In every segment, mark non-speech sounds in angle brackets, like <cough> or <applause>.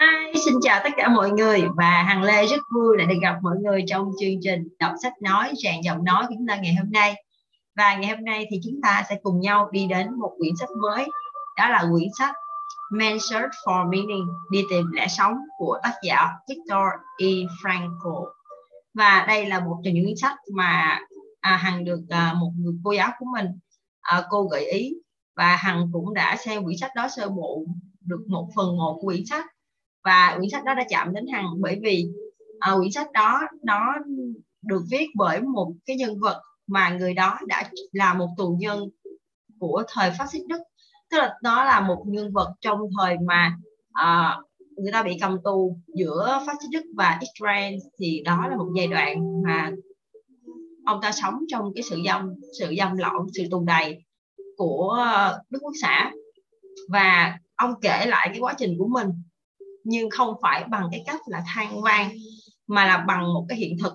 Hi, xin chào tất cả mọi người. Và Hằng Lê rất vui lại được gặp mọi người trong chương trình đọc sách nói rèn giọng nói của chúng ta ngày hôm nay. Và ngày hôm nay thì chúng ta sẽ cùng nhau đi đến một quyển sách mới đó là quyển sách Man Search for Meaning đi tìm lẽ sống của tác giả Victor E. Frankl. Và đây là một trong những quyển sách mà à, Hằng được à, một người cô giáo của mình à, cô gợi ý. Và Hằng cũng đã xem quyển sách đó sơ bộ được một phần một của quyển sách và quyển sách đó đã chạm đến hằng bởi vì uh, quyển sách đó nó được viết bởi một cái nhân vật mà người đó đã là một tù nhân của thời phát xít Đức. Tức là nó là một nhân vật trong thời mà uh, người ta bị cầm tù giữa phát xít Đức và Israel thì đó là một giai đoạn mà ông ta sống trong cái sự dâm sự dâm lộn sự tù đầy của Đức Quốc xã. Và ông kể lại cái quá trình của mình nhưng không phải bằng cái cách là than vang, mà là bằng một cái hiện thực.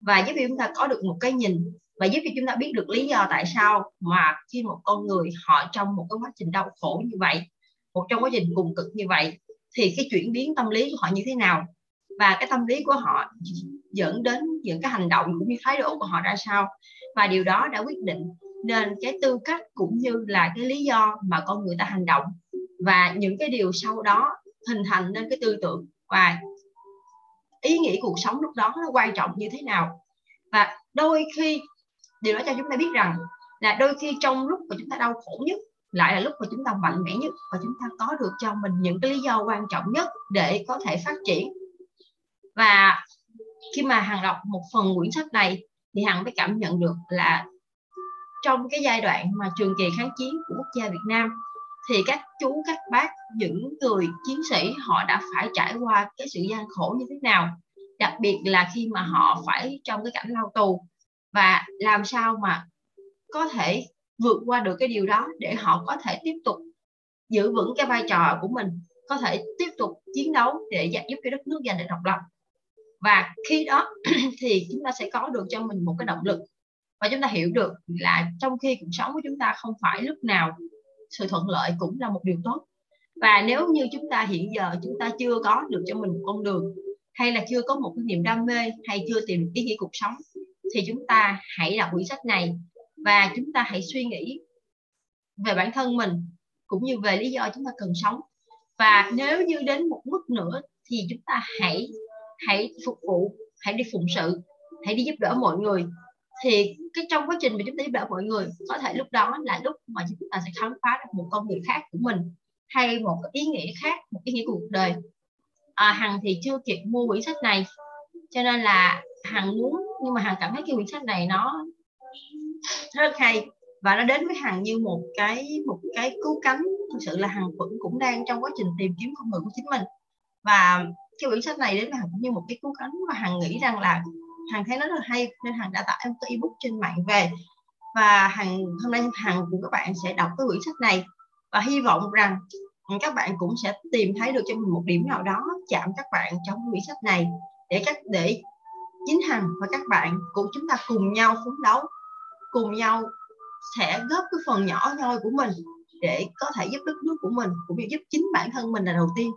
Và giúp cho chúng ta có được một cái nhìn, và giúp cho chúng ta biết được lý do tại sao mà khi một con người họ trong một cái quá trình đau khổ như vậy, một trong quá trình cùng cực như vậy, thì cái chuyển biến tâm lý của họ như thế nào? Và cái tâm lý của họ dẫn đến những cái hành động cũng như thái độ của họ ra sao? Và điều đó đã quyết định nên cái tư cách cũng như là cái lý do mà con người ta hành động. Và những cái điều sau đó hình thành nên cái tư tưởng và ý nghĩa cuộc sống lúc đó nó quan trọng như thế nào. Và đôi khi, điều đó cho chúng ta biết rằng là đôi khi trong lúc mà chúng ta đau khổ nhất lại là lúc mà chúng ta mạnh mẽ nhất và chúng ta có được cho mình những cái lý do quan trọng nhất để có thể phát triển. Và khi mà hằng đọc một phần quyển sách này thì hằng mới cảm nhận được là trong cái giai đoạn mà trường kỳ kháng chiến của quốc gia Việt Nam thì các chú, các bác, những người chiến sĩ, họ đã phải trải qua cái sự gian khổ như thế nào? Đặc biệt là khi mà họ phải trong cái cảnh lao tù. Và làm sao mà có thể vượt qua được cái điều đó để họ có thể tiếp tục giữ vững cái vai trò của mình, có thể tiếp tục chiến đấu để giúp cái đất nước giành được độc lập? Và khi đó <clears throat> thì chúng ta sẽ có được cho mình một cái động lực. Và chúng ta hiểu được là trong khi cuộc sống của chúng ta không phải lúc nào sự thuận lợi cũng là một điều tốt. Và nếu như chúng ta hiện giờ chúng ta chưa có được cho mình một con đường, hay là chưa có một cái niềm đam mê, hay chưa tìm được ý nghĩa cuộc sống, thì chúng ta hãy đọc quyển sách này và chúng ta hãy suy nghĩ về bản thân mình cũng như về lý do chúng ta cần sống. Và nếu như đến một mức nữa thì chúng ta hãy hãy phục vụ, hãy đi phụng sự, hãy đi giúp đỡ mọi người thì cái trong quá trình mà chúng ta giúp đỡ mọi người có thể lúc đó là lúc mà chúng ta sẽ khám phá được một con người khác của mình hay một ý nghĩa khác một ý nghĩa cuộc đời. À, hằng thì chưa kịp mua quyển sách này cho nên là hằng muốn nhưng mà hằng cảm thấy cái quyển sách này nó rất hay và nó đến với hằng như một cái một cái cứu cánh. Thực sự là hằng vẫn cũng đang trong quá trình tìm kiếm con người của chính mình. Và cái quyển sách này đến với hằng cũng như một cái cứu cánh và hằng nghĩ rằng là hằng thấy nó rất là hay, nên hằng đã tải em cái ebook trên mạng về. Và hằng, hôm nay hằng cùng các bạn sẽ đọc cái quyển sách này. Và hy vọng rằng các bạn cũng sẽ tìm thấy được cho mình một điểm nào đó chạm các bạn trong quyển sách này để các, để chính hằng và các bạn cùng chúng ta cùng nhau phấn đấu, cùng nhau sẽ góp cái phần nhỏ nhoi của mình để có thể giúp đất nước của mình, cũng như giúp chính bản thân mình là đầu tiên.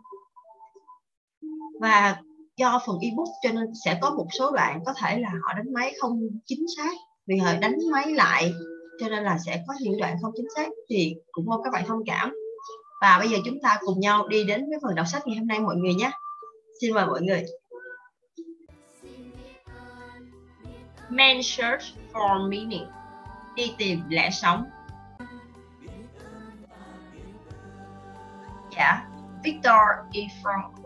Và do phần ebook cho nên sẽ có một số đoạn có thể là họ đánh máy không chính xác. Vì họ đánh máy lại cho nên là sẽ có những đoạn không chính xác thì cũng mong các bạn thông cảm. Và bây giờ chúng ta cùng nhau đi đến với phần đọc sách ngày hôm nay mọi người nhé. Xin mời mọi người. Man Search for Meaning. Đi tìm lẽ sống. Dạ. Victor E. Frankl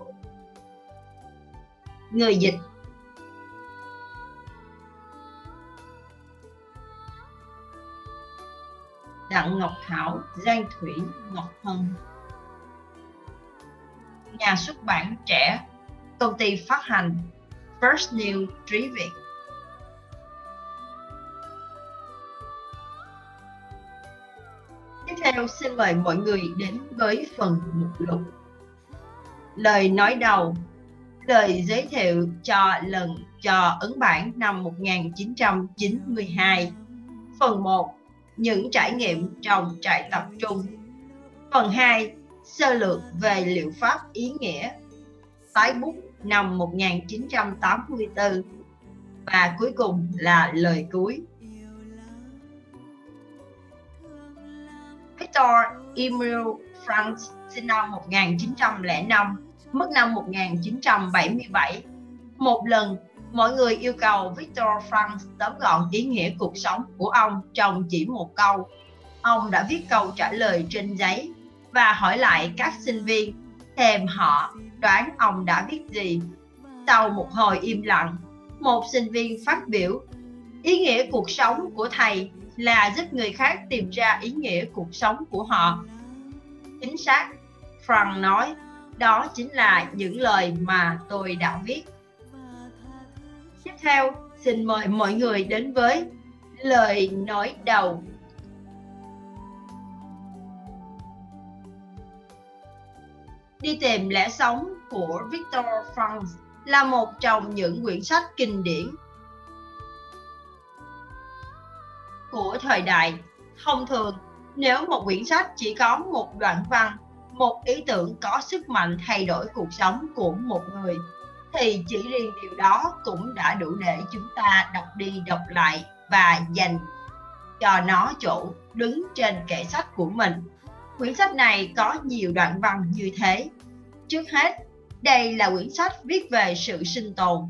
người dịch. Đặng Ngọc Thảo, Giang Thủy, Ngọc Hân. Nhà xuất bản trẻ, công ty phát hành First New Trí Việt. Tiếp theo xin mời mọi người đến với phần mục lục. Lời nói đầu lời giới thiệu cho lần cho ấn bản năm 1992. Phần 1. Những trải nghiệm trong trại tập trung. Phần 2. Sơ lược về liệu pháp ý nghĩa. tái bút năm 1984 và cuối cùng là lời cuối Victor emil Franz sinh năm 1905 mất năm 1977 một lần, mọi người yêu cầu Victor Frank tóm gọn ý nghĩa cuộc sống của ông trong chỉ một câu. Ông đã viết câu trả lời trên giấy và hỏi lại các sinh viên, thèm họ, đoán ông đã viết gì. Sau một hồi im lặng, một sinh viên phát biểu, ý nghĩa cuộc sống của thầy là giúp người khác tìm ra ý nghĩa cuộc sống của họ. Chính xác, frank nói đó chính là những lời mà tôi đã viết tiếp theo xin mời mọi người đến với lời nói đầu đi tìm lẽ sống của Victor Franz là một trong những quyển sách kinh điển của thời đại. Thông thường, nếu một quyển sách chỉ có một đoạn văn, một ý tưởng có sức mạnh thay đổi cuộc sống của một người, thì chỉ riêng điều đó cũng đã đủ để chúng ta đọc đi đọc lại và dành cho nó chỗ đứng trên kệ sách của mình. Quyển sách này có nhiều đoạn văn như thế. Trước hết, đây là quyển sách viết về sự sinh tồn,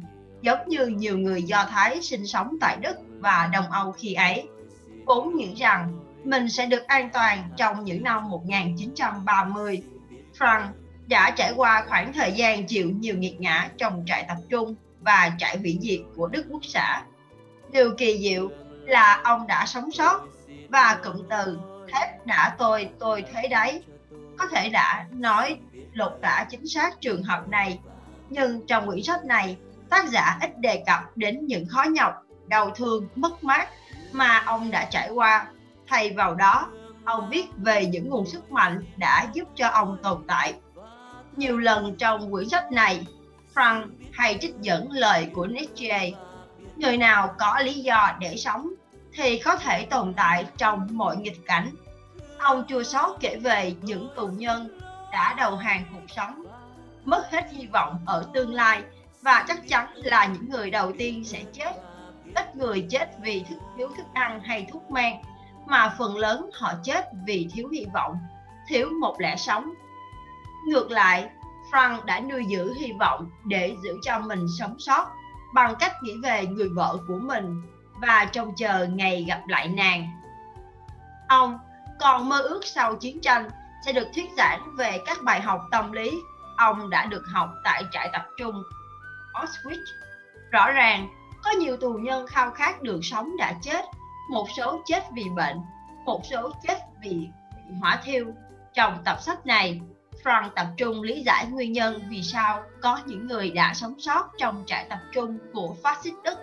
giống như nhiều người Do Thái sinh sống tại Đức và Đông Âu khi ấy. Vốn nghĩ rằng mình sẽ được an toàn trong những năm 1930. Frank đã trải qua khoảng thời gian chịu nhiều nghiệt ngã trong trại tập trung và trại hủy diệt của Đức Quốc xã. Điều kỳ diệu là ông đã sống sót và cụm từ thép đã tôi tôi thế đấy có thể đã nói lột tả chính xác trường hợp này nhưng trong quyển sách này, tác giả ít đề cập đến những khó nhọc, đau thương, mất mát mà ông đã trải qua thay vào đó. Ông viết về những nguồn sức mạnh đã giúp cho ông tồn tại. Nhiều lần trong quyển sách này, frank hay trích dẫn lời của nietzsche, người nào có lý do để sống thì có thể tồn tại trong mọi nghịch cảnh. Ông chua xót kể về những tù nhân đã đầu hàng cuộc sống, mất hết hy vọng ở tương lai và chắc chắn là những người đầu tiên sẽ chết. Ít người chết vì thức, thiếu thức ăn hay thuốc men mà phần lớn họ chết vì thiếu hy vọng thiếu một lẽ sống. Ngược lại frank đã nuôi giữ hy vọng để giữ cho mình sống sót bằng cách nghĩ về người vợ của mình và trông chờ ngày gặp lại nàng. Ông còn mơ ước sau chiến tranh sẽ được thuyết giảng về các bài học tâm lý ông đã được học tại trại tập trung Auschwitz. Rõ ràng, có nhiều tù nhân khao khát được sống đã chết, một số chết vì bệnh, một số chết vì hỏa thiêu. Trong tập sách này, Frank tập trung lý giải nguyên nhân vì sao có những người đã sống sót trong trại tập trung của phát xít Đức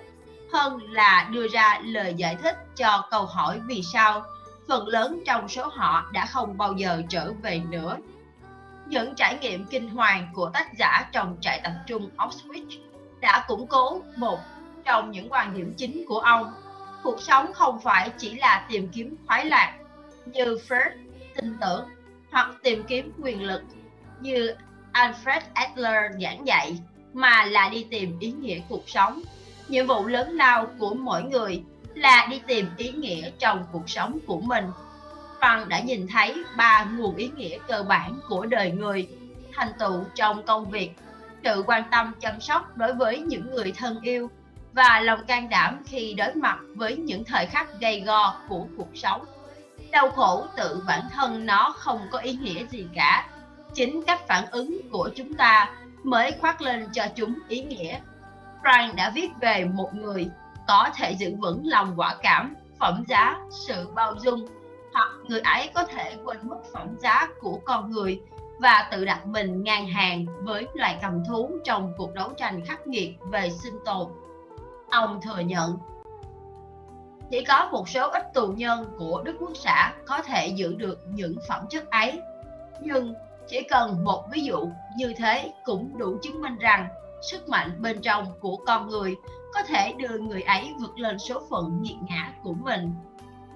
hơn là đưa ra lời giải thích cho câu hỏi vì sao phần lớn trong số họ đã không bao giờ trở về nữa. Những trải nghiệm kinh hoàng của tác giả trong trại tập trung Auschwitz đã củng cố một trong những quan điểm chính của ông. Cuộc sống không phải chỉ là tìm kiếm khoái lạc như Freud tin tưởng hoặc tìm kiếm quyền lực như Alfred Adler giảng dạy mà là đi tìm ý nghĩa cuộc sống. Nhiệm vụ lớn lao của mỗi người là đi tìm ý nghĩa trong cuộc sống của mình. Văn đã nhìn thấy ba nguồn ý nghĩa cơ bản của đời người, thành tựu trong công việc, sự quan tâm chăm sóc đối với những người thân yêu và lòng can đảm khi đối mặt với những thời khắc gay go của cuộc sống. Đau khổ tự bản thân nó không có ý nghĩa gì cả. Chính cách phản ứng của chúng ta mới khoác lên cho chúng ý nghĩa. Frank đã viết về một người có thể giữ vững lòng quả cảm, phẩm giá, sự bao dung hoặc người ấy có thể quên mất phẩm giá của con người và tự đặt mình ngang hàng với loài cầm thú trong cuộc đấu tranh khắc nghiệt về sinh tồn. Ông thừa nhận chỉ có một số ít tù nhân của Đức Quốc xã có thể giữ được những phẩm chất ấy. Nhưng chỉ cần một ví dụ như thế cũng đủ chứng minh rằng sức mạnh bên trong của con người có thể đưa người ấy vượt lên số phận nghiệt ngã của mình.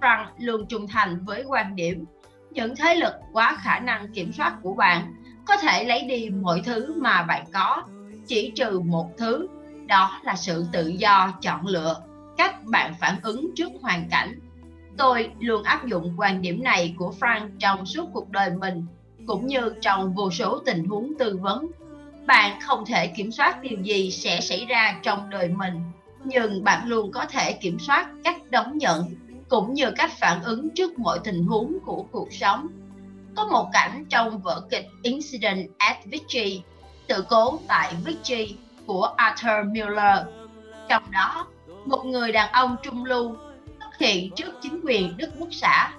rằng luôn trung thành với quan điểm, những thế lực quá khả năng kiểm soát của bạn có thể lấy đi mọi thứ mà bạn có, chỉ trừ một thứ đó là sự tự do chọn lựa cách bạn phản ứng trước hoàn cảnh. Tôi luôn áp dụng quan điểm này của frank trong suốt cuộc đời mình cũng như trong vô số tình huống tư vấn. Bạn không thể kiểm soát điều gì sẽ xảy ra trong đời mình nhưng bạn luôn có thể kiểm soát cách đón nhận cũng như cách phản ứng trước mọi tình huống của cuộc sống. Có một cảnh trong vở kịch Incident at Vichy, sự cố tại Vichy của Arthur Miller. Trong đó, một người đàn ông trung lưu xuất hiện trước chính quyền Đức Quốc xã,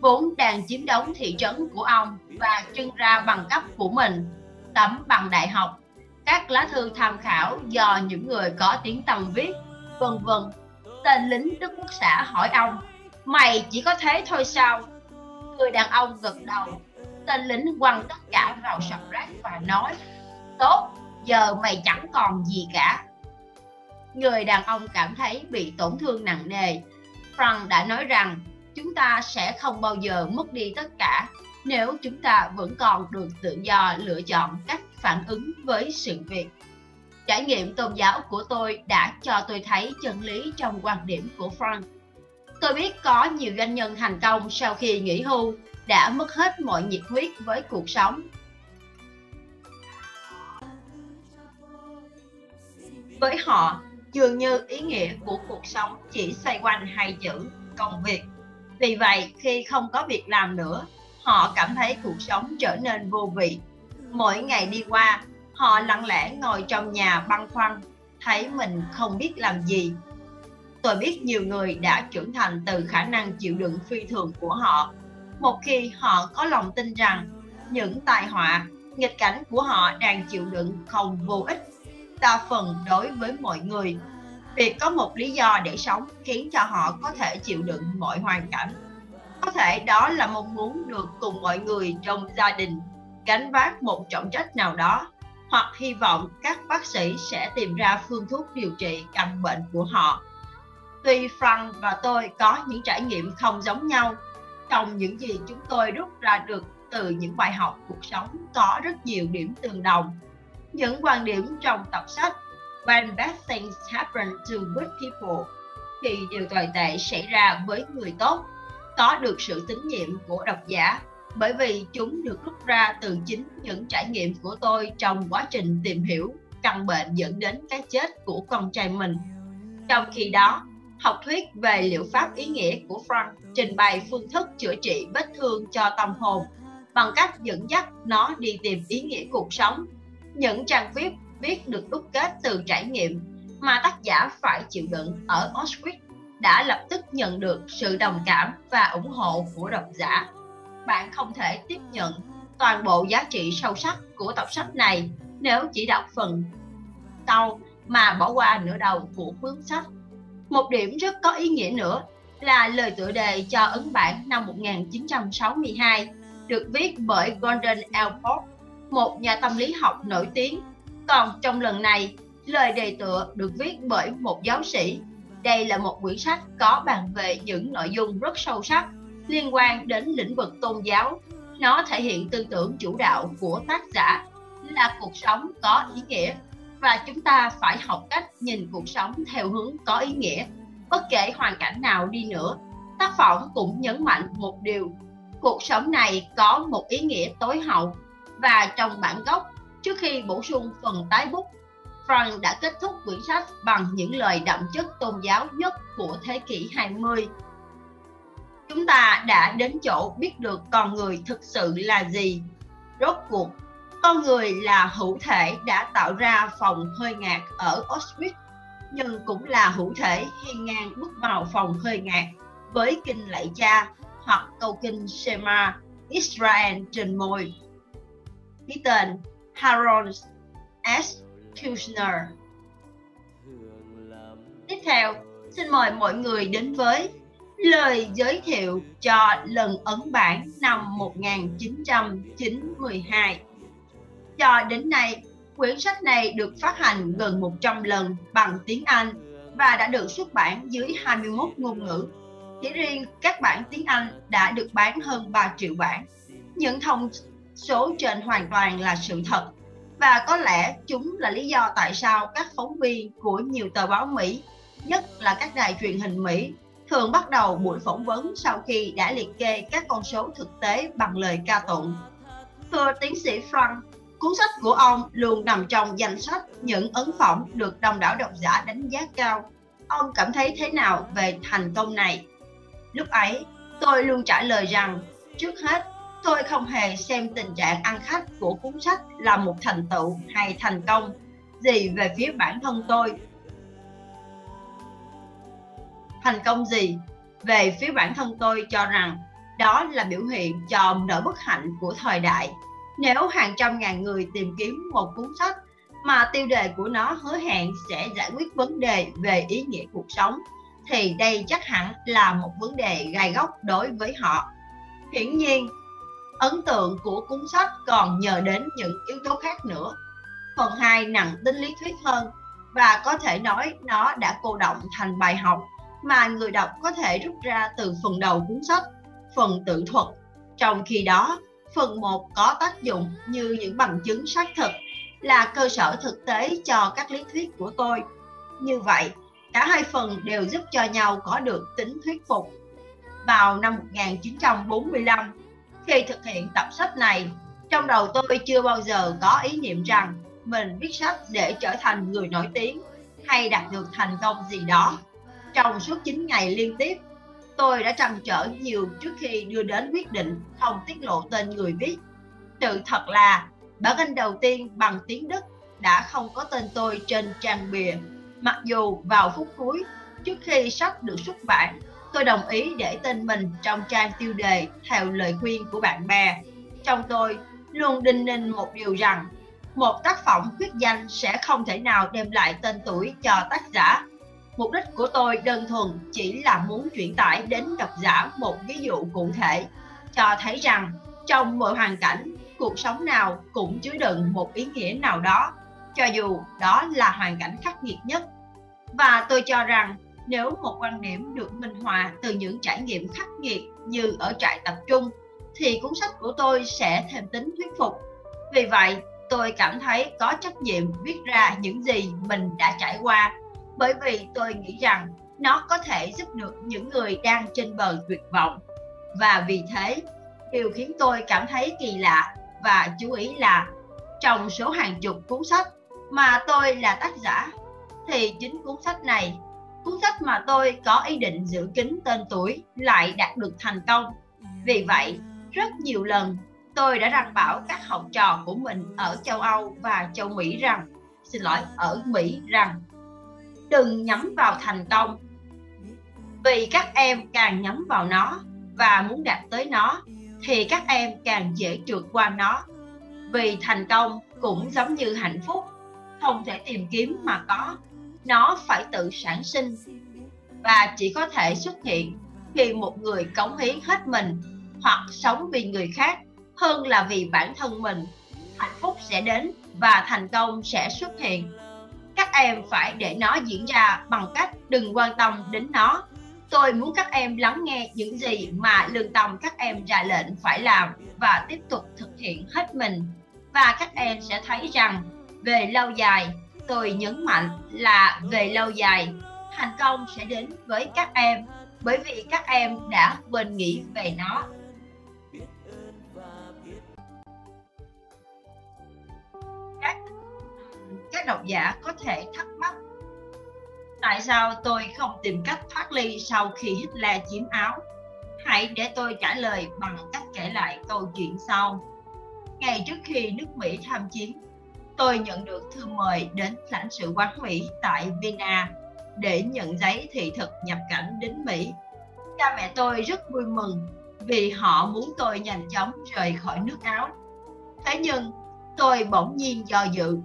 vốn đang chiếm đóng thị trấn của ông và trưng ra bằng cấp của mình, tấm bằng đại học, các lá thư tham khảo do những người có tiếng tầm viết, vân vân. Tên lính Đức Quốc xã hỏi ông, mày chỉ có thế thôi sao? Người đàn ông gật đầu, tên lính quăng tất cả vào sọt rác và nói, tốt, giờ mày chẳng còn gì cả. Người đàn ông cảm thấy bị tổn thương nặng nề. Frank đã nói rằng, chúng ta sẽ không bao giờ mất đi tất cả nếu chúng ta vẫn còn được tự do lựa chọn cách phản ứng với sự việc. Trải nghiệm tôn giáo của tôi đã cho tôi thấy chân lý trong quan điểm của Frank. Tôi biết có nhiều doanh nhân thành công sau khi nghỉ hưu đã mất hết mọi nhiệt huyết với cuộc sống với họ, dường như ý nghĩa của cuộc sống chỉ xoay quanh hai chữ, công việc. Vì vậy, khi không có việc làm nữa, họ cảm thấy cuộc sống trở nên vô vị. Mỗi ngày đi qua, họ lặng lẽ ngồi trong nhà băn khoăn, thấy mình không biết làm gì. Tôi biết nhiều người đã trưởng thành từ khả năng chịu đựng phi thường của họ. Một khi họ có lòng tin rằng những tai họa, nghịch cảnh của họ đang chịu đựng không vô ích đa phần đối với mọi người. Việc có một lý do để sống khiến cho họ có thể chịu đựng mọi hoàn cảnh. Có thể đó là mong muốn được cùng mọi người trong gia đình, gánh vác một trọng trách nào đó, hoặc hy vọng các bác sĩ sẽ tìm ra phương thuốc điều trị căn bệnh của họ. Tuy frank và tôi có những trải nghiệm không giống nhau, trong những gì chúng tôi rút ra được từ những bài học cuộc sống có rất nhiều điểm tương đồng những quan điểm trong tập sách When bad things happen to good people thì điều tồi tệ xảy ra với người tốt, có được sự tín nhiệm của độc giả. Bởi vì chúng được rút ra từ chính những trải nghiệm của tôi trong quá trình tìm hiểu căn bệnh dẫn đến cái chết của con trai mình. Trong khi đó, học thuyết về liệu pháp ý nghĩa của Frank trình bày phương thức chữa trị vết thương cho tâm hồn bằng cách dẫn dắt nó đi tìm ý nghĩa cuộc sống những trang viết viết được đúc kết từ trải nghiệm mà tác giả phải chịu đựng ở Auschwitz đã lập tức nhận được sự đồng cảm và ủng hộ của độc giả. Bạn không thể tiếp nhận toàn bộ giá trị sâu sắc của tập sách này nếu chỉ đọc phần sau mà bỏ qua nửa đầu của cuốn sách. Một điểm rất có ý nghĩa nữa là lời tựa đề cho ấn bản năm 1962 được viết bởi Gordon Alport một nhà tâm lý học nổi tiếng. Còn trong lần này, lời đề tựa được viết bởi một giáo sĩ. Đây là một quyển sách có bàn về những nội dung rất sâu sắc liên quan đến lĩnh vực tôn giáo. Nó thể hiện tư tưởng chủ đạo của tác giả là cuộc sống có ý nghĩa và chúng ta phải học cách nhìn cuộc sống theo hướng có ý nghĩa bất kể hoàn cảnh nào đi nữa tác phẩm cũng nhấn mạnh một điều cuộc sống này có một ý nghĩa tối hậu và trong bản gốc trước khi bổ sung phần tái bút Frank đã kết thúc quyển sách bằng những lời đậm chất tôn giáo nhất của thế kỷ 20. Chúng ta đã đến chỗ biết được con người thực sự là gì. Rốt cuộc, con người là hữu thể đã tạo ra phòng hơi ngạt ở Auschwitz, nhưng cũng là hữu thể hiên ngang bước vào phòng hơi ngạt với kinh lạy cha hoặc câu kinh Shema Israel trên môi ký tên Harold S. Kushner. Tiếp theo, xin mời mọi người đến với lời giới thiệu cho lần ấn bản năm 1992. Cho đến nay, quyển sách này được phát hành gần 100 lần bằng tiếng Anh và đã được xuất bản dưới 21 ngôn ngữ. Chỉ riêng các bản tiếng Anh đã được bán hơn 3 triệu bản. Những thông số trên hoàn toàn là sự thật và có lẽ chúng là lý do tại sao các phóng viên của nhiều tờ báo Mỹ, nhất là các đài truyền hình Mỹ, thường bắt đầu buổi phỏng vấn sau khi đã liệt kê các con số thực tế bằng lời ca tụng. Thưa tiến sĩ Frank, cuốn sách của ông luôn nằm trong danh sách những ấn phẩm được đông đảo độc giả đánh giá cao. Ông cảm thấy thế nào về thành công này? Lúc ấy, tôi luôn trả lời rằng, trước hết tôi không hề xem tình trạng ăn khách của cuốn sách là một thành tựu hay thành công. Gì về phía bản thân tôi? Thành công gì? Về phía bản thân tôi cho rằng đó là biểu hiện cho nỗi bất hạnh của thời đại. Nếu hàng trăm ngàn người tìm kiếm một cuốn sách mà tiêu đề của nó hứa hẹn sẽ giải quyết vấn đề về ý nghĩa cuộc sống, thì đây chắc hẳn là một vấn đề gai góc đối với họ. Hiển nhiên ấn tượng của cuốn sách còn nhờ đến những yếu tố khác nữa. Phần 2 nặng tính lý thuyết hơn, và có thể nói nó đã cô động thành bài học mà người đọc có thể rút ra từ phần đầu cuốn sách, phần tự thuật. Trong khi đó, phần 1 có tác dụng như những bằng chứng xác thực là cơ sở thực tế cho các lý thuyết của tôi. Như vậy, cả hai phần đều giúp cho nhau có được tính thuyết phục. Vào năm 1945 khi thực hiện tập sách này, trong đầu tôi chưa bao giờ có ý niệm rằng mình viết sách để trở thành người nổi tiếng hay đạt được thành công gì đó. Trong suốt 9 ngày liên tiếp, tôi đã trăn trở nhiều trước khi đưa đến quyết định không tiết lộ tên người viết. Sự thật là, bản in đầu tiên bằng tiếng Đức đã không có tên tôi trên trang bìa. Mặc dù vào phút cuối, trước khi sách được xuất bản tôi đồng ý để tên mình trong trang tiêu đề theo lời khuyên của bạn bè. Trong tôi luôn đinh ninh một điều rằng một tác phẩm quyết danh sẽ không thể nào đem lại tên tuổi cho tác giả. Mục đích của tôi đơn thuần chỉ là muốn truyền tải đến độc giả một ví dụ cụ thể, cho thấy rằng trong mọi hoàn cảnh, cuộc sống nào cũng chứa đựng một ý nghĩa nào đó, cho dù đó là hoàn cảnh khắc nghiệt nhất. Và tôi cho rằng nếu một quan điểm được minh họa từ những trải nghiệm khắc nghiệt như ở trại tập trung, thì cuốn sách của tôi sẽ thêm tính thuyết phục. Vì vậy, tôi cảm thấy có trách nhiệm viết ra những gì mình đã trải qua, bởi vì tôi nghĩ rằng nó có thể giúp được những người đang trên bờ tuyệt vọng. Và vì thế, điều khiến tôi cảm thấy kỳ lạ và chú ý là trong số hàng chục cuốn sách mà tôi là tác giả, thì chính cuốn sách này cuốn sách mà tôi có ý định giữ kín tên tuổi lại đạt được thành công. Vì vậy, rất nhiều lần tôi đã răng bảo các học trò của mình ở châu âu và châu mỹ rằng, xin lỗi, ở mỹ rằng, đừng nhắm vào thành công. Vì các em càng nhắm vào nó và muốn đạt tới nó, thì các em càng dễ trượt qua nó. Vì thành công cũng giống như hạnh phúc, không thể tìm kiếm mà có nó phải tự sản sinh và chỉ có thể xuất hiện khi một người cống hiến hết mình hoặc sống vì người khác hơn là vì bản thân mình. Hạnh phúc sẽ đến và thành công sẽ xuất hiện. Các em phải để nó diễn ra bằng cách đừng quan tâm đến nó. Tôi muốn các em lắng nghe những gì mà lương tâm các em ra lệnh phải làm và tiếp tục thực hiện hết mình. Và các em sẽ thấy rằng về lâu dài tôi nhấn mạnh là về lâu dài, thành công sẽ đến với các em, bởi vì các em đã quên nghĩ về nó. Các các độc giả có thể thắc mắc, tại sao tôi không tìm cách thoát ly sau khi Hitler chiếm áo? Hãy để tôi trả lời bằng cách kể lại câu chuyện sau. Ngày trước khi nước Mỹ tham chiến tôi nhận được thư mời đến lãnh sự quán Mỹ tại Vienna để nhận giấy thị thực nhập cảnh đến Mỹ. Cha mẹ tôi rất vui mừng vì họ muốn tôi nhanh chóng rời khỏi nước Áo. Thế nhưng, tôi bỗng nhiên do dự.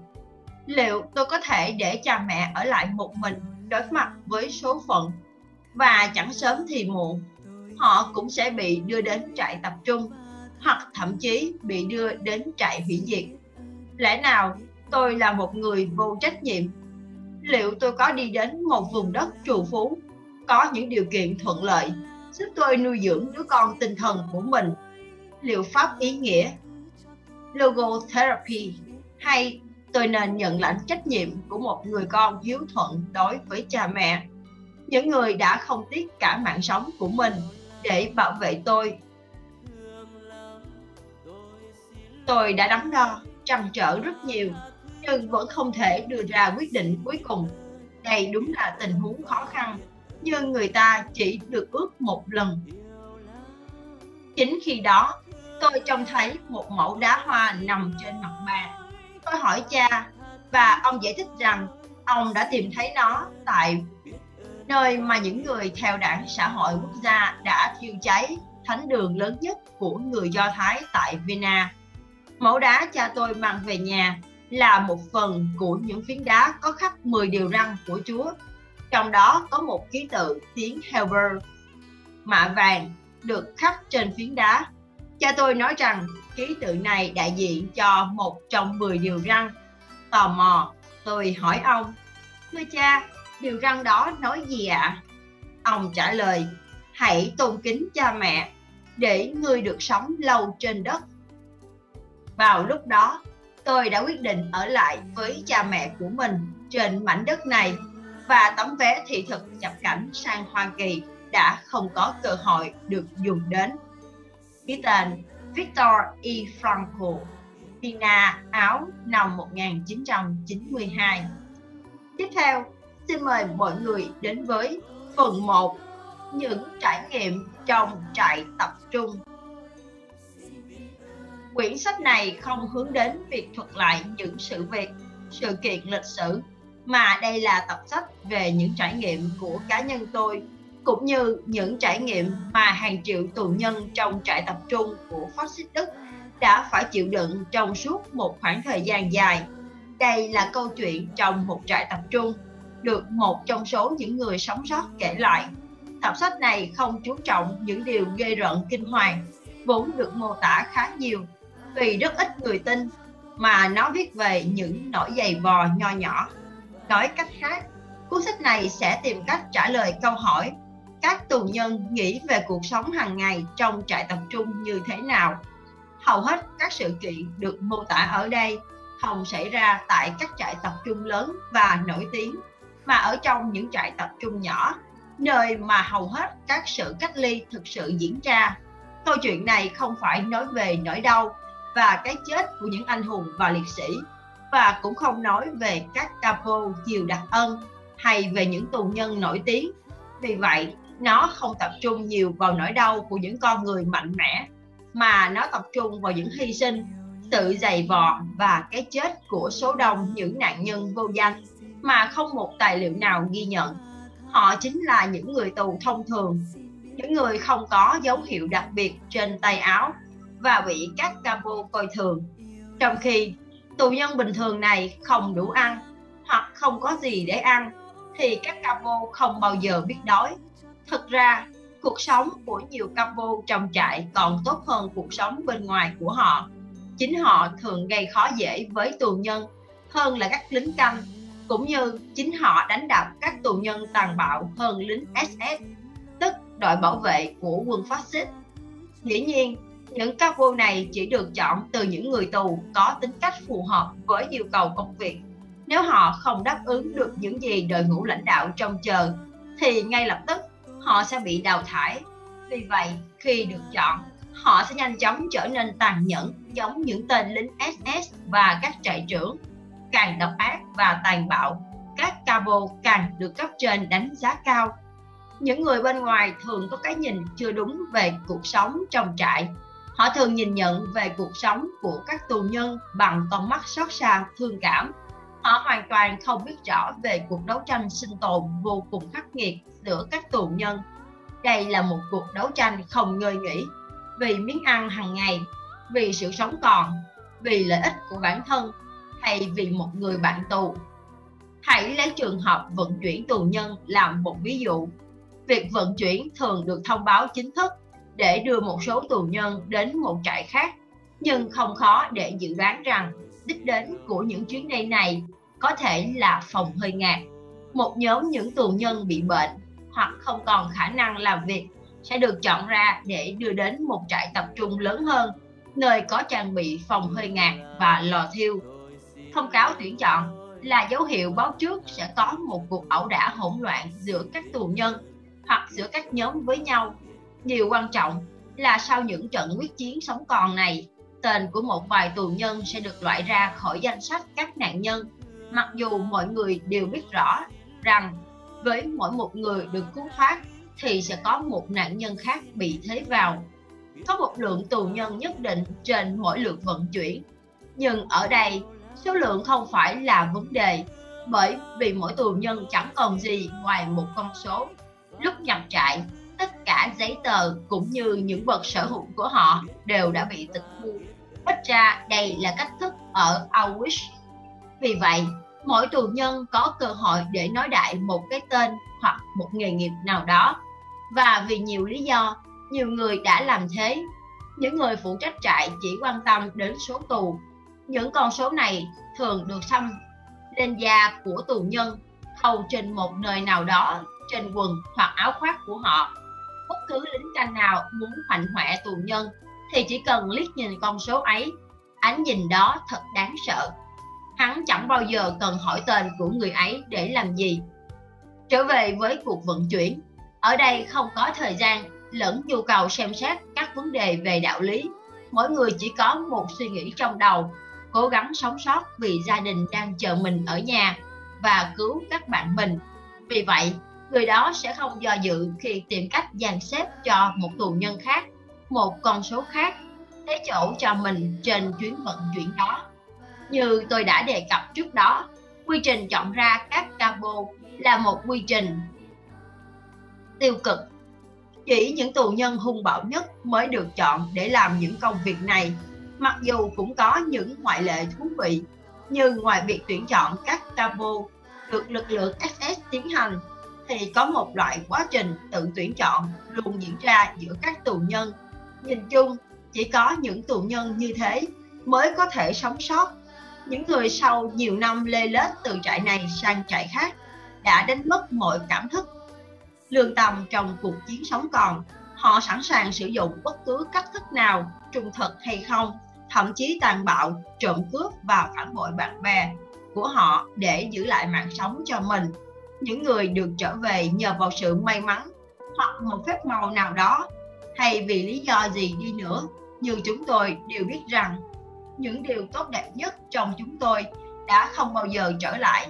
Liệu tôi có thể để cha mẹ ở lại một mình đối mặt với số phận và chẳng sớm thì muộn, họ cũng sẽ bị đưa đến trại tập trung hoặc thậm chí bị đưa đến trại hủy diệt lẽ nào tôi là một người vô trách nhiệm. Liệu tôi có đi đến một vùng đất trù phú, có những điều kiện thuận lợi, giúp tôi nuôi dưỡng đứa con tinh thần của mình? Liệu pháp ý nghĩa, logotherapy, hay tôi nên nhận lãnh trách nhiệm của một người con hiếu thuận đối với cha mẹ? Những người đã không tiếc cả mạng sống của mình để bảo vệ tôi. Tôi đã đắn đo, trăn trở rất nhiều nhưng vẫn không thể đưa ra quyết định cuối cùng. Đây đúng là tình huống khó khăn, nhưng người ta chỉ được ước một lần. Chính khi đó, tôi trông thấy một mẫu đá hoa nằm trên mặt bàn tôi hỏi cha và ông giải thích rằng ông đã tìm thấy nó tại nơi mà những người theo đảng xã hội quốc gia đã thiêu cháy thánh đường lớn nhất của người Do Thái tại Vienna. Mẫu đá cha tôi mang về nhà là một phần của những phiến đá có khắc 10 điều răn của Chúa. Trong đó có một ký tự tiếng Hebrew mạ vàng được khắc trên phiến đá. Cha tôi nói rằng ký tự này đại diện cho một trong 10 điều răn. Tò mò, tôi hỏi ông, Thưa cha, điều răn đó nói gì ạ? À? Ông trả lời, hãy tôn kính cha mẹ để ngươi được sống lâu trên đất. Vào lúc đó, tôi đã quyết định ở lại với cha mẹ của mình trên mảnh đất này và tấm vé thị thực nhập cảnh sang Hoa Kỳ đã không có cơ hội được dùng đến. Ký tên Victor E. Franco, Vienna, Áo năm 1992. Tiếp theo, xin mời mọi người đến với phần 1 những trải nghiệm trong trại tập trung. Quyển sách này không hướng đến việc thuật lại những sự việc, sự kiện lịch sử, mà đây là tập sách về những trải nghiệm của cá nhân tôi, cũng như những trải nghiệm mà hàng triệu tù nhân trong trại tập trung của phát xít Đức đã phải chịu đựng trong suốt một khoảng thời gian dài. Đây là câu chuyện trong một trại tập trung, được một trong số những người sống sót kể lại. Tập sách này không chú trọng những điều gây rợn kinh hoàng, vốn được mô tả khá nhiều vì rất ít người tin mà nó viết về những nỗi giày vò nho nhỏ. Nói cách khác, cuốn sách này sẽ tìm cách trả lời câu hỏi các tù nhân nghĩ về cuộc sống hàng ngày trong trại tập trung như thế nào. Hầu hết các sự kiện được mô tả ở đây không xảy ra tại các trại tập trung lớn và nổi tiếng, mà ở trong những trại tập trung nhỏ, nơi mà hầu hết các sự cách ly thực sự diễn ra. Câu chuyện này không phải nói về nỗi đau và cái chết của những anh hùng và liệt sĩ và cũng không nói về các capo chiều đặc ân hay về những tù nhân nổi tiếng. Vì vậy, nó không tập trung nhiều vào nỗi đau của những con người mạnh mẽ mà nó tập trung vào những hy sinh, sự dày vò và cái chết của số đông những nạn nhân vô danh mà không một tài liệu nào ghi nhận. Họ chính là những người tù thông thường, những người không có dấu hiệu đặc biệt trên tay áo và bị các capo coi thường. Trong khi tù nhân bình thường này không đủ ăn hoặc không có gì để ăn thì các capo không bao giờ biết đói. Thực ra, cuộc sống của nhiều capo trong trại còn tốt hơn cuộc sống bên ngoài của họ. Chính họ thường gây khó dễ với tù nhân hơn là các lính canh, cũng như chính họ đánh đập các tù nhân tàn bạo hơn lính SS, tức đội bảo vệ của quân phát xít. Dĩ nhiên, những capo này chỉ được chọn từ những người tù có tính cách phù hợp với yêu cầu công việc. Nếu họ không đáp ứng được những gì đội ngũ lãnh đạo trông chờ, thì ngay lập tức họ sẽ bị đào thải. Vì vậy, khi được chọn, họ sẽ nhanh chóng trở nên tàn nhẫn giống những tên lính SS và các trại trưởng. Càng độc ác và tàn bạo, các cabo càng được cấp trên đánh giá cao. Những người bên ngoài thường có cái nhìn chưa đúng về cuộc sống trong trại Họ thường nhìn nhận về cuộc sống của các tù nhân bằng con mắt xót xa, thương cảm. Họ hoàn toàn không biết rõ về cuộc đấu tranh sinh tồn vô cùng khắc nghiệt giữa các tù nhân. Đây là một cuộc đấu tranh không ngơi nghỉ vì miếng ăn hàng ngày, vì sự sống còn, vì lợi ích của bản thân hay vì một người bạn tù. Hãy lấy trường hợp vận chuyển tù nhân làm một ví dụ. Việc vận chuyển thường được thông báo chính thức để đưa một số tù nhân đến một trại khác, nhưng không khó để dự đoán rằng đích đến của những chuyến đi này có thể là phòng hơi ngạt một nhóm những tù nhân bị bệnh hoặc không còn khả năng làm việc sẽ được chọn ra để đưa đến một trại tập trung lớn hơn, nơi có trang bị phòng hơi ngạt và lò thiêu. Thông cáo tuyển chọn là dấu hiệu báo trước sẽ có một cuộc ẩu đả hỗn loạn giữa các tù nhân hoặc giữa các nhóm với nhau. Điều quan trọng là sau những trận quyết chiến sống còn này, tên của một vài tù nhân sẽ được loại ra khỏi danh sách các nạn nhân, mặc dù mọi người đều biết rõ rằng với mỗi một người được cứu thoát thì sẽ có một nạn nhân khác bị thế vào. Có một lượng tù nhân nhất định trên mỗi lượt vận chuyển. Nhưng ở đây, số lượng không phải là vấn đề, bởi vì mỗi tù nhân chẳng còn gì ngoài một con số. Lúc nhập trại, tất cả giấy tờ cũng như những vật sở hữu của họ đều đã bị tịch thu. Ít ra đây là cách thức ở Auschwitz. Vì vậy, mỗi tù nhân có cơ hội để nói đại một cái tên hoặc một nghề nghiệp nào đó. Và vì nhiều lý do, nhiều người đã làm thế. Những người phụ trách trại chỉ quan tâm đến số tù. Những con số này thường được xăm lên da của tù nhân hầu trên một nơi nào đó trên quần hoặc áo khoác của họ. Bất cứ lính canh nào muốn hoạnh hoẹ tù nhân thì chỉ cần liếc nhìn con số ấy, ánh nhìn đó thật đáng sợ. Hắn chẳng bao giờ cần hỏi tên của người ấy để làm gì. Trở về với cuộc vận chuyển, ở đây không có thời gian lẫn nhu cầu xem xét các vấn đề về đạo lý. Mỗi người chỉ có một suy nghĩ trong đầu, cố gắng sống sót vì gia đình đang chờ mình ở nhà và cứu các bạn mình. Vì vậy, người đó sẽ không do dự khi tìm cách dàn xếp cho một tù nhân khác, một con số khác, thế chỗ cho mình trên chuyến vận chuyển đó. Như tôi đã đề cập trước đó, quy trình chọn ra các cabo là một quy trình tiêu cực. Chỉ những tù nhân hung bạo nhất mới được chọn để làm những công việc này, mặc dù cũng có những ngoại lệ thú vị, như ngoài việc tuyển chọn các cabo được lực lượng SS tiến hành, thì có một loại quá trình tự tuyển chọn luôn diễn ra giữa các tù nhân. Nhìn chung, chỉ có những tù nhân như thế mới có thể sống sót. Những người sau nhiều năm lê lết từ trại này sang trại khác đã đánh mất mọi cảm thức. Lương tâm trong cuộc chiến sống còn họ sẵn sàng sử dụng bất cứ cách thức nào trung thực hay không thậm chí tàn bạo trộm cướp và phản bội bạn bè của họ để giữ lại mạng sống cho mình những người được trở về nhờ vào sự may mắn hoặc một phép màu nào đó, hay vì lý do gì đi nữa, như chúng tôi đều biết rằng, những điều tốt đẹp nhất trong chúng tôi đã không bao giờ trở lại.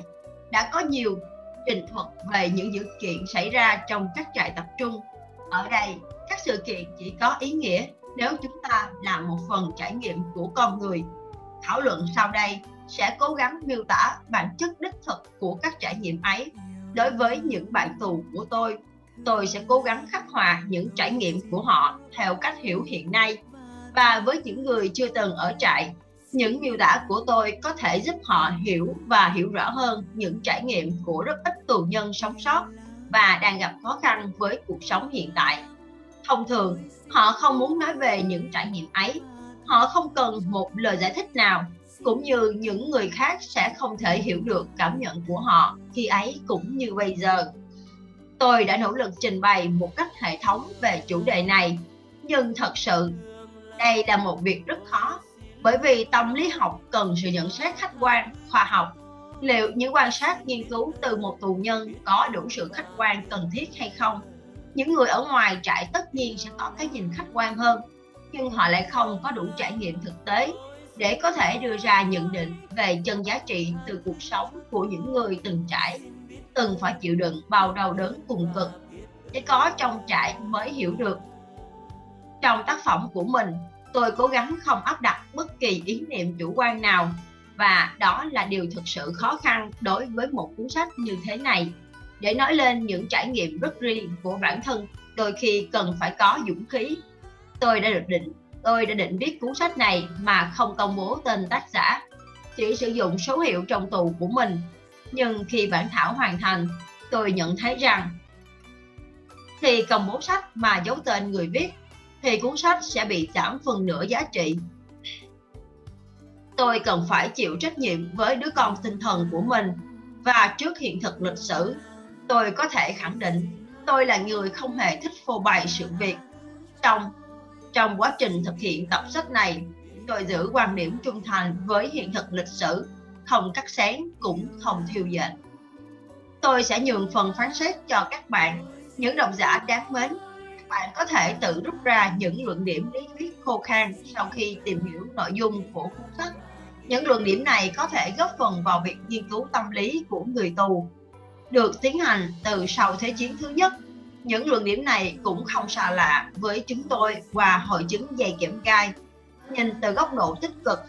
Đã có nhiều trình thuật về những sự kiện xảy ra trong các trại tập trung. Ở đây, các sự kiện chỉ có ý nghĩa nếu chúng ta là một phần trải nghiệm của con người. Thảo luận sau đây sẽ cố gắng miêu tả bản chất đích thực của các trải nghiệm ấy đối với những bạn tù của tôi tôi sẽ cố gắng khắc họa những trải nghiệm của họ theo cách hiểu hiện nay. Và với những người chưa từng ở trại, những miêu tả của tôi có thể giúp họ hiểu và hiểu rõ hơn những trải nghiệm của rất ít tù nhân sống sót và đang gặp khó khăn với cuộc sống hiện tại. Thông thường, họ không muốn nói về những trải nghiệm ấy. Họ không cần một lời giải thích nào cũng như những người khác sẽ không thể hiểu được cảm nhận của họ khi ấy cũng như bây giờ. Tôi đã nỗ lực trình bày một cách hệ thống về chủ đề này, nhưng thật sự, đây là một việc rất khó, bởi vì tâm lý học cần sự nhận xét khách quan, khoa học. Liệu những quan sát nghiên cứu từ một tù nhân có đủ sự khách quan cần thiết hay không? Những người ở ngoài trại tất nhiên sẽ có cái nhìn khách quan hơn, nhưng họ lại không có đủ trải nghiệm thực tế để có thể đưa ra nhận định về chân giá trị từ cuộc sống của những người từng trải, từng phải chịu đựng bao đau đớn cùng cực để có trong trải mới hiểu được. Trong tác phẩm của mình, tôi cố gắng không áp đặt bất kỳ ý niệm chủ quan nào và đó là điều thực sự khó khăn đối với một cuốn sách như thế này. Để nói lên những trải nghiệm rất riêng của bản thân, đôi khi cần phải có dũng khí. Tôi đã được định tôi đã định viết cuốn sách này mà không công bố tên tác giả chỉ sử dụng số hiệu trong tù của mình nhưng khi bản thảo hoàn thành tôi nhận thấy rằng khi công bố sách mà giấu tên người viết thì cuốn sách sẽ bị giảm phần nửa giá trị. Tôi cần phải chịu trách nhiệm với đứa con tinh thần của mình và trước hiện thực lịch sử, tôi có thể khẳng định tôi là người không hề thích phô bày sự việc. Trong trong quá trình thực hiện tập sách này, tôi giữ quan điểm trung thành với hiện thực lịch sử, không cắt xén cũng không thiêu dệt. Tôi sẽ nhường phần phán xét cho các bạn, những độc giả đáng mến. Các bạn có thể tự rút ra những luận điểm lý thuyết khô khan sau khi tìm hiểu nội dung của cuốn sách. Những luận điểm này có thể góp phần vào việc nghiên cứu tâm lý của người tù, được tiến hành từ sau Thế chiến thứ nhất những luận điểm này cũng không xa lạ với chúng tôi qua hội chứng dày kẽm gai. Nhìn từ góc độ tích cực,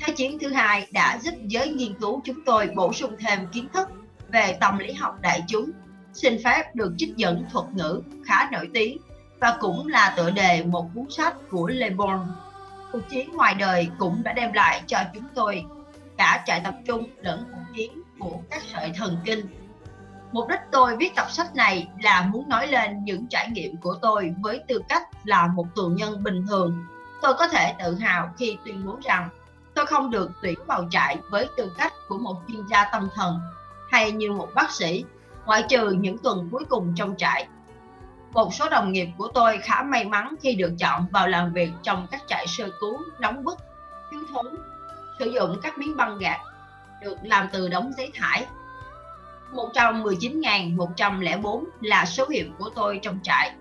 Thế chiến thứ hai đã giúp giới nghiên cứu chúng tôi bổ sung thêm kiến thức về tâm lý học đại chúng. Xin phép được trích dẫn thuật ngữ khá nổi tiếng và cũng là tựa đề một cuốn sách của Le Bon. Cuộc chiến ngoài đời cũng đã đem lại cho chúng tôi cả trại tập trung lẫn cuộc chiến của các sợi thần kinh Mục đích tôi viết tập sách này là muốn nói lên những trải nghiệm của tôi với tư cách là một tù nhân bình thường. Tôi có thể tự hào khi tuyên bố rằng tôi không được tuyển vào trại với tư cách của một chuyên gia tâm thần hay như một bác sĩ, ngoại trừ những tuần cuối cùng trong trại. Một số đồng nghiệp của tôi khá may mắn khi được chọn vào làm việc trong các trại sơ cứu đóng bức, thiếu thốn, sử dụng các miếng băng gạc được làm từ đống giấy thải 119.104 là số hiệu của tôi trong trại.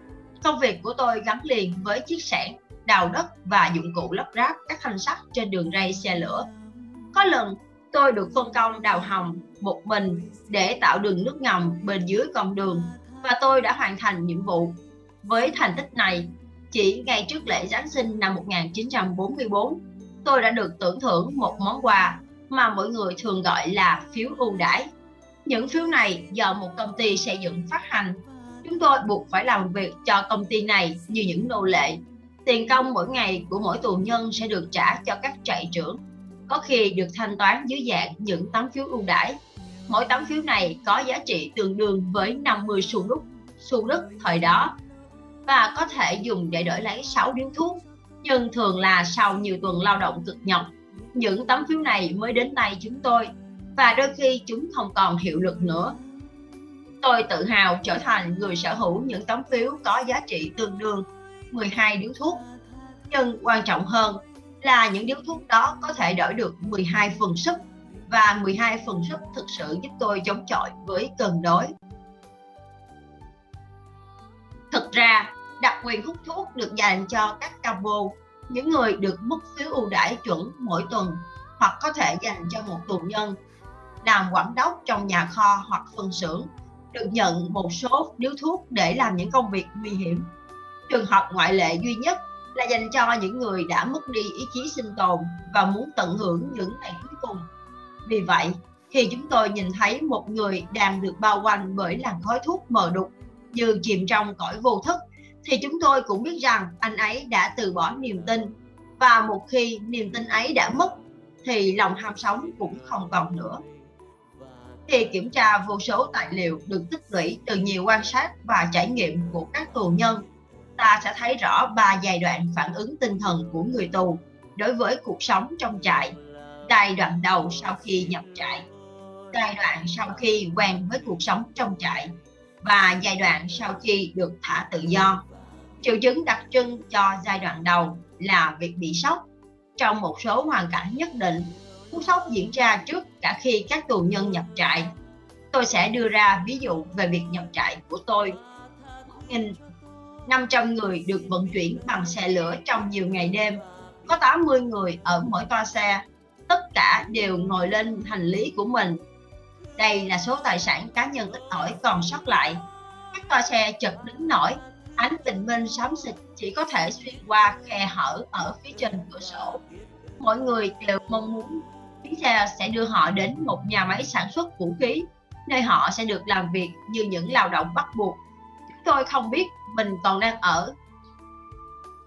Công việc của tôi gắn liền với chiếc xẻng, đào đất và dụng cụ lắp ráp các thanh sắt trên đường ray xe lửa. Có lần tôi được phân công đào hầm một mình để tạo đường nước ngầm bên dưới con đường và tôi đã hoàn thành nhiệm vụ. Với thành tích này, chỉ ngay trước lễ Giáng sinh năm 1944, tôi đã được tưởng thưởng một món quà mà mọi người thường gọi là phiếu ưu đãi những phiếu này do một công ty xây dựng phát hành. Chúng tôi buộc phải làm việc cho công ty này như những nô lệ. Tiền công mỗi ngày của mỗi tù nhân sẽ được trả cho các trại trưởng, có khi được thanh toán dưới dạng những tấm phiếu ưu đãi. Mỗi tấm phiếu này có giá trị tương đương với 50 xu đúc, xu đất thời đó và có thể dùng để đổi lấy 6 điếu thuốc, nhưng thường là sau nhiều tuần lao động cực nhọc. Những tấm phiếu này mới đến tay chúng tôi và đôi khi chúng không còn hiệu lực nữa. Tôi tự hào trở thành người sở hữu những tấm phiếu có giá trị tương đương 12 điếu thuốc. Nhưng quan trọng hơn là những điếu thuốc đó có thể đổi được 12 phần sức và 12 phần sức thực sự giúp tôi chống chọi với cơn đối. Thực ra, đặc quyền hút thuốc được dành cho các cabo, những người được mức phiếu ưu đãi chuẩn mỗi tuần hoặc có thể dành cho một tù nhân làm quản đốc trong nhà kho hoặc phân xưởng được nhận một số điếu thuốc để làm những công việc nguy hiểm. Trường hợp ngoại lệ duy nhất là dành cho những người đã mất đi ý chí sinh tồn và muốn tận hưởng những ngày cuối cùng. Vì vậy, khi chúng tôi nhìn thấy một người đang được bao quanh bởi làn khói thuốc mờ đục như chìm trong cõi vô thức, thì chúng tôi cũng biết rằng anh ấy đã từ bỏ niềm tin. Và một khi niềm tin ấy đã mất, thì lòng ham sống cũng không còn nữa thì kiểm tra vô số tài liệu được tích lũy từ nhiều quan sát và trải nghiệm của các tù nhân, ta sẽ thấy rõ ba giai đoạn phản ứng tinh thần của người tù đối với cuộc sống trong trại. Giai đoạn đầu sau khi nhập trại, giai đoạn sau khi quen với cuộc sống trong trại và giai đoạn sau khi được thả tự do. Triệu chứng đặc trưng cho giai đoạn đầu là việc bị sốc trong một số hoàn cảnh nhất định cú sốc diễn ra trước cả khi các tù nhân nhập trại. Tôi sẽ đưa ra ví dụ về việc nhập trại của tôi. 500 người được vận chuyển bằng xe lửa trong nhiều ngày đêm. Có 80 người ở mỗi toa xe. Tất cả đều ngồi lên hành lý của mình. Đây là số tài sản cá nhân ít ỏi còn sót lại. Các toa xe chật đứng nổi. Ánh bình minh xám xịt chỉ có thể xuyên qua khe hở ở phía trên cửa sổ. Mọi người đều mong muốn chúng xe sẽ đưa họ đến một nhà máy sản xuất vũ khí, nơi họ sẽ được làm việc như những lao động bắt buộc. Chúng tôi không biết mình còn đang ở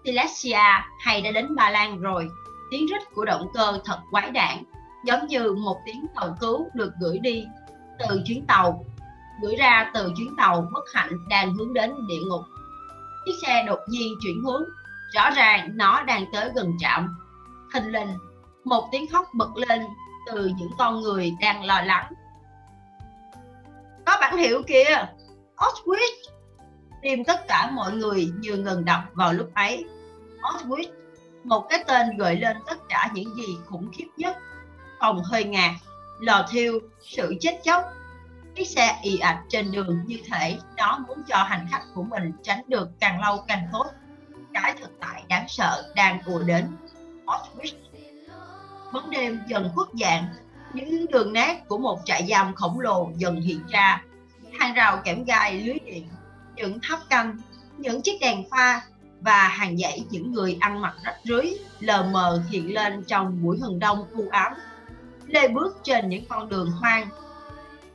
Silesia hay đã đến Ba Lan rồi. Tiếng rít của động cơ thật quái đản, giống như một tiếng cầu cứu được gửi đi từ chuyến tàu, gửi ra từ chuyến tàu bất hạnh đang hướng đến địa ngục. Chiếc xe đột nhiên chuyển hướng, rõ ràng nó đang tới gần trạm. Hình linh một tiếng khóc bật lên từ những con người đang lo lắng có bản hiệu kìa Auschwitz tìm tất cả mọi người như ngừng đọc vào lúc ấy Auschwitz, một cái tên gợi lên tất cả những gì khủng khiếp nhất. Phòng hơi ngạt, lò thiêu, sự chết chóc. Chiếc xe ì ạch trên đường như thể nó muốn cho hành khách của mình tránh được càng lâu càng tốt. Cái thực tại đáng sợ đang ùa đến. Auschwitz. Bóng đêm dần khuất dạng, những đường nét của một trại giam khổng lồ dần hiện ra. Hàng rào kẽm gai lưới điện, những tháp canh, những chiếc đèn pha và hàng dãy những người ăn mặc rách rưới lờ mờ hiện lên trong buổi hừng đông u ám. Lê bước trên những con đường hoang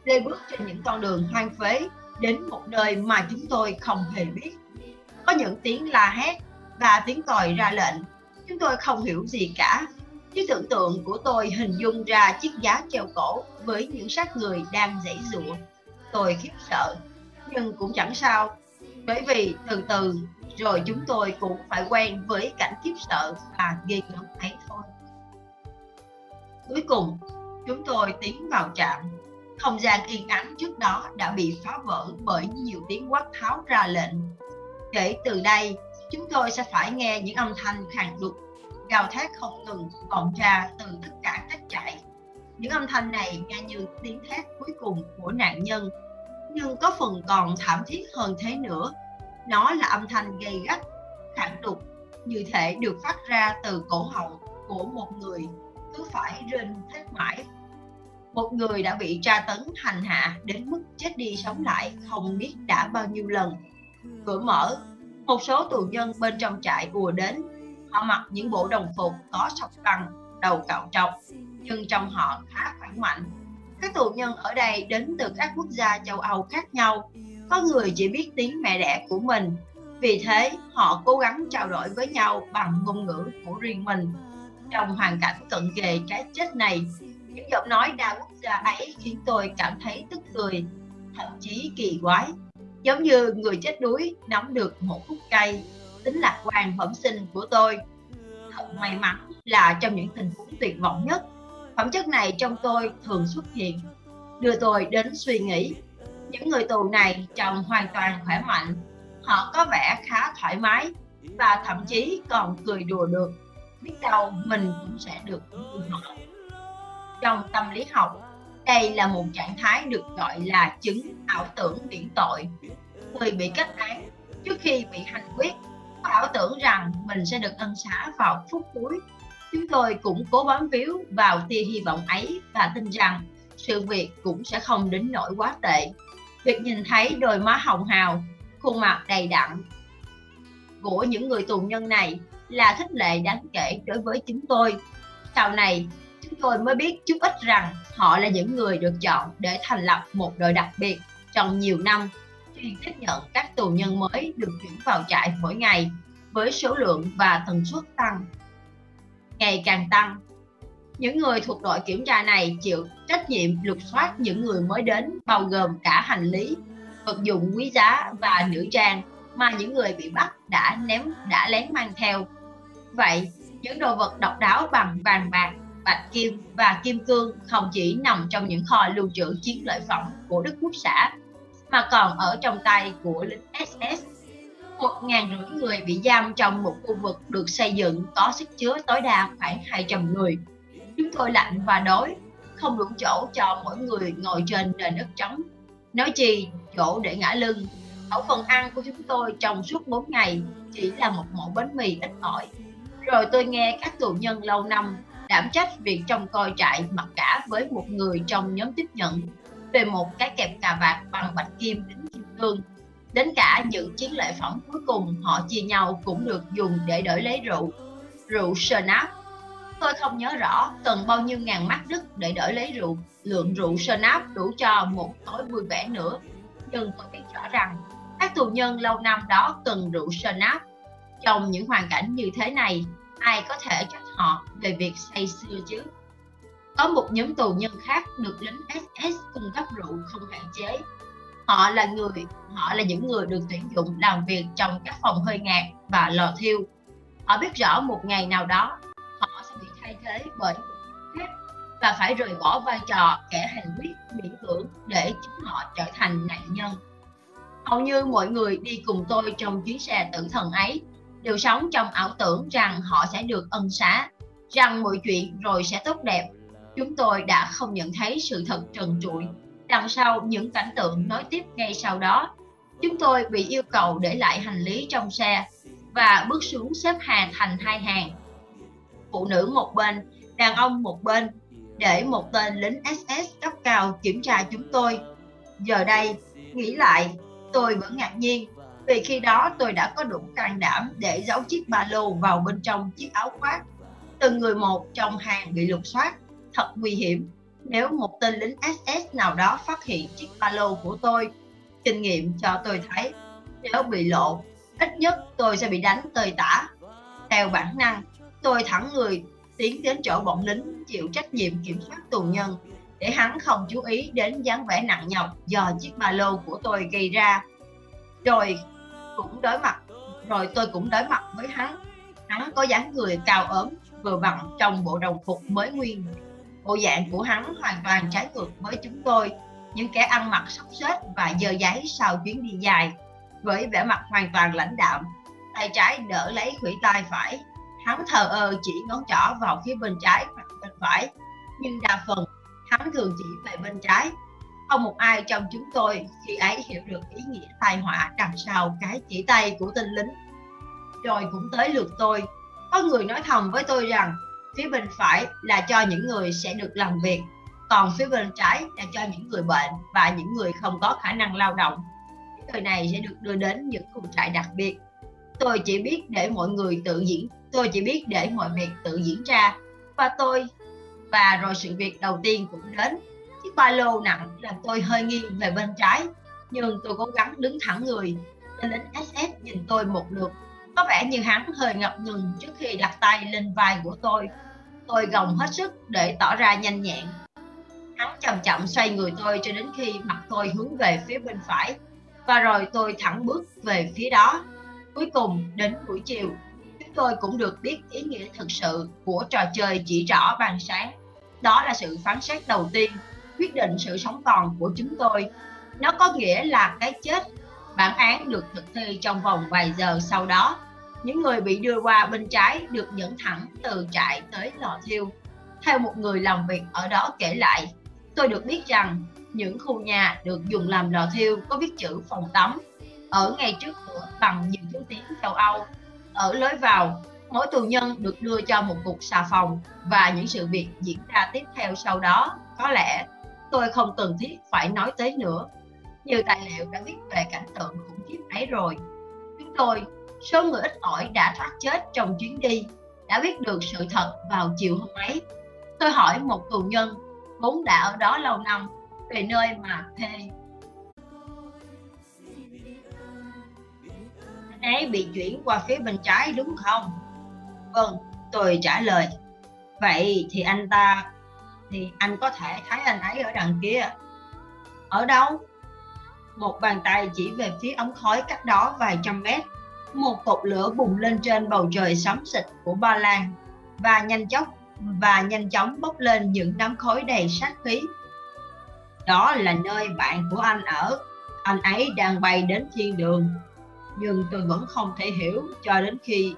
lê bước trên những con đường hoang phế đến một nơi mà chúng tôi không hề biết. Có những tiếng la hét và tiếng còi ra lệnh chúng tôi không hiểu gì cả chứ tưởng tượng của tôi hình dung ra chiếc giá treo cổ với những xác người đang dãy dụa tôi khiếp sợ, nhưng cũng chẳng sao. Bởi vì từ từ, rồi chúng tôi cũng phải quen với cảnh khiếp sợ và ghê gớm ấy thôi. Cuối cùng, chúng tôi tiến vào trạm. Không gian yên ắng trước đó đã bị phá vỡ bởi nhiều tiếng quát tháo ra lệnh. Kể từ đây, chúng tôi sẽ phải nghe những âm thanh khàn đục gào thét không ngừng vọng ra từ tất cả các trại. Những âm thanh này nghe như tiếng thét cuối cùng của nạn nhân, nhưng có phần còn thảm thiết hơn thế nữa. Nó là âm thanh gây gắt khản đục, như thể được phát ra từ cổ họng của một người cứ phải rên thét mãi. Một người đã bị tra tấn hành hạ đến mức chết đi sống lại không biết đã bao nhiêu lần. Cửa mở, một số tù nhân bên trong trại ùa đến họ mặc những bộ đồng phục có sọc bằng, đầu cạo trọc, nhưng trong họ khá khỏe mạnh. Các tù nhân ở đây đến từ các quốc gia châu âu khác nhau. Có người chỉ biết tiếng mẹ đẻ của mình. Vì thế, họ cố gắng trao đổi với nhau bằng ngôn ngữ của riêng mình. Trong hoàn cảnh cận kề cái chết này, những giọng nói đa quốc gia ấy khiến tôi cảm thấy tức cười, thậm chí kỳ quái. Giống như người chết đuối nắm được một khúc cây tính lạc quan bẩm sinh của tôi. Thật may mắn là trong những tình huống tuyệt vọng nhất, phẩm chất này trong tôi thường xuất hiện, đưa tôi đến suy nghĩ. Những người tù này trông hoàn toàn khỏe mạnh, họ có vẻ khá thoải mái và thậm chí còn cười đùa được. Biết đâu mình cũng sẽ được như họ. Trong tâm lý học, đây là một trạng thái được gọi là chứng ảo tưởng miễn tội. Người bị kết án trước khi bị hành quyết ảo tưởng rằng mình sẽ được ân xá vào phút cuối. Chúng tôi cũng cố bám víu vào tia hy vọng ấy và tin rằng sự việc cũng sẽ không đến nỗi quá tệ. Việc nhìn thấy đôi má hồng hào, khuôn mặt đầy đặn của những người tù nhân này là khích lệ đáng kể đối với chúng tôi. Sau này, chúng tôi mới biết chút ít rằng họ là những người được chọn để thành lập một đội đặc biệt trong nhiều năm chuyên tiếp nhận các tù nhân mới được chuyển vào trại mỗi ngày với số lượng và tần suất tăng. Ngày càng tăng, những người thuộc đội kiểm tra này chịu trách nhiệm lục soát những người mới đến, bao gồm cả hành lý, vật dụng quý giá và nữ trang mà những người bị bắt đã ném, đã lén mang theo. Vậy, những đồ vật độc đáo bằng vàng bạc, bạch kim và kim cương không chỉ nằm trong những kho lưu trữ chiến lợi phẩm của Đức Quốc xã mà còn ở trong tay của lính SS. Một ngàn rưỡi người bị giam trong một khu vực được xây dựng có sức chứa tối đa khoảng 200 người. Chúng tôi lạnh và đói, không đủ chỗ cho mỗi người ngồi trên nền đất trống. Nói chi, chỗ để ngã lưng. Khẩu phần ăn của chúng tôi trong suốt 4 ngày chỉ là một mẫu bánh mì ít ỏi. Rồi tôi nghe các tù nhân lâu năm đảm trách việc trông coi trại mặc cả với một người trong nhóm tiếp nhận về một cái kẹp cà vạt bằng bạch kim đến kim cương. Đến cả những chiến lợi phẩm cuối cùng, họ chia nhau cũng được dùng để đổi lấy rượu. Rượu Sernap tôi không nhớ rõ cần bao nhiêu ngàn mắt đức để đổi lấy rượu. Lượng rượu Sernap đủ cho một tối vui vẻ nữa. Nhưng tôi biết rõ rằng, các tù nhân lâu năm đó cần rượu Sernap trong những hoàn cảnh như thế này, ai có thể trách họ về việc say xưa chứ? Có một nhóm tù nhân khác được lính SS cung cấp rượu không hạn chế. Họ là người họ là những người được tuyển dụng làm việc trong các phòng hơi ngạt và lò thiêu. Họ biết rõ một ngày nào đó họ sẽ bị thay thế bởi khác và phải rời bỏ vai trò kẻ hành quyết miễn cưỡng để chúng họ trở thành nạn nhân. Hầu như mọi người đi cùng tôi trong chuyến xe tử thần ấy đều sống trong ảo tưởng rằng họ sẽ được ân xá, rằng mọi chuyện rồi sẽ tốt đẹp. Chúng tôi đã không nhận thấy sự thật trần trụi. Đằng sau những cảnh tượng nói tiếp ngay sau đó, chúng tôi bị yêu cầu để lại hành lý trong xe và bước xuống xếp hàng thành hai hàng. Phụ nữ một bên, đàn ông một bên, để một tên lính SS cấp cao kiểm tra chúng tôi. Giờ đây, nghĩ lại, tôi vẫn ngạc nhiên vì khi đó tôi đã có đủ can đảm để giấu chiếc ba lô vào bên trong chiếc áo khoác. Từng người một trong hàng bị lục soát, thật nguy hiểm. Nếu một tên lính SS nào đó phát hiện chiếc ba lô của tôi, kinh nghiệm cho tôi thấy nếu bị lộ, ít nhất tôi sẽ bị đánh tơi tả. Theo bản năng, tôi thẳng người tiến đến chỗ bọn lính chịu trách nhiệm kiểm soát tù nhân để hắn không chú ý đến dáng vẻ nặng nhọc do chiếc ba lô của tôi gây ra. Rồi cũng đối mặt, rồi tôi cũng đối mặt với hắn. Hắn có dáng người cao ốm, vừa vặn trong bộ đồng phục mới nguyên. Bộ dạng của hắn hoàn toàn trái ngược với chúng tôi, những kẻ ăn mặc sắp xếp và dơ giấy sau chuyến đi dài, với vẻ mặt hoàn toàn lãnh đạm, tay trái đỡ lấy khuỷu tay phải. Hắn thờ ơ chỉ ngón trỏ vào phía bên trái hoặc bên phải. Nhưng đa phần hắn thường chỉ về bên trái. Không một ai trong chúng tôi khi ấy hiểu được ý nghĩa tai họa đằng sau cái chỉ tay của tên lính. Rồi cũng tới lượt tôi. Có người nói thầm với tôi rằng phía bên phải là cho những người sẽ được làm việc, còn phía bên trái là cho những người bệnh và những người không có khả năng lao động. Những người này sẽ được đưa đến những khu trại đặc biệt. Tôi chỉ biết để mọi người tự diễn, tôi chỉ biết để mọi việc tự diễn ra. Và tôi, và rồi sự việc đầu tiên cũng đến. Chiếc ba lô nặng làm tôi hơi nghiêng về bên trái, nhưng tôi cố gắng đứng thẳng người tên lính SS nhìn tôi một lượt. Có vẻ như hắn hơi ngập ngừng trước khi đặt tay lên vai của tôi tôi gồng hết sức để tỏ ra nhanh nhẹn hắn chậm chậm xoay người tôi cho đến khi mặt tôi hướng về phía bên phải và rồi tôi thẳng bước về phía đó cuối cùng đến buổi chiều chúng tôi cũng được biết ý nghĩa thực sự của trò chơi chỉ rõ ban sáng. Đó là sự phán xét đầu tiên, quyết định sự sống còn của chúng tôi. Nó có nghĩa là cái chết. Bản án được thực thi trong vòng vài giờ sau đó. Những người bị đưa qua bên trái được dẫn thẳng từ trại tới lò thiêu. Theo một người làm việc ở đó kể lại, tôi được biết rằng những khu nhà được dùng làm lò thiêu có viết chữ phòng tắm ở ngay trước cửa bằng nhiều thứ tiếng châu Âu ở lối vào, mỗi tù nhân được đưa cho một cục xà phòng và những sự việc diễn ra tiếp theo sau đó có lẽ tôi không cần thiết phải nói tới nữa. Nhiều tài liệu đã viết về cảnh tượng khủng khiếp ấy rồi. Chúng tôi, số người ít ỏi đã thoát chết trong chuyến đi, đã biết được sự thật vào chiều hôm ấy. Tôi hỏi một tù nhân vốn đã ở đó lâu năm về nơi mà anh ấy bị chuyển qua phía bên trái đúng không? Vâng, tôi trả lời. Vậy thì anh ta, thì anh có thể thấy anh ấy ở đằng kia. Ở đâu? Một bàn tay chỉ về phía ống khói cách đó vài trăm mét. Một cột lửa bùng lên trên bầu trời sấm xịt của Ba Lan và nhanh chóng, và nhanh chóng bốc lên những đám khói đầy sát khí. Đó là nơi bạn của anh ở. Anh ấy đang bay đến thiên đường, nhưng tôi vẫn không thể hiểu cho đến khi,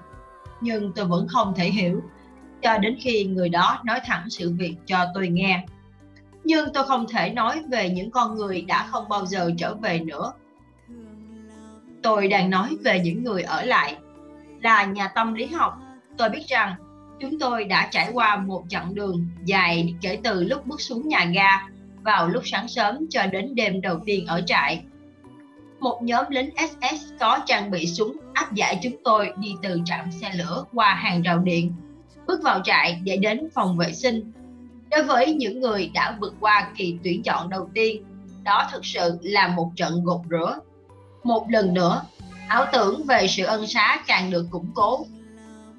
nhưng tôi vẫn không thể hiểu cho đến khi người đó nói thẳng sự việc cho tôi nghe nhưng tôi không thể nói về những con người đã không bao giờ trở về nữa tôi đang nói về những người ở lại là nhà tâm lý học tôi biết rằng chúng tôi đã trải qua một chặng đường dài kể từ lúc bước xuống nhà ga vào lúc sáng sớm cho đến đêm đầu tiên ở trại một nhóm lính SS có trang bị súng áp giải chúng tôi đi từ trạm xe lửa qua hàng rào điện, bước vào trại để đến phòng vệ sinh. Đối với những người đã vượt qua kỳ tuyển chọn đầu tiên, đó thực sự là một trận gột rửa. Một lần nữa, ảo tưởng về sự ân xá càng được củng cố.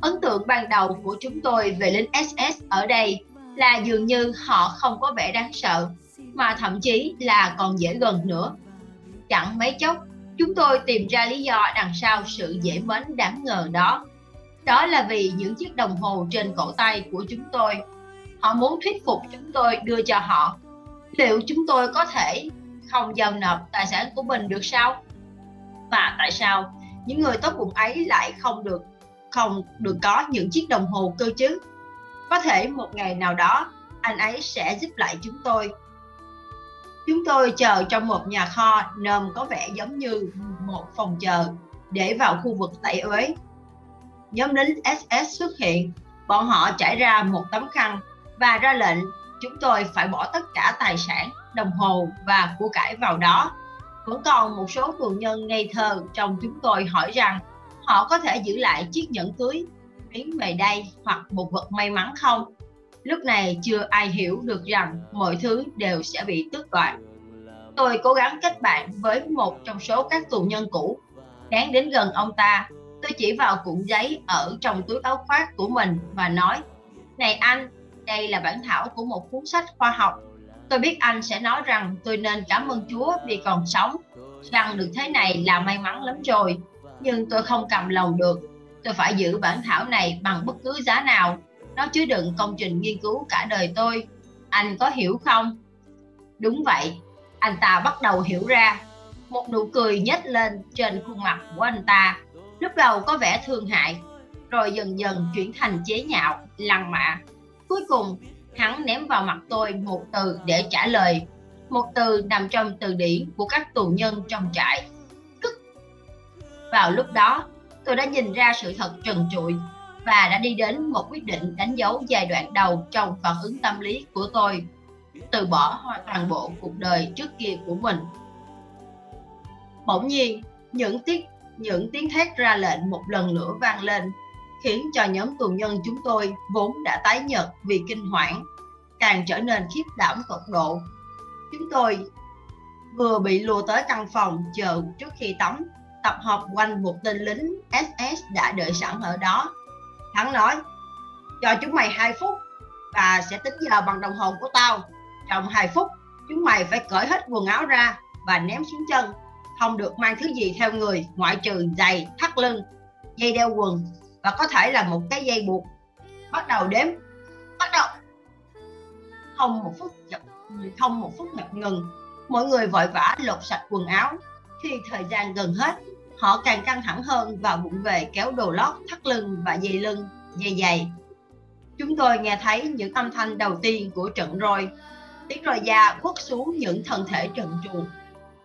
Ấn tượng ban đầu của chúng tôi về lính SS ở đây là dường như họ không có vẻ đáng sợ, mà thậm chí là còn dễ gần nữa Chẳng mấy chốc, chúng tôi tìm ra lý do đằng sau sự dễ mến đáng ngờ đó. Đó là vì những chiếc đồng hồ trên cổ tay của chúng tôi. Họ muốn thuyết phục chúng tôi đưa cho họ. Liệu chúng tôi có thể không giao nộp tài sản của mình được sao? Và tại sao những người tốt bụng ấy lại không được không được có những chiếc đồng hồ cơ chứ? Có thể một ngày nào đó anh ấy sẽ giúp lại chúng tôi. Chúng tôi chờ trong một nhà kho nôm có vẻ giống như một phòng chờ để vào khu vực tẩy uế. Nhóm lính SS xuất hiện, bọn họ trải ra một tấm khăn và ra lệnh chúng tôi phải bỏ tất cả tài sản, đồng hồ và của cải vào đó. Vẫn còn một số tù nhân ngây thơ trong chúng tôi hỏi rằng họ có thể giữ lại chiếc nhẫn cưới, miếng về đây hoặc một vật may mắn không? Lúc này chưa ai hiểu được rằng mọi thứ đều sẽ bị tước đoạt. Tôi cố gắng kết bạn với một trong số các tù nhân cũ. Đáng đến gần ông ta, tôi chỉ vào cuộn giấy ở trong túi áo khoác của mình và nói Này anh, đây là bản thảo của một cuốn sách khoa học. Tôi biết anh sẽ nói rằng tôi nên cảm ơn Chúa vì còn sống, rằng được thế này là may mắn lắm rồi. Nhưng tôi không cầm lòng được. Tôi phải giữ bản thảo này bằng bất cứ giá nào. Nó chứa đựng công trình nghiên cứu cả đời tôi. Anh có hiểu không? Đúng vậy, anh ta bắt đầu hiểu ra. Một nụ cười nhếch lên trên khuôn mặt của anh ta. Lúc đầu có vẻ thương hại, rồi dần dần chuyển thành chế nhạo, lăng mạ Cuối cùng, hắn ném vào mặt tôi một từ để trả lời. Một từ nằm trong từ điển của các tù nhân trong trại. Cức. Vào lúc đó, tôi đã nhìn ra sự thật trần trụi và đã đi đến một quyết định đánh dấu giai đoạn đầu trong phản ứng tâm lý của tôi. Từ bỏ hoàn toàn bộ cuộc đời trước kia của mình. Bỗng nhiên, những tiếng những tiếng thét ra lệnh một lần nữa vang lên khiến cho nhóm tù nhân chúng tôi vốn đã tái nhợt vì kinh hoảng càng trở nên khiếp đảm tột độ. Chúng tôi vừa bị lùa tới căn phòng chờ trước khi tắm, tập hợp quanh một tên lính SS đã đợi sẵn ở đó. Hắn nói, cho chúng mày 2 phút và sẽ tính giờ bằng đồng hồ của tao. Trong 2 phút, chúng mày phải cởi hết quần áo ra và ném xuống chân. Không được mang thứ gì theo người ngoại trừ giày, thắt lưng, dây đeo quần và có thể là một cái dây buộc bắt đầu đếm, bắt đầu không một phút không một phút ngập ngừng. Mọi người vội vã lột sạch quần áo. Khi thời gian gần hết, họ càng căng thẳng hơn và bụng về kéo đồ lót thắt lưng và dây lưng, dây dày chúng tôi nghe thấy những âm thanh đầu tiên của trận roi. Tiếng roi da khuất xuống những thân thể trần truồng.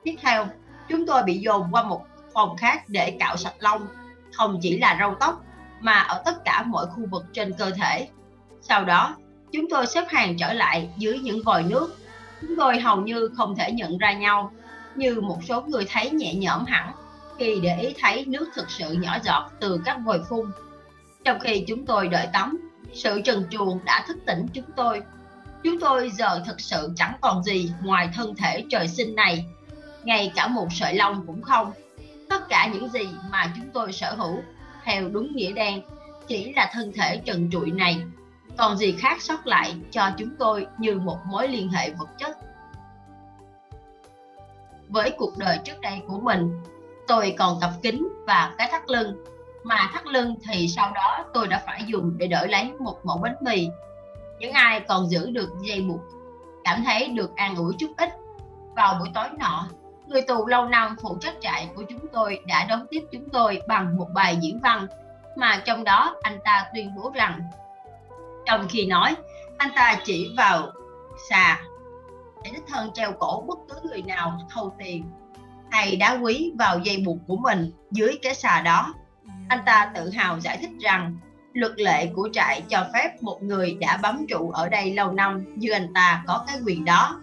Tiếp theo, chúng tôi bị dồn qua một phòng khác để cạo sạch lông. Không chỉ là râu tóc mà ở tất cả mọi khu vực trên cơ thể. Sau đó, chúng tôi xếp hàng trở lại dưới những vòi nước. Chúng tôi hầu như không thể nhận ra nhau, như một số người thấy nhẹ nhõm hẳn khi để ý thấy nước thực sự nhỏ giọt từ các vòi phun. Trong khi chúng tôi đợi tắm, sự trần truồng đã thức tỉnh chúng tôi. Chúng tôi giờ thực sự chẳng còn gì ngoài thân thể trời sinh này, ngay cả một sợi lông cũng không. Tất cả những gì mà chúng tôi sở hữu theo đúng nghĩa đen, chỉ là thân thể trần trụi này. Còn gì khác sót lại cho chúng tôi như một mối liên hệ vật chất. Với cuộc đời trước đây của mình, tôi còn cặp kính và cái thắt lưng. Mà thắt lưng thì sau đó tôi đã phải dùng để đỡ lấy một mẫu bánh mì. Những ai còn giữ được dây buộc, cảm thấy được an ủi chút ít vào buổi tối nọ người tù lâu năm phụ trách trại của chúng tôi đã đón tiếp chúng tôi bằng một bài diễn văn, mà trong đó anh ta tuyên bố rằng, trong khi nói, anh ta chỉ vào xà, để đích thân treo cổ bất cứ người nào thâu tiền hay đá quý vào dây buộc của mình dưới cái xà đó. Anh ta tự hào giải thích rằng, luật lệ của trại cho phép một người đã bám trụ ở đây lâu năm như anh ta có cái quyền đó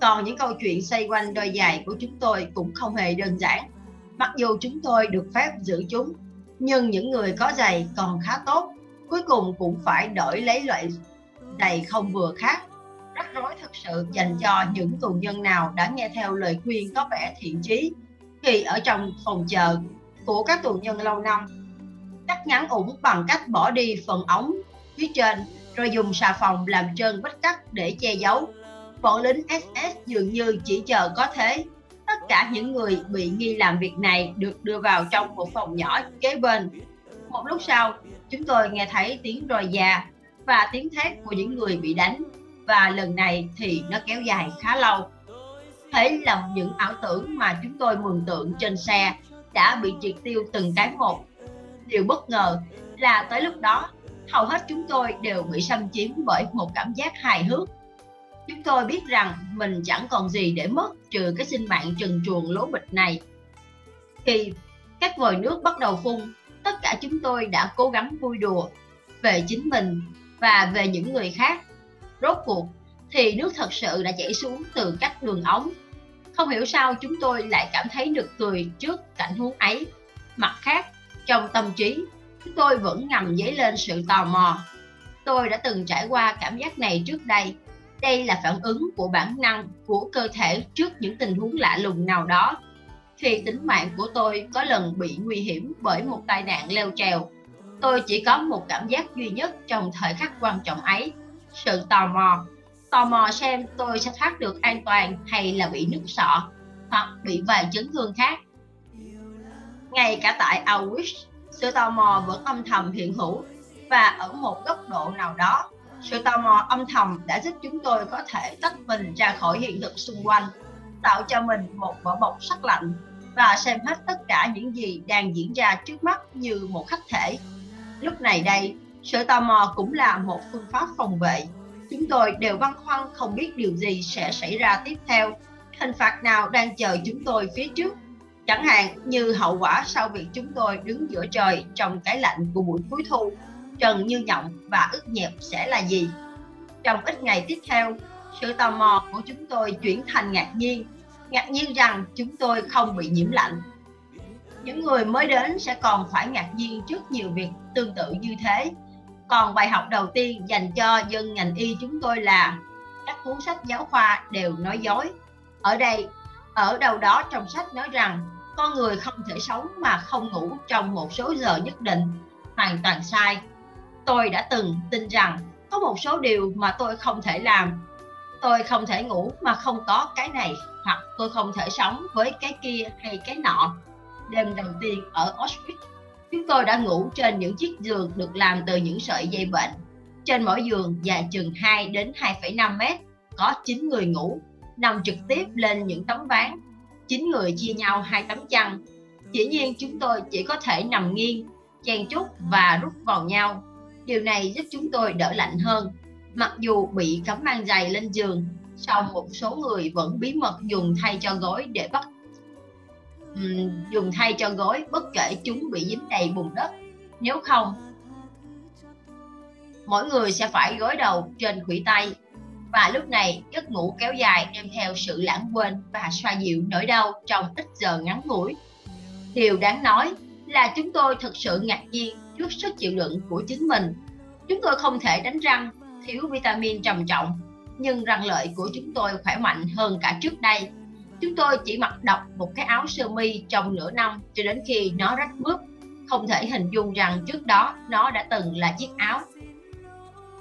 còn những câu chuyện xoay quanh đôi giày của chúng tôi cũng không hề đơn giản. Mặc dù chúng tôi được phép giữ chúng, nhưng những người có giày còn khá tốt, cuối cùng cũng phải đổi lấy loại giày không vừa khác. Rắc rối thực sự dành cho những tù nhân nào đã nghe theo lời khuyên có vẻ thiện chí khi ở trong phòng chờ của các tù nhân lâu năm. Cắt ngắn ủng bằng cách bỏ đi phần ống phía trên rồi dùng xà phòng làm trơn vết cắt để che giấu bọn lính SS dường như chỉ chờ có thế. Tất cả những người bị nghi làm việc này được đưa vào trong một phòng nhỏ kế bên. Một lúc sau, chúng tôi nghe thấy tiếng roi da và tiếng thét của những người bị đánh và lần này thì nó kéo dài khá lâu. Thế là những ảo tưởng mà chúng tôi mường tượng trên xe đã bị triệt tiêu từng cái một. Điều bất ngờ là tới lúc đó hầu hết chúng tôi đều bị xâm chiếm bởi một cảm giác hài hước chúng tôi biết rằng mình chẳng còn gì để mất trừ cái sinh mạng trần truồng lố bịch này. Khi các vòi nước bắt đầu phun, tất cả chúng tôi đã cố gắng vui đùa về chính mình và về những người khác. Rốt cuộc thì nước thật sự đã chảy xuống từ các đường ống. Không hiểu sao chúng tôi lại cảm thấy được cười trước cảnh huống ấy. Mặt khác, trong tâm trí, chúng tôi vẫn ngầm dấy lên sự tò mò. Tôi đã từng trải qua cảm giác này trước đây đây là phản ứng của bản năng của cơ thể trước những tình huống lạ lùng nào đó. Khi tính mạng của tôi có lần bị nguy hiểm bởi một tai nạn leo trèo, tôi chỉ có một cảm giác duy nhất trong thời khắc quan trọng ấy, sự tò mò. Tò mò xem tôi sẽ thoát được an toàn hay là bị nứt sọ hoặc bị vài chấn thương khác. Ngay cả tại Auschwitz, sự tò mò vẫn âm thầm hiện hữu và ở một góc độ nào đó sự tò mò âm thầm đã giúp chúng tôi có thể tách mình ra khỏi hiện thực xung quanh, tạo cho mình một vỏ bọc sắc lạnh và xem hết tất cả những gì đang diễn ra trước mắt như một khách thể. Lúc này đây sự tò mò cũng là một phương pháp phòng vệ. Chúng tôi đều băn khoăn không biết điều gì sẽ xảy ra tiếp theo. Hình phạt nào đang chờ chúng tôi phía trước? Chẳng hạn như hậu quả sau việc chúng tôi đứng giữa trời trong cái lạnh của buổi cuối thu trần như nhộng và ức nhẹp sẽ là gì? Trong ít ngày tiếp theo, sự tò mò của chúng tôi chuyển thành ngạc nhiên ngạc nhiên rằng chúng tôi không bị nhiễm lạnh. Những người mới đến sẽ còn phải ngạc nhiên trước nhiều việc tương tự như thế. Còn bài học đầu tiên dành cho dân ngành y chúng tôi là các cuốn sách giáo khoa đều nói dối. Ở đây, ở đâu đó trong sách nói rằng, con người không thể sống mà không ngủ trong một số giờ nhất định, hoàn toàn sai tôi đã từng tin rằng có một số điều mà tôi không thể làm. Tôi không thể ngủ mà không có cái này hoặc tôi không thể sống với cái kia hay cái nọ. Đêm đầu tiên ở Auschwitz chúng tôi đã ngủ trên những chiếc giường được làm từ những sợi dây bệnh. Trên mỗi giường dài chừng 2 đến 2,5 mét có 9 người ngủ nằm trực tiếp lên những tấm ván. 9 người chia nhau hai tấm chăn. Dĩ nhiên chúng tôi chỉ có thể nằm nghiêng chen chúc và rút vào nhau điều này giúp chúng tôi đỡ lạnh hơn. Mặc dù bị cấm mang giày lên giường song một số người vẫn bí mật dùng thay cho gối để bắt um, dùng thay cho gối bất kể chúng bị dính đầy bùn đất. Nếu không mỗi người sẽ phải gối đầu trên khuỷu tay. Và lúc này giấc ngủ kéo dài đem theo sự lãng quên và xoa dịu nỗi đau trong ít giờ ngắn ngủi. Điều đáng nói là chúng tôi thực sự ngạc nhiên trước sức chịu đựng của chính mình. Chúng tôi không thể đánh răng, thiếu vitamin trầm trọng, nhưng răng lợi của chúng tôi khỏe mạnh hơn cả trước đây. Chúng tôi chỉ mặc độc một cái áo sơ mi trong nửa năm cho đến khi nó rách mướp. Không thể hình dung rằng trước đó nó đã từng là chiếc áo.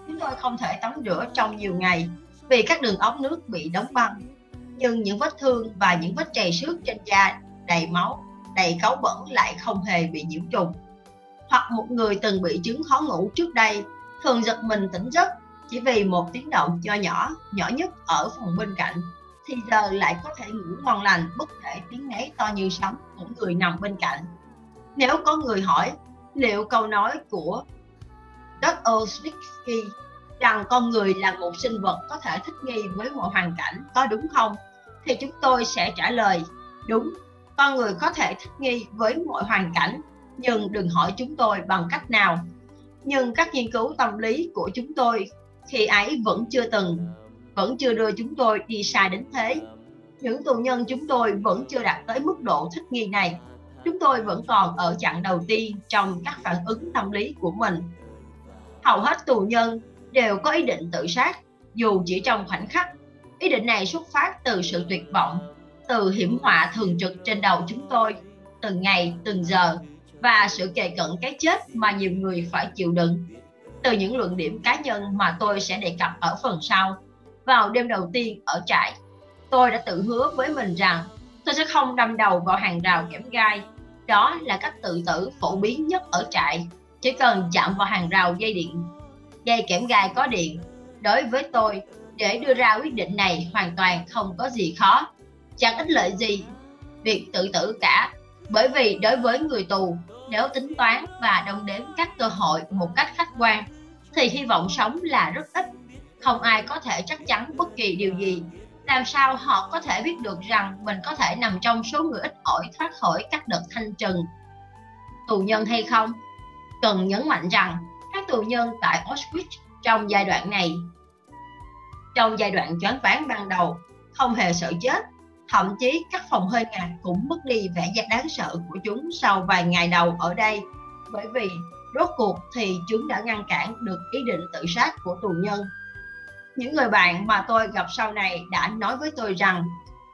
Chúng tôi không thể tắm rửa trong nhiều ngày vì các đường ống nước bị đóng băng. Nhưng những vết thương và những vết chày xước trên da đầy máu, đầy cáu bẩn lại không hề bị nhiễm trùng hoặc một người từng bị chứng khó ngủ trước đây, thường giật mình tỉnh giấc chỉ vì một tiếng động nho nhỏ nhỏ nhất ở phòng bên cạnh, thì giờ lại có thể ngủ ngon lành, bất kể tiếng ngáy to như sấm của người nằm bên cạnh. Nếu có người hỏi, liệu câu nói của Dostoevsky rằng con người là một sinh vật có thể thích nghi với mọi hoàn cảnh có đúng không, thì chúng tôi sẽ trả lời, đúng, con người có thể thích nghi với mọi hoàn cảnh nhưng đừng hỏi chúng tôi bằng cách nào. Nhưng các nghiên cứu tâm lý của chúng tôi khi ấy vẫn chưa từng, vẫn chưa đưa chúng tôi đi sai đến thế. Những tù nhân chúng tôi vẫn chưa đạt tới mức độ thích nghi này. Chúng tôi vẫn còn ở chặng đầu tiên trong các phản ứng tâm lý của mình. Hầu hết tù nhân đều có ý định tự sát, dù chỉ trong khoảnh khắc. Ý định này xuất phát từ sự tuyệt vọng, từ hiểm họa thường trực trên đầu chúng tôi từng ngày, từng giờ và sự kề cận cái chết mà nhiều người phải chịu đựng. Từ những luận điểm cá nhân mà tôi sẽ đề cập ở phần sau. Vào đêm đầu tiên ở trại, tôi đã tự hứa với mình rằng tôi sẽ không đâm đầu vào hàng rào kẽm gai. Đó là cách tự tử phổ biến nhất ở trại. Chỉ cần chạm vào hàng rào dây điện, dây kẽm gai có điện. Đối với tôi, để đưa ra quyết định này hoàn toàn không có gì khó. Chẳng ích lợi gì việc tự tử cả. Bởi vì đối với người tù nếu tính toán và đong đếm các cơ hội một cách khách quan. Thì hy vọng sống là rất ít. Không ai có thể chắc chắn bất kỳ điều gì. Làm sao họ có thể biết được rằng mình có thể nằm trong số người ít ỏi thoát khỏi các đợt thanh trừng? Tù nhân hay không? Cần nhấn mạnh rằng các tù nhân tại Auschwitz trong giai đoạn này, trong giai đoạn choáng váng ban đầu, không hề sợ chết thậm chí các phòng hơi ngạt cũng mất đi vẻ giác đáng sợ của chúng sau vài ngày đầu ở đây. Bởi vì rốt cuộc thì chúng đã ngăn cản được ý định tự sát của tù nhân. Những người bạn mà tôi gặp sau này đã nói với tôi rằng,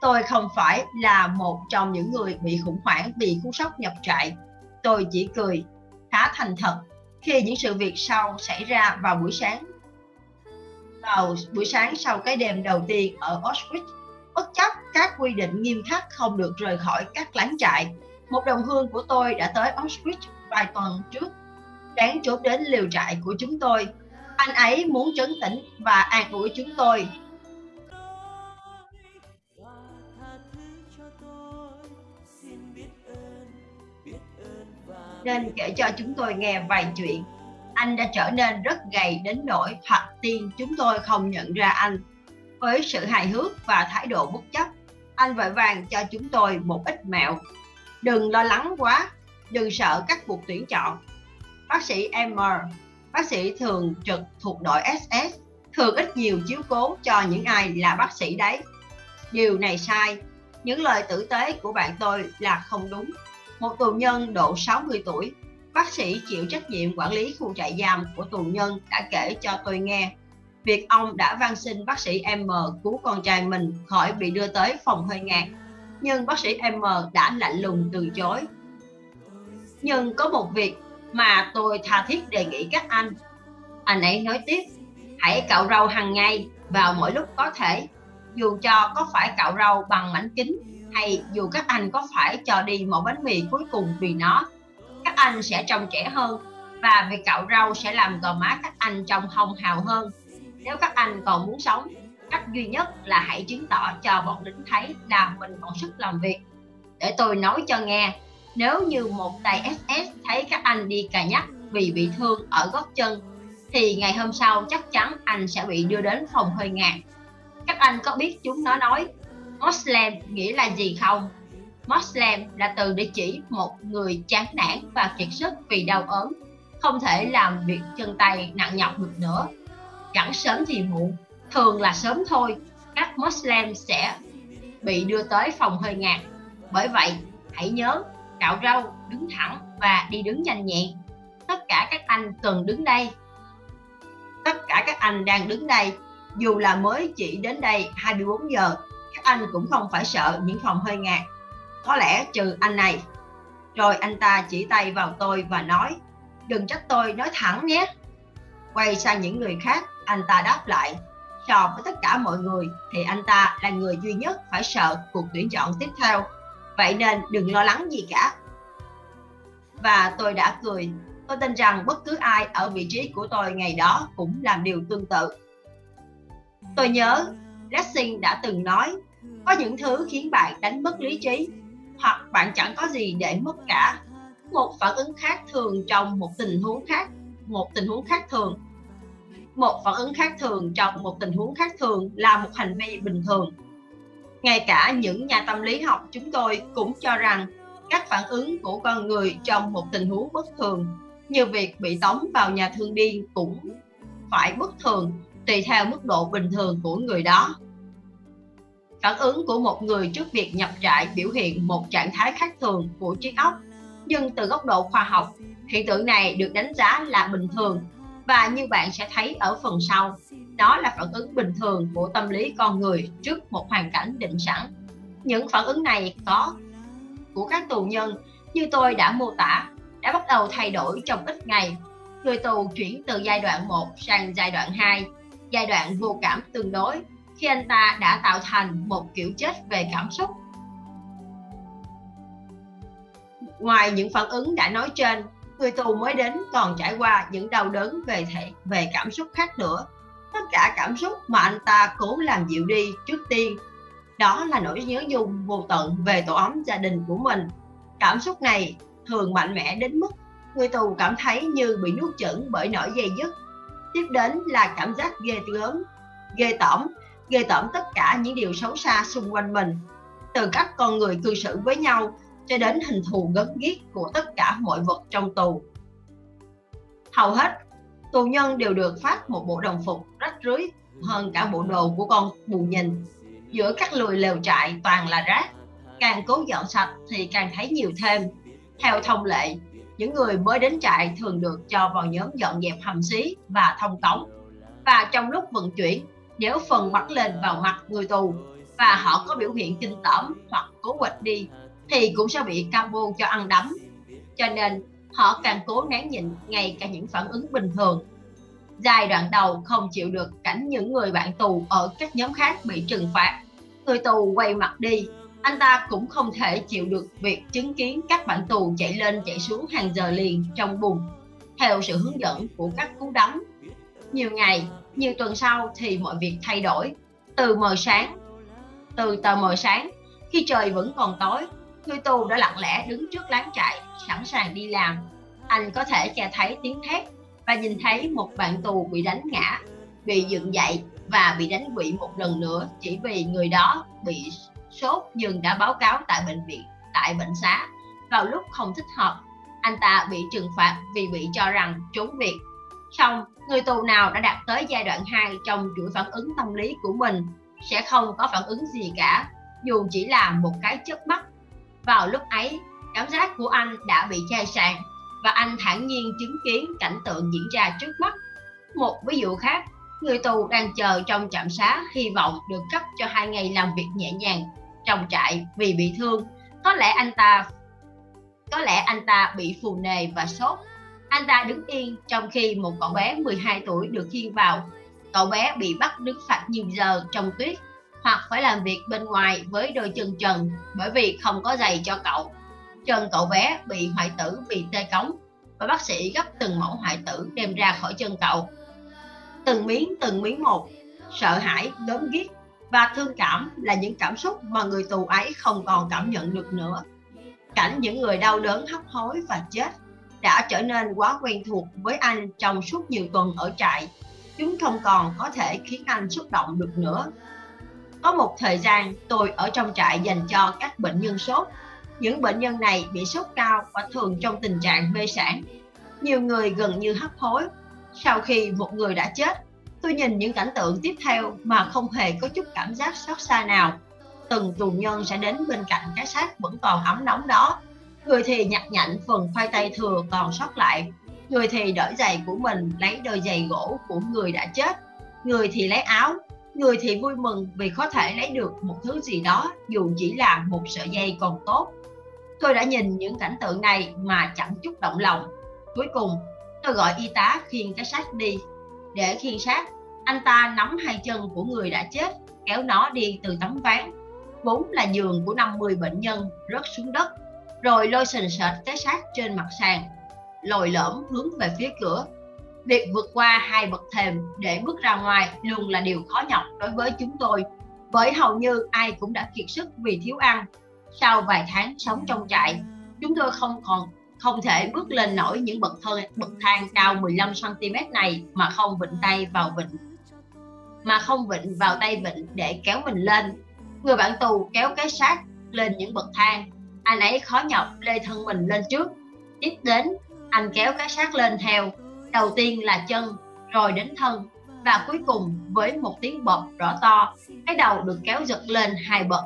tôi không phải là một trong những người bị khủng hoảng vì cú sốc nhập trại. Tôi chỉ cười khá thành thật khi những sự việc sau xảy ra vào buổi sáng. Vào buổi sáng sau cái đêm đầu tiên ở Auschwitz bất chấp các quy định nghiêm khắc không được rời khỏi các lán trại. Một đồng hương của tôi đã tới Auschwitz vài tuần trước. Đáng chốt đến liều trại của chúng tôi. Anh ấy muốn trấn tĩnh và an ủi chúng tôi. Nên kể cho chúng tôi nghe vài chuyện. Anh đã trở nên rất gầy đến nỗi thoạt tiên chúng tôi không nhận ra anh với sự hài hước và thái độ bất chấp. Anh vội vàng cho chúng tôi một ít mẹo. Đừng lo lắng quá, đừng sợ các cuộc tuyển chọn. Bác sĩ M bác sĩ thường trực thuộc đội SS thường ít nhiều chiếu cố cho những ai là bác sĩ đấy. Điều này sai, những lời tử tế của bạn tôi là không đúng. Một tù nhân độ 60 tuổi, bác sĩ chịu trách nhiệm quản lý khu trại giam của tù nhân đã kể cho tôi nghe việc ông đã van xin bác sĩ M cứu con trai mình khỏi bị đưa tới phòng hơi ngạt. Nhưng bác sĩ M đã lạnh lùng từ chối. Nhưng có một việc mà tôi tha thiết đề nghị các anh. Anh ấy nói tiếp, hãy cạo râu hàng ngày vào mỗi lúc có thể. Dù cho có phải cạo râu bằng mảnh kính hay dù các anh có phải cho đi một bánh mì cuối cùng vì nó, các anh sẽ trông trẻ hơn và việc cạo râu sẽ làm gò má các anh trông hồng hào hơn nếu các anh còn muốn sống cách duy nhất là hãy chứng tỏ cho bọn lính thấy là mình còn sức làm việc để tôi nói cho nghe nếu như một tay SS thấy các anh đi cà nhắc vì bị thương ở gót chân thì ngày hôm sau chắc chắn anh sẽ bị đưa đến phòng hơi ngạt các anh có biết chúng nó nói Moslem nghĩa là gì không? Moslem là từ để chỉ một người chán nản và kiệt sức vì đau ốm, không thể làm việc chân tay nặng nhọc được nữa. Chẳng sớm thì muộn, thường là sớm thôi, các Muslim sẽ bị đưa tới phòng hơi ngạt. Bởi vậy, hãy nhớ cạo râu, đứng thẳng và đi đứng nhanh nhẹn. Tất cả các anh cần đứng đây. Tất cả các anh đang đứng đây, dù là mới chỉ đến đây 24 giờ các anh cũng không phải sợ những phòng hơi ngạt có lẽ trừ anh này rồi anh ta chỉ tay vào tôi và nói đừng trách tôi nói thẳng nhé quay sang những người khác anh ta đáp lại. So với tất cả mọi người, thì anh ta là người duy nhất phải sợ cuộc tuyển chọn tiếp theo. Vậy nên đừng lo lắng gì cả. Và tôi đã cười. Tôi tin rằng bất cứ ai ở vị trí của tôi ngày đó cũng làm điều tương tự. Tôi nhớ Lessing đã từng nói, có những thứ khiến bạn đánh mất lý trí, hoặc bạn chẳng có gì để mất cả. Một phản ứng khác thường trong một tình huống khác, một tình huống khác thường một phản ứng khác thường trong một tình huống khác thường là một hành vi bình thường. Ngay cả những nhà tâm lý học chúng tôi cũng cho rằng các phản ứng của con người trong một tình huống bất thường, như việc bị tống vào nhà thương điên cũng phải bất thường, tùy theo mức độ bình thường của người đó. Phản ứng của một người trước việc nhập trại biểu hiện một trạng thái khác thường của trí óc, nhưng từ góc độ khoa học, hiện tượng này được đánh giá là bình thường và như bạn sẽ thấy ở phần sau, đó là phản ứng bình thường của tâm lý con người trước một hoàn cảnh định sẵn. Những phản ứng này có của các tù nhân như tôi đã mô tả, đã bắt đầu thay đổi trong ít ngày. Người tù chuyển từ giai đoạn 1 sang giai đoạn 2 giai đoạn vô cảm tương đối, khi anh ta đã tạo thành một kiểu chết về cảm xúc. Ngoài những phản ứng đã nói trên người tù mới đến còn trải qua những đau đớn về thể, về cảm xúc khác nữa. Tất cả cảm xúc mà anh ta cố làm dịu đi trước tiên. Đó là nỗi nhớ nhung vô tận về tổ ấm gia đình của mình. Cảm xúc này thường mạnh mẽ đến mức người tù cảm thấy như bị nuốt chửng bởi nỗi dây dứt. Tiếp đến là cảm giác ghê gớm ghê tởm ghê tởm tất cả những điều xấu xa xung quanh mình. Từ cách con người cư xử với nhau cho đến hình thù gớm ghiếc của tất cả mọi vật trong tù. Hầu hết, tù nhân đều được phát một bộ đồng phục rách rưới hơn cả bộ đồ của con bù nhìn. Giữa các lùi lều trại toàn là rác, càng cố dọn sạch thì càng thấy nhiều thêm. Theo thông lệ, những người mới đến trại thường được cho vào nhóm dọn dẹp hầm xí và thông cống. Và trong lúc vận chuyển, nếu phần bắt lên vào mặt người tù và họ có biểu hiện kinh tởm hoặc cố quạch đi thì cũng sẽ bị combo cho ăn đấm. Cho nên họ càng cố nén nhịn ngay cả những phản ứng bình thường. Giai đoạn đầu không chịu được cảnh những người bạn tù ở các nhóm khác bị trừng phạt. Người tù quay mặt đi, anh ta cũng không thể chịu được việc chứng kiến các bạn tù chạy lên chạy xuống hàng giờ liền trong bùn. Theo sự hướng dẫn của các cú đấm, nhiều ngày, nhiều tuần sau thì mọi việc thay đổi. Từ mờ sáng, từ tờ mờ sáng, khi trời vẫn còn tối người tù đã lặng lẽ đứng trước láng trại sẵn sàng đi làm, anh có thể nghe thấy tiếng thét và nhìn thấy một bạn tù bị đánh ngã, bị dựng dậy và bị đánh quỵ một lần nữa chỉ vì người đó bị sốt nhưng đã báo cáo tại bệnh viện, tại bệnh xá. Vào lúc không thích hợp, anh ta bị trừng phạt vì bị cho rằng trốn việc. Xong, người tù nào đã đạt tới giai đoạn 2 trong chuỗi phản ứng tâm lý của mình sẽ không có phản ứng gì cả, dù chỉ là một cái chớp mắt vào lúc ấy cảm giác của anh đã bị chai sàn và anh thản nhiên chứng kiến cảnh tượng diễn ra trước mắt. Một ví dụ khác, người tù đang chờ trong trạm xá hy vọng được cấp cho hai ngày làm việc nhẹ nhàng trong trại vì bị thương. Có lẽ anh ta, có lẽ anh ta bị phù nề và sốt. Anh ta đứng yên trong khi một cậu bé 12 tuổi được khiêng vào. Cậu bé bị bắt đứng phạt nhiều giờ trong tuyết hoặc phải làm việc bên ngoài với đôi chân trần bởi vì không có giày cho cậu. Chân cậu bé bị hoại tử vì tê cống và bác sĩ gấp từng mẫu hoại tử đem ra khỏi chân cậu. Từng miếng từng miếng một. Sợ hãi, gớm ghiếc và thương cảm là những cảm xúc mà người tù ấy không còn cảm nhận được nữa. Cảnh những người đau đớn, hấp hối và chết đã trở nên quá quen thuộc với anh trong suốt nhiều tuần ở trại. Chúng không còn có thể khiến anh xúc động được nữa có một thời gian tôi ở trong trại dành cho các bệnh nhân sốt. Những bệnh nhân này bị sốt cao và thường trong tình trạng mê sản nhiều người gần như hấp hối. Sau khi một người đã chết, tôi nhìn những cảnh tượng tiếp theo mà không hề có chút cảm giác xót xa nào. Từng tù nhân sẽ đến bên cạnh cái xác vẫn còn ấm nóng đó. Người thì nhặt nhạnh phần khoai tây thừa còn sót lại. Người thì đổi giày của mình, lấy đôi giày gỗ của người đã chết. Người thì lấy áo người thì vui mừng vì có thể lấy được một thứ gì đó, dù chỉ là một sợi dây còn tốt. Tôi đã nhìn những cảnh tượng này mà chẳng chút động lòng. Cuối cùng, tôi gọi y tá khiêng cái xác đi. Để khiêng xác, anh ta nắm hai chân của người đã chết, kéo nó đi từ tấm ván. Vốn là giường của 50 bệnh nhân, rớt xuống đất. Rồi lôi sình sệt cái xác trên mặt sàn, lồi lõm hướng về phía cửa việc vượt qua hai bậc thềm để bước ra ngoài luôn là điều khó nhọc đối với chúng tôi. Bởi hầu như ai cũng đã kiệt sức vì thiếu ăn. Sau vài tháng sống trong trại, chúng tôi không còn, không thể bước lên nổi những bậc thang bậc thang cao 15 cm này mà không vịnh tay vào vịnh mà không vịnh vào tay vịnh để kéo mình lên. Người bạn tù kéo cái xác lên những bậc thang. Anh ấy khó nhọc lê thân mình lên trước. Tiếp đến, anh kéo cái xác lên theo đầu tiên là chân, rồi đến thân. Và cuối cùng, với một tiếng bọt rõ to, cái đầu được kéo giật lên hai bậc.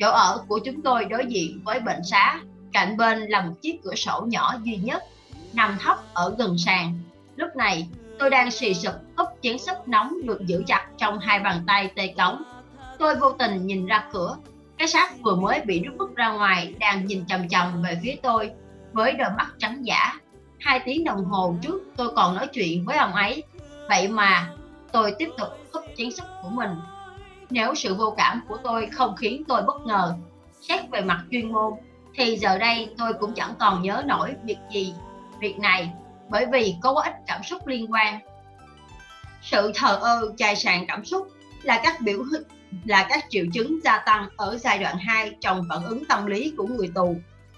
Chỗ ở của chúng tôi đối diện với bệnh xá, cạnh bên là một chiếc cửa sổ nhỏ duy nhất, nằm thấp ở gần sàn. Lúc này, tôi đang xì sụp úp chén súp nóng được giữ chặt trong hai bàn tay tê cống. Tôi vô tình nhìn ra cửa. Cái xác vừa mới bị rút vứt ra ngoài đang nhìn chầm chầm về phía tôi, với đôi mắt trắng giả hai tiếng đồng hồ trước tôi còn nói chuyện với ông ấy. Vậy mà tôi tiếp tục húp chén súp của mình. Nếu sự vô cảm của tôi không khiến tôi bất ngờ, xét về mặt chuyên môn, thì giờ đây tôi cũng chẳng còn nhớ nổi việc gì, việc này, bởi vì có quá ít cảm xúc liên quan. Sự thờ ơ, chai sàn cảm xúc là các biểu là các triệu chứng gia tăng ở giai đoạn 2 trong phản ứng tâm lý của người tù.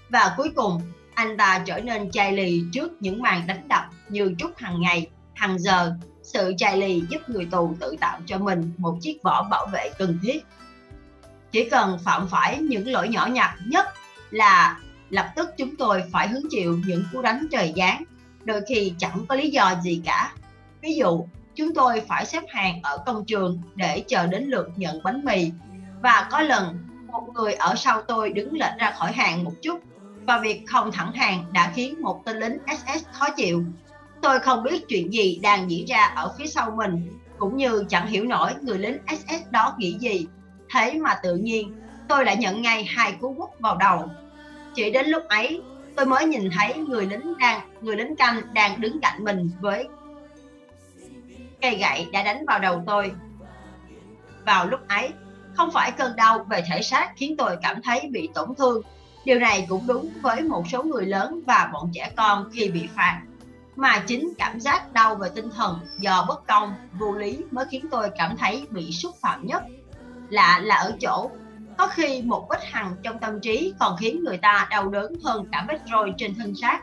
Và cuối cùng anh ta trở nên chai lì trước những màn đánh đập như chút hàng ngày, hàng giờ. Sự chai lì giúp người tù tự tạo cho mình một chiếc vỏ bảo vệ cần thiết. Chỉ cần phạm phải những lỗi nhỏ nhặt nhất là lập tức chúng tôi phải hứng chịu những cú đánh trời giáng, đôi khi chẳng có lý do gì cả. Ví dụ, chúng tôi phải xếp hàng ở công trường để chờ đến lượt nhận bánh mì và có lần một người ở sau tôi đứng lệch ra khỏi hàng một chút và việc không thẳng hàng đã khiến một tên lính SS khó chịu. Tôi không biết chuyện gì đang diễn ra ở phía sau mình, cũng như chẳng hiểu nổi người lính SS đó nghĩ gì. Thế mà tự nhiên, tôi đã nhận ngay hai cú quất vào đầu. Chỉ đến lúc ấy, tôi mới nhìn thấy người lính đang người lính canh đang đứng cạnh mình với cây gậy đã đánh vào đầu tôi. Vào lúc ấy, không phải cơn đau về thể xác khiến tôi cảm thấy bị tổn thương Điều này cũng đúng với một số người lớn và bọn trẻ con khi bị phạt. Mà chính cảm giác đau về tinh thần do bất công, vô lý mới khiến tôi cảm thấy bị xúc phạm nhất. Lạ là ở chỗ, có khi một vết hằn trong tâm trí còn khiến người ta đau đớn hơn cả vết roi trên thân xác.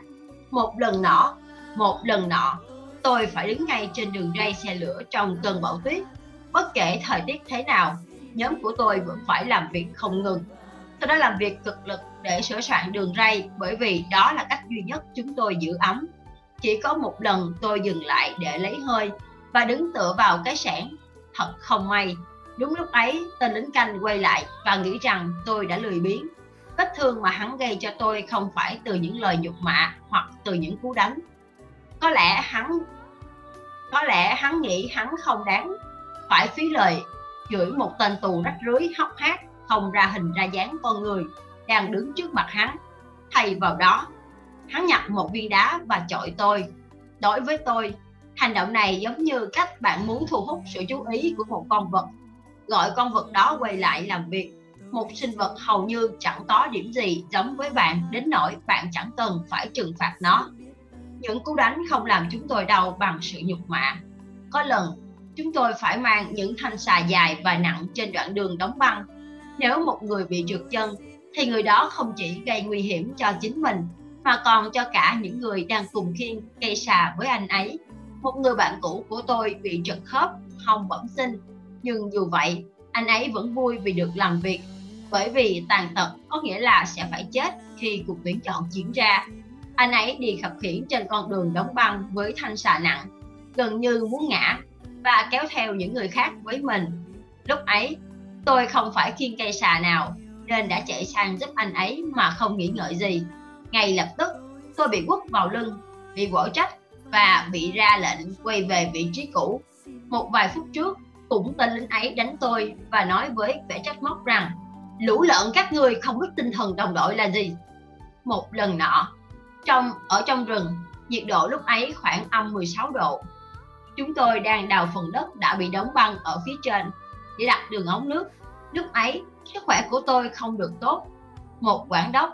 Một lần nọ, một lần nọ, tôi phải đứng ngay trên đường ray xe lửa trong cơn bão tuyết. Bất kể thời tiết thế nào, nhóm của tôi vẫn phải làm việc không ngừng tôi đã làm việc cực lực để sửa soạn đường ray, bởi vì đó là cách duy nhất chúng tôi giữ ấm. Chỉ có một lần tôi dừng lại để lấy hơi và đứng tựa vào cái sẻn thật không may. Đúng lúc ấy, tên lính canh quay lại và nghĩ rằng tôi đã lười biếng. Vết thương mà hắn gây cho tôi không phải từ những lời nhục mạ hoặc từ những cú đánh. Có lẽ hắn, có lẽ hắn nghĩ hắn không đáng. Phải phí lời, chửi một tên tù rách rưới hóc hát không ra hình ra dáng con người đang đứng trước mặt hắn. Thay vào đó, hắn nhặt một viên đá và chọi tôi. Đối với tôi, hành động này giống như cách bạn muốn thu hút sự chú ý của một con vật. Gọi con vật đó quay lại làm việc. Một sinh vật hầu như chẳng có điểm gì giống với bạn đến nỗi bạn chẳng cần phải trừng phạt nó. Những cú đánh không làm chúng tôi đau bằng sự nhục mạ. Có lần, chúng tôi phải mang những thanh xà dài và nặng trên đoạn đường đóng băng nếu một người bị trượt chân thì người đó không chỉ gây nguy hiểm cho chính mình mà còn cho cả những người đang cùng khiêng cây xà với anh ấy. Một người bạn cũ của tôi bị trật khớp, hồng bẩm sinh. Nhưng dù vậy, anh ấy vẫn vui vì được làm việc. Bởi vì tàn tật có nghĩa là sẽ phải chết khi cuộc tuyển chọn diễn ra. Anh ấy đi khập khiễng trên con đường đóng băng với thanh xà nặng, gần như muốn ngã và kéo theo những người khác với mình. Lúc ấy, Tôi không phải khiêng cây xà nào nên đã chạy sang giúp anh ấy mà không nghĩ ngợi gì. Ngay lập tức tôi bị quất vào lưng, bị quở trách và bị ra lệnh quay về vị trí cũ. Một vài phút trước cũng tên lính ấy đánh tôi và nói với vẻ trách móc rằng lũ lợn các ngươi không biết tinh thần đồng đội là gì. Một lần nọ, trong ở trong rừng, nhiệt độ lúc ấy khoảng âm 16 độ. Chúng tôi đang đào phần đất đã bị đóng băng ở phía trên để đặt đường ống nước. Lúc ấy, sức khỏe của tôi không được tốt. Một quản đốc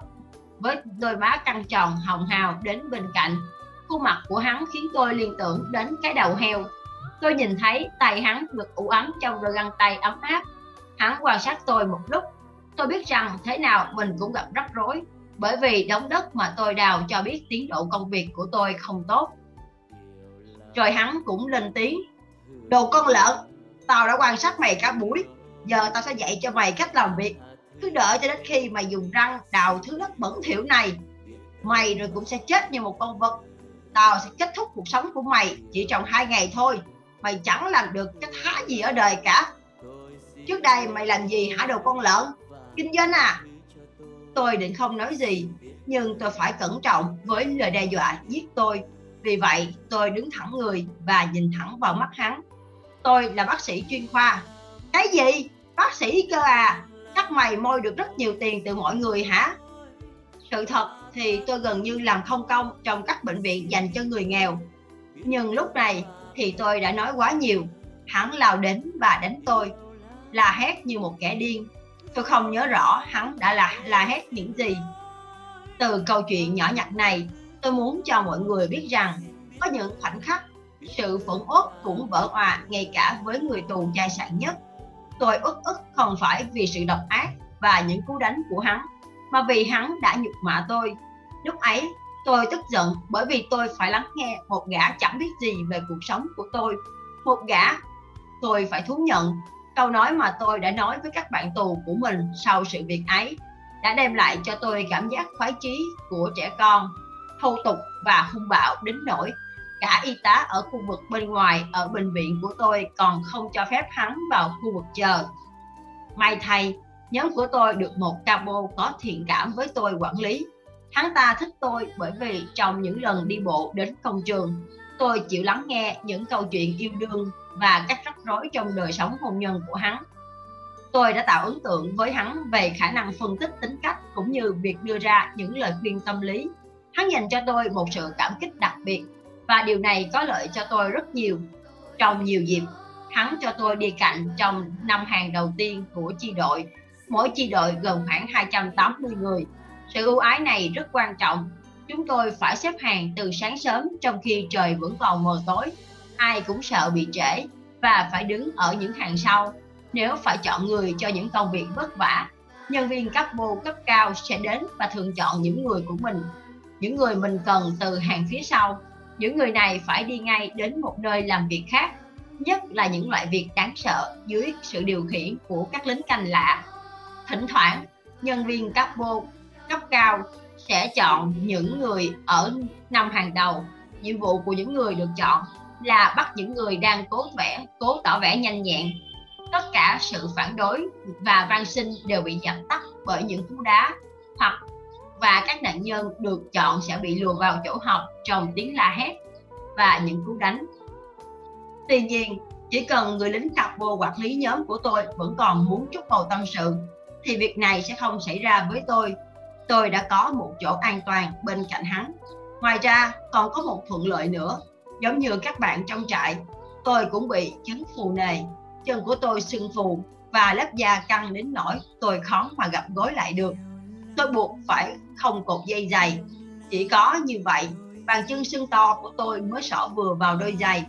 với đôi má căng tròn, hồng hào đến bên cạnh. Khuôn mặt của hắn khiến tôi liên tưởng đến cái đầu heo. Tôi nhìn thấy tay hắn được ủ ấm trong đôi găng tay ấm áp. Hắn quan sát tôi một lúc. Tôi biết rằng thế nào mình cũng gặp rắc rối, bởi vì đống đất mà tôi đào cho biết tiến độ công việc của tôi không tốt. Rồi hắn cũng lên tiếng, đồ con lợn tao đã quan sát mày cả buổi, giờ tao sẽ dạy cho mày cách làm việc. Cứ đợi cho đến khi mày dùng răng đào thứ đất bẩn thỉu này, mày rồi cũng sẽ chết như một con vật. Tao sẽ kết thúc cuộc sống của mày chỉ trong hai ngày thôi. Mày chẳng làm được cái thá gì ở đời cả. Trước đây mày làm gì hả đồ con lợn? Kinh doanh à? Tôi định không nói gì, nhưng tôi phải cẩn trọng với lời đe dọa giết tôi. Vì vậy, tôi đứng thẳng người và nhìn thẳng vào mắt hắn tôi là bác sĩ chuyên khoa. Cái gì? Bác sĩ cơ à? Chắc mày môi được rất nhiều tiền từ mọi người hả? Sự thật thì tôi gần như làm không công trong các bệnh viện dành cho người nghèo. Nhưng lúc này thì tôi đã nói quá nhiều. Hắn lao đến và đánh tôi. La hét như một kẻ điên. Tôi không nhớ rõ hắn đã là la hét những gì. Từ câu chuyện nhỏ nhặt này, tôi muốn cho mọi người biết rằng có những khoảnh khắc sự phẫn uất cũng vỡ hòa ngay cả với người tù chai sạn nhất tôi ức ức không phải vì sự độc ác và những cú đánh của hắn mà vì hắn đã nhục mạ tôi lúc ấy Tôi tức giận bởi vì tôi phải lắng nghe một gã chẳng biết gì về cuộc sống của tôi. Một gã, tôi phải thú nhận, câu nói mà tôi đã nói với các bạn tù của mình sau sự việc ấy đã đem lại cho tôi cảm giác khoái chí của trẻ con, thô tục và hung bạo đến nỗi cả y tá ở khu vực bên ngoài ở bệnh viện của tôi còn không cho phép hắn vào khu vực chờ. May thay, nhóm của tôi được một cabo có thiện cảm với tôi quản lý. Hắn ta thích tôi bởi vì trong những lần đi bộ đến công trường, tôi chịu lắng nghe những câu chuyện yêu đương và các rắc rối trong đời sống hôn nhân của hắn. Tôi đã tạo ấn tượng với hắn về khả năng phân tích tính cách cũng như việc đưa ra những lời khuyên tâm lý. Hắn dành cho tôi một sự cảm kích đặc biệt và điều này có lợi cho tôi rất nhiều. Trong nhiều dịp, hắn cho tôi đi cạnh trong năm hàng đầu tiên của chi đội. Mỗi chi đội gồm khoảng 280 người. Sự ưu ái này rất quan trọng. Chúng tôi phải xếp hàng từ sáng sớm trong khi trời vẫn còn mờ tối. Ai cũng sợ bị trễ và phải đứng ở những hàng sau nếu phải chọn người cho những công việc vất vả. Nhân viên cấp bô cấp cao sẽ đến và thường chọn những người của mình, những người mình cần từ hàng phía sau những người này phải đi ngay đến một nơi làm việc khác, nhất là những loại việc đáng sợ dưới sự điều khiển của các lính canh lạ. Thỉnh thoảng, nhân viên cấp vô cấp cao sẽ chọn những người ở năm hàng đầu. Nhiệm vụ của những người được chọn là bắt những người đang cố vẻ cố tỏ vẻ nhanh nhẹn. Tất cả sự phản đối và van sinh đều bị dập tắt bởi những cú đá hoặc và các nạn nhân được chọn sẽ bị lùa vào chỗ học trong tiếng la hét và những cú đánh. Tuy nhiên, chỉ cần người lính capo quản lý nhóm của tôi vẫn còn muốn chút bầu tâm sự, thì việc này sẽ không xảy ra với tôi. Tôi đã có một chỗ an toàn bên cạnh hắn. Ngoài ra, còn có một thuận lợi nữa. Giống như các bạn trong trại, tôi cũng bị chứng phù nề. Chân của tôi sưng phù và lớp da căng đến nỗi tôi khó mà gặp gối lại được tôi buộc phải không cột dây dày chỉ có như vậy, bàn chân sưng to của tôi mới sỏ vừa vào đôi giày.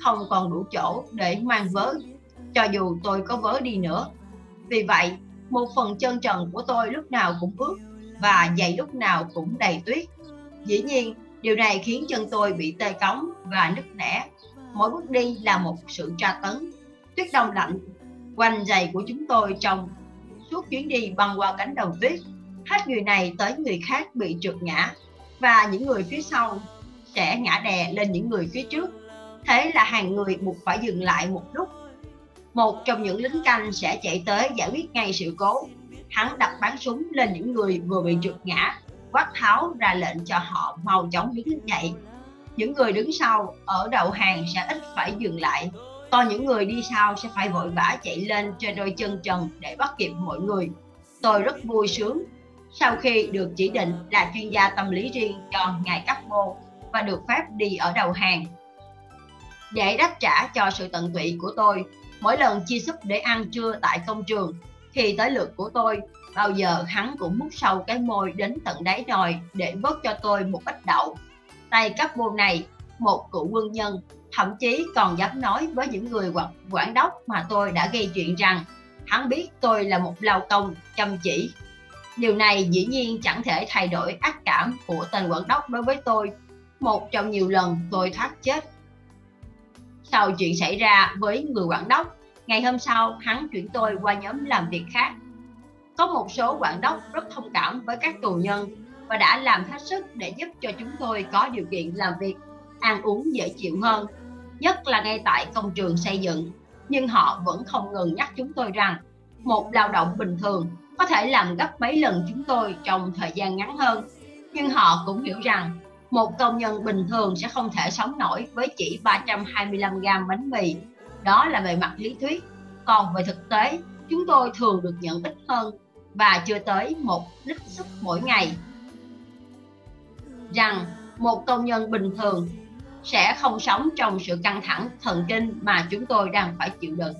Không còn đủ chỗ để mang vớ, cho dù tôi có vớ đi nữa. Vì vậy, một phần chân trần của tôi lúc nào cũng ướt và giày lúc nào cũng đầy tuyết. Dĩ nhiên, điều này khiến chân tôi bị tê cống và nứt nẻ. Mỗi bước đi là một sự tra tấn. Tuyết đông lạnh quanh giày của chúng tôi trong suốt chuyến đi băng qua cánh đồng tuyết hết người này tới người khác bị trượt ngã, và những người phía sau sẽ ngã đè lên những người phía trước. Thế là hàng người buộc phải dừng lại một lúc. Một trong những lính canh sẽ chạy tới giải quyết ngay sự cố. Hắn đặt bắn súng lên những người vừa bị trượt ngã, quát tháo ra lệnh cho họ mau chóng đứng dậy. Những người đứng sau ở đầu hàng sẽ ít phải dừng lại. Còn những người đi sau sẽ phải vội vã chạy lên trên đôi chân trần để bắt kịp mọi người. Tôi rất vui sướng sau khi được chỉ định là chuyên gia tâm lý riêng cho ngài cấp mô và được phép đi ở đầu hàng. Để đáp trả cho sự tận tụy của tôi, mỗi lần chia súp để ăn trưa tại công trường, thì tới lượt của tôi, bao giờ hắn cũng mút sâu cái môi đến tận đáy nồi để vớt cho tôi một ít đậu. Tay cấp mô này, một cựu quân nhân, thậm chí còn dám nói với những người quản đốc mà tôi đã gây chuyện rằng hắn biết tôi là một lao công chăm chỉ Điều này dĩ nhiên chẳng thể thay đổi ác cảm của tên quản đốc đối với tôi. Một trong nhiều lần tôi thoát chết. Sau chuyện xảy ra với người quản đốc, ngày hôm sau hắn chuyển tôi qua nhóm làm việc khác. Có một số quản đốc rất thông cảm với các tù nhân và đã làm hết sức để giúp cho chúng tôi có điều kiện làm việc, ăn uống dễ chịu hơn, nhất là ngay tại công trường xây dựng. Nhưng họ vẫn không ngừng nhắc chúng tôi rằng một lao động bình thường có thể làm gấp mấy lần chúng tôi trong thời gian ngắn hơn. Nhưng họ cũng hiểu rằng một công nhân bình thường sẽ không thể sống nổi với chỉ 325 gram bánh mì. Đó là về mặt lý thuyết. Còn về thực tế, chúng tôi thường được nhận ít hơn và chưa tới một lít sức mỗi ngày. Rằng một công nhân bình thường sẽ không sống trong sự căng thẳng thần kinh mà chúng tôi đang phải chịu đựng.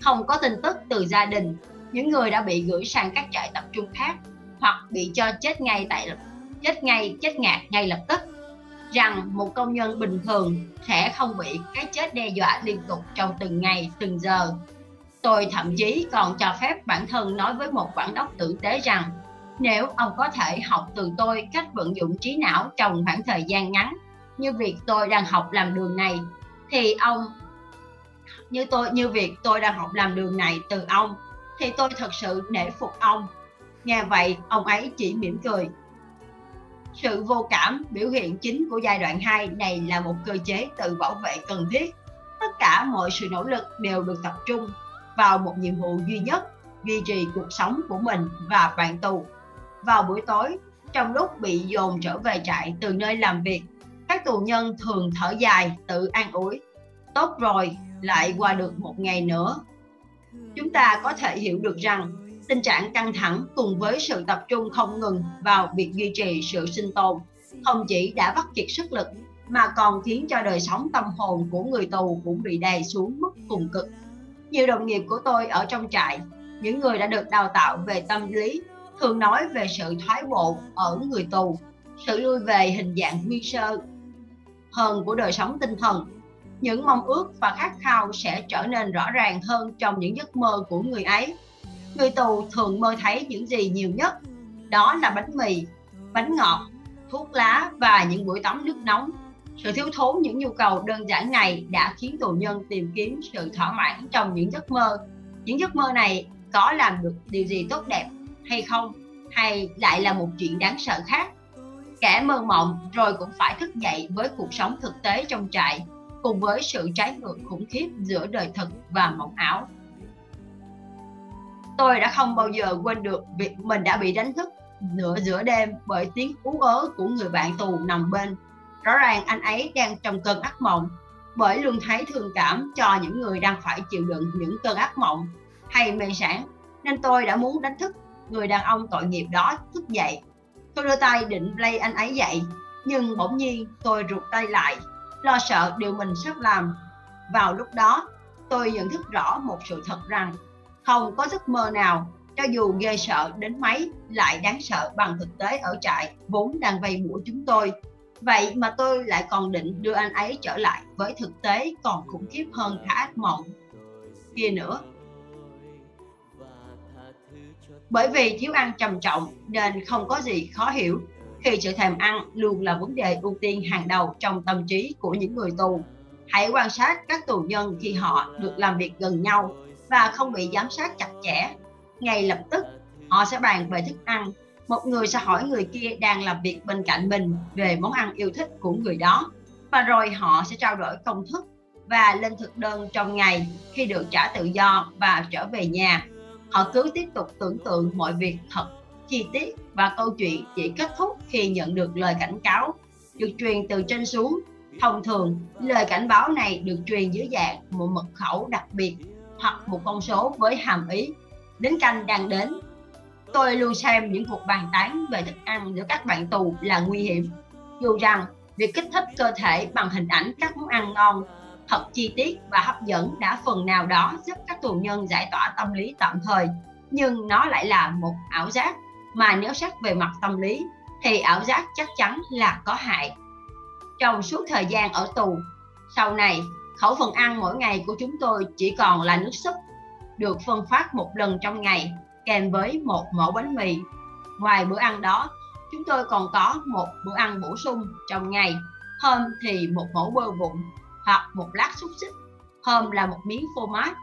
Không có tin tức từ gia đình những người đã bị gửi sang các trại tập trung khác hoặc bị cho chết ngay tại chết ngay chết ngạt ngay lập tức rằng một công nhân bình thường sẽ không bị cái chết đe dọa liên tục trong từng ngày từng giờ. Tôi thậm chí còn cho phép bản thân nói với một quản đốc tử tế rằng Nếu ông có thể học từ tôi cách vận dụng trí não trong khoảng thời gian ngắn, như việc tôi đang học làm đường này, thì ông như tôi như việc tôi đang học làm đường này từ ông, thì tôi thật sự nể phục ông. Nghe vậy, ông ấy chỉ mỉm cười. Sự vô cảm biểu hiện chính của giai đoạn 2 này là một cơ chế tự bảo vệ cần thiết. Tất cả mọi sự nỗ lực đều được tập trung vào một nhiệm vụ duy nhất, duy trì cuộc sống của mình và bạn tù vào buổi tối, trong lúc bị dồn trở về trại từ nơi làm việc, các tù nhân thường thở dài tự an ủi. Tốt rồi, lại qua được một ngày nữa. Chúng ta có thể hiểu được rằng tình trạng căng thẳng cùng với sự tập trung không ngừng vào việc duy trì sự sinh tồn không chỉ đã vắt kiệt sức lực mà còn khiến cho đời sống tâm hồn của người tù cũng bị đè xuống mức cùng cực. Nhiều đồng nghiệp của tôi ở trong trại, những người đã được đào tạo về tâm lý thường nói về sự thoái bộ ở người tù, sự lui về hình dạng nguyên sơ hơn của đời sống tinh thần. Những mong ước và khát khao sẽ trở nên rõ ràng hơn trong những giấc mơ của người ấy. Người tù thường mơ thấy những gì nhiều nhất, đó là bánh mì, bánh ngọt, thuốc lá và những buổi tắm nước nóng. Sự thiếu thốn những nhu cầu đơn giản này đã khiến tù nhân tìm kiếm sự thỏa mãn trong những giấc mơ. Những giấc mơ này có làm được điều gì tốt đẹp hay không hay lại là một chuyện đáng sợ khác kẻ mơ mộng rồi cũng phải thức dậy với cuộc sống thực tế trong trại cùng với sự trái ngược khủng khiếp giữa đời thực và mộng ảo. Tôi đã không bao giờ quên được việc mình đã bị đánh thức nửa giữa đêm bởi tiếng ú ớ của người bạn tù nằm bên. Rõ ràng anh ấy đang trong cơn ác mộng, bởi luôn thấy thương cảm cho những người đang phải chịu đựng những cơn ác mộng hay mê sản nên tôi đã muốn đánh thức người đàn ông tội nghiệp đó thức dậy. Tôi đưa tay định lay anh ấy dậy, nhưng bỗng nhiên tôi rụt tay lại lo sợ điều mình sắp làm. Vào lúc đó, tôi nhận thức rõ một sự thật rằng không có giấc mơ nào, cho dù ghê sợ đến mấy, lại đáng sợ bằng thực tế ở trại vốn đang vây mũi chúng tôi. Vậy mà tôi lại còn định đưa anh ấy trở lại với thực tế còn khủng khiếp hơn cả ác mộng. Kia nữa. Bởi vì thiếu ăn trầm trọng nên không có gì khó hiểu khi sự thèm ăn luôn là vấn đề ưu tiên hàng đầu trong tâm trí của những người tù. Hãy quan sát các tù nhân khi họ được làm việc gần nhau và không bị giám sát chặt chẽ. Ngay lập tức, họ sẽ bàn về thức ăn. Một người sẽ hỏi người kia đang làm việc bên cạnh mình về món ăn yêu thích của người đó. Và rồi họ sẽ trao đổi công thức và lên thực đơn trong ngày khi được trả tự do và trở về nhà họ cứ tiếp tục tưởng tượng mọi việc thật chi tiết và câu chuyện chỉ kết thúc khi nhận được lời cảnh cáo, được truyền từ trên xuống. Thông thường, lời cảnh báo này được truyền dưới dạng một mật khẩu đặc biệt hoặc một con số với hàm ý. Đến canh đang đến, tôi luôn xem những cuộc bàn tán về thức ăn giữa các bạn tù là nguy hiểm. Dù rằng, việc kích thích cơ thể bằng hình ảnh các món ăn ngon, thật chi tiết và hấp dẫn đã phần nào đó giúp các tù nhân giải tỏa tâm lý tạm thời, nhưng nó lại là một ảo giác mà nếu xét về mặt tâm lý thì ảo giác chắc chắn là có hại. Trong suốt thời gian ở tù sau này khẩu phần ăn mỗi ngày của chúng tôi chỉ còn là nước súp được phân phát một lần trong ngày kèm với một mẫu bánh mì. Ngoài bữa ăn đó chúng tôi còn có một bữa ăn bổ sung trong ngày hôm thì một mẫu bơ vụn hoặc một lát xúc xích, hôm là một miếng phô mát,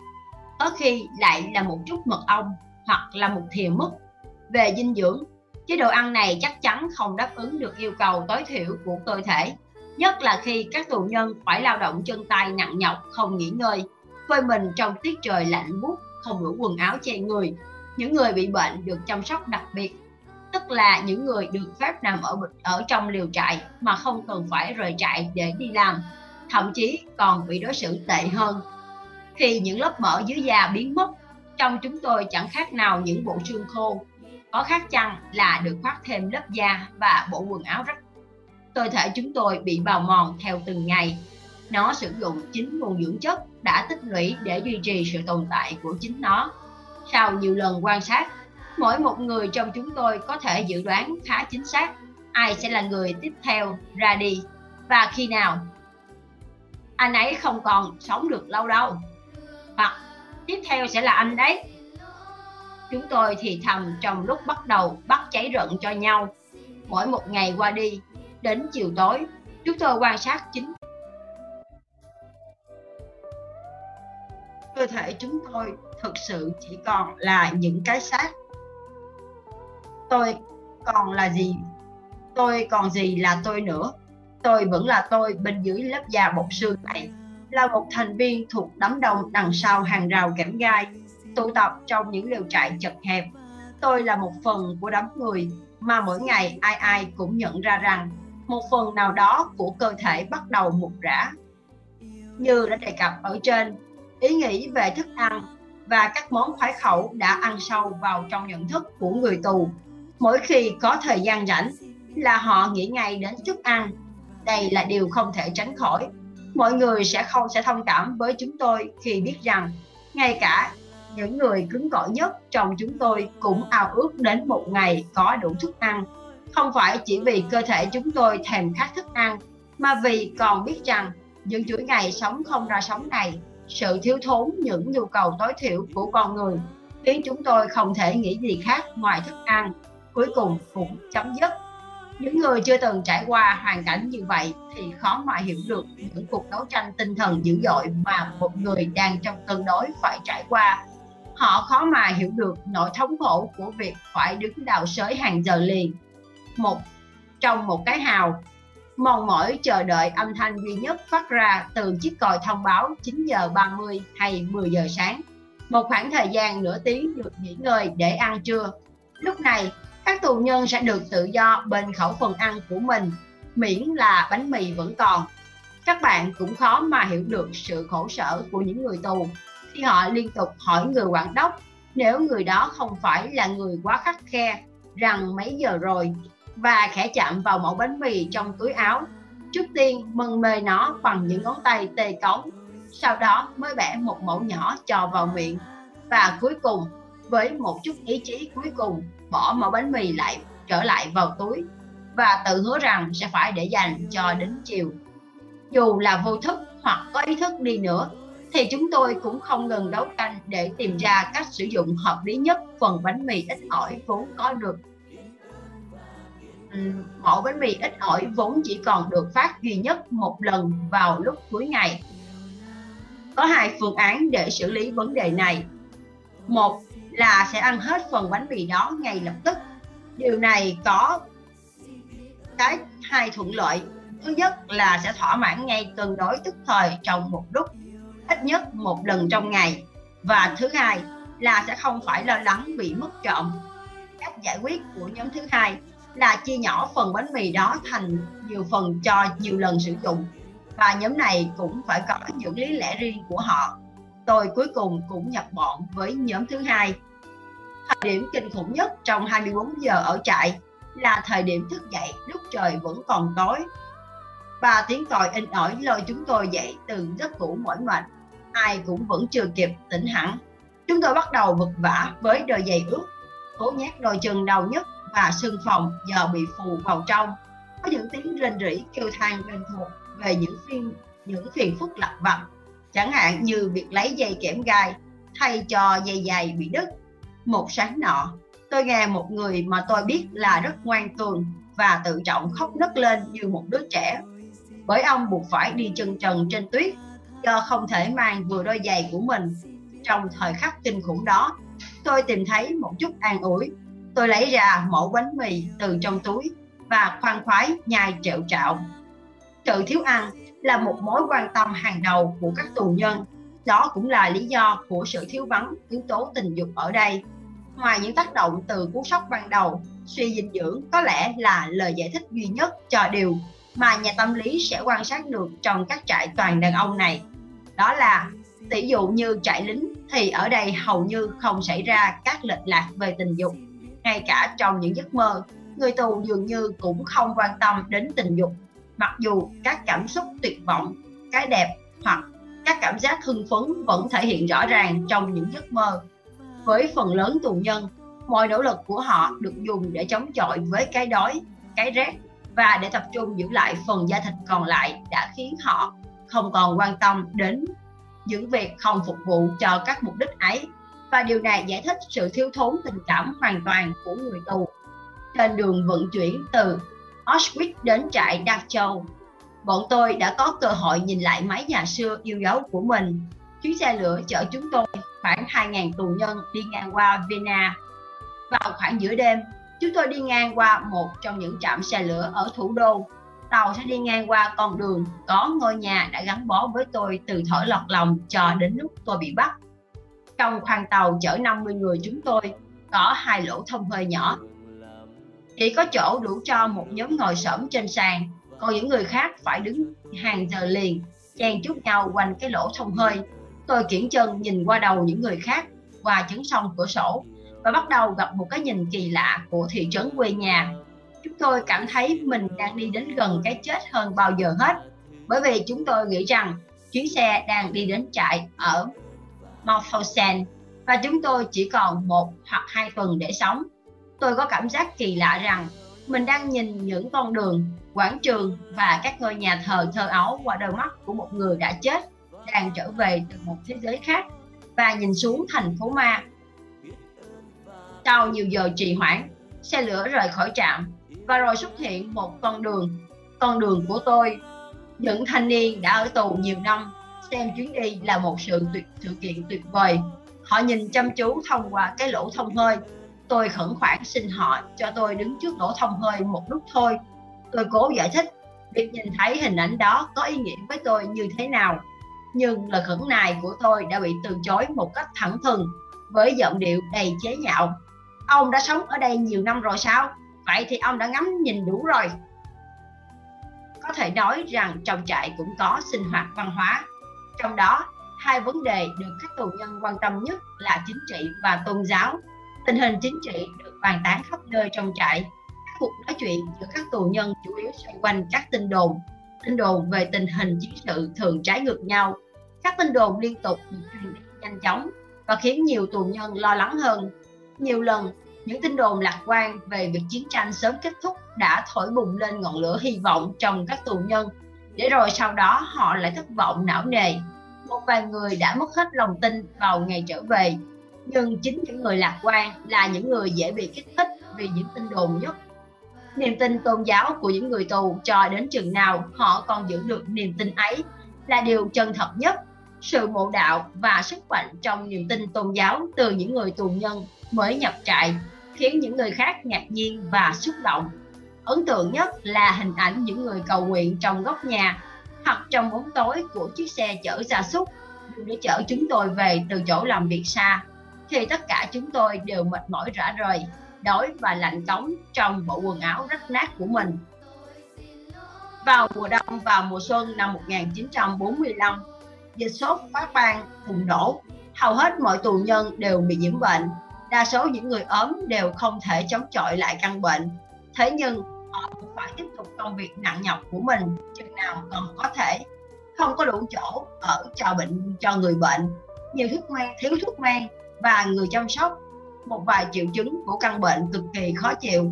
có khi lại là một chút mật ong hoặc là một thìa mứt. Về dinh dưỡng, chế độ ăn này chắc chắn không đáp ứng được yêu cầu tối thiểu của cơ thể, nhất là khi các tù nhân phải lao động chân tay nặng nhọc không nghỉ ngơi, phơi mình trong tiết trời lạnh buốt, không đủ quần áo che người. Những người bị bệnh được chăm sóc đặc biệt, tức là những người được phép nằm ở ở trong liều trại mà không cần phải rời trại để đi làm thậm chí còn bị đối xử tệ hơn. Khi những lớp mỡ dưới da biến mất, trong chúng tôi chẳng khác nào những bộ xương khô. Có khác chăng là được khoác thêm lớp da và bộ quần áo rách. Cơ thể chúng tôi bị bào mòn theo từng ngày. Nó sử dụng chính nguồn dưỡng chất đã tích lũy để duy trì sự tồn tại của chính nó. Sau nhiều lần quan sát, mỗi một người trong chúng tôi có thể dự đoán khá chính xác ai sẽ là người tiếp theo ra đi và khi nào anh ấy không còn sống được lâu đâu hoặc tiếp theo sẽ là anh đấy chúng tôi thì thầm trong lúc bắt đầu bắt cháy rận cho nhau. Mỗi một ngày qua đi, đến chiều tối, chúng tôi quan sát chính cơ thể chúng tôi thực sự chỉ còn là những cái xác. Tôi còn là gì? Tôi còn gì là tôi nữa? Tôi vẫn là tôi bên dưới lớp da bọc xương này, là một thành viên thuộc đám đông đằng sau hàng rào kẽm gai tụ tập trong những lều trại chật hẹp. Tôi là một phần của đám người mà mỗi ngày ai ai cũng nhận ra rằng một phần nào đó của cơ thể bắt đầu mục rã. Như đã đề cập ở trên, ý nghĩ về thức ăn và các món khoái khẩu đã ăn sâu vào trong nhận thức của người tù. Mỗi khi có thời gian rảnh là họ nghĩ ngay đến thức ăn. Đây là điều không thể tránh khỏi. Mọi người sẽ không sẽ thông cảm với chúng tôi khi biết rằng ngay cả những người cứng cỏi nhất trong chúng tôi cũng ao ước đến một ngày có đủ thức ăn. Không phải chỉ vì cơ thể chúng tôi thèm khát thức ăn, mà vì còn biết rằng những chuỗi ngày sống không ra sống này, sự thiếu thốn những nhu cầu tối thiểu của con người khiến chúng tôi không thể nghĩ gì khác ngoài thức ăn, cuối cùng cũng chấm dứt. Những người chưa từng trải qua hoàn cảnh như vậy thì khó mà hiểu được những cuộc đấu tranh tinh thần dữ dội mà một người đang trong cân đối phải trải qua họ khó mà hiểu được nỗi thống khổ của việc phải đứng đào sới hàng giờ liền một trong một cái hào mòn mỏi chờ đợi âm thanh duy nhất phát ra từ chiếc còi thông báo 9 giờ 30 hay 10 giờ sáng. Một khoảng thời gian nửa tiếng được nghỉ ngơi để ăn trưa. Lúc này, các tù nhân sẽ được tự do bên khẩu phần ăn của mình, miễn là bánh mì vẫn còn. Các bạn cũng khó mà hiểu được sự khổ sở của những người tù khi họ liên tục hỏi người quản đốc, nếu người đó không phải là người quá khắc khe, rằng mấy giờ rồi? và khẽ chạm vào mẫu bánh mì trong túi áo. Trước tiên, mân mê nó bằng những ngón tay tê cống, sau đó mới bẻ một mẫu nhỏ cho vào miệng. Và cuối cùng, với một chút ý chí cuối cùng, bỏ mẫu bánh mì lại, trở lại vào túi và tự hứa rằng sẽ phải để dành cho đến chiều. Dù là vô thức hoặc có ý thức đi nữa thì chúng tôi cũng không ngừng đấu tranh để tìm ra cách sử dụng hợp lý nhất phần bánh mì ít ỏi vốn có được. Mẫu bánh mì ít ỏi vốn chỉ còn được phát duy nhất một lần vào lúc cuối ngày. Có hai phương án để xử lý vấn đề này. Một là sẽ ăn hết phần bánh mì đó ngay lập tức. Điều này có cái hai thuận lợi. Thứ nhất là sẽ thỏa mãn ngay cân đối tức thời trong một lúc ít nhất một lần trong ngày. Và thứ hai là sẽ không phải lo lắng bị mất trộm. Cách giải quyết của nhóm thứ hai là chia nhỏ phần bánh mì đó thành nhiều phần cho nhiều lần sử dụng. Và nhóm này cũng phải có những lý lẽ riêng của họ. Tôi cuối cùng cũng nhập bọn với nhóm thứ hai. Thời điểm kinh khủng nhất trong 24 giờ ở trại là thời điểm thức dậy lúc trời vẫn còn tối. Ba tiếng còi in ỏi lôi chúng tôi dậy từ giấc ngủ mỏi mệt ai cũng vẫn chưa kịp tỉnh hẳn. Chúng tôi bắt đầu vật vả với đôi giày ướt, cố nhét đôi chân đau nhất và sưng phòng giờ bị phù vào trong. Có những tiếng rên rỉ kêu than quen thuộc về những phiên, những phiền phức lặt vặt. Chẳng hạn như việc lấy dây kẽm gai thay cho dây giày bị đứt. Một sáng nọ, tôi nghe một người mà tôi biết là rất ngoan cường và tự trọng khóc nấc lên như một đứa trẻ. Bởi ông buộc phải đi chân trần trên tuyết do không thể mang vừa đôi giày của mình. Trong thời khắc kinh khủng đó, tôi tìm thấy một chút an ủi. Tôi lấy ra mẫu bánh mì từ trong túi và khoan khoái nhai trệu trạo. Sự thiếu ăn là một mối quan tâm hàng đầu của các tù nhân. Đó cũng là lý do của sự thiếu vắng, yếu tố tình dục ở đây. Ngoài những tác động từ cú sốc ban đầu, suy dinh dưỡng có lẽ là lời giải thích duy nhất cho điều mà nhà tâm lý sẽ quan sát được trong các trại toàn đàn ông này. Đó là tỷ dụ như trại lính thì ở đây hầu như không xảy ra các lệch lạc về tình dục. Ngay cả trong những giấc mơ, người tù dường như cũng không quan tâm đến tình dục. Mặc dù các cảm xúc tuyệt vọng, cái đẹp hoặc các cảm giác hưng phấn vẫn thể hiện rõ ràng trong những giấc mơ. Với phần lớn tù nhân, mọi nỗ lực của họ được dùng để chống chọi với cái đói, cái rét và để tập trung giữ lại phần da thịt còn lại đã khiến họ không còn quan tâm đến những việc không phục vụ cho các mục đích ấy và điều này giải thích sự thiếu thốn tình cảm hoàn toàn của người tù trên đường vận chuyển từ Auschwitz đến trại Dachau. Bọn tôi đã có cơ hội nhìn lại mái nhà xưa yêu dấu của mình. Chuyến xe lửa chở chúng tôi khoảng 2.000 tù nhân đi ngang qua Vienna. Vào khoảng giữa đêm, chúng tôi đi ngang qua một trong những trạm xe lửa ở thủ đô. Tàu sẽ đi ngang qua con đường có ngôi nhà đã gắn bó với tôi từ thở lọt lòng cho đến lúc tôi bị bắt. Trong khoang tàu chở 50 người chúng tôi, có hai lỗ thông hơi nhỏ chỉ có chỗ đủ cho một nhóm ngồi xổm trên sàn còn những người khác phải đứng hàng giờ liền, chen chúc nhau quanh cái lỗ thông hơi tôi kiển chân nhìn qua đầu những người khác và chấn song cửa sổ và bắt đầu gặp một cái nhìn kỳ lạ của thị trấn quê nhà chúng tôi cảm thấy mình đang đi đến gần cái chết hơn bao giờ hết bởi vì chúng tôi nghĩ rằng chuyến xe đang đi đến trại ở Mauthausen và chúng tôi chỉ còn một hoặc hai tuần để sống tôi có cảm giác kỳ lạ rằng mình đang nhìn những con đường, quảng trường và các ngôi nhà thờ thơ ấu qua đôi mắt của một người đã chết đang trở về từ một thế giới khác và nhìn xuống thành phố ma. Sau nhiều giờ trì hoãn, xe lửa rời khỏi trạm và rồi xuất hiện một con đường, con đường của tôi. Những thanh niên đã ở tù nhiều năm xem chuyến đi là một sự tuyệt sự kiện tuyệt vời. Họ nhìn chăm chú thông qua cái lỗ thông hơi Tôi khẩn khoản xin họ cho tôi đứng trước lỗ thông hơi một lúc thôi. Tôi cố giải thích việc nhìn thấy hình ảnh đó có ý nghĩa với tôi như thế nào. Nhưng lời khẩn nài của tôi đã bị từ chối một cách thẳng thừng với giọng điệu đầy chế nhạo. Ông đã sống ở đây nhiều năm rồi sao? Vậy thì ông đã ngắm nhìn đủ rồi. Có thể nói rằng trong trại cũng có sinh hoạt văn hóa. Trong đó, hai vấn đề được các tù nhân quan tâm nhất là chính trị và tôn giáo tình hình chính trị được bàn tán khắp nơi trong trại các cuộc nói chuyện giữa các tù nhân chủ yếu xoay quanh các tin đồn tin đồn về tình hình chiến sự thường trái ngược nhau các tin đồn liên tục được truyền đi nhanh chóng và khiến nhiều tù nhân lo lắng hơn nhiều lần, những tin đồn lạc quan về việc chiến tranh sớm kết thúc đã thổi bùng lên ngọn lửa hy vọng trong các tù nhân. Để rồi sau đó, họ lại thất vọng não nề. Một vài người đã mất hết lòng tin vào ngày trở về. Nhưng chính những người lạc quan là những người dễ bị kích thích vì những tin đồn nhất. Niềm tin tôn giáo của những người tù cho đến chừng nào họ còn giữ được niềm tin ấy là điều chân thật nhất. Sự mộ đạo và sức mạnh trong niềm tin tôn giáo từ những người tù nhân mới nhập trại khiến những người khác ngạc nhiên và xúc động ấn tượng nhất là hình ảnh những người cầu nguyện trong góc nhà hoặc trong bóng tối của chiếc xe chở gia súc để chở chúng tôi về từ chỗ làm việc xa thì tất cả chúng tôi đều mệt mỏi rã rời, đói và lạnh cống trong bộ quần áo rách nát của mình. Vào mùa đông và mùa xuân năm 1945, dịch sốt phát ban bùng nổ, hầu hết mọi tù nhân đều bị nhiễm bệnh. Đa số những người ốm đều không thể chống chọi lại căn bệnh. Thế nhưng họ cũng phải tiếp tục công việc nặng nhọc của mình chừng nào còn có thể. Không có đủ chỗ ở cho bệnh cho người bệnh, nhiều thuốc men, thiếu thuốc men và người chăm sóc một vài triệu chứng của căn bệnh cực kỳ khó chịu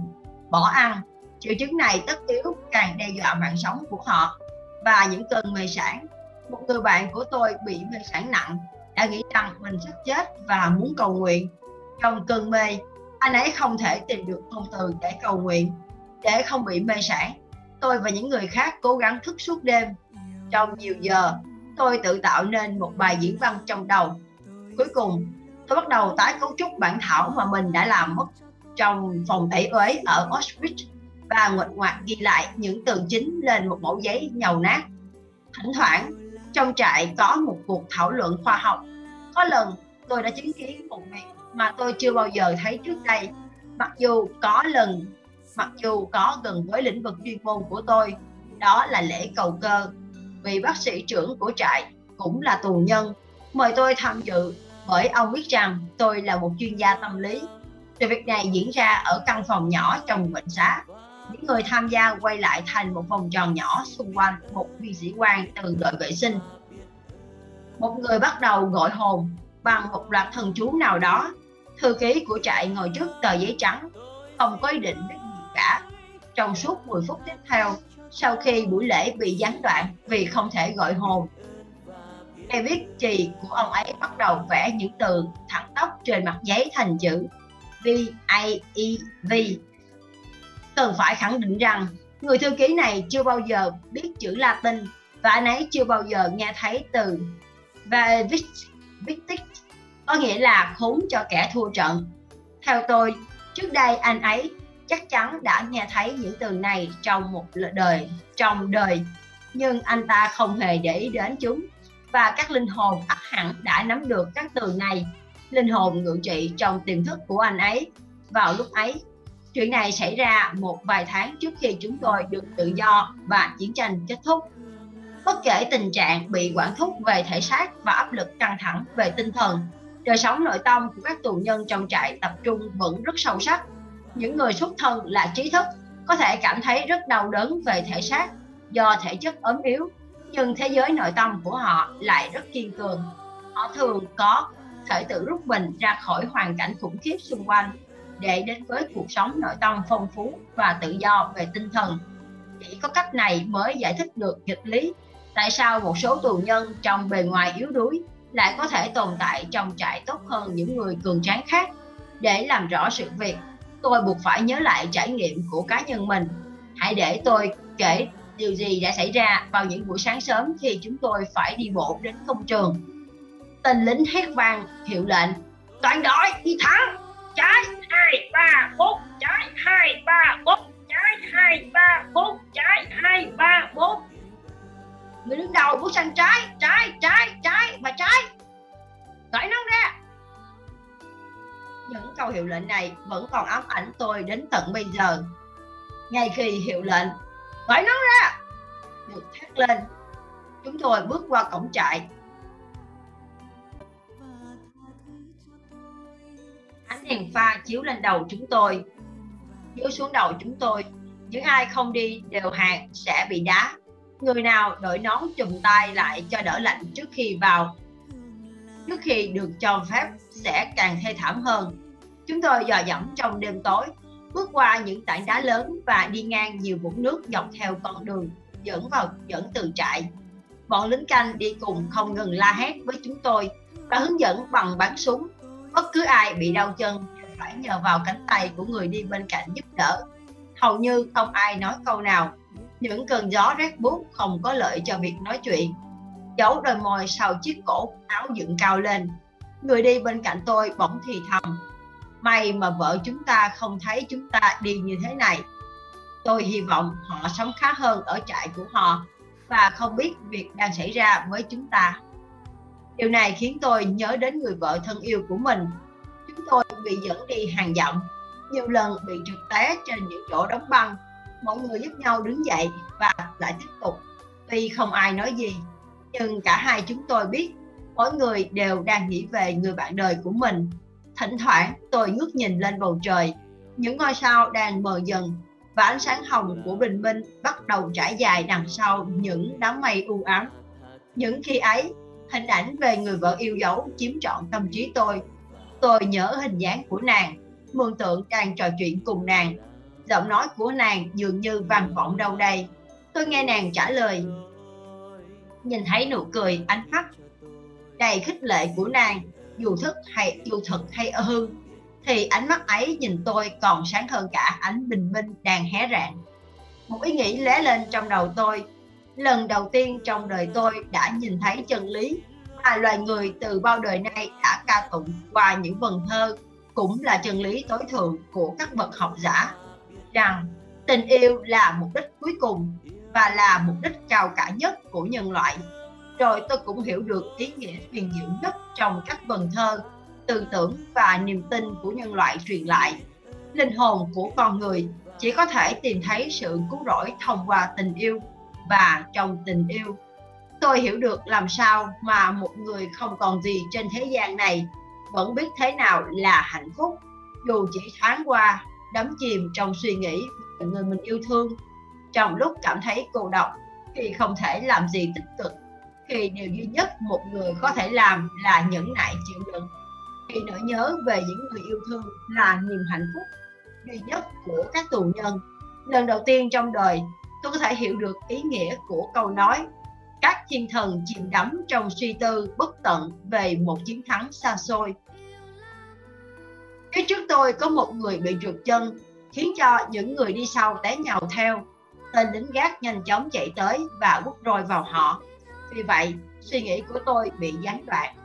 bỏ ăn triệu chứng này tất yếu càng đe dọa mạng sống của họ và những cơn mê sản một người bạn của tôi bị mê sản nặng đã nghĩ rằng mình sắp chết và muốn cầu nguyện trong cơn mê anh ấy không thể tìm được ngôn từ để cầu nguyện để không bị mê sản tôi và những người khác cố gắng thức suốt đêm trong nhiều giờ tôi tự tạo nên một bài diễn văn trong đầu cuối cùng tôi bắt đầu tái cấu trúc bản thảo mà mình đã làm mất trong phòng tẩy uế ở Auschwitz và nguệch ngoạc ghi lại những từ chính lên một mẫu giấy nhầu nát. Thỉnh thoảng, trong trại có một cuộc thảo luận khoa học. Có lần tôi đã chứng kiến một việc mà tôi chưa bao giờ thấy trước đây. Mặc dù có lần, mặc dù có gần với lĩnh vực chuyên môn của tôi, đó là lễ cầu cơ. Vị bác sĩ trưởng của trại cũng là tù nhân, mời tôi tham dự bởi ông biết rằng tôi là một chuyên gia tâm lý. Sự việc này diễn ra ở căn phòng nhỏ trong bệnh xá. Những người tham gia quay lại thành một vòng tròn nhỏ xung quanh một viên sĩ quan từ đội vệ sinh. Một người bắt đầu gọi hồn bằng một loạt thần chú nào đó. Thư ký của trại ngồi trước tờ giấy trắng, không có ý định biết gì cả. Trong suốt 10 phút tiếp theo, sau khi buổi lễ bị gián đoạn vì không thể gọi hồn, cây viết của ông ấy bắt đầu vẽ những từ thẳng tóc trên mặt giấy thành chữ V A E V cần phải khẳng định rằng người thư ký này chưa bao giờ biết chữ Latin và anh ấy chưa bao giờ nghe thấy từ victic có nghĩa là khốn cho kẻ thua trận. Theo tôi, trước đây anh ấy chắc chắn đã nghe thấy những từ này trong một đời trong đời. Nhưng anh ta không hề để ý đến chúng. Và các linh hồn ắt hẳn đã nắm được các từ này. Linh hồn ngự trị trong tiềm thức của anh ấy. Vào lúc ấy chuyện này xảy ra một vài tháng trước khi chúng tôi được tự do và chiến tranh kết thúc. Bất kể tình trạng bị quản thúc về thể xác và áp lực căng thẳng về tinh thần đời sống nội tâm của các tù nhân trong trại tập trung vẫn rất sâu sắc. Những người xuất thân là trí thức, có thể cảm thấy rất đau đớn về thể xác do thể chất ốm yếu, nhưng thế giới nội tâm của họ lại rất kiên cường. Họ thường có thể tự rút mình ra khỏi hoàn cảnh khủng khiếp xung quanh để đến với cuộc sống nội tâm phong phú và tự do về tinh thần. Chỉ có cách này mới giải thích được nghịch lý tại sao một số tù nhân trong bề ngoài yếu đuối lại có thể tồn tại trong trại tốt hơn những người cường tráng khác. Để làm rõ sự việc, tôi buộc phải nhớ lại trải nghiệm của cá nhân mình. Hãy để tôi kể điều gì đã xảy ra vào những buổi sáng sớm khi chúng tôi phải đi bộ đến công trường. Tên lính hét vang, hiệu lệnh, toàn đội đi thắng trái hai ba bốn, trái hai ba bốn, trái hai ba bốn, trái hai ba bốn người đứng đầu bước sang trái trái trái trái và trái. Cởi nó ra. Những câu hiệu lệnh này vẫn còn ám ảnh tôi đến tận bây giờ. Ngay khi hiệu lệnh cởi nó ra. Được thét lên, chúng tôi bước qua cổng trại. Ánh đèn pha chiếu lên đầu chúng tôi. Chiếu xuống đầu chúng tôi, những ai không đi đều hàng sẽ bị đá người nào đội nón chùm tay lại cho đỡ lạnh trước khi vào. Trước khi được cho phép, sẽ càng thê thảm hơn. Chúng tôi dò dẫm trong đêm tối, bước qua những tảng đá lớn và đi ngang nhiều vũng nước dọc theo con đường, dẫn vào, dẫn từ trại. Bọn lính canh đi cùng không ngừng la hét với chúng tôi và hướng dẫn bằng bắn súng. Bất cứ ai bị đau chân phải nhờ vào cánh tay của người đi bên cạnh giúp đỡ. Hầu như không ai nói câu nào những cơn gió rét buốt không có lợi cho việc nói chuyện. Giấu đôi môi sau chiếc cổ áo dựng cao lên. Người đi bên cạnh tôi bỗng thì thầm, may mà vợ chúng ta không thấy chúng ta đi như thế này. Tôi hy vọng họ sống khá hơn ở trại của họ và không biết việc đang xảy ra với chúng ta. Điều này khiến tôi nhớ đến người vợ thân yêu của mình. Chúng tôi bị dẫn đi hàng dặm, nhiều lần bị trượt té trên những chỗ đóng băng mọi người giúp nhau đứng dậy và lại tiếp tục. Tuy không ai nói gì, nhưng cả hai chúng tôi biết mỗi người đều đang nghĩ về người bạn đời của mình. Thỉnh thoảng, tôi ngước nhìn lên bầu trời. Những ngôi sao đang mờ dần và ánh sáng hồng của bình minh bắt đầu trải dài đằng sau những đám mây u ám. Những khi ấy, hình ảnh về người vợ yêu dấu chiếm trọn tâm trí tôi. Tôi nhớ hình dáng của nàng, mường tượng đang trò chuyện cùng nàng giọng nói của nàng dường như vang vọng đâu đây. Tôi nghe nàng trả lời. Nhìn thấy nụ cười, ánh mắt đầy khích lệ của nàng, dù thức hay, dù thật hay hư, thì ánh mắt ấy nhìn tôi còn sáng hơn cả ánh bình minh đang hé rạng. Một ý nghĩ lóe lên trong đầu tôi. Lần đầu tiên trong đời tôi đã nhìn thấy chân lý mà loài người từ bao đời nay đã ca tụng qua những vần thơ cũng là chân lý tối thượng của các bậc học giả rằng tình yêu là mục đích cuối cùng và là mục đích cao cả nhất của nhân loại. Rồi tôi cũng hiểu được ý nghĩa huyền diệu nhất trong các vần thơ, tư tưởng và niềm tin của nhân loại truyền lại. Linh hồn của con người chỉ có thể tìm thấy sự cứu rỗi thông qua tình yêu và trong tình yêu. Tôi hiểu được làm sao mà một người không còn gì trên thế gian này vẫn biết thế nào là hạnh phúc, dù chỉ thoáng qua đắm chìm trong suy nghĩ về người mình yêu thương. Trong lúc cảm thấy cô độc, khi không thể làm gì tích cực khi điều duy nhất một người có thể làm là nhẫn nại chịu đựng. Khi nỗi nhớ về những người yêu thương là niềm hạnh phúc duy nhất của các tù nhân. Lần đầu tiên trong đời, tôi có thể hiểu được ý nghĩa của câu nói, các thiên thần chìm đắm trong suy tư bất tận về một chiến thắng xa xôi phía trước tôi có một người bị trượt chân, khiến cho những người đi sau té nhào theo. Tên lính gác nhanh chóng chạy tới và quất roi vào họ. Vì vậy, suy nghĩ của tôi bị gián đoạn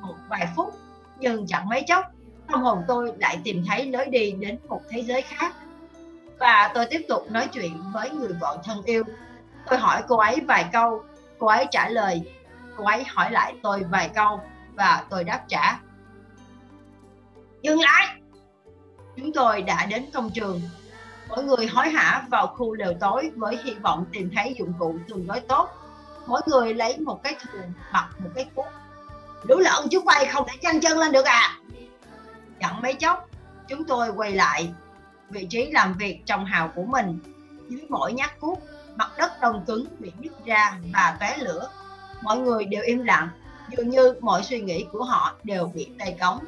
một vài phút, nhưng chẳng mấy chốc, tâm hồn tôi lại tìm thấy lối đi đến một thế giới khác. Và tôi tiếp tục nói chuyện với người vợ thân yêu. Tôi hỏi cô ấy vài câu, cô ấy trả lời, cô ấy hỏi lại tôi vài câu và tôi đáp trả dừng lại. Chúng tôi đã đến công trường. Mỗi người hối hả vào khu lều tối với hy vọng tìm thấy dụng cụ tương đối tốt. Mỗi người lấy một cái thuyền mặc một cái cuốc. Lũ lợn, chúng quay không thể nhanh chân lên được à? Chẳng mấy chốc, chúng tôi quay lại vị trí làm việc trong hào của mình. Dưới mỗi nhát cuốc, mặt đất đông cứng bị nứt ra và tóe lửa. Mọi người đều im lặng. Dường như mọi suy nghĩ của họ đều bị tay cống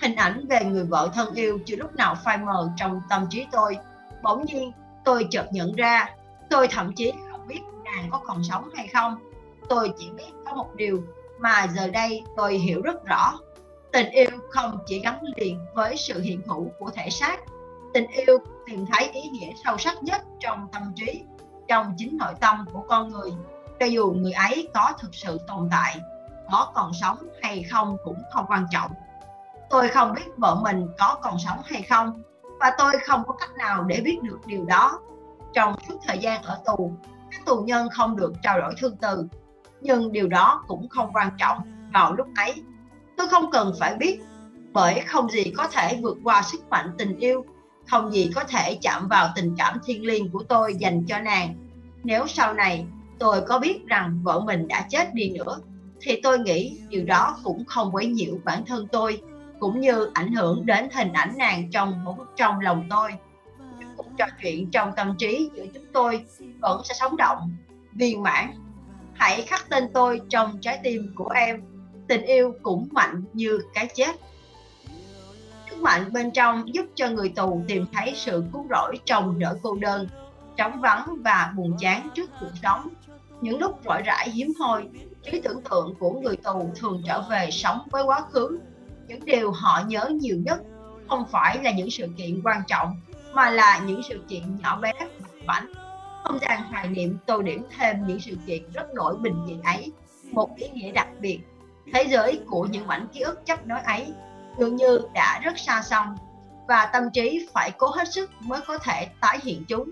hình ảnh về người vợ thân yêu chưa lúc nào phai mờ trong tâm trí tôi. Bỗng nhiên, tôi chợt nhận ra, tôi thậm chí không biết nàng có còn sống hay không. Tôi chỉ biết có một điều mà giờ đây tôi hiểu rất rõ. Tình yêu không chỉ gắn liền với sự hiện hữu của thể xác. Tình yêu tìm thấy ý nghĩa sâu sắc nhất trong tâm trí, trong chính nội tâm của con người, cho dù người ấy có thực sự tồn tại, có còn sống hay không cũng không quan trọng tôi không biết vợ mình có còn sống hay không, và tôi không có cách nào để biết được điều đó. Trong suốt thời gian ở tù, các tù nhân không được trao đổi thư từ, nhưng điều đó cũng không quan trọng vào lúc ấy. Tôi không cần phải biết, bởi không gì có thể vượt qua sức mạnh tình yêu, không gì có thể chạm vào tình cảm thiêng liêng của tôi dành cho nàng. Nếu sau này tôi có biết rằng vợ mình đã chết đi nữa, thì tôi nghĩ điều đó cũng không quấy nhiễu bản thân tôi cũng như ảnh hưởng đến hình ảnh nàng trong trong lòng tôi. Cuộc trò chuyện trong tâm trí giữa chúng tôi vẫn sẽ sống động, viên mãn. Hãy khắc tên tôi trong trái tim của em. Tình yêu cũng mạnh như cái chết. Sức mạnh bên trong giúp cho người tù tìm thấy sự cứu rỗi trong nỗi cô đơn, trống vắng và buồn chán trước cuộc sống. Những lúc rỗi rãi hiếm hoi, trí tưởng tượng của người tù thường trở về sống với quá khứ những điều họ nhớ nhiều nhất không phải là những sự kiện quan trọng, mà là những sự kiện nhỏ bé vặt không gian hoài niệm tô điểm thêm những sự kiện rất nổi bình dị ấy, một ý nghĩa đặc biệt. Thế giới của những mảnh ký ức chấp nối ấy dường như đã rất xa xăm, và tâm trí phải cố hết sức mới có thể tái hiện chúng.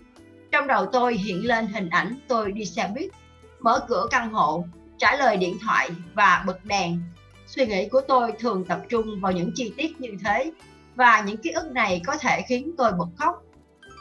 Trong đầu tôi hiện lên hình ảnh tôi đi xe buýt, mở cửa căn hộ, trả lời điện thoại và bật đèn suy nghĩ của tôi thường tập trung vào những chi tiết như thế. Và những ký ức này có thể khiến tôi bật khóc.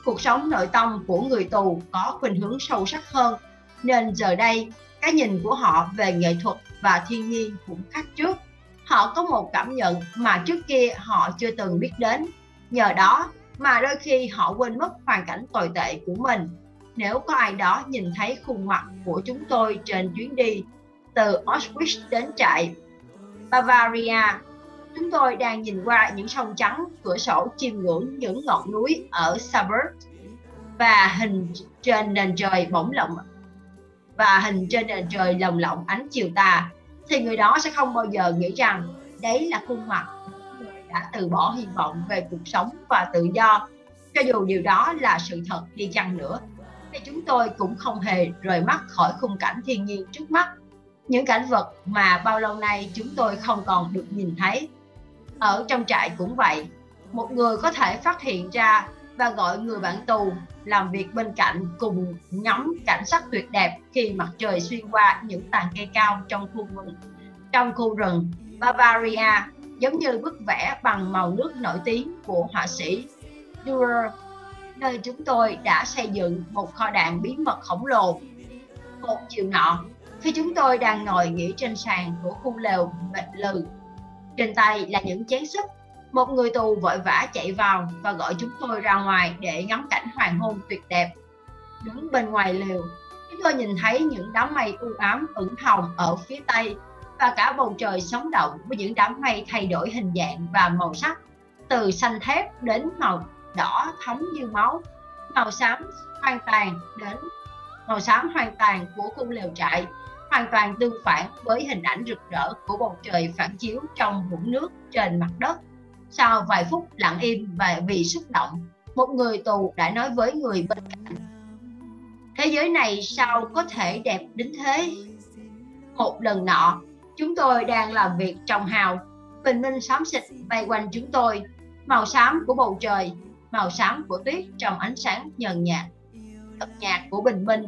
Cuộc sống nội tâm của người tù có khuynh hướng sâu sắc hơn. Nên giờ đây, cái nhìn của họ về nghệ thuật và thiên nhiên cũng khác trước. Họ có một cảm nhận mà trước kia họ chưa từng biết đến. Nhờ đó mà đôi khi họ quên mất hoàn cảnh tồi tệ của mình. Nếu có ai đó nhìn thấy khuôn mặt của chúng tôi trên chuyến đi từ Auschwitz đến trại Bavaria. Chúng tôi đang nhìn qua những sông trắng, cửa sổ chiêm ngưỡng những ngọn núi ở suburb và hình trên nền trời bỗng lộng. Và hình trên nền trời lồng lộng ánh chiều tà, thì người đó sẽ không bao giờ nghĩ rằng đấy là khuôn mặt người đã từ bỏ hy vọng về cuộc sống và tự do, cho dù điều đó là sự thật đi chăng nữa. Thì chúng tôi cũng không hề rời mắt khỏi khung cảnh thiên nhiên trước mắt những cảnh vật mà bao lâu nay chúng tôi không còn được nhìn thấy. Ở trong trại cũng vậy, một người có thể phát hiện ra và gọi người bạn tù làm việc bên cạnh cùng ngắm cảnh sắc tuyệt đẹp khi mặt trời xuyên qua những tàn cây cao trong khu rừng. Trong khu rừng, Bavaria giống như bức vẽ bằng màu nước nổi tiếng của họa sĩ Dürer nơi chúng tôi đã xây dựng một kho đạn bí mật khổng lồ. Một chiều nọ khi chúng tôi đang ngồi nghỉ trên sàn của khu lều mệt lừ, trên tay là những chén súp. Một người tù vội vã chạy vào và gọi chúng tôi ra ngoài để ngắm cảnh hoàng hôn tuyệt đẹp. Đứng bên ngoài lều, chúng tôi nhìn thấy những đám mây u ám ửng hồng ở phía tây và cả bầu trời sống động với những đám mây thay đổi hình dạng và màu sắc, từ xanh thép đến màu đỏ thấm như máu. Màu xám hoang tàn đến màu xám hoàn toàn của cung lều trại hoàn toàn tương phản với hình ảnh rực rỡ của bầu trời phản chiếu trong vũng nước trên mặt đất. Sau vài phút lặng im và vì xúc động, một người tù đã nói với người bên cạnh. Thế giới này sao có thể đẹp đến thế? Một lần nọ, chúng tôi đang làm việc trong hào. Bình minh xám xịt bay quanh chúng tôi, màu xám của bầu trời, màu xám của tuyết trong ánh sáng nhờn nhạt âm nhạc của bình minh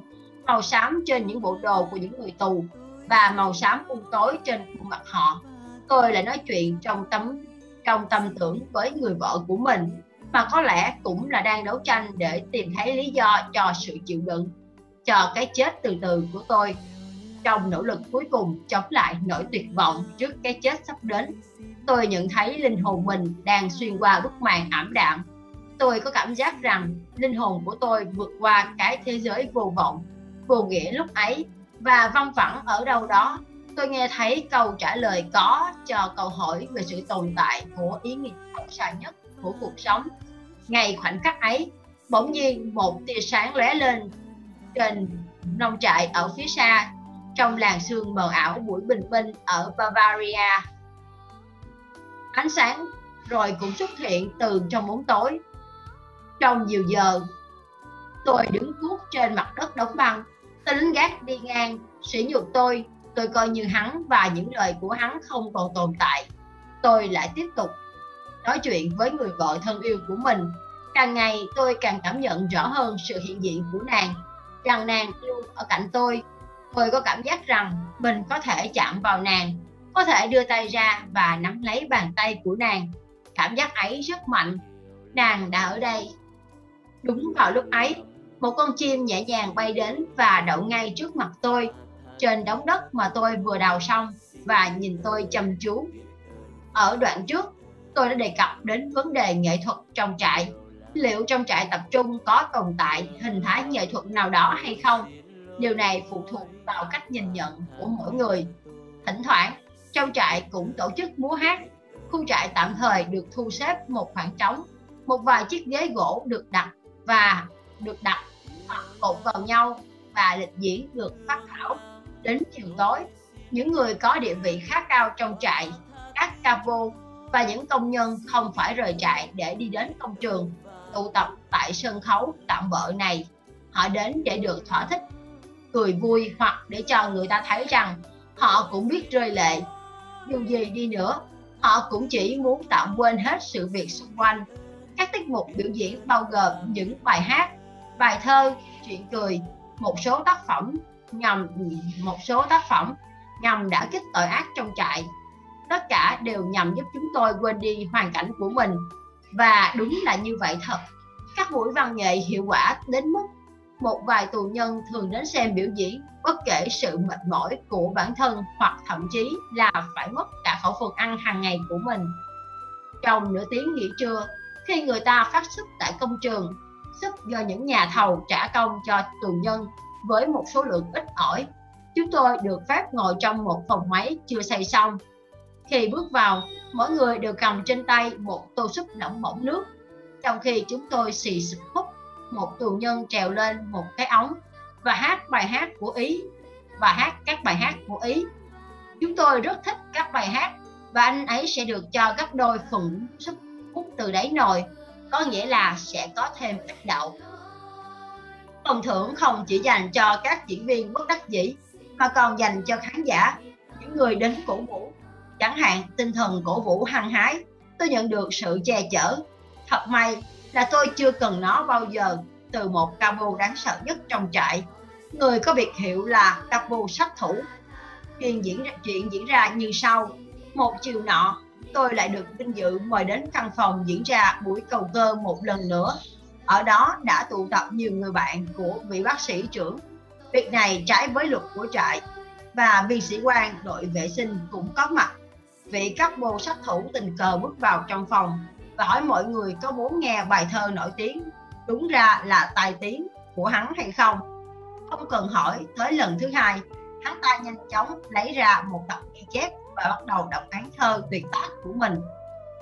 màu xám trên những bộ đồ của những người tù và màu xám u tối trên khuôn mặt họ. Tôi lại nói chuyện trong tấm trong tâm tưởng với người vợ của mình mà có lẽ cũng là đang đấu tranh để tìm thấy lý do cho sự chịu đựng, cho cái chết từ từ của tôi. Trong nỗ lực cuối cùng chống lại nỗi tuyệt vọng trước cái chết sắp đến, tôi nhận thấy linh hồn mình đang xuyên qua bức màn ảm đạm. Tôi có cảm giác rằng linh hồn của tôi vượt qua cái thế giới vô vọng, vô nghĩa lúc ấy và văng vẳng ở đâu đó. Tôi nghe thấy câu trả lời có cho câu hỏi về sự tồn tại của ý nghĩa sâu xa nhất của cuộc sống. Ngày khoảnh khắc ấy, bỗng nhiên một tia sáng lóe lên trên nông trại ở phía xa, trong làng sương mờ ảo buổi bình minh ở Bavaria. Ánh sáng rồi cũng xuất hiện từ trong bóng tối trong nhiều giờ, tôi đứng cuốc trên mặt đất đóng băng tên lính gác đi ngang, sỉ nhục tôi tôi coi như hắn và những lời của hắn không còn tồn tại. Tôi lại tiếp tục nói chuyện với người vợ thân yêu của mình. Càng ngày tôi càng cảm nhận rõ hơn sự hiện diện của nàng, rằng nàng luôn ở cạnh tôi. Tôi có cảm giác rằng mình có thể chạm vào nàng, có thể đưa tay ra và nắm lấy bàn tay của nàng. Cảm giác ấy rất mạnh. Nàng đã ở đây đúng vào lúc ấy, một con chim nhẹ nhàng bay đến và đậu ngay trước mặt tôi, trên đống đất mà tôi vừa đào xong và nhìn tôi chăm chú. Ở đoạn trước, tôi đã đề cập đến vấn đề nghệ thuật trong trại. Liệu trong trại tập trung có tồn tại hình thái nghệ thuật nào đó hay không? Điều này phụ thuộc vào cách nhìn nhận của mỗi người. Thỉnh thoảng, trong trại cũng tổ chức múa hát. Khu trại tạm thời được thu xếp một khoảng trống, một vài chiếc ghế gỗ được đặt và được đặt hoặc cột vào nhau và lịch diễn được phát thảo. Đến chiều tối, những người có địa vị khá cao trong trại, các capo và những công nhân không phải rời trại để đi đến công trường, tụ tập tại sân khấu tạm bỡ này. Họ đến để được thỏa thích, cười vui hoặc để cho người ta thấy rằng họ cũng biết rơi lệ. Dù gì đi nữa, họ cũng chỉ muốn tạm quên hết sự việc xung quanh các tiết mục biểu diễn bao gồm những bài hát, bài thơ, chuyện cười, một số tác phẩm nhằm, một số tác phẩm nhằm đã kích tội ác trong trại. Tất cả đều nhằm giúp chúng tôi quên đi hoàn cảnh của mình. Và đúng là như vậy thật. Các buổi văn nghệ hiệu quả đến mức một vài tù nhân thường đến xem biểu diễn bất kể sự mệt mỏi của bản thân hoặc thậm chí là phải mất cả khẩu phần ăn hàng ngày của mình. Trong nửa tiếng nghỉ trưa khi người ta phát sức tại công trường sức do những nhà thầu trả công cho tù nhân với một số lượng ít ỏi. Chúng tôi được phép ngồi trong một phòng máy chưa xây xong. Khi bước vào, mỗi người đều cầm trên tay một tô súp nóng bỏng nước. Trong khi chúng tôi xì xịt hút, một tù nhân trèo lên một cái ống và hát bài hát của Ý và hát các bài hát của Ý. Chúng tôi rất thích các bài hát và anh ấy sẽ được cho gấp đôi phần súp từ đáy nồi có nghĩa là sẽ có thêm ít đậu. Phần thưởng không chỉ dành cho các diễn viên bất đắc dĩ mà còn dành cho khán giả, những người đến cổ vũ. Chẳng hạn tinh thần cổ vũ hăng hái, tôi nhận được sự che chở. Thật may là tôi chưa cần nó bao giờ từ một cabo đáng sợ nhất trong trại. Người có biệt hiệu là cabo sát thủ. Chuyện diễn, chuyện diễn ra như sau. Một chiều nọ, tôi lại được vinh dự mời đến căn phòng diễn ra buổi cầu cơ một lần nữa. Ở đó đã tụ tập nhiều người bạn của vị bác sĩ trưởng. Việc này trái với luật của trại và viên sĩ quan đội vệ sinh cũng có mặt. Vị các bồ sát thủ tình cờ bước vào trong phòng và hỏi mọi người có muốn nghe bài thơ nổi tiếng đúng ra là tài tiếng của hắn hay không. Không cần hỏi tới lần thứ hai, hắn ta nhanh chóng lấy ra một tập ghi chép và bắt đầu đọc án thơ tuyệt tác của mình.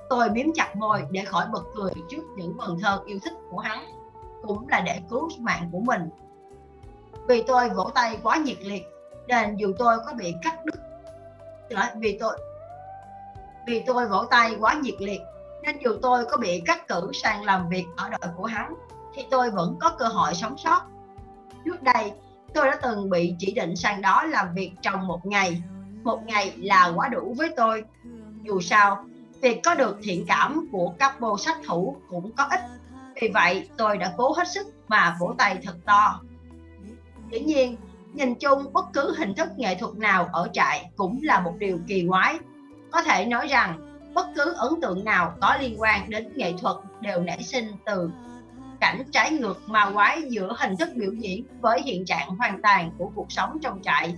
Tôi miếm chặt môi để khỏi bật cười trước những vần thơ yêu thích của hắn, cũng là để cứu mạng của mình. Vì tôi vỗ tay quá nhiệt liệt, nên dù tôi có bị cắt đứt vì tôi vì tôi vỗ tay quá nhiệt liệt, nên dù tôi có bị cắt cử sang làm việc ở đội của hắn, thì tôi vẫn có cơ hội sống sót. Trước đây, tôi đã từng bị chỉ định sang đó làm việc trong một ngày một ngày là quá đủ với tôi. Dù sao, việc có được thiện cảm của các bộ sát thủ cũng có ích. Vì vậy, tôi đã cố hết sức mà vỗ tay thật to. Dĩ nhiên, nhìn chung bất cứ hình thức nghệ thuật nào ở trại cũng là một điều kỳ quái. Có thể nói rằng, bất cứ ấn tượng nào có liên quan đến nghệ thuật đều nảy sinh từ cảnh trái ngược ma quái giữa hình thức biểu diễn với hiện trạng hoàn toàn của cuộc sống trong trại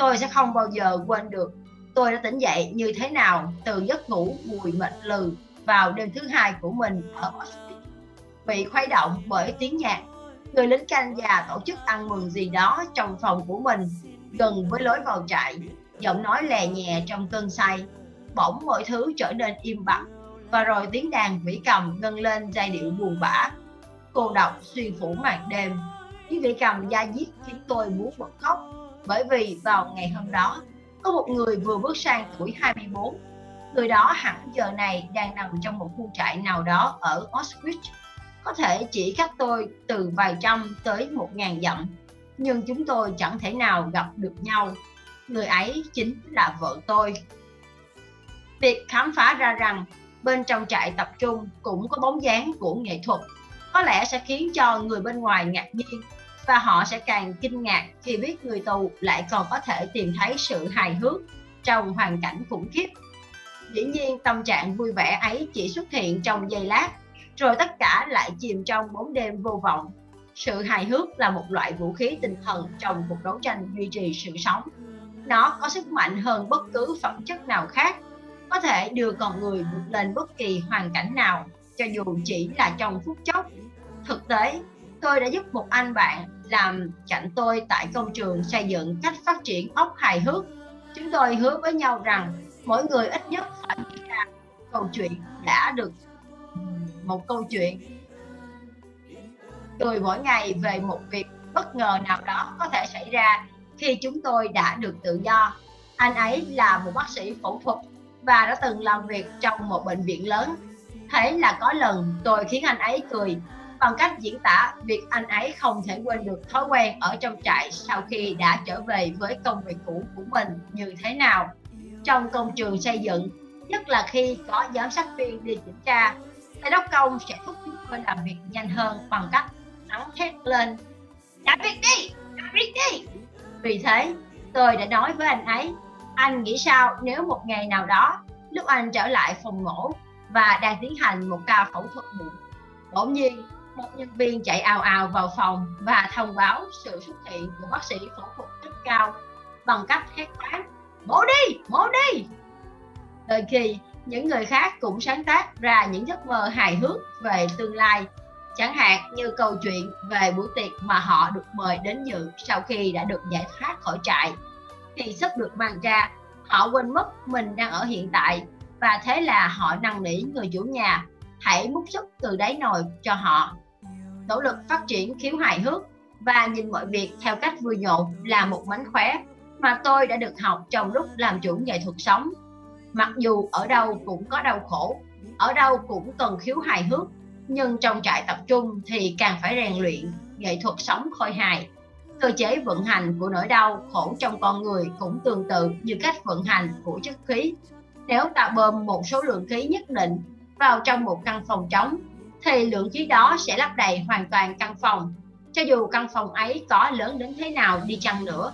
tôi sẽ không bao giờ quên được. Tôi đã tỉnh dậy như thế nào từ giấc ngủ mùi mệt lừ vào đêm thứ hai của mình ở Auschwitz bị khuấy động bởi tiếng nhạc. Người lính canh già tổ chức ăn mừng gì đó trong phòng của mình, gần với lối vào trại. Giọng nói lè nhẹ trong cơn say. Bỗng mọi thứ trở nên im bặt. Và rồi tiếng đàn vĩ cầm ngân lên giai điệu buồn bã. Cô độc xuyên phủ màn đêm. Tiếng vĩ cầm da diết khiến tôi muốn bật khóc bởi vì vào ngày hôm đó, có một người vừa bước sang tuổi 24 người đó hẳn giờ này đang nằm trong một khu trại nào đó ở Auschwitz có thể chỉ cách tôi từ vài trăm tới một ngàn dặm, nhưng chúng tôi chẳng thể nào gặp được nhau. Người ấy chính là vợ tôi. Việc khám phá ra rằng bên trong trại tập trung cũng có bóng dáng của nghệ thuật, có lẽ sẽ khiến cho người bên ngoài ngạc nhiên và họ sẽ càng kinh ngạc khi biết người tù lại còn có thể tìm thấy sự hài hước trong hoàn cảnh khủng khiếp. Dĩ nhiên, tâm trạng vui vẻ ấy chỉ xuất hiện trong giây lát, rồi tất cả lại chìm trong bóng đêm vô vọng. Sự hài hước là một loại vũ khí tinh thần trong cuộc đấu tranh duy trì sự sống. Nó có sức mạnh hơn bất cứ phẩm chất nào khác, có thể đưa con người vượt lên bất kỳ hoàn cảnh nào, cho dù chỉ là trong phút chốc. Thực tế tôi đã giúp một anh bạn làm cạnh tôi tại công trường xây dựng cách phát triển ốc hài hước. Chúng tôi hứa với nhau rằng mỗi người ít nhất phải nghĩ ra câu chuyện đã được một câu chuyện. Cười mỗi ngày về một việc bất ngờ nào đó có thể xảy ra khi chúng tôi đã được tự do. Anh ấy là một bác sĩ phẫu thuật và đã từng làm việc trong một bệnh viện lớn. Thế là có lần tôi khiến anh ấy cười bằng cách diễn tả, việc anh ấy không thể quên được thói quen ở trong trại sau khi đã trở về với công việc cũ của mình như thế nào. Trong công trường xây dựng, nhất là khi có giám sát viên đi kiểm tra thầy đốc công sẽ thúc chúng tôi làm việc nhanh hơn bằng cách hắn thét lên. Làm việc đi, làm việc đi. Vì thế, tôi đã nói với anh ấy, anh nghĩ sao nếu một ngày nào đó, lúc anh trở lại phòng mổ và đang tiến hành một ca phẫu thuật bụng? Bỗng nhiên một nhân viên chạy ào ào vào phòng và thông báo sự xuất hiện của bác sĩ phẫu thuật cấp cao bằng cách hét toán mổ đi mổ đi! Đôi khi những người khác cũng sáng tác ra những giấc mơ hài hước về tương lai. Chẳng hạn như câu chuyện về buổi tiệc mà họ được mời đến dự sau khi đã được giải thoát khỏi trại. Thì sức được mang ra, họ quên mất mình đang ở hiện tại và thế là họ năn nỉ người chủ nhà hãy múc sức từ đáy nồi cho họ. Nỗ lực phát triển khiếu hài hước và nhìn mọi việc theo cách vui nhộn là một mánh khóe mà tôi đã được học trong lúc làm chủ nghệ thuật sống. Mặc dù ở đâu cũng có đau khổ, ở đâu cũng cần khiếu hài hước, nhưng trong trại tập trung thì càng phải rèn luyện nghệ thuật sống khôi hài. Cơ chế vận hành của nỗi đau khổ trong con người cũng tương tự như cách vận hành của chất khí. Nếu ta bơm một số lượng khí nhất định vào trong một căn phòng trống, thì lượng khí đó sẽ lấp đầy hoàn toàn căn phòng. Cho dù căn phòng ấy có lớn đến thế nào đi chăng nữa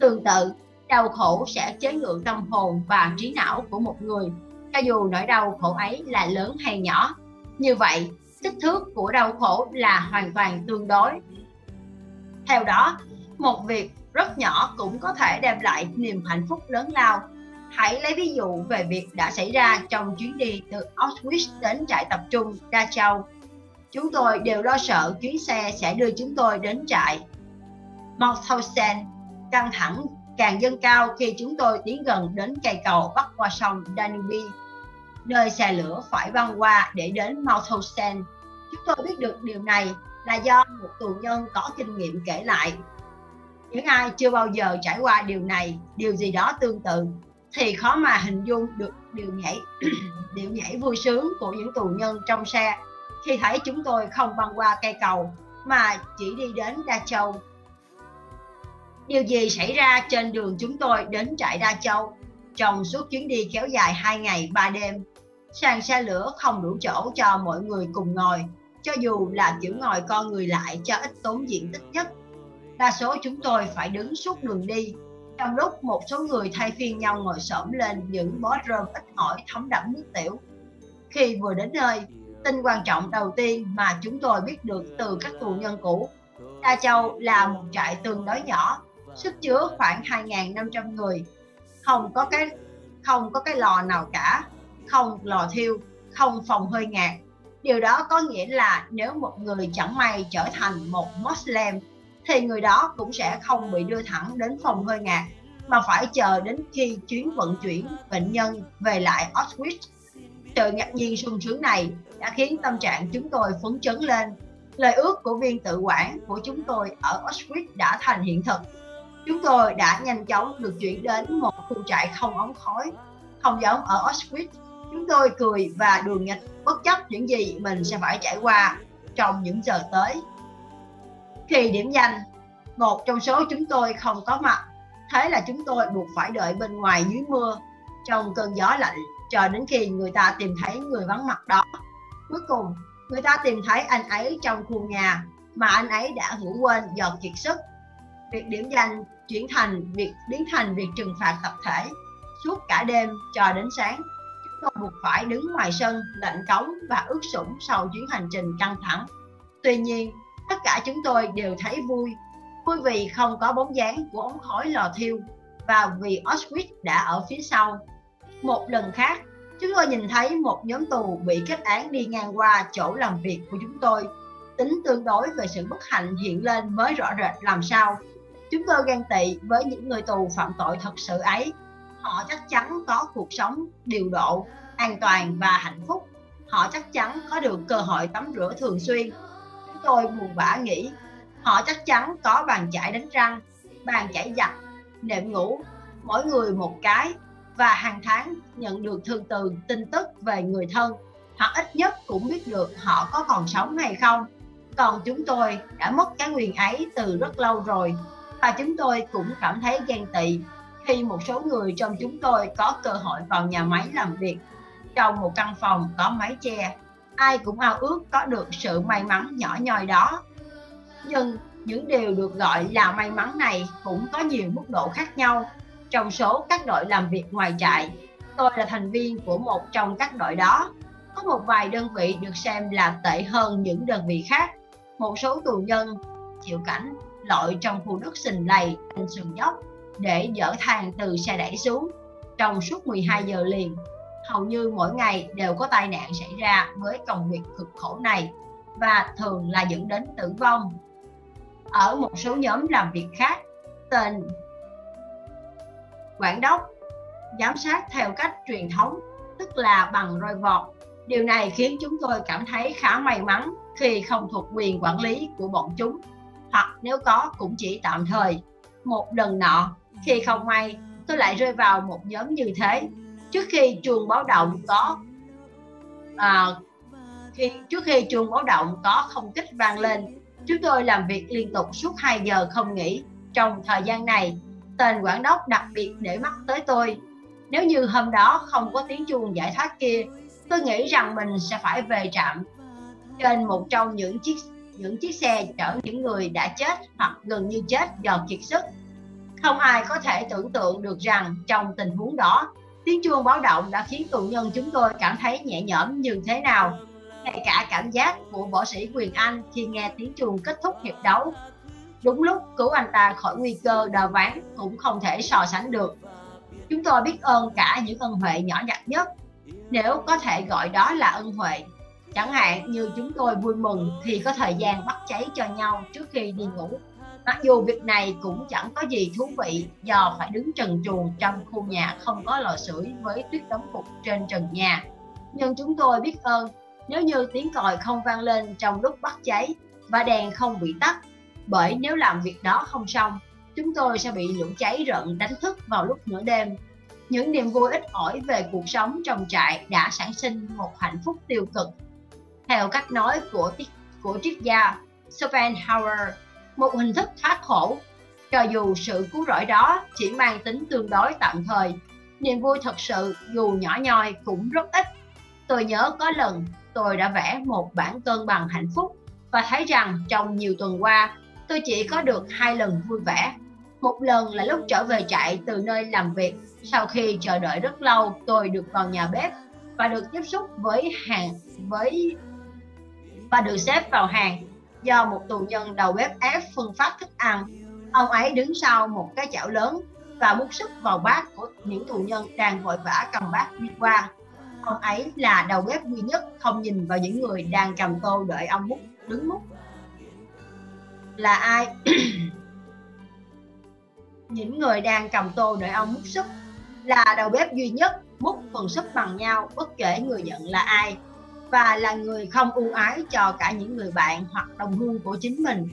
tương tự đau khổ sẽ chế ngự tâm hồn và trí não của một người. Cho dù nỗi đau khổ ấy là lớn hay nhỏ, như vậy, kích thước của đau khổ là hoàn toàn tương đối. Theo đó, một việc rất nhỏ cũng có thể đem lại niềm hạnh phúc lớn lao hãy lấy ví dụ về việc đã xảy ra trong chuyến đi từ Auschwitz đến trại tập trung Dachau chúng tôi đều lo sợ chuyến xe sẽ đưa chúng tôi đến trại Mauthausen căng thẳng càng dâng cao khi chúng tôi tiến gần đến cây cầu bắc qua sông Danube, nơi xe lửa phải băng qua để đến Mauthausen. Chúng tôi biết được điều này là do một tù nhân có kinh nghiệm kể lại. những ai chưa bao giờ trải qua điều này điều gì đó tương tự thì khó mà hình dung được điều nhảy <clears throat> điều nhảy vui sướng của những tù nhân trong xe khi thấy chúng tôi không băng qua cây cầu mà chỉ đi đến Đa Châu. Điều gì xảy ra trên đường chúng tôi đến trại Đa Châu trong suốt chuyến đi kéo dài 2 ngày 3 đêm? Sàn xe lửa không đủ chỗ cho mọi người cùng ngồi, cho dù là kiểu ngồi con người lại cho ít tốn diện tích nhất. Đa số chúng tôi phải đứng suốt đường đi, trong lúc một số người thay phiên nhau ngồi xổm lên những bó rơm ít ỏi thấm đẫm nước tiểu. Khi vừa đến nơi, tin quan trọng đầu tiên mà chúng tôi biết được từ các tù nhân cũ. Đa Châu là một trại tương đối nhỏ, sức chứa khoảng 2.500 người. Không có cái không có cái lò nào cả, không lò thiêu, không phòng hơi ngạt. Điều đó có nghĩa là nếu một người chẳng may trở thành một Muslim thì người đó cũng sẽ không bị đưa thẳng đến phòng hơi ngạt mà phải chờ đến khi chuyến vận chuyển bệnh nhân về lại Auschwitz. Sự ngạc nhiên sung sướng này đã khiến tâm trạng chúng tôi phấn chấn lên. Lời ước của viên tự quản của chúng tôi ở Auschwitz đã thành hiện thực. Chúng tôi đã nhanh chóng được chuyển đến một khu trại không ống khói, không giống ở Auschwitz. Chúng tôi cười và đường nghịch bất chấp những gì mình sẽ phải trải qua trong những giờ tới. Khi điểm danh, một trong số chúng tôi không có mặt, thế là chúng tôi buộc phải đợi bên ngoài dưới mưa trong cơn gió lạnh chờ đến khi người ta tìm thấy người vắng mặt đó Cuối cùng, người ta tìm thấy anh ấy trong khu nhà mà anh ấy đã ngủ quên do kiệt sức. Việc điểm danh chuyển thành việc biến thành việc trừng phạt tập thể suốt cả đêm cho đến sáng. Chúng tôi buộc phải đứng ngoài sân, lạnh cống và ướt sũng sau chuyến hành trình căng thẳng. Tuy nhiên, tất cả chúng tôi đều thấy vui, vui vì không có bóng dáng của ống khói lò thiêu và vì Auschwitz đã ở phía sau. Một lần khác, chúng tôi nhìn thấy một nhóm tù bị kết án đi ngang qua chỗ làm việc của chúng tôi. Tính tương đối về sự bất hạnh hiện lên mới rõ rệt làm sao. Chúng tôi ghen tị với những người tù phạm tội thật sự ấy. Họ chắc chắn có cuộc sống điều độ an toàn và hạnh phúc. Họ chắc chắn có được cơ hội tắm rửa thường xuyên tôi buồn bã nghĩ, họ chắc chắn có bàn chải đánh răng, bàn chải giặt, nệm ngủ, mỗi người một cái, và hàng tháng nhận được thư từ, tin tức về người thân. Hoặc ít nhất cũng biết được họ có còn sống hay không. Còn chúng tôi đã mất cái quyền ấy từ rất lâu rồi, và chúng tôi cũng cảm thấy ghen tị khi một số người trong chúng tôi có cơ hội vào nhà máy làm việc. Trong một căn phòng có mái che ai cũng ao ước có được sự may mắn nhỏ nhoi đó nhưng những điều được gọi là may mắn này cũng có nhiều mức độ khác nhau trong số các đội làm việc ngoài trại, tôi là thành viên của một trong các đội đó. Có một vài đơn vị được xem là tệ hơn những đơn vị khác. Một số tù nhân chịu cảnh lội trong khu đất sình lầy trên sườn dốc để dỡ than từ xe đẩy xuống trong suốt 12 giờ liền. Hầu như mỗi ngày đều có tai nạn xảy ra với công việc cực khổ này và thường là dẫn đến tử vong. Ở một số nhóm làm việc khác, tên quản đốc giám sát theo cách truyền thống tức là bằng roi vọt. Điều này khiến chúng tôi cảm thấy khá may mắn khi không thuộc quyền quản lý của bọn chúng. Hoặc nếu có cũng chỉ tạm thời. Một lần nọ khi không may tôi lại rơi vào một nhóm như thế trước khi chuông báo động có à, khi trước khi chuông báo động có không kích vang lên chúng tôi làm việc liên tục suốt 2 giờ không nghỉ trong thời gian này tên quản đốc đặc biệt để mắt tới tôi. Nếu như hôm đó không có tiếng chuông giải thoát kia, tôi nghĩ rằng mình sẽ phải về trạm trên một trong những chiếc những chiếc xe chở những người đã chết hoặc gần như chết do kiệt sức. Không ai có thể tưởng tượng được rằng trong tình huống đó, tiếng chuông báo động đã khiến tù nhân chúng tôi cảm thấy nhẹ nhõm như thế nào. Ngay cả cảm giác của võ sĩ quyền Anh khi nghe tiếng chuông kết thúc hiệp đấu. Đúng lúc cứu anh ta khỏi nguy cơ đờ ván cũng không thể so sánh được. Chúng tôi biết ơn cả những ân huệ nhỏ nhặt nhất. Nếu có thể gọi đó là ân huệ, chẳng hạn như chúng tôi vui mừng khi có thời gian bắt cháy cho nhau trước khi đi ngủ mặc dù việc này cũng chẳng có gì thú vị, do phải đứng trần truồng trong khu nhà không có lò sưởi với tuyết đóng cục trên trần nhà. Nhưng chúng tôi biết ơn, nếu như tiếng còi không vang lên trong lúc bắt cháy và đèn không bị tắt, bởi nếu làm việc đó không xong, chúng tôi sẽ bị lửa cháy rận đánh thức vào lúc nửa đêm. Những niềm vui ít ỏi về cuộc sống trong trại đã sản sinh một hạnh phúc tiêu cực. Theo cách nói của của triết gia Schopenhauer một hình thức thoát khổ. Cho dù sự cứu rỗi đó chỉ mang tính tương đối tạm thời, niềm vui thật sự dù nhỏ nhoi cũng rất ít. Tôi nhớ có lần tôi đã vẽ một bản cân bằng hạnh phúc và thấy rằng trong nhiều tuần qua, tôi chỉ có được hai lần vui vẻ. Một lần là lúc trở về trại từ nơi làm việc. Sau khi chờ đợi rất lâu, tôi được vào nhà bếp và được tiếp xúc với hàng, với, và được xếp vào hàng do một tù nhân đầu bếp ép phân phát thức ăn. Ông ấy đứng sau một cái chảo lớn và múc sức vào bát của những tù nhân đang vội vã cầm bát đi qua. Ông ấy là đầu bếp duy nhất không nhìn vào những người đang cầm tô đợi ông múc đứng múc là ai? <clears throat> Những người đang cầm tô đợi ông múc súp là đầu bếp duy nhất múc phần súp bằng nhau, bất kể người nhận là ai và là người không ưu ái cho cả những người bạn hoặc đồng hương của chính mình.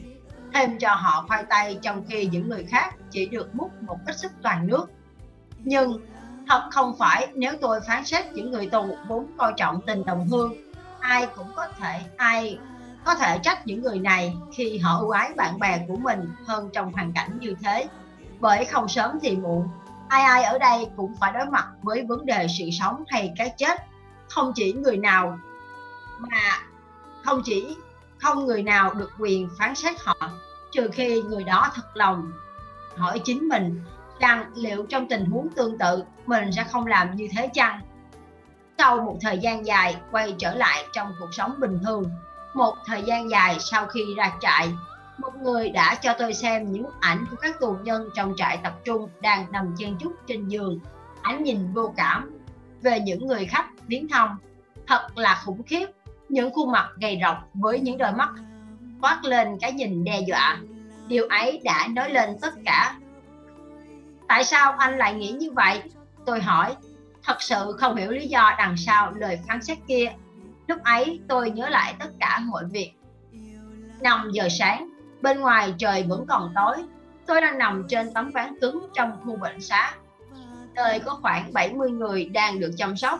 Thêm cho họ khoai tây trong khi những người khác chỉ được múc một ít sức toàn nước. Nhưng thật không phải, nếu tôi phán xét những người tù vốn coi trọng tình đồng hương, ai cũng có thể, ai có thể trách những người này khi họ ưu ái bạn bè của mình hơn trong hoàn cảnh như thế. Bởi không sớm thì muộn, ai ai ở đây cũng phải đối mặt với vấn đề sự sống hay cái chết. Không chỉ người nào mà không chỉ không người nào được quyền phán xét họ, trừ khi người đó thật lòng hỏi chính mình rằng liệu trong tình huống tương tự mình sẽ không làm như thế chăng? Sau một thời gian dài quay trở lại trong cuộc sống bình thường, một thời gian dài sau khi ra trại, một người đã cho tôi xem những bức ảnh của các tù nhân trong trại tập trung đang nằm chen chúc trên giường. Ánh nhìn vô cảm về những người khách viếng thăm, thật là khủng khiếp những khuôn mặt gầy rộc với những đôi mắt toát lên cái nhìn đe dọa. Điều ấy đã nói lên tất cả. Tại sao anh lại nghĩ như vậy? Tôi hỏi. Thật sự không hiểu lý do đằng sau lời phán xét kia. Lúc ấy tôi nhớ lại tất cả mọi việc. 5 giờ sáng, bên ngoài trời vẫn còn tối. Tôi đang nằm trên tấm ván cứng trong khu bệnh xá. Nơi có khoảng 70 người đang được chăm sóc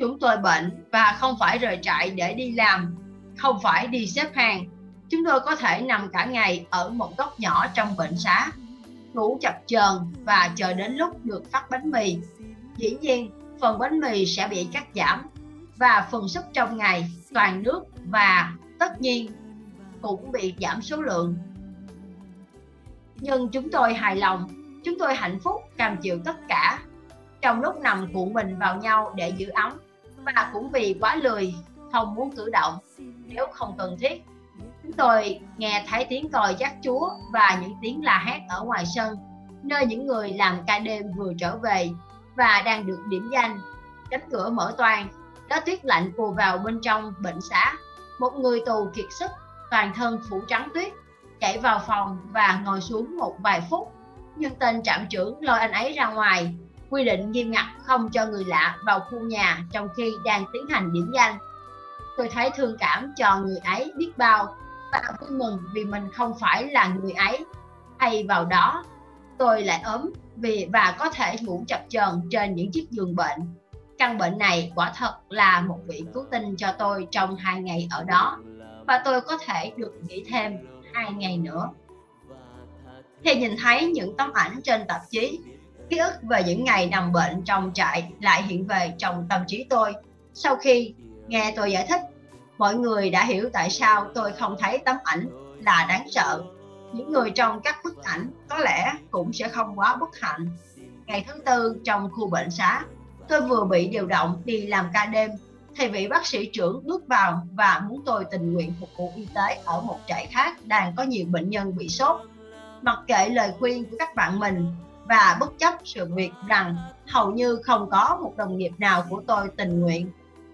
chúng tôi bệnh và không phải rời trại để đi làm, không phải đi xếp hàng. Chúng tôi có thể nằm cả ngày ở một góc nhỏ trong bệnh xá, ngủ chập chờn và chờ đến lúc được phát bánh mì. Dĩ nhiên, phần bánh mì sẽ bị cắt giảm và phần súp trong ngày, toàn nước và tất nhiên cũng bị giảm số lượng. Nhưng chúng tôi hài lòng, chúng tôi hạnh phúc cam chịu tất cả. Trong lúc nằm cuộn mình vào nhau để giữ ấm và cũng vì quá lười, không muốn cử động, nếu không cần thiết. Chúng tôi nghe thấy tiếng còi giác chúa và những tiếng la hét ở ngoài sân, nơi những người làm ca đêm vừa trở về và đang được điểm danh. Cánh cửa mở toang đó tuyết lạnh vù vào bên trong bệnh xá. Một người tù kiệt sức, toàn thân phủ trắng tuyết, chạy vào phòng và ngồi xuống một vài phút. Nhưng tên trạm trưởng lôi anh ấy ra ngoài quy định nghiêm ngặt không cho người lạ vào khu nhà trong khi đang tiến hành điểm danh. Tôi thấy thương cảm cho người ấy biết bao. Và vui mừng vì mình không phải là người ấy. Thay vào đó, tôi lại ốm vì và có thể ngủ chập chờn trên những chiếc giường bệnh. Căn bệnh này quả thật là một vị cứu tinh cho tôi trong hai ngày ở đó. Và tôi có thể được nghỉ thêm hai ngày nữa. Khi nhìn thấy những tấm ảnh trên tạp chí ký ức về những ngày nằm bệnh trong trại lại hiện về trong tâm trí tôi. Sau khi nghe tôi giải thích, mọi người đã hiểu tại sao tôi không thấy tấm ảnh là đáng sợ. Những người trong các bức ảnh có lẽ cũng sẽ không quá bất hạnh. Ngày thứ tư trong khu bệnh xá, tôi vừa bị điều động đi làm ca đêm. Thì vị bác sĩ trưởng bước vào và muốn tôi tình nguyện phục vụ y tế ở một trại khác đang có nhiều bệnh nhân bị sốt, mặc kệ lời khuyên của các bạn mình và bất chấp sự việc rằng hầu như không có một đồng nghiệp nào của tôi tình nguyện,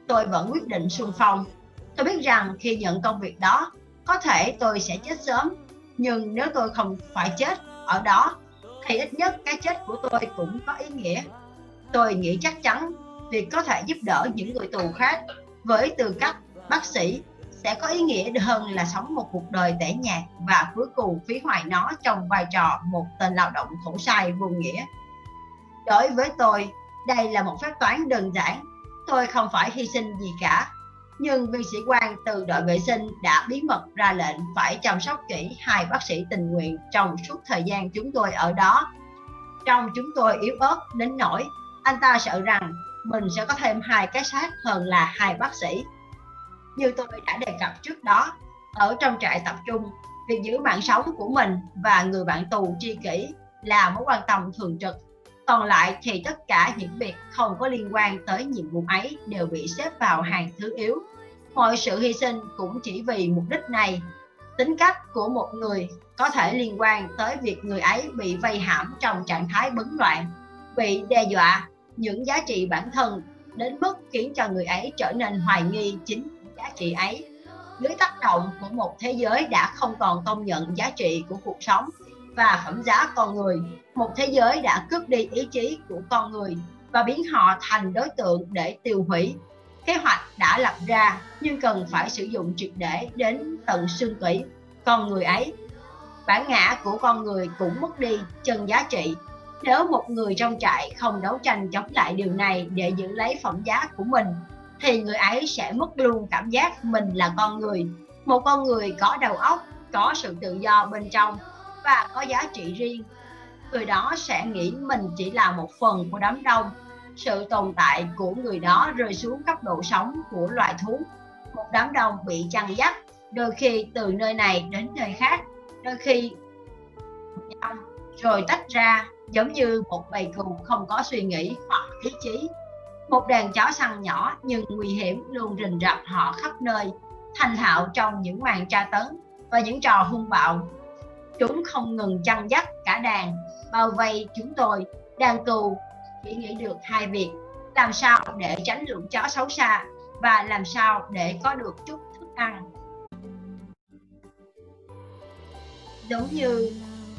tôi vẫn quyết định xung phong. Tôi biết rằng khi nhận công việc đó, có thể tôi sẽ chết sớm, nhưng nếu tôi không phải chết ở đó, thì ít nhất cái chết của tôi cũng có ý nghĩa. Tôi nghĩ chắc chắn việc có thể giúp đỡ những người tù khác với tư cách bác sĩ sẽ có ý nghĩa hơn là sống một cuộc đời tẻ nhạt và cuối cùng phí hoài nó trong vai trò một tên lao động khổ sai vô nghĩa. Đối với tôi, đây là một phép toán đơn giản. Tôi không phải hy sinh gì cả. Nhưng viên sĩ quan từ đội vệ sinh đã bí mật ra lệnh phải chăm sóc kỹ hai bác sĩ tình nguyện trong suốt thời gian chúng tôi ở đó. Trong chúng tôi yếu ớt đến nỗi anh ta sợ rằng mình sẽ có thêm hai cái xác hơn là hai bác sĩ như tôi đã đề cập trước đó, ở trong trại tập trung, việc giữ mạng sống của mình và người bạn tù chi kỷ là mối quan tâm thường trực. Còn lại thì tất cả những việc không có liên quan tới nhiệm vụ ấy đều bị xếp vào hàng thứ yếu. Mọi sự hy sinh cũng chỉ vì mục đích này. Tính cách của một người có thể liên quan tới việc người ấy bị vây hãm trong trạng thái bấn loạn, bị đe dọa. Những giá trị bản thân đến mức khiến cho người ấy trở nên hoài nghi chính giá trị ấy. Dưới tác động của một thế giới đã không còn công nhận giá trị của cuộc sống và phẩm giá con người. Một thế giới đã cướp đi ý chí của con người và biến họ thành đối tượng để tiêu hủy. Kế hoạch đã lập ra, nhưng cần phải sử dụng triệt để đến tận xương tủy. Con người ấy, bản ngã của con người cũng mất đi chân giá trị. Nếu một người trong trại không đấu tranh chống lại điều này để giữ lấy phẩm giá của mình thì người ấy sẽ mất luôn cảm giác mình là con người. Một con người có đầu óc, có sự tự do bên trong và có giá trị riêng. Người đó sẽ nghĩ mình chỉ là một phần của đám đông. Sự tồn tại của người đó rơi xuống cấp độ sống của loài thú. Một đám đông bị chăn dắt, đôi khi từ nơi này đến nơi khác, đôi khi rồi tách ra, giống như một bầy cừu không có suy nghĩ hoặc ý chí một đàn chó săn nhỏ nhưng nguy hiểm luôn rình rập họ khắp nơi, thành thạo trong những màn tra tấn và những trò hung bạo. Chúng không ngừng chăn dắt cả đàn, bao vây chúng tôi, đàn cừu. Chỉ nghĩ được hai việc, làm sao để tránh lũ chó xấu xa và làm sao để có được chút thức ăn. Giống như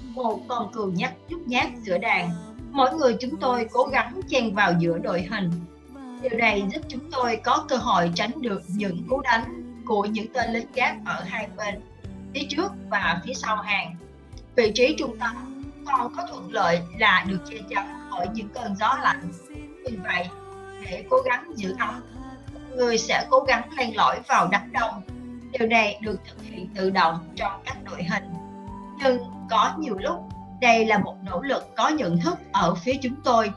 một con cừu nhắc nhút nhát giữa đàn, mỗi người chúng tôi cố gắng chen vào giữa đội hình điều này giúp chúng tôi có cơ hội tránh được những cú đánh của những tên lính gác ở hai bên, phía trước và phía sau hàng. Vị trí trung tâm còn có thuận lợi là được che chắn khỏi những cơn gió lạnh. Vì vậy, để cố gắng giữ ấm người sẽ cố gắng len lỏi vào đám đông. Điều này được thực hiện tự động trong các đội hình. Nhưng có nhiều lúc, đây là một nỗ lực có nhận thức ở phía chúng tôi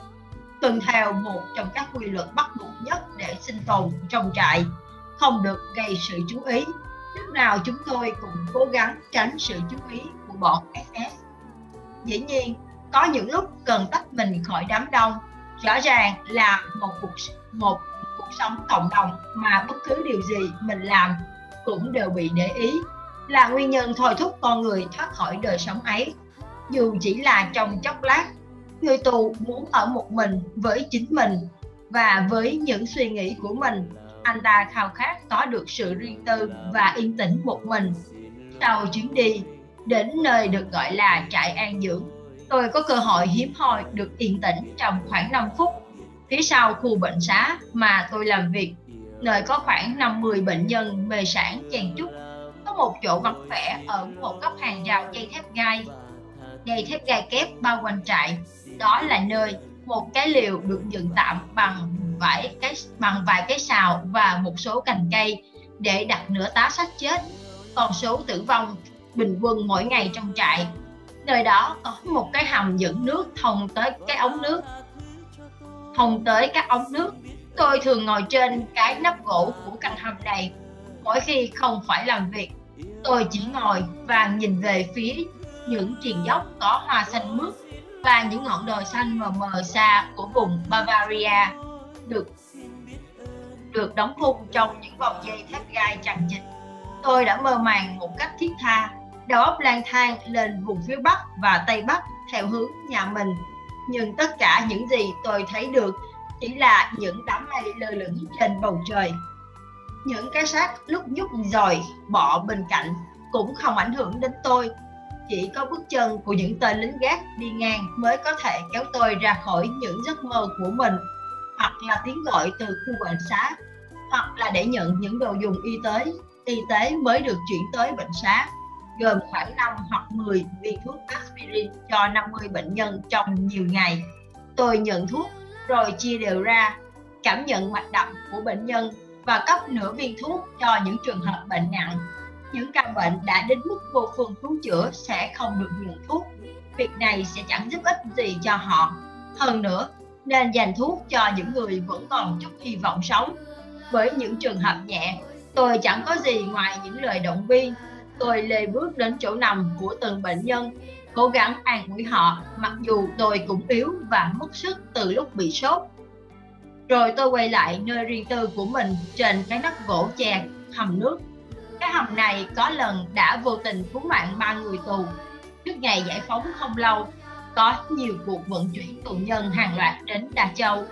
tuân theo một trong các quy luật bắt buộc nhất để sinh tồn trong trại. Không được gây sự chú ý. Lúc nào chúng tôi cũng cố gắng tránh sự chú ý của bọn SS dĩ nhiên, có những lúc cần tách mình khỏi đám đông. Rõ ràng là một cuộc một cuộc sống cộng đồng mà bất cứ điều gì mình làm cũng đều bị để ý. Là nguyên nhân thôi thúc con người thoát khỏi đời sống ấy. Dù chỉ là trong chốc lát người tù muốn ở một mình với chính mình và với những suy nghĩ của mình. Anh ta khao khát có được sự riêng tư và yên tĩnh một mình. Sau chuyến đi, đến nơi được gọi là trại an dưỡng, tôi có cơ hội hiếm hoi được yên tĩnh trong khoảng 5 phút. Phía sau khu bệnh xá mà tôi làm việc, nơi có khoảng 50 bệnh nhân mê sản chen chúc, có một chỗ vắng vẻ ở một góc hàng rào dây thép gai. Dây thép gai kép bao quanh trại đó là nơi một cái liều được dựng tạm bằng vài cái, bằng vài cái xào và một số cành cây để đặt nửa tá xác chết. Còn số tử vong bình quân mỗi ngày trong trại. Nơi đó có một cái hầm dẫn nước thông tới cái ống nước, thông tới các ống nước. Tôi thường ngồi trên cái nắp gỗ của căn hầm này. Mỗi khi không phải làm việc, tôi chỉ ngồi và nhìn về phía những triền dốc có hoa xanh mướt và những ngọn đồi xanh mờ mờ xa của vùng Bavaria được được đóng khung trong những vòng dây thép gai chằng chịt. Tôi đã mơ màng một cách thiết tha, đầu óc lang thang lên vùng phía Bắc và Tây Bắc theo hướng nhà mình. Nhưng tất cả những gì tôi thấy được chỉ là những đám mây lơ lửng trên bầu trời. Những cái xác lúc nhúc rồi bỏ bên cạnh cũng không ảnh hưởng đến tôi chỉ có bước chân của những tên lính gác đi ngang mới có thể kéo tôi ra khỏi những giấc mơ của mình hoặc là tiếng gọi từ khu bệnh xá hoặc là để nhận những đồ dùng y tế y tế mới được chuyển tới bệnh xá, gồm khoảng 5 hoặc 10 viên thuốc aspirin cho 50 bệnh nhân trong nhiều ngày. Tôi nhận thuốc rồi chia đều ra, cảm nhận mạch đập của bệnh nhân và cấp nửa viên thuốc cho những trường hợp bệnh nặng. Những ca bệnh đã đến mức vô phương cứu chữa sẽ không được dùng thuốc. Việc này sẽ chẳng giúp ích gì cho họ. Hơn nữa, nên dành thuốc cho những người vẫn còn chút hy vọng sống. Với những trường hợp nhẹ, tôi chẳng có gì ngoài những lời động viên. Tôi lê bước đến chỗ nằm của từng bệnh nhân, cố gắng an ủi họ mặc dù tôi cũng yếu và mất sức từ lúc bị sốt. Rồi tôi quay lại nơi riêng tư của mình trên cái nắp gỗ chè hầm nước. Cái hầm này có lần đã vô tình cứu mạng ba người tù. Trước ngày giải phóng không lâu, có nhiều cuộc vận chuyển tù nhân hàng loạt đến Đà Châu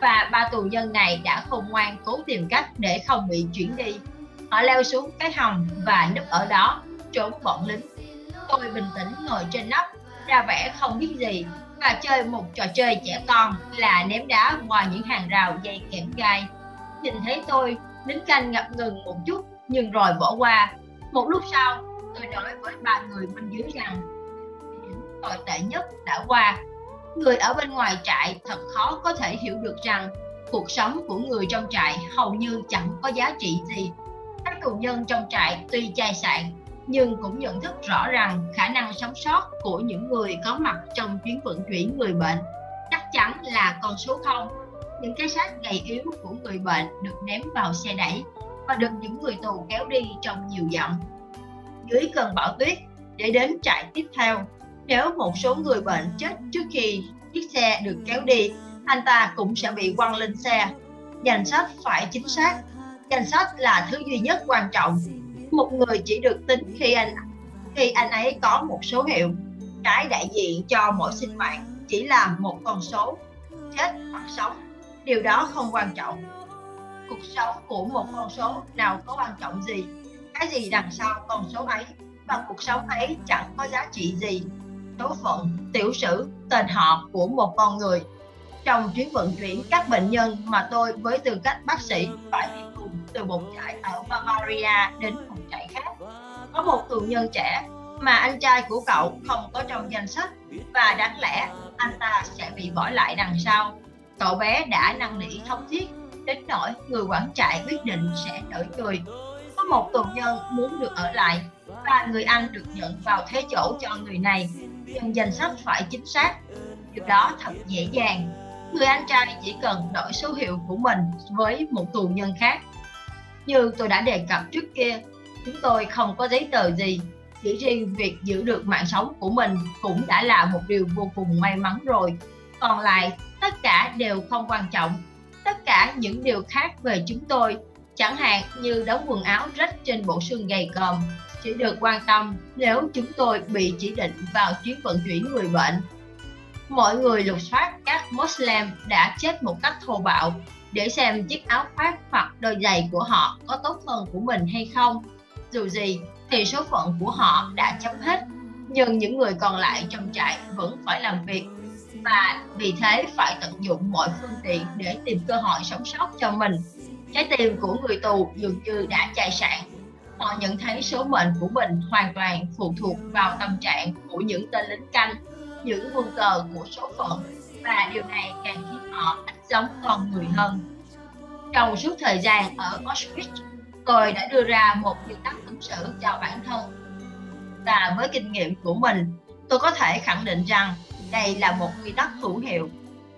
và ba tù nhân này đã khôn ngoan cố tìm cách để không bị chuyển đi. Họ leo xuống cái hầm và núp ở đó, trốn bọn lính. Tôi bình tĩnh ngồi trên nóc ra vẻ không biết gì và chơi một trò chơi trẻ con là ném đá qua những hàng rào dây kẽm gai. Nhìn thấy tôi, lính canh ngập ngừng một chút nhưng rồi bỏ qua. Một lúc sau, tôi nói với ba người bên dưới rằng tồi tệ nhất đã qua. Người ở bên ngoài trại thật khó có thể hiểu được rằng cuộc sống của người trong trại hầu như chẳng có giá trị gì. Các tù nhân trong trại tuy chai sạn nhưng cũng nhận thức rõ rằng khả năng sống sót của những người có mặt trong chuyến vận chuyển người bệnh chắc chắn là con số không. Những cái xác gầy yếu của người bệnh được ném vào xe đẩy và được những người tù kéo đi trong nhiều dặm. Dưới cơn bão tuyết, để đến trại tiếp theo, nếu một số người bệnh chết trước khi chiếc xe được kéo đi, anh ta cũng sẽ bị quăng lên xe. Danh sách phải chính xác. Danh sách là thứ duy nhất quan trọng. Một người chỉ được tính khi anh khi anh ấy có một số hiệu. Cái đại diện cho mỗi sinh mạng chỉ là một con số, chết hoặc sống. Điều đó không quan trọng. Cuộc sống của một con số nào có quan trọng gì? Cái gì đằng sau con số ấy và cuộc sống ấy chẳng có giá trị gì số phận, tiểu sử, tên họ của một con người. Trong chuyến vận chuyển các bệnh nhân mà tôi với tư cách bác sĩ phải đi cùng từ một trại ở Bavaria đến một trại khác. Có một tù nhân trẻ mà anh trai của cậu không có trong danh sách và đáng lẽ anh ta sẽ bị bỏ lại đằng sau. Cậu bé đã năn nỉ thống thiết đến nỗi người quản trại quyết định sẽ đổi cười. Có một tù nhân muốn được ở lại và người Anh được nhận vào thế chỗ cho người này. Nhưng danh sách phải chính xác. Điều đó thật dễ dàng. Người anh trai chỉ cần đổi số hiệu của mình với một tù nhân khác. Như tôi đã đề cập trước kia, chúng tôi không có giấy tờ gì. Chỉ riêng việc giữ được mạng sống của mình cũng đã là một điều vô cùng may mắn rồi. Còn lại, tất cả đều không quan trọng tất cả những điều khác về chúng tôi chẳng hạn như đóng quần áo rách trên bộ xương gầy còm chỉ được quan tâm nếu chúng tôi bị chỉ định vào chuyến vận chuyển người bệnh. Mọi người lục soát các Muslim đã chết một cách thô bạo để xem chiếc áo khoác hoặc đôi giày của họ có tốt hơn của mình hay không. Dù gì thì số phận của họ đã chấm hết, nhưng những người còn lại trong trại vẫn phải làm việc và vì thế phải tận dụng mọi phương tiện để tìm cơ hội sống sót cho mình. Trái tim của người tù dường như đã chạy sạn họ nhận thấy số mệnh của mình hoàn toàn phụ thuộc vào tâm trạng của những tên lính canh, những quân cờ của số phận và điều này càng khiến họ ít giống con người hơn. Trong suốt thời gian ở Auschwitz, tôi đã đưa ra một nguyên tắc ứng xử cho bản thân. Và với kinh nghiệm của mình, tôi có thể khẳng định rằng đây là một quy tắc hữu hiệu.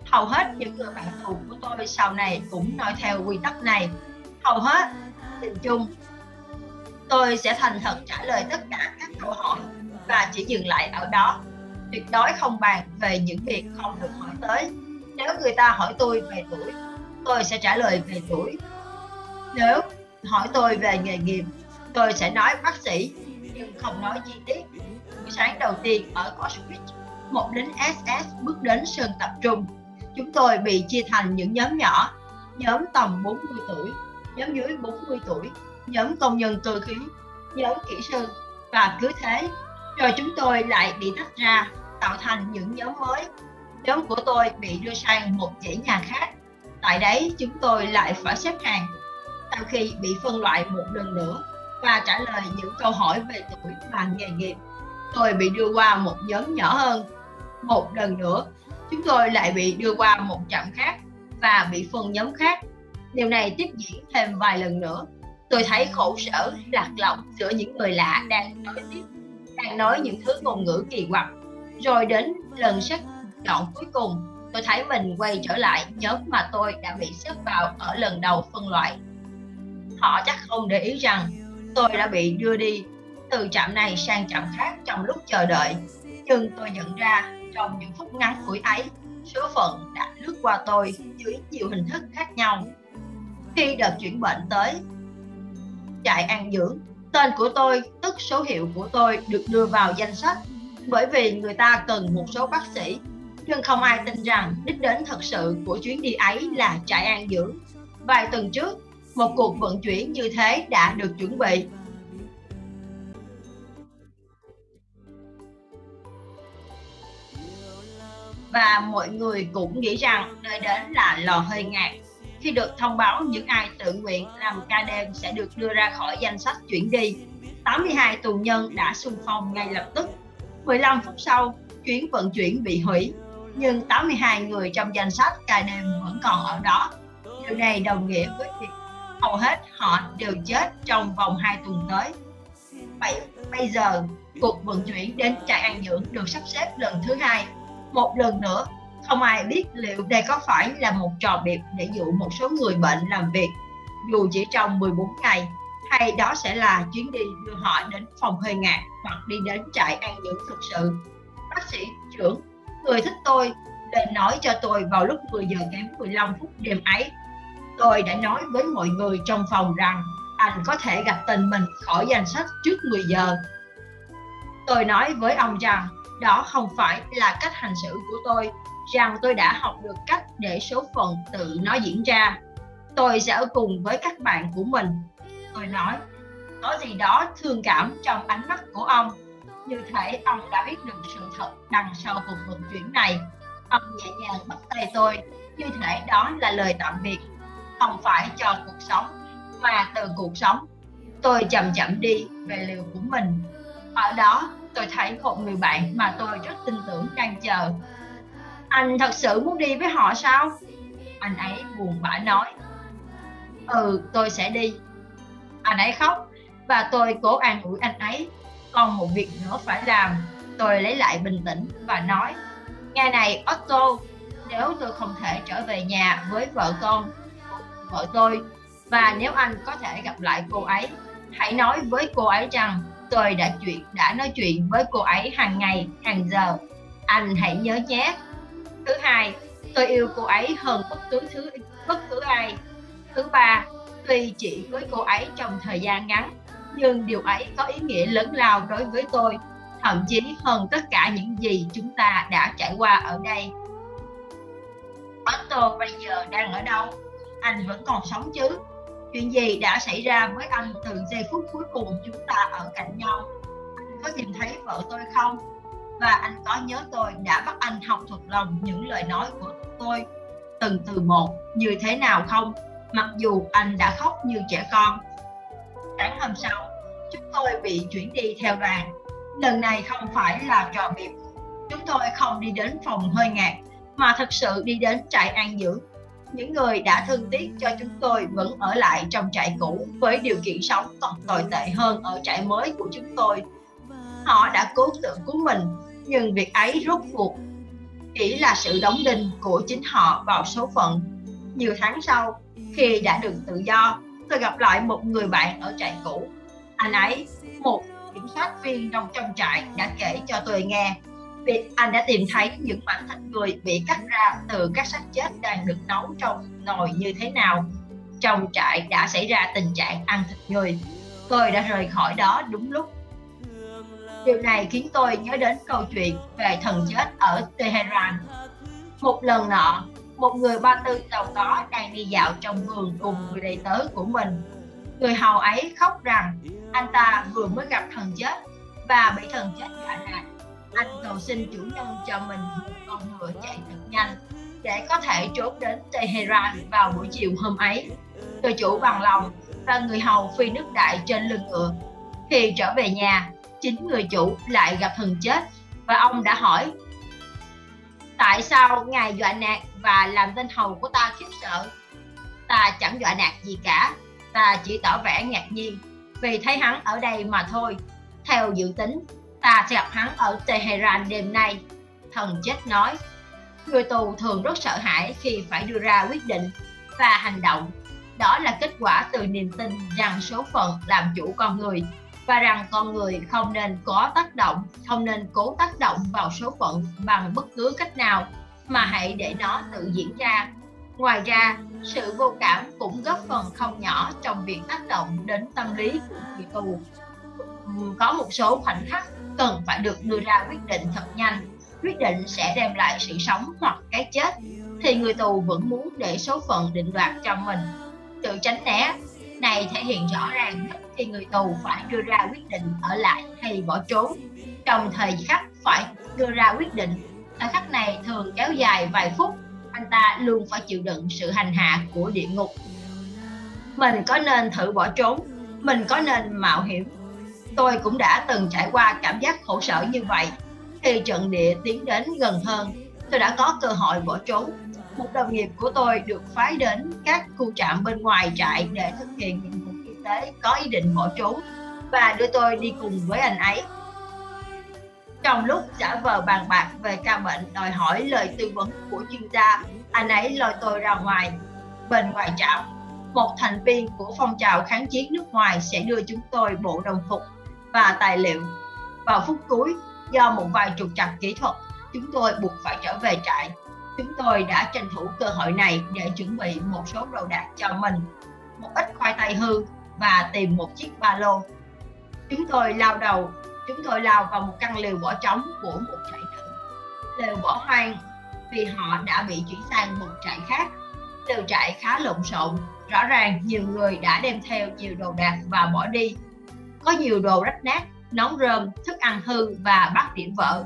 Hầu hết những người bạn tù của tôi sau này cũng nói theo quy tắc này. Hầu hết, nhìn chung, tôi sẽ thành thật trả lời tất cả các câu hỏi và chỉ dừng lại ở đó tuyệt đối không bàn về những việc không được hỏi tới nếu người ta hỏi tôi về tuổi tôi sẽ trả lời về tuổi nếu hỏi tôi về nghề nghiệp tôi sẽ nói bác sĩ nhưng không nói chi tiết buổi sáng đầu tiên ở Auschwitz một lính SS bước đến sân tập trung chúng tôi bị chia thành những nhóm nhỏ nhóm tầm 40 tuổi nhóm dưới 40 tuổi nhóm công nhân cơ khí, nhóm kỹ sư và cứ thế. Rồi chúng tôi lại bị tách ra, tạo thành những nhóm mới. Nhóm của tôi bị đưa sang một dãy nhà khác. Tại đấy chúng tôi lại phải xếp hàng. Sau khi bị phân loại một lần nữa, và trả lời những câu hỏi về tuổi và nghề nghiệp. Tôi bị đưa qua một nhóm nhỏ hơn. Một lần nữa, chúng tôi lại bị đưa qua một trạm khác và bị phân nhóm khác. Điều này tiếp diễn thêm vài lần nữa. Tôi thấy khổ sở, lạc lòng giữa những người lạ đang nói tiếp, đang nói những thứ ngôn ngữ kỳ quặc. Rồi đến lần xét chọn cuối cùng, tôi thấy mình quay trở lại nhóm mà tôi đã bị xếp vào ở lần đầu phân loại. Họ chắc không để ý rằng tôi đã bị đưa đi từ trạm này sang trạm khác trong lúc chờ đợi. Nhưng tôi nhận ra trong những phút ngắn ngủi ấy, số phận đã lướt qua tôi dưới nhiều hình thức khác nhau. Khi đợt chuyển bệnh tới, trại an dưỡng, tên của tôi, tức số hiệu của tôi được đưa vào danh sách bởi vì người ta cần một số bác sĩ nhưng không ai tin rằng đích đến thật sự của chuyến đi ấy là trại an dưỡng. Vài tuần trước, một cuộc vận chuyển như thế đã được chuẩn bị. Và mọi người cũng nghĩ rằng nơi đến là lò hơi ngạt. Khi được thông báo những ai tự nguyện làm ca đêm sẽ được đưa ra khỏi danh sách chuyển đi, 82 tù nhân đã xung phong ngay lập tức. 15 phút sau, chuyến vận chuyển bị hủy nhưng 82 người trong danh sách ca đêm vẫn còn ở đó. Điều này đồng nghĩa với việc hầu hết họ đều chết trong vòng 2 tuần tới. Vậy bây giờ, cuộc vận chuyển đến trại an dưỡng được sắp xếp lần thứ hai. Một lần nữa, không ai biết liệu đây có phải là một trò biệt để dụ một số người bệnh làm việc dù chỉ trong 14 ngày hay đó sẽ là chuyến đi đưa họ đến phòng hơi ngạt hoặc đi đến trại an dưỡng thực sự. Bác sĩ trưởng người thích tôi lên nói cho tôi vào lúc 10 giờ kém 15 phút đêm ấy. Tôi đã nói với mọi người trong phòng rằng anh có thể gặp tình mình khỏi danh sách trước 10 giờ. Tôi nói với ông rằng đó không phải là cách hành xử của tôi, rằng tôi đã học được cách để số phận tự nó diễn ra. Tôi sẽ ở cùng với các bạn của mình. Tôi nói, có gì đó thương cảm trong ánh mắt của ông. Như thể ông đã biết được sự thật đằng sau cuộc vận chuyển này. Ông nhẹ nhàng bắt tay tôi. Như thể đó là lời tạm biệt. Không phải cho cuộc sống mà từ cuộc sống. Tôi chậm chậm đi về liều của mình. Ở đó tôi thấy một người bạn mà tôi rất tin tưởng đang chờ. Anh thật sự muốn đi với họ sao? Anh ấy buồn bã nói. Ừ tôi sẽ đi. Anh ấy khóc và tôi cố an ủi anh ấy. Còn một việc nữa phải làm. Tôi lấy lại bình tĩnh và nói, ngày này, Otto, nếu tôi không thể trở về nhà với vợ con, vợ tôi, và nếu anh có thể gặp lại cô ấy, hãy nói với cô ấy rằng tôi đã chuyện, đã nói chuyện với cô ấy hàng ngày, hàng giờ. Anh hãy nhớ nhé. Thứ hai, tôi yêu cô ấy hơn bất cứ thứ, bất cứ ai. Thứ ba tuy chỉ với cô ấy trong thời gian ngắn. Nhưng điều ấy có ý nghĩa lớn lao đối với tôi, thậm chí hơn tất cả những gì chúng ta đã trải qua ở đây. Otto bây giờ đang ở đâu? Anh vẫn còn sống chứ? Chuyện gì đã xảy ra với anh từ giây phút cuối cùng chúng ta ở cạnh nhau? Anh có nhìn thấy vợ tôi không? Và anh có nhớ tôi đã bắt anh học thuộc lòng những lời nói của tôi từng từ một như thế nào không? Mặc dù anh đã khóc như trẻ con. Sáng hôm sau, chúng tôi bị chuyển đi theo đoàn. Lần này không phải là trò biệt chúng tôi không đi đến phòng hơi ngạt, mà thật sự đi đến trại an dưỡng những người đã thương tiếc cho chúng tôi vẫn ở lại trong trại cũ với điều kiện sống còn tồi tệ hơn ở trại mới của chúng tôi. Họ đã cố tự cứu mình, nhưng việc ấy rốt cuộc chỉ là sự đóng đinh của chính họ vào số phận. Nhiều tháng sau, khi đã được tự do, tôi gặp lại một người bạn ở trại cũ. Anh ấy, một kiểm soát viên trong trong trại, đã kể cho tôi nghe việc anh đã tìm thấy những mảnh thịt người bị cắt ra từ các xác chết đang được nấu trong nồi như thế nào. Trong trại đã xảy ra tình trạng ăn thịt người. Tôi đã rời khỏi đó đúng lúc. Điều này khiến tôi nhớ đến câu chuyện về thần chết ở Tehran. Một lần nọ, một người ba tư giàu có đang đi dạo trong vườn cùng người đầy tớ của mình. Người hầu ấy khóc rằng anh ta vừa mới gặp thần chết và bị thần chết dọa nạt anh cầu xin chủ nhân cho mình một con ngựa chạy thật nhanh để có thể trốn đến Tehran vào buổi chiều hôm ấy người chủ bằng lòng và người hầu phi nước đại trên lưng ngựa. Khi trở về nhà, chính người chủ lại gặp thần chết và ông đã hỏi Tại sao ngài dọa nạt và làm tên hầu của ta khiếp sợ? Ta chẳng dọa nạt gì cả, ta chỉ tỏ vẻ ngạc nhiên vì thấy hắn ở đây mà thôi. Theo dự tính, ta sẽ gặp hắn ở Tehran đêm nay. Thần chết nói, người tù thường rất sợ hãi khi phải đưa ra quyết định và hành động. Đó là kết quả từ niềm tin rằng số phận làm chủ con người và rằng con người không nên có tác động, không nên cố tác động vào số phận bằng bất cứ cách nào mà hãy để nó tự diễn ra. Ngoài ra, sự vô cảm cũng góp phần không nhỏ trong việc tác động đến tâm lý của người tù. Có một số khoảnh khắc cần phải được đưa ra quyết định thật nhanh, quyết định sẽ đem lại sự sống hoặc cái chết, thì người tù vẫn muốn để số phận định đoạt cho mình. Sự tránh né này thể hiện rõ ràng nhất khi người tù phải đưa ra quyết định ở lại hay bỏ trốn. Trong thời khắc phải đưa ra quyết định, thời khắc này thường kéo dài vài phút, anh ta luôn phải chịu đựng sự hành hạ của địa ngục. Mình có nên thử bỏ trốn, mình có nên mạo hiểm. Tôi cũng đã từng trải qua cảm giác khổ sở như vậy. Khi trận địa tiến đến gần hơn, tôi đã có cơ hội bỏ trốn một đồng nghiệp của tôi được phái đến các khu trạm bên ngoài trại để thực hiện nhiệm vụ y tế có ý định bỏ trốn và đưa tôi đi cùng với anh ấy. Trong lúc giả vờ bàn bạc về ca bệnh đòi hỏi lời tư vấn của chuyên gia, anh ấy lôi tôi ra ngoài. Bên ngoài trạm, một thành viên của phong trào kháng chiến nước ngoài sẽ đưa chúng tôi bộ đồng phục và tài liệu. Vào phút cuối, do một vài trục trặc kỹ thuật, chúng tôi buộc phải trở về trại. Chúng tôi đã tranh thủ cơ hội này để chuẩn bị một số đồ đạc cho mình một ít khoai tây hư và tìm một chiếc ba lô. Chúng tôi lao đầu chúng tôi lao vào một căn lều bỏ trống của một trại nữ. Lều bỏ hoang vì họ đã bị chuyển sang một trại khác. Lều trại khá lộn xộn rõ ràng nhiều người đã đem theo nhiều đồ đạc và bỏ đi có nhiều đồ rách nát nóng rơm, thức ăn hư và bát đĩa vỡ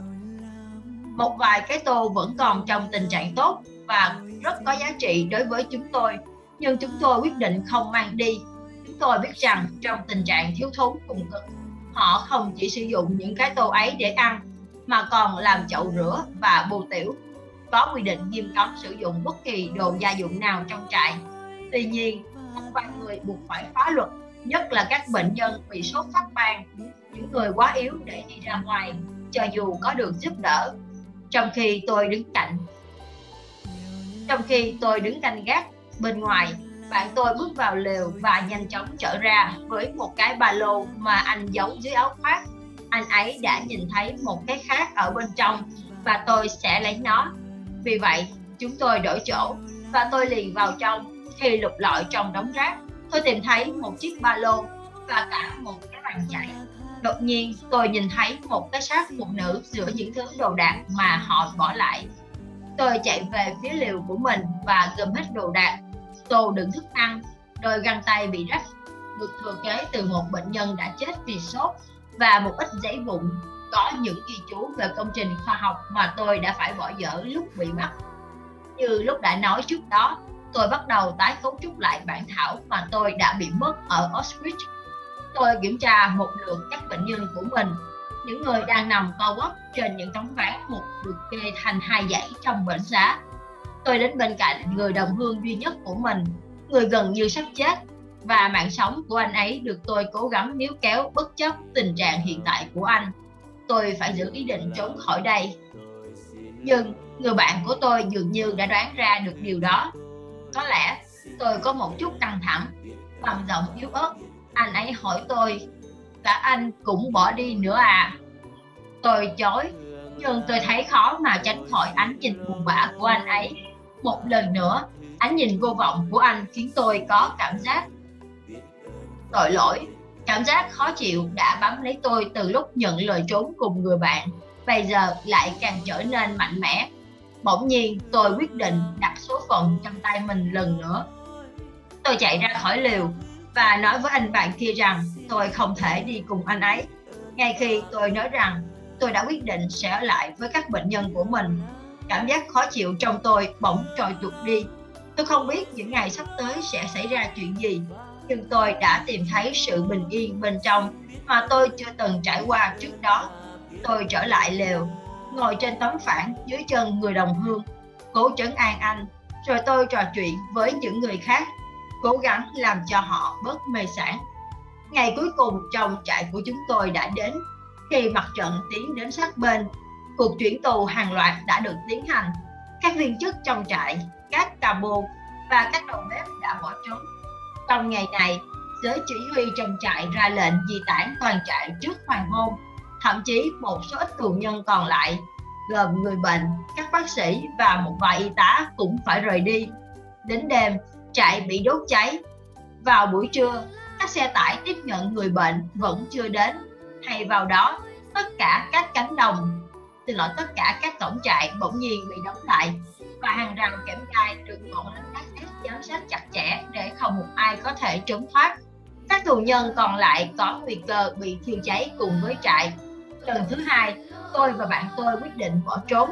một vài cái tô vẫn còn trong tình trạng tốt và rất có giá trị đối với chúng tôi, nhưng chúng tôi quyết định không mang đi. Chúng tôi biết rằng trong tình trạng thiếu thốn cùng cực, họ không chỉ sử dụng những cái tô ấy để ăn, mà còn làm chậu rửa và bù tiểu. Có quy định nghiêm cấm sử dụng bất kỳ đồ gia dụng nào trong trại. Tuy nhiên một vài người buộc phải phá luật nhất là các bệnh nhân bị sốt phát ban, những người quá yếu để đi ra ngoài, cho dù có được giúp đỡ. Trong khi tôi đứng cạnh, trong khi tôi đứng canh gác bên ngoài, bạn tôi bước vào lều và nhanh chóng trở ra với một cái ba lô mà anh giấu dưới áo khoác. Anh ấy đã nhìn thấy một cái khác ở bên trong và tôi sẽ lấy nó. Vì vậy, chúng tôi đổi chỗ và tôi liền vào trong khi lục lọi trong đống rác tôi tìm thấy một chiếc ba lô và cả một cái bàn chải đột nhiên, tôi nhìn thấy một cái xác phụ nữ giữa những thứ đồ đạc mà họ bỏ lại. Tôi chạy về phía liều của mình và gom hết đồ đạc. Tô đựng thức ăn. Đôi găng tay bị rách, được thừa kế từ một bệnh nhân đã chết vì sốt và một ít giấy vụn. Có những ghi chú về công trình khoa học mà tôi đã phải bỏ dở lúc bị bắt. Như lúc đã nói trước đó tôi bắt đầu tái cấu trúc lại bản thảo mà tôi đã bị mất ở Auschwitz. Tôi kiểm tra một lượt các bệnh nhân của mình. Những người đang nằm co quắp trên những tấm ván một được kê thành hai dãy trong bệnh xá. Tôi đến bên cạnh người đồng hương duy nhất của mình, người gần như sắp chết. Và mạng sống của anh ấy được tôi cố gắng níu kéo bất chấp tình trạng hiện tại của anh. Tôi phải giữ ý định trốn khỏi đây. Nhưng người bạn của tôi dường như đã đoán ra được điều đó có lẽ tôi có một chút căng thẳng, bằng giọng yếu ớt. Anh ấy hỏi tôi, cả anh cũng bỏ đi nữa à? Tôi chối, nhưng tôi thấy khó mà tránh khỏi ánh nhìn buồn bã của anh ấy. Một lần nữa, ánh nhìn vô vọng của anh khiến tôi có cảm giác tội lỗi. Cảm giác khó chịu đã bám lấy tôi từ lúc nhận lời trốn cùng người bạn. Bây giờ lại càng trở nên mạnh mẽ bỗng nhiên tôi quyết định đặt số phận trong tay mình lần nữa tôi chạy ra khỏi liều và nói với anh bạn kia rằng tôi không thể đi cùng anh ấy. Ngay khi tôi nói rằng tôi đã quyết định sẽ ở lại với các bệnh nhân của mình, cảm giác khó chịu trong tôi bỗng trồi tuột đi. Tôi không biết những ngày sắp tới sẽ xảy ra chuyện gì. nhưng tôi đã tìm thấy sự bình yên bên trong mà tôi chưa từng trải qua trước đó. Tôi trở lại lều, ngồi trên tấm phản dưới chân người đồng hương, cố trấn an anh, rồi tôi trò chuyện với những người khác, cố gắng làm cho họ bớt mê sản. Ngày cuối cùng trong trại của chúng tôi đã đến, khi mặt trận tiến đến sát bên, cuộc chuyển tù hàng loạt đã được tiến hành. Các viên chức trong trại, các cà bô và các đầu bếp đã bỏ trốn. Trong ngày này, giới chỉ huy trong trại ra lệnh di tản toàn trại trước hoàng hôn. Thậm chí một số ít tù nhân còn lại, gồm người bệnh, các bác sĩ và một vài y tá cũng phải rời đi. Đến đêm, trại bị đốt cháy. Vào buổi trưa, các xe tải tiếp nhận người bệnh vẫn chưa đến. Hay vào đó, tất cả các cánh đồng, xin lỗi tất cả các cổng trại bỗng nhiên bị đóng lại và hàng rào kẽm gai được bọn lính SS giám sát chặt chẽ để không một ai có thể trốn thoát. Các tù nhân còn lại có nguy cơ bị thiêu cháy cùng với trại. Lần thứ hai, tôi và bạn tôi quyết định bỏ trốn.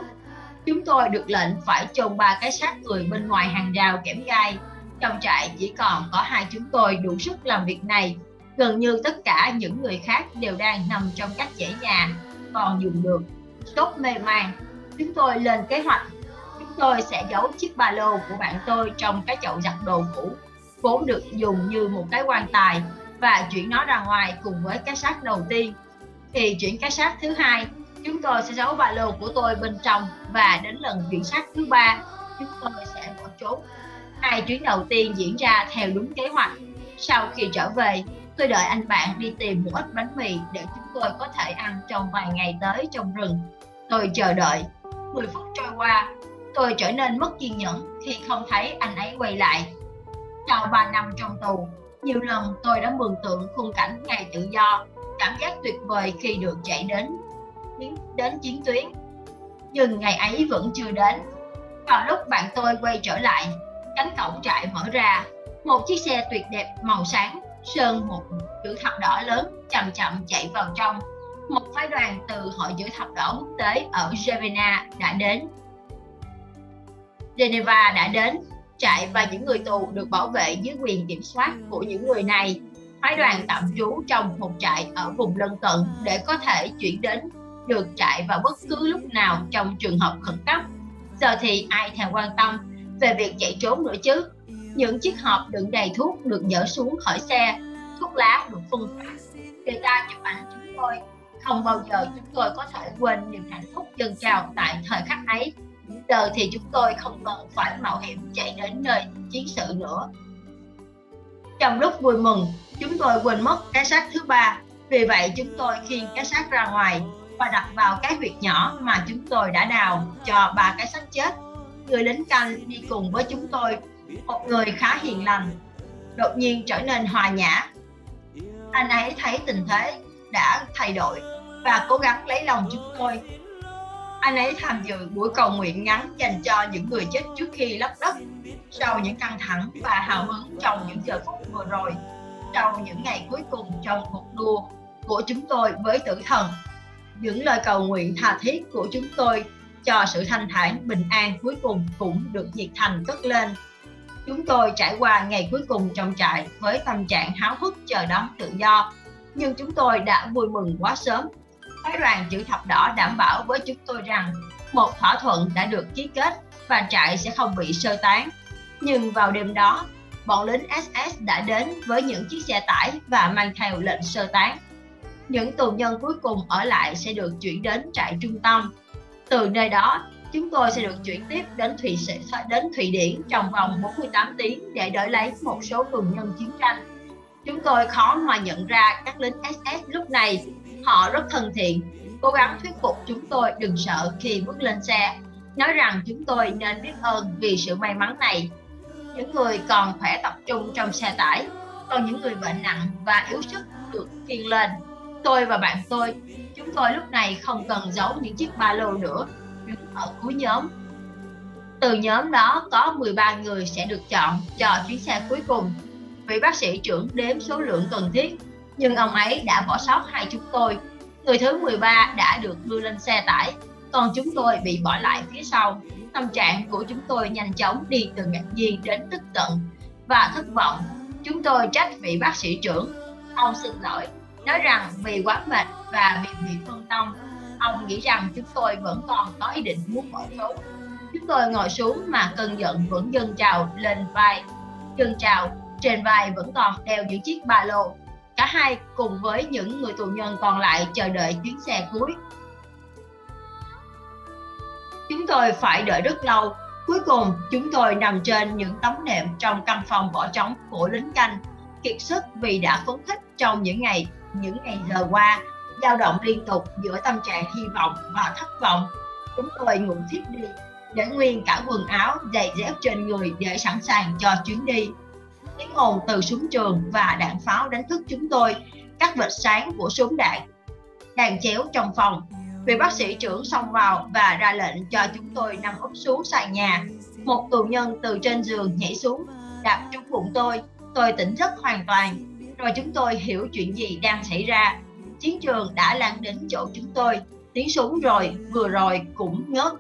Chúng tôi được lệnh phải chôn ba cái xác người bên ngoài hàng rào kẽm gai. Trong trại chỉ còn có hai chúng tôi đủ sức làm việc này. Gần như tất cả những người khác đều đang nằm trong các dãy nhà, còn dùng được. tốt mê man, chúng tôi lên kế hoạch Chúng tôi sẽ giấu chiếc ba lô của bạn tôi trong cái chậu giặt đồ cũ vốn được dùng như một cái quan tài và chuyển nó ra ngoài cùng với cái xác đầu tiên thì chuyển cái sát thứ hai. Chúng tôi sẽ giấu ba lô của tôi bên trong và đến lần chuyển sát thứ ba. Chúng tôi sẽ bỏ trốn. Hai chuyến đầu tiên diễn ra theo đúng kế hoạch. Sau khi trở về tôi đợi anh bạn đi tìm một ít bánh mì để chúng tôi có thể ăn trong vài ngày tới trong rừng. Tôi chờ đợi. 10 phút trôi qua tôi trở nên mất kiên nhẫn khi không thấy anh ấy quay lại. Sau 3 năm trong tù, nhiều lần tôi đã mường tượng khung cảnh ngày tự do, cảm giác tuyệt vời khi được chạy đến đến chiến tuyến. Nhưng ngày ấy vẫn chưa đến. Vào lúc bạn tôi quay trở lại, cánh cổng trại mở ra, một chiếc xe tuyệt đẹp màu sáng sơn một chữ thập đỏ lớn chậm chậm chạy vào trong. Một phái đoàn từ Hội chữ thập đỏ quốc tế ở Geneva đã đến Geneva đã đến, trại và những người tù được bảo vệ dưới quyền kiểm soát của những người này. Phái đoàn tạm trú trong một trại ở vùng lân cận để có thể chuyển đến được trại vào bất cứ lúc nào trong trường hợp khẩn cấp. Giờ thì ai thèm quan tâm về việc chạy trốn nữa chứ? Những chiếc hộp đựng đầy thuốc được dỡ xuống khỏi xe, thuốc lá được phân phát. Người ta chụp ảnh chúng tôi. Không bao giờ chúng tôi có thể quên niềm hạnh phúc dân trào tại thời khắc ấy giờ thì chúng tôi không cần phải mạo hiểm chạy đến nơi chiến sự nữa trong lúc vui mừng chúng tôi quên mất cái xác thứ ba. Vì vậy, chúng tôi khiêng cái xác ra ngoài và đặt vào cái huyệt nhỏ mà chúng tôi đã đào cho ba cái xác chết. Người lính canh đi cùng với chúng tôi, một người khá hiền lành, đột nhiên trở nên hòa nhã. Anh ấy thấy tình thế đã thay đổi và cố gắng lấy lòng chúng tôi. Anh ấy tham dự buổi cầu nguyện ngắn dành cho những người chết trước khi lấp đất, sau những căng thẳng và hào hứng trong những giờ phút vừa rồi trong những ngày cuối cùng trong cuộc đua của chúng tôi với tử thần. Những lời cầu nguyện tha thiết của chúng tôi cho sự thanh thản bình an cuối cùng cũng được nhiệt thành cất lên. Chúng tôi trải qua ngày cuối cùng trong trại với tâm trạng háo hức chờ đón tự do nhưng chúng tôi đã vui mừng quá sớm. Phái đoàn chữ thập đỏ đảm bảo với chúng tôi rằng một thỏa thuận đã được ký kết và trại sẽ không bị sơ tán. Nhưng vào đêm đó, bọn lính SS đã đến với những chiếc xe tải và mang theo lệnh sơ tán. Những tù nhân cuối cùng ở lại sẽ được chuyển đến trại trung tâm. Từ nơi đó, chúng tôi sẽ được chuyển tiếp đến Thụy đến Thụy Điển trong vòng 48 tiếng để đỡ lấy một số tù nhân chiến tranh. Chúng tôi khó mà nhận ra các lính SS lúc này Họ rất thân thiện, cố gắng thuyết phục chúng tôi đừng sợ khi bước lên xe, nói rằng chúng tôi nên biết ơn vì sự may mắn này. Những người còn khỏe tập trung trong xe tải, còn những người bệnh nặng và yếu sức được khiêng lên. Tôi và bạn tôi, chúng tôi lúc này không cần giấu những chiếc ba lô nữa, đứng ở cuối nhóm. Từ nhóm đó có 13 người sẽ được chọn cho chuyến xe cuối cùng. Vị bác sĩ trưởng đếm số lượng cần thiết nhưng ông ấy đã bỏ sót hai chúng tôi. Người thứ 13 đã được đưa lên xe tải, còn chúng tôi bị bỏ lại phía sau. Tâm trạng của chúng tôi nhanh chóng đi từ ngạc nhiên đến tức giận và thất vọng. Chúng tôi trách vị bác sĩ trưởng. Ông xin lỗi, nói rằng vì quá mệt và vì bị phân tâm, ông nghĩ rằng chúng tôi vẫn còn có ý định muốn bỏ trốn. Chúng tôi ngồi xuống mà cơn giận vẫn dâng trào lên vai. Dâng trào, trên vai vẫn còn đeo những chiếc ba lô. Cả hai cùng với những người tù nhân còn lại chờ đợi chuyến xe cuối. Chúng tôi phải đợi rất lâu Cuối cùng, chúng tôi nằm trên những tấm nệm trong căn phòng bỏ trống của lính canh, kiệt sức vì đã phấn khích trong những ngày những ngày giờ qua, dao động liên tục giữa tâm trạng hy vọng và thất vọng. Chúng tôi ngủ thiếp đi, để nguyên cả quần áo, giày dép trên người để sẵn sàng cho chuyến đi. Tiếng ồn từ súng trường và đạn pháo đánh thức chúng tôi, các vệt sáng của súng đạn. Đàn chéo trong phòng, Vị bác sĩ trưởng xông vào và ra lệnh cho chúng tôi nằm úp xuống sàn nhà. Một tù nhân từ trên giường nhảy xuống, đạp trúng bụng tôi. Tôi tỉnh giấc hoàn toàn. Rồi chúng tôi hiểu chuyện gì đang xảy ra. Chiến trường đã lan đến chỗ chúng tôi. Tiếng súng rồi, vừa rồi cũng ngớt.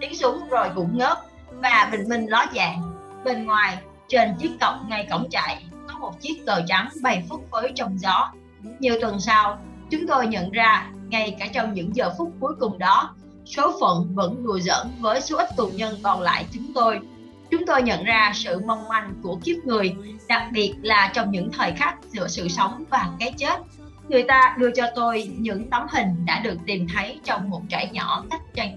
Tiếng súng rồi cũng ngớt và bình minh ló dạng. Bên ngoài, trên chiếc cọc ngay cổng trại, có một chiếc cờ trắng bay phất phới trong gió. Nhiều tuần sau, chúng tôi nhận ra ngay cả trong những giờ phút cuối cùng đó số phận vẫn đùa giỡn với số ít tù nhân còn lại chúng tôi. Chúng tôi nhận ra sự mong manh của kiếp người đặc biệt là trong những thời khắc giữa sự sống và cái chết. Người ta đưa cho tôi những tấm hình đã được tìm thấy trong một trại nhỏ cách trại,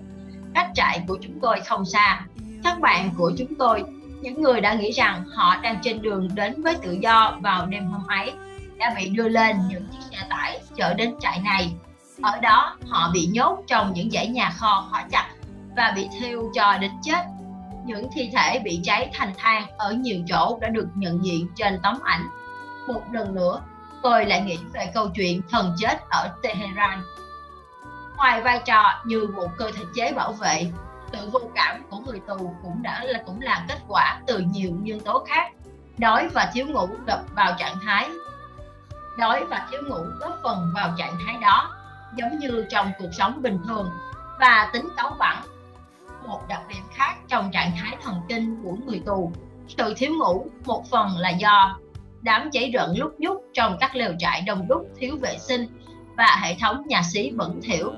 cách trại của chúng tôi không xa. Các bạn của chúng tôi những người đã nghĩ rằng họ đang trên đường đến với tự do vào đêm hôm ấy đã bị đưa lên những chiếc xe tải chở đến trại này ở đó họ bị nhốt trong những dãy nhà kho khóa chặt và bị thiêu cho đến chết. Những thi thể bị cháy thành than ở nhiều chỗ đã được nhận diện trên tấm ảnh. Một lần nữa, tôi lại nghĩ về câu chuyện thần chết ở Tehran. Ngoài vai trò như một cơ thể chế bảo vệ, sự vô cảm của người tù cũng đã là cũng là kết quả từ nhiều nhân tố khác. Đói và thiếu ngủ gặp vào trạng thái đói và thiếu ngủ góp phần vào trạng thái đó giống như trong cuộc sống bình thường. Và tính cáu bẳn một đặc điểm khác trong trạng thái thần kinh của người tù. Sự thiếu ngủ, một phần là do đám cháy rận lúc nhúc trong các lều trại đông đúc, thiếu vệ sinh và hệ thống nhà xí bẩn thỉu.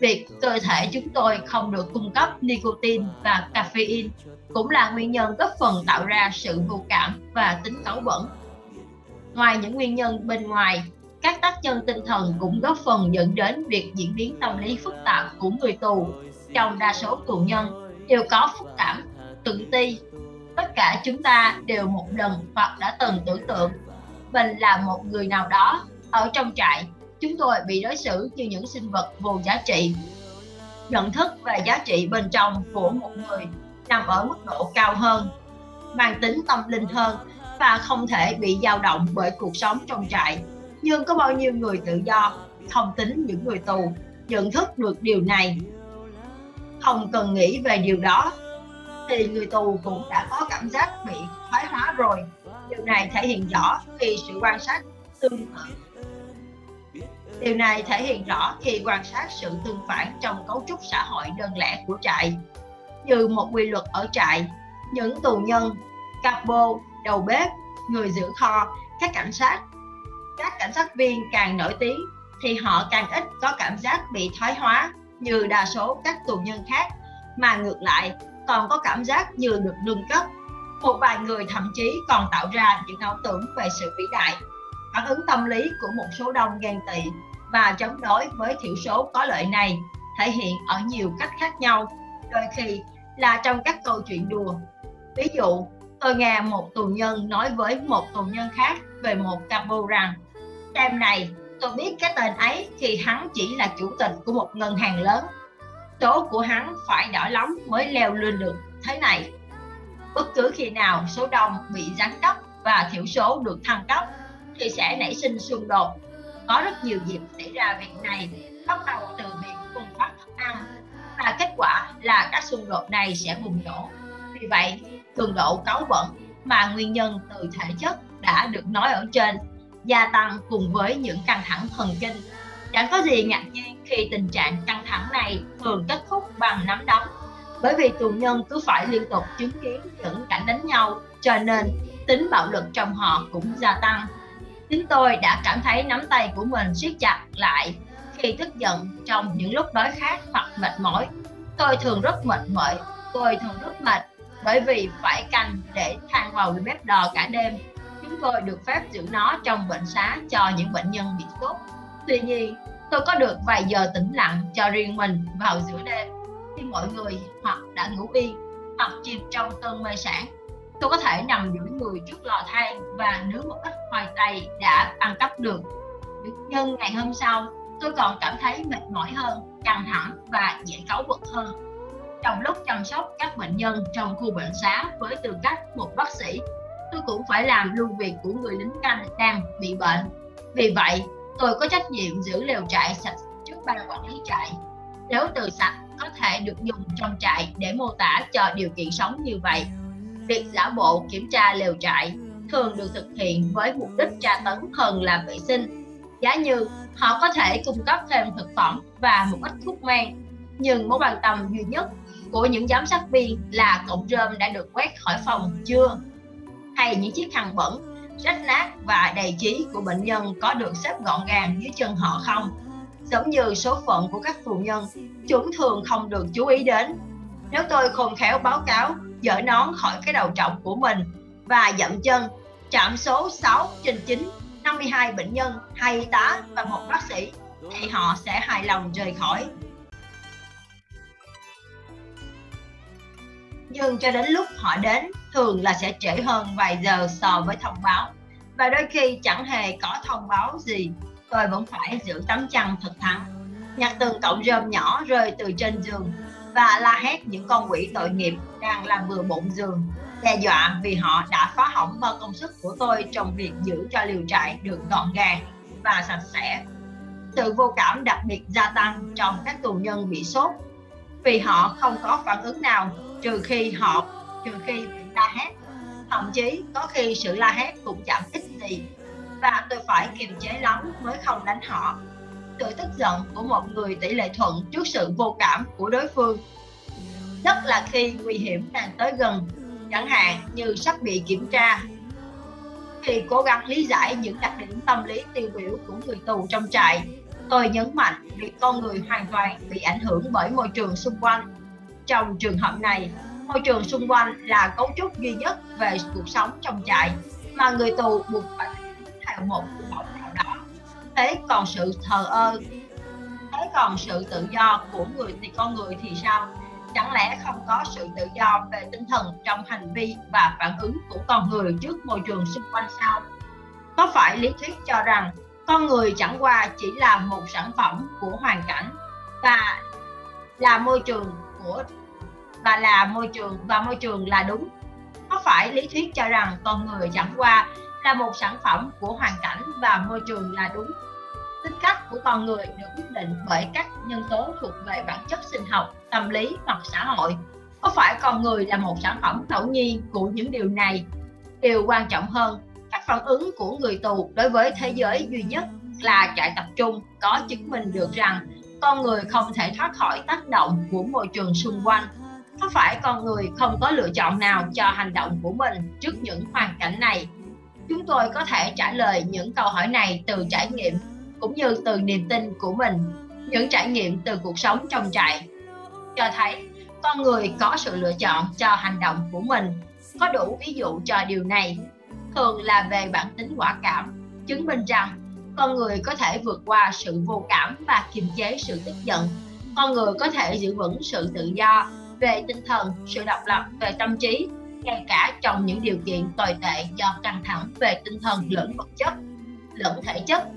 Việc cơ thể chúng tôi không được cung cấp nicotine và caffeine cũng là nguyên nhân góp phần tạo ra sự vô cảm và tính cáu bẩn. Ngoài những nguyên nhân bên ngoài các tác nhân tinh thần cũng góp phần dẫn đến việc diễn biến tâm lý phức tạp của người tù. Trong đa số tù nhân, đều có phức cảm, tự ti. Tất cả chúng ta đều một lần hoặc đã từng tưởng tượng, mình là một người nào đó ở trong trại, chúng tôi bị đối xử như những sinh vật vô giá trị. Nhận thức về giá trị bên trong của một người nằm ở mức độ cao hơn, mang tính tâm linh hơn và không thể bị dao động bởi cuộc sống trong trại nhưng có bao nhiêu người tự do không tính những người tù, nhận thức được điều này? Không cần nghĩ về điều đó. Thì người tù cũng đã có cảm giác bị thoái hóa rồi. Điều này thể hiện rõ khi sự quan sát tương điều này thể hiện rõ khi quan sát sự tương phản trong cấu trúc xã hội đơn lẻ của trại. Như một quy luật ở trại, những tù nhân, capo, đầu bếp, người giữ kho, các cảnh sát các cảnh sát viên càng nổi tiếng thì họ càng ít có cảm giác bị thoái hóa như đa số các tù nhân khác. Mà ngược lại, còn có cảm giác như được nâng cấp. Một vài người thậm chí còn tạo ra những ảo tưởng về sự vĩ đại, phản ứng tâm lý của một số đông ghen tị. Và chống đối với thiểu số có lợi này thể hiện ở nhiều cách khác nhau. Đôi khi là trong các câu chuyện đùa. Ví dụ, tôi nghe một tù nhân nói với một tù nhân khác về một capo rằng Đêm này, tôi biết cái tên ấy thì hắn chỉ là chủ tịch của một ngân hàng lớn. Số của hắn phải đỏ lắm mới leo lên được thế này. Bất cứ khi nào số đông bị gián cấp và thiểu số được thăng cấp thì sẽ nảy sinh xung đột. Có rất nhiều dịp xảy ra việc này, bắt đầu từ việc cung phát thức ăn và kết quả là các xung đột này sẽ bùng nổ. Vì vậy, cường độ cáu bẩn mà nguyên nhân từ thể chất đã được nói ở trên gia tăng cùng với những căng thẳng thần kinh. Chẳng có gì ngạc nhiên khi tình trạng căng thẳng này thường kết thúc bằng nắm đấm, bởi vì tù nhân cứ phải liên tục chứng kiến những cảnh đánh nhau, cho nên tính bạo lực trong họ cũng gia tăng. Chính tôi đã cảm thấy nắm tay của mình siết chặt lại khi tức giận trong những lúc đói khát hoặc mệt mỏi. Tôi thường rất mệt mỏi tôi thường rất mệt bởi vì phải canh để than vào bếp đò cả đêm chúng tôi được phép giữ nó trong bệnh xá cho những bệnh nhân bị sốt. Tuy nhiên, tôi có được vài giờ tĩnh lặng cho riêng mình vào giữa đêm. Khi mọi người hoặc đã ngủ yên, hoặc chìm trong cơn mê sản tôi có thể nằm giữa người trước lò than và nướng một ít khoai tây đã ăn cắp được nhưng ngày hôm sau, tôi còn cảm thấy mệt mỏi hơn, căng thẳng và dễ cáu bực hơn. Trong lúc chăm sóc các bệnh nhân trong khu bệnh xá với tư cách một bác sĩ tôi cũng phải làm luôn việc của người lính canh đang bị bệnh. Vì vậy, tôi có trách nhiệm giữ lều trại sạch trước ban quản lý trại. Nếu từ sạch có thể được dùng trong trại để mô tả cho điều kiện sống như vậy, việc giả bộ kiểm tra lều trại thường được thực hiện với mục đích tra tấn hơn là vệ sinh. Giá như họ có thể cung cấp thêm thực phẩm và một ít thuốc men, nhưng mối quan tâm duy nhất của những giám sát viên là cọng rơm đã được quét khỏi phòng chưa? Hay những chiếc khăn bẩn rách nát và đầy trí của bệnh nhân có được xếp gọn gàng dưới chân họ không giống như số phận của các phù nhân chúng thường không được chú ý đến nếu tôi khôn khéo báo cáo dỡ nón khỏi cái đầu trọc của mình và dậm chân chạm số 6 trên 9 52 bệnh nhân, hai y tá và một bác sĩ thì họ sẽ hài lòng rời khỏi. Nhưng cho đến lúc họ đến thường là sẽ trễ hơn vài giờ so với thông báo. Và đôi khi chẳng hề có thông báo gì, tôi vẫn phải giữ tấm chăn thật thẳng nhặt từng cọng rơm nhỏ rơi từ trên giường và la hét những con quỷ tội nghiệp đang làm vừa bụng giường, đe dọa vì họ đã phá hỏng bao công sức của tôi trong việc giữ cho liều trại được gọn gàng và sạch sẽ. Sự vô cảm đặc biệt gia tăng trong các tù nhân bị sốt vì họ không có phản ứng nào, trừ khi họ, trừ khi la hét. Thậm chí có khi sự la hét cũng chẳng ích gì. Và tôi phải kiềm chế lắm mới không đánh họ. Sự tức giận của một người tỷ lệ thuận trước sự vô cảm của đối phương. Nhất là khi nguy hiểm đang tới gần, chẳng hạn như sắp bị kiểm tra. Khi cố gắng lý giải những đặc điểm tâm lý tiêu biểu của người tù trong trại, tôi nhấn mạnh việc con người hoàn toàn bị ảnh hưởng bởi môi trường xung quanh. Trong trường hợp này môi trường xung quanh là cấu trúc duy nhất về cuộc sống trong trại mà người tù buộc phải theo một mẫu nào đó. Thế còn sự thờ ơ, thế còn sự tự do của người thì con người thì sao? Chẳng lẽ không có sự tự do về tinh thần trong hành vi và phản ứng của con người trước môi trường xung quanh sao? Có phải lý thuyết cho rằng con người chẳng qua chỉ là một sản phẩm của hoàn cảnh và là môi trường của và là môi trường, và môi trường là đúng. Có phải lý thuyết cho rằng con người chẳng qua là một sản phẩm của hoàn cảnh và môi trường là đúng? Tính cách của con người được quyết định bởi các nhân tố thuộc về bản chất sinh học, tâm lý hoặc xã hội. Có phải con người là một sản phẩm ngẫu nhiên của những điều này? Điều quan trọng hơn các phản ứng của người tù đối với thế giới duy nhất là trại tập trung có chứng minh được rằng con người không thể thoát khỏi tác động của môi trường xung quanh có phải con người không có lựa chọn nào cho hành động của mình trước những hoàn cảnh này? Chúng tôi có thể trả lời những câu hỏi này từ trải nghiệm cũng như từ niềm tin của mình, những trải nghiệm từ cuộc sống trong trại. Cho thấy, con người có sự lựa chọn cho hành động của mình, có đủ ví dụ cho điều này. Thường là về bản tính quả cảm, chứng minh rằng con người có thể vượt qua sự vô cảm và kiềm chế sự tức giận. Con người có thể giữ vững sự tự do về tinh thần, sự độc lập về tâm trí, ngay cả trong những điều kiện tồi tệ do căng thẳng về tinh thần lẫn vật chất, lẫn thể chất.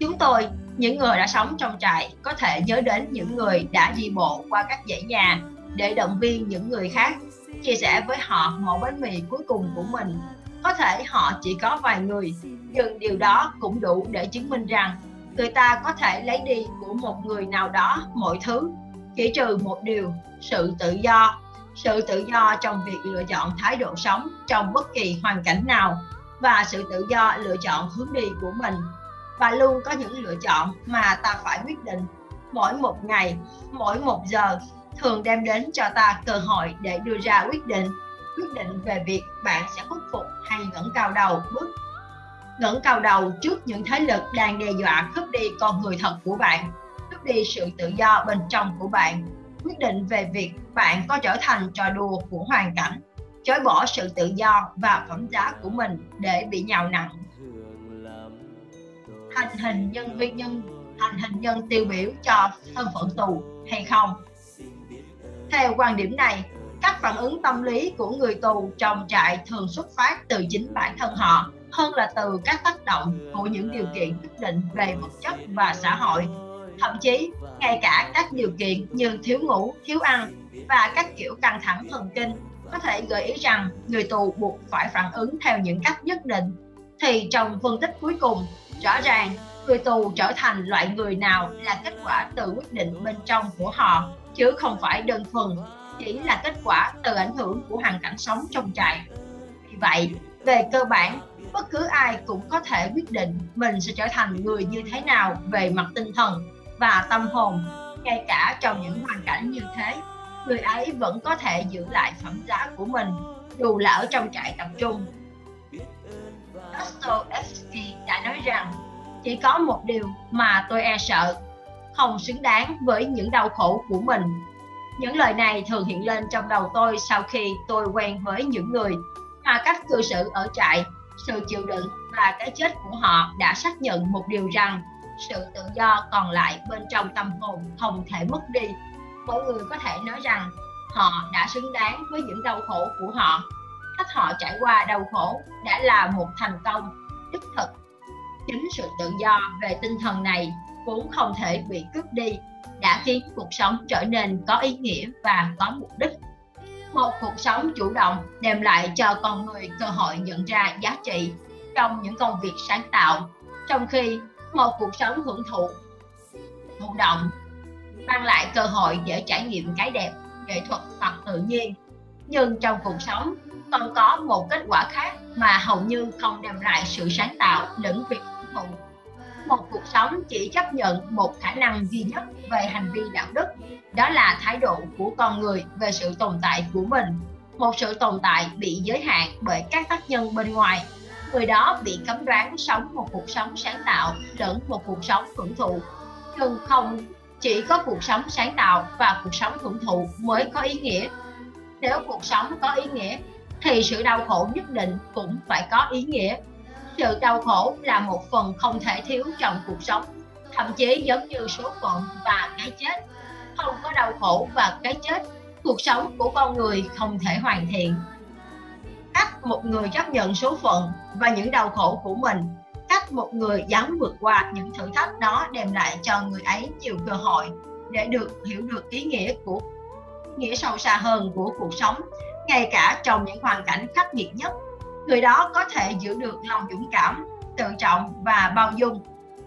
Chúng tôi, những người đã sống trong trại, có thể nhớ đến những người đã đi bộ qua các dãy nhà để động viên những người khác, chia sẻ với họ một bánh mì cuối cùng của mình. Có thể họ chỉ có vài người, nhưng điều đó cũng đủ để chứng minh rằng người ta có thể lấy đi của một người nào đó mọi thứ chỉ trừ một điều, sự tự do. Sự tự do trong việc lựa chọn thái độ sống trong bất kỳ hoàn cảnh nào và sự tự do lựa chọn hướng đi của mình. Và luôn có những lựa chọn mà ta phải quyết định. Mỗi một ngày, mỗi một giờ thường đem đến cho ta cơ hội để đưa ra quyết định. Quyết định về việc bạn sẽ khuất phục hay ngẩng cao đầu, bước, ngẩng cao đầu trước những thế lực đang đe dọa cướp đi con người thật của bạn cướp đi sự tự do bên trong của bạn. Quyết định về việc bạn có trở thành trò đùa của hoàn cảnh, chối bỏ sự tự do và phẩm giá của mình để bị nhào nặng. Thành hình nhân viên nhân thành hình nhân tiêu biểu cho thân phận tù hay không? Theo quan điểm này các phản ứng tâm lý của người tù trong trại thường xuất phát từ chính bản thân họ hơn là từ các tác động của những điều kiện quyết định về vật chất và xã hội thậm chí, ngay cả các điều kiện như thiếu ngủ, thiếu ăn và các kiểu căng thẳng thần kinh có thể gợi ý rằng người tù buộc phải phản ứng theo những cách nhất định. Thì trong phân tích cuối cùng, rõ ràng người tù trở thành loại người nào là kết quả từ quyết định bên trong của họ, chứ không phải đơn thuần chỉ là kết quả từ ảnh hưởng của hoàn cảnh sống trong trại. Vì vậy, về cơ bản, bất cứ ai cũng có thể quyết định mình sẽ trở thành người như thế nào về mặt tinh thần và tâm hồn, ngay cả trong những hoàn cảnh như thế, người ấy vẫn có thể giữ lại phẩm giá của mình, dù là ở trong trại tập trung. Dostoevsky đã nói rằng, chỉ có một điều mà tôi e sợ, không xứng đáng với những đau khổ của mình. Những lời này thường hiện lên trong đầu tôi sau khi tôi quen với những người mà cách cư xử ở trại, sự chịu đựng và cái chết của họ đã xác nhận một điều rằng sự tự do còn lại bên trong tâm hồn không thể mất đi. Mỗi người có thể nói rằng họ đã xứng đáng với những đau khổ của họ. Cách họ trải qua đau khổ đã là một thành công đích thực. Chính sự tự do về tinh thần này vốn không thể bị cướp đi, đã khiến cuộc sống trở nên có ý nghĩa và có mục đích. Một cuộc sống chủ động đem lại cho con người cơ hội nhận ra giá trị trong những công việc sáng tạo. Trong khi một cuộc sống hưởng thụ thụ động, mang lại cơ hội để trải nghiệm cái đẹp, nghệ thuật hoặc tự nhiên. Nhưng trong cuộc sống, còn có một kết quả khác mà hầu như không đem lại sự sáng tạo lẫn việc hưởng thụ một cuộc sống chỉ chấp nhận một khả năng duy nhất về hành vi đạo đức, đó là thái độ của con người về sự tồn tại của mình. Một sự tồn tại bị giới hạn bởi các tác nhân bên ngoài người đó bị cấm đoán sống một cuộc sống sáng tạo, lẫn một cuộc sống hưởng thụ. Nhưng không chỉ có cuộc sống sáng tạo và cuộc sống hưởng thụ mới có ý nghĩa, nếu cuộc sống có ý nghĩa, thì sự đau khổ nhất định cũng phải có ý nghĩa. Sự đau khổ là một phần không thể thiếu trong cuộc sống, thậm chí giống như số phận và cái chết. Không có đau khổ và cái chết, cuộc sống của con người không thể hoàn thiện cách một người chấp nhận số phận và những đau khổ của mình. Cách một người dám vượt qua những thử thách đó đem lại cho người ấy nhiều cơ hội để được hiểu được ý nghĩa của nghĩa sâu xa hơn của cuộc sống, ngay cả trong những hoàn cảnh khắc nghiệt nhất. Người đó có thể giữ được lòng dũng cảm, tự trọng và bao dung.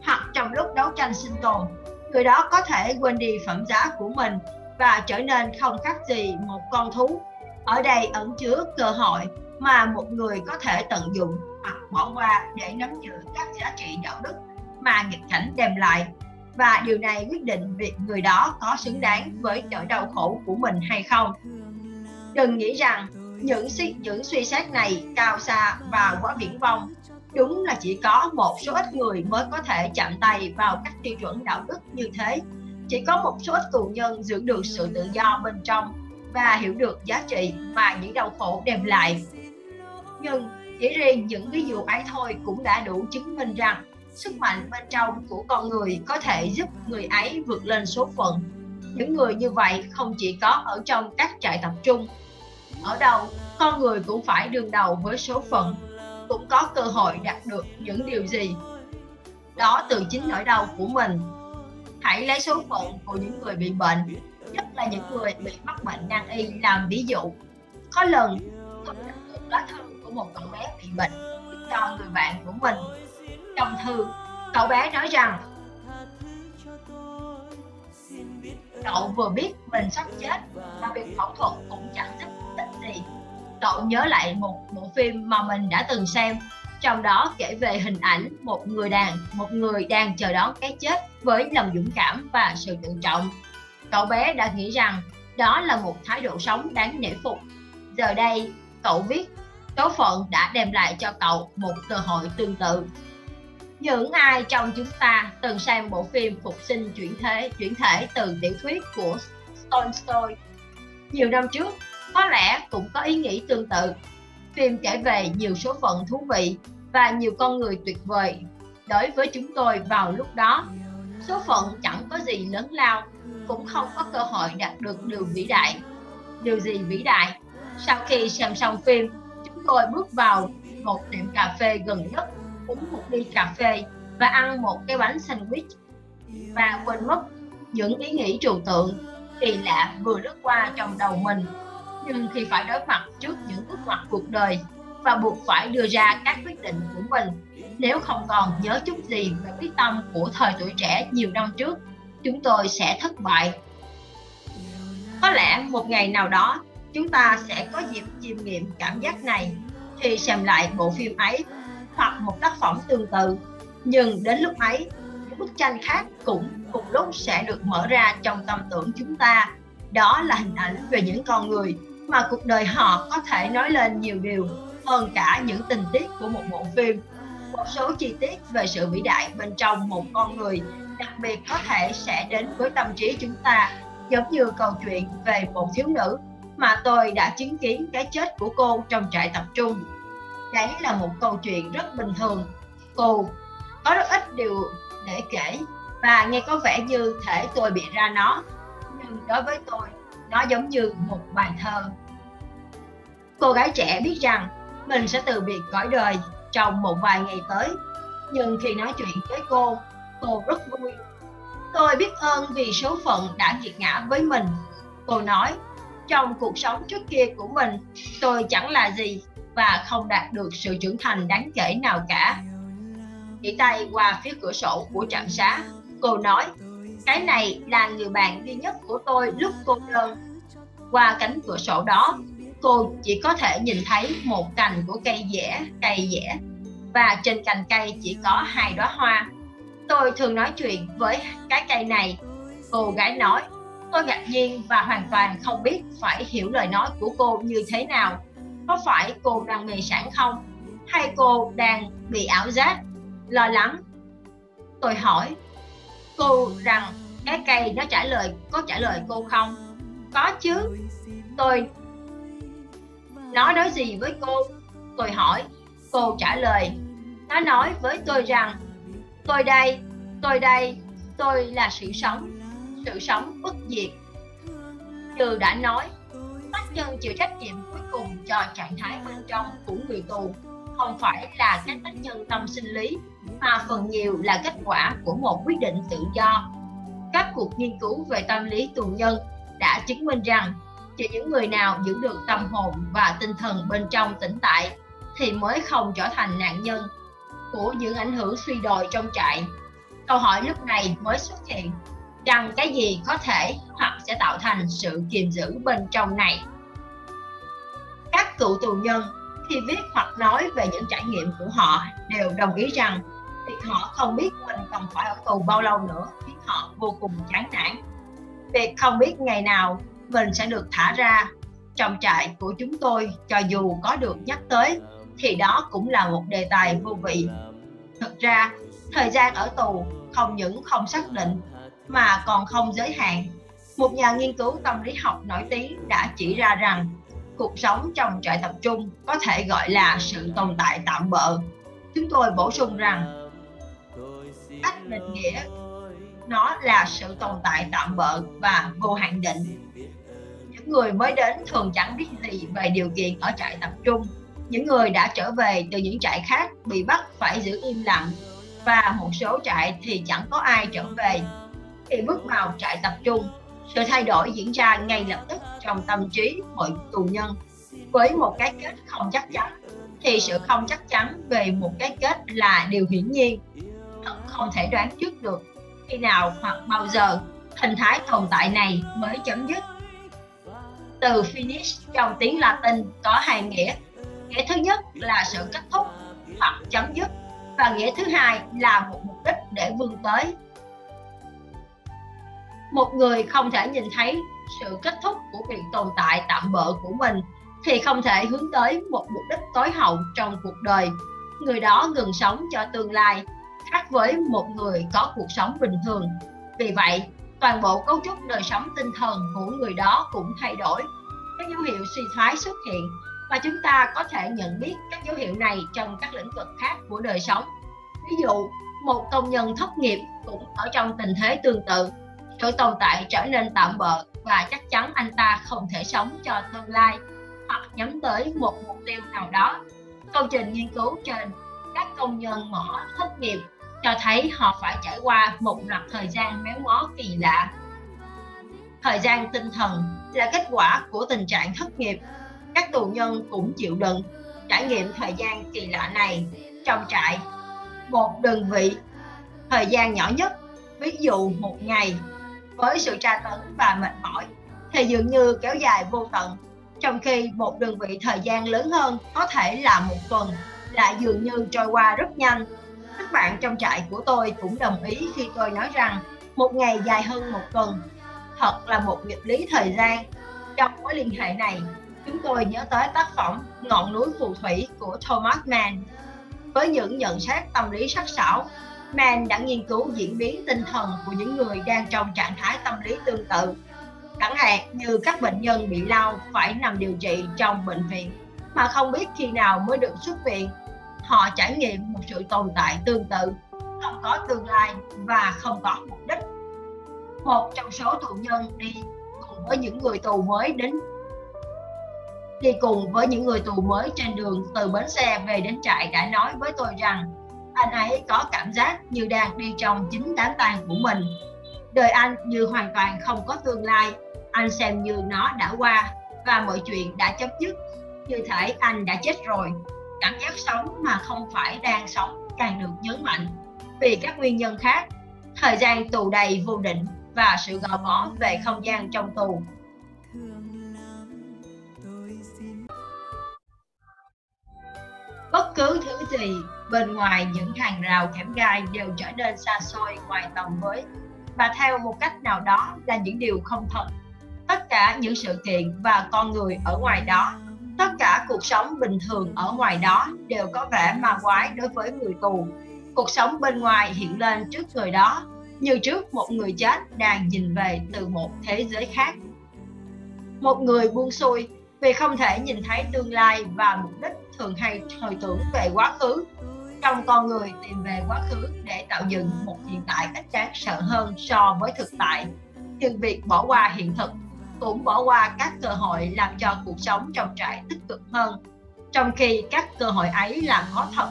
Hoặc trong lúc đấu tranh sinh tồn, người đó có thể quên đi phẩm giá của mình và trở nên không khác gì một con thú. Ở đây ẩn chứa cơ hội mà một người có thể tận dụng hoặc bỏ qua để nắm giữ các giá trị đạo đức mà nghịch cảnh đem lại. Và điều này quyết định việc người đó có xứng đáng với nỗi đau khổ của mình hay không. Đừng nghĩ rằng những suy, những suy xét này cao xa và quá viễn vông. Đúng là chỉ có một số ít người mới có thể chạm tay vào các tiêu chuẩn đạo đức như thế. Chỉ có một số ít tù nhân giữ được sự tự do bên trong và hiểu được giá trị mà những đau khổ đem lại nhưng chỉ riêng những ví dụ ấy thôi cũng đã đủ chứng minh rằng sức mạnh bên trong của con người có thể giúp người ấy vượt lên số phận. Những người như vậy không chỉ có ở trong các trại tập trung. Ở đâu, con người cũng phải đương đầu với số phận, cũng có cơ hội đạt được những điều gì. Đó từ chính nỗi đau của mình. Hãy lấy số phận của những người bị bệnh, nhất là những người bị mắc bệnh nan y làm ví dụ. Có lần, tôi nhận được lá thư một cậu bé bị bệnh, cho người bạn của mình. Trong thư, cậu bé nói rằng, cậu vừa biết mình sắp chết và việc phẫu thuật cũng chẳng giúp ích gì. Cậu nhớ lại một bộ phim mà mình đã từng xem, trong đó kể về hình ảnh một người đàn, một người đang chờ đón cái chết với lòng dũng cảm và sự tự trọng. Cậu bé đã nghĩ rằng đó là một thái độ sống đáng nể phục. Giờ đây, cậu viết số phận đã đem lại cho cậu một cơ hội tương tự. Những ai trong chúng ta từng xem bộ phim phục sinh chuyển thế, chuyển thể từ tiểu thuyết của Tolstoy nhiều năm trước, có lẽ cũng có ý nghĩ tương tự. Phim kể về nhiều số phận thú vị và nhiều con người tuyệt vời. Đối với chúng tôi vào lúc đó, số phận chẳng có gì lớn lao, cũng không có cơ hội đạt được điều vĩ đại. Điều gì vĩ đại? Sau khi xem xong phim chúng tôi bước vào một tiệm cà phê gần nhất, uống một ly cà phê và ăn một cái bánh sandwich. Và quên mất những ý nghĩ trừu tượng, kỳ lạ vừa lướt qua trong đầu mình. Nhưng khi phải đối mặt trước những bước ngoặt cuộc đời và buộc phải đưa ra các quyết định của mình, nếu không còn nhớ chút gì về quyết tâm của thời tuổi trẻ nhiều năm trước, chúng tôi sẽ thất bại. Có lẽ một ngày nào đó chúng ta sẽ có dịp chiêm nghiệm cảm giác này khi xem lại bộ phim ấy hoặc một tác phẩm tương tự. Nhưng đến lúc ấy, những bức tranh khác cũng cùng lúc sẽ được mở ra trong tâm tưởng chúng ta. Đó là hình ảnh về những con người mà cuộc đời họ có thể nói lên nhiều điều hơn cả những tình tiết của một bộ phim. Một số chi tiết về sự vĩ đại bên trong một con người đặc biệt có thể sẽ đến với tâm trí chúng ta, giống như câu chuyện về một thiếu nữ mà tôi đã chứng kiến cái chết của cô trong trại tập trung. Đấy là một câu chuyện rất bình thường. Cô có rất ít điều để kể và nghe có vẻ như thể tôi bị ra nó. Nhưng đối với tôi, nó giống như một bài thơ. Cô gái trẻ biết rằng mình sẽ từ biệt cõi đời trong một vài ngày tới. Nhưng khi nói chuyện với cô cô rất vui. Tôi biết ơn vì số phận đã nghiệt ngã với mình. Cô nói trong cuộc sống trước kia của mình. Tôi chẳng là gì và không đạt được sự trưởng thành đáng kể nào cả. Chỉ tay qua phía cửa sổ của trạm xá, cô nói, cái này là người bạn duy nhất của tôi lúc cô đơn. Qua cánh cửa sổ đó, cô chỉ có thể nhìn thấy một cành của cây dẻ cây dẻ, và trên cành cây chỉ có hai đóa hoa. Tôi thường nói chuyện với cái cây này. Cô gái nói tôi ngạc nhiên và hoàn toàn không biết phải hiểu lời nói của cô như thế nào. Có phải cô đang mê sản không? Hay cô đang bị ảo giác? Lo lắng? Tôi hỏi. Cô rằng cái cây nó trả lời, có trả lời cô không? Có chứ. Tôi nó nói gì với cô? Tôi hỏi. Cô trả lời. Nó nói với tôi rằng, tôi đây tôi đây, tôi là sự sống sự sống bất diệt. Như đã nói tác nhân chịu trách nhiệm cuối cùng cho trạng thái bên trong của người tù. Không phải là các tác nhân tâm sinh lý, mà phần nhiều là kết quả của một quyết định tự do. Các cuộc nghiên cứu về tâm lý tù nhân đã chứng minh rằng, chỉ những người nào giữ được tâm hồn và tinh thần bên trong tỉnh tại thì mới không trở thành nạn nhân của những ảnh hưởng suy đồi trong trại. Câu hỏi lúc này mới xuất hiện rằng cái gì có thể hoặc sẽ tạo thành sự kiềm giữ bên trong này. Các cựu tù nhân khi viết hoặc nói về những trải nghiệm của họ đều đồng ý rằng việc họ không biết mình còn phải ở tù bao lâu nữa khiến họ vô cùng chán nản. Việc không biết ngày nào mình sẽ được thả ra trong trại của chúng tôi cho dù có được nhắc tới thì đó cũng là một đề tài vô vị. Thực ra, thời gian ở tù không những không xác định mà còn không giới hạn. Một nhà nghiên cứu tâm lý học nổi tiếng đã chỉ ra rằng cuộc sống trong trại tập trung có thể gọi là sự tồn tại tạm bợ. Chúng tôi bổ sung rằng cách định nghĩa nó là sự tồn tại tạm bợ và vô hạn định. Những người mới đến thường chẳng biết gì về điều kiện ở trại tập trung. Những người đã trở về từ những trại khác bị bắt phải giữ im lặng. Và một số trại thì chẳng có ai trở về khi bước vào trại tập trung. Sự thay đổi diễn ra ngay lập tức trong tâm trí mọi tù nhân. Với một cái kết không chắc chắn, thì sự không chắc chắn về một cái kết là điều hiển nhiên. Không thể đoán trước được khi nào hoặc bao giờ hình thái tồn tại này mới chấm dứt. Từ finish trong tiếng Latin có hai nghĩa. Nghĩa thứ nhất là sự kết thúc hoặc chấm dứt và nghĩa thứ hai là một mục đích để vươn tới một người không thể nhìn thấy sự kết thúc của việc tồn tại tạm bợ của mình, thì không thể hướng tới một mục đích tối hậu trong cuộc đời. Người đó ngừng sống cho tương lai, khác với một người có cuộc sống bình thường. Vì vậy, toàn bộ cấu trúc đời sống tinh thần của người đó cũng thay đổi. Các dấu hiệu suy thoái xuất hiện và chúng ta có thể nhận biết các dấu hiệu này trong các lĩnh vực khác của đời sống. Ví dụ, một công nhân thất nghiệp cũng ở trong tình thế tương tự sự tồn tại trở nên tạm bợ và chắc chắn anh ta không thể sống cho tương lai hoặc nhắm tới một mục tiêu nào đó. Công trình nghiên cứu trên các công nhân mỏ thất nghiệp cho thấy họ phải trải qua một loạt thời gian méo mó kỳ lạ. Thời gian tinh thần là kết quả của tình trạng thất nghiệp. Các tù nhân cũng chịu đựng trải nghiệm thời gian kỳ lạ này trong trại. Một đơn vị, thời gian nhỏ nhất, ví dụ một ngày với sự tra tấn và mệt mỏi, thì dường như kéo dài vô tận, trong khi một đơn vị thời gian lớn hơn có thể là một tuần, lại dường như trôi qua rất nhanh. Các bạn trong trại của tôi cũng đồng ý khi tôi nói rằng một ngày dài hơn một tuần thật là một nghịch lý thời gian. Trong mối liên hệ này, chúng tôi nhớ tới tác phẩm ngọn núi phù thủy của thomas mann. Với những nhận xét tâm lý sắc sảo Man đã nghiên cứu diễn biến tinh thần của những người đang trong trạng thái tâm lý tương tự. Chẳng hạn như các bệnh nhân bị lao phải nằm điều trị trong bệnh viện, mà không biết khi nào mới được xuất viện. Họ trải nghiệm một sự tồn tại tương tự, không có tương lai và không có mục đích. Một trong số tù nhân đi cùng với những người tù mới đến, đi cùng với những người tù mới trên đường từ bến xe về đến trại đã nói với tôi rằng anh ấy có cảm giác như đang đi trong chính đám tang của mình. Đời anh như hoàn toàn không có tương lai. Anh xem như nó đã qua và mọi chuyện đã chấm dứt. Như thể anh đã chết rồi. Cảm giác sống mà không phải đang sống càng được nhấn mạnh. Vì các nguyên nhân khác, thời gian tù đầy vô định và sự gò bó về không gian trong tù. Bất cứ thứ gì, bên ngoài những hàng rào kẽm gai đều trở nên xa xôi ngoài tầm với và theo một cách nào đó là những điều không thật. Tất cả những sự kiện và con người ở ngoài đó, tất cả cuộc sống bình thường ở ngoài đó đều có vẻ ma quái đối với người tù. Cuộc sống bên ngoài hiện lên trước người đó, như trước một người chết đang nhìn về từ một thế giới khác. Một người buông xuôi vì không thể nhìn thấy tương lai và mục đích thường hay hồi tưởng về quá khứ. Trong con người tìm về quá khứ để tạo dựng một hiện tại ít đáng sợ hơn so với thực tại. Nhưng việc bỏ qua hiện thực cũng bỏ qua các cơ hội làm cho cuộc sống trong trại tích cực hơn. Trong khi các cơ hội ấy là có thật,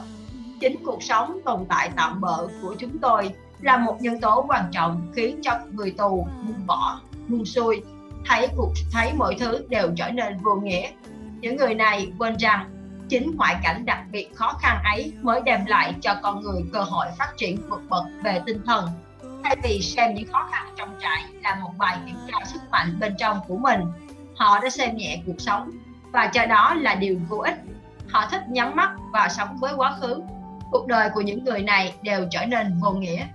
chính cuộc sống tồn tại tạm bỡ của chúng tôi là một nhân tố quan trọng khiến cho người tù buông bỏ, buông xuôi. Thấy cuộc, thấy mọi thứ đều trở nên vô nghĩa. Những người này quên rằng chính ngoại cảnh đặc biệt khó khăn ấy mới đem lại cho con người cơ hội phát triển vượt bậc về tinh thần. Thay vì xem những khó khăn trong trại là một bài kiểm tra sức mạnh bên trong của mình, họ đã xem nhẹ cuộc sống. Và cho đó là điều vô ích. Họ thích nhắm mắt và sống với quá khứ. Cuộc đời của những người này đều trở nên vô nghĩa.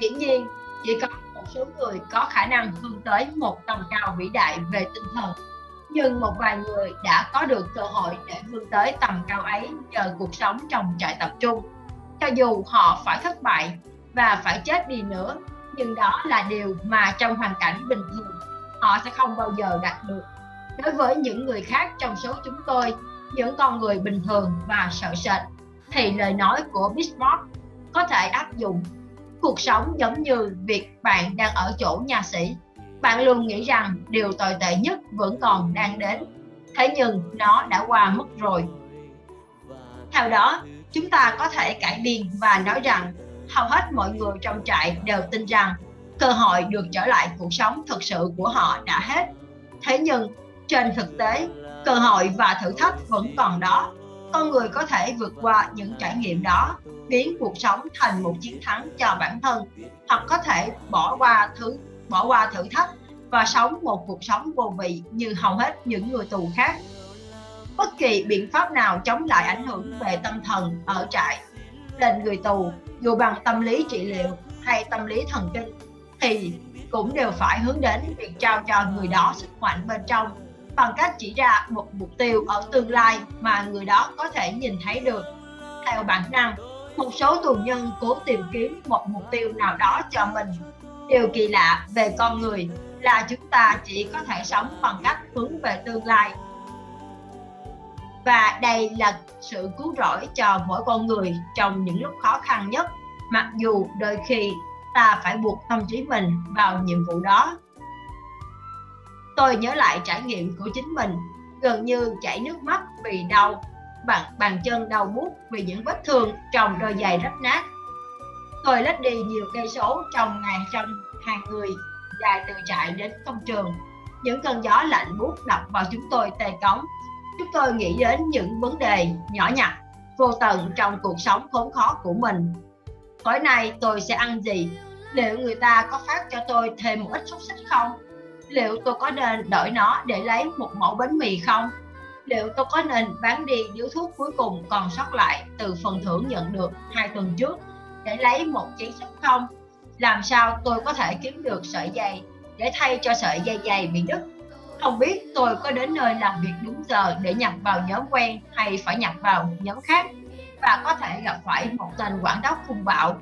Hiển nhiên, chỉ có một số người có khả năng hướng tới một tầm cao vĩ đại về tinh thần nhưng một vài người đã có được cơ hội để vươn tới tầm cao ấy nhờ cuộc sống trong trại tập trung. Cho dù họ phải thất bại và phải chết đi nữa, nhưng đó là điều mà trong hoàn cảnh bình thường, họ sẽ không bao giờ đạt được. Đối với những người khác trong số chúng tôi, những con người bình thường và sợ sệt, thì lời nói của Bismarck có thể áp dụng. Cuộc sống giống như việc bạn đang ở chỗ nhà sĩ bạn luôn nghĩ rằng điều tồi tệ nhất vẫn còn đang đến. Thế nhưng nó đã qua mất rồi. Theo đó, chúng ta có thể cải biên và nói rằng hầu hết mọi người trong trại đều tin rằng cơ hội được trở lại cuộc sống thực sự của họ đã hết. Thế nhưng, trên thực tế, cơ hội và thử thách vẫn còn đó. Con người có thể vượt qua những trải nghiệm đó, biến cuộc sống thành một chiến thắng cho bản thân, hoặc có thể bỏ qua thứ bỏ qua thử thách và sống một cuộc sống vô vị như hầu hết những người tù khác. Bất kỳ biện pháp nào chống lại ảnh hưởng về tâm thần ở trại lên người tù, dù bằng tâm lý trị liệu hay tâm lý thần kinh, thì cũng đều phải hướng đến việc trao cho người đó sức mạnh bên trong bằng cách chỉ ra một mục tiêu ở tương lai mà người đó có thể nhìn thấy được. Theo bản năng, một số tù nhân cố tìm kiếm một mục tiêu nào đó cho mình điều kỳ lạ về con người là chúng ta chỉ có thể sống bằng cách hướng về tương lai. Và đây là sự cứu rỗi cho mỗi con người trong những lúc khó khăn nhất mặc dù đôi khi ta phải buộc tâm trí mình vào nhiệm vụ đó. Tôi nhớ lại trải nghiệm của chính mình gần như chảy nước mắt vì đau bàn, bàn chân đau buốt vì những vết thương trong đôi giày rách nát tôi lách đi nhiều cây số trong ngày trong hàng người dài từ trại đến công trường. Những cơn gió lạnh buốt đập vào chúng tôi tê cống. Chúng tôi nghĩ đến những vấn đề nhỏ nhặt, vô tận trong cuộc sống khốn khó của mình. Tối nay tôi sẽ ăn gì? Liệu người ta có phát cho tôi thêm một ít xúc xích không? Liệu tôi có nên đổi nó để lấy một mẫu bánh mì không? Liệu tôi có nên bán đi điếu thuốc cuối cùng còn sót lại từ phần thưởng nhận được hai tuần trước? Để lấy một chiếc súp không làm sao tôi có thể kiếm được sợi dây để thay cho sợi dây dày bị đứt? Không biết tôi có đến nơi làm việc đúng giờ để nhập vào nhóm quen hay phải nhập vào một nhóm khác và có thể gặp phải một tên quản đốc hung bạo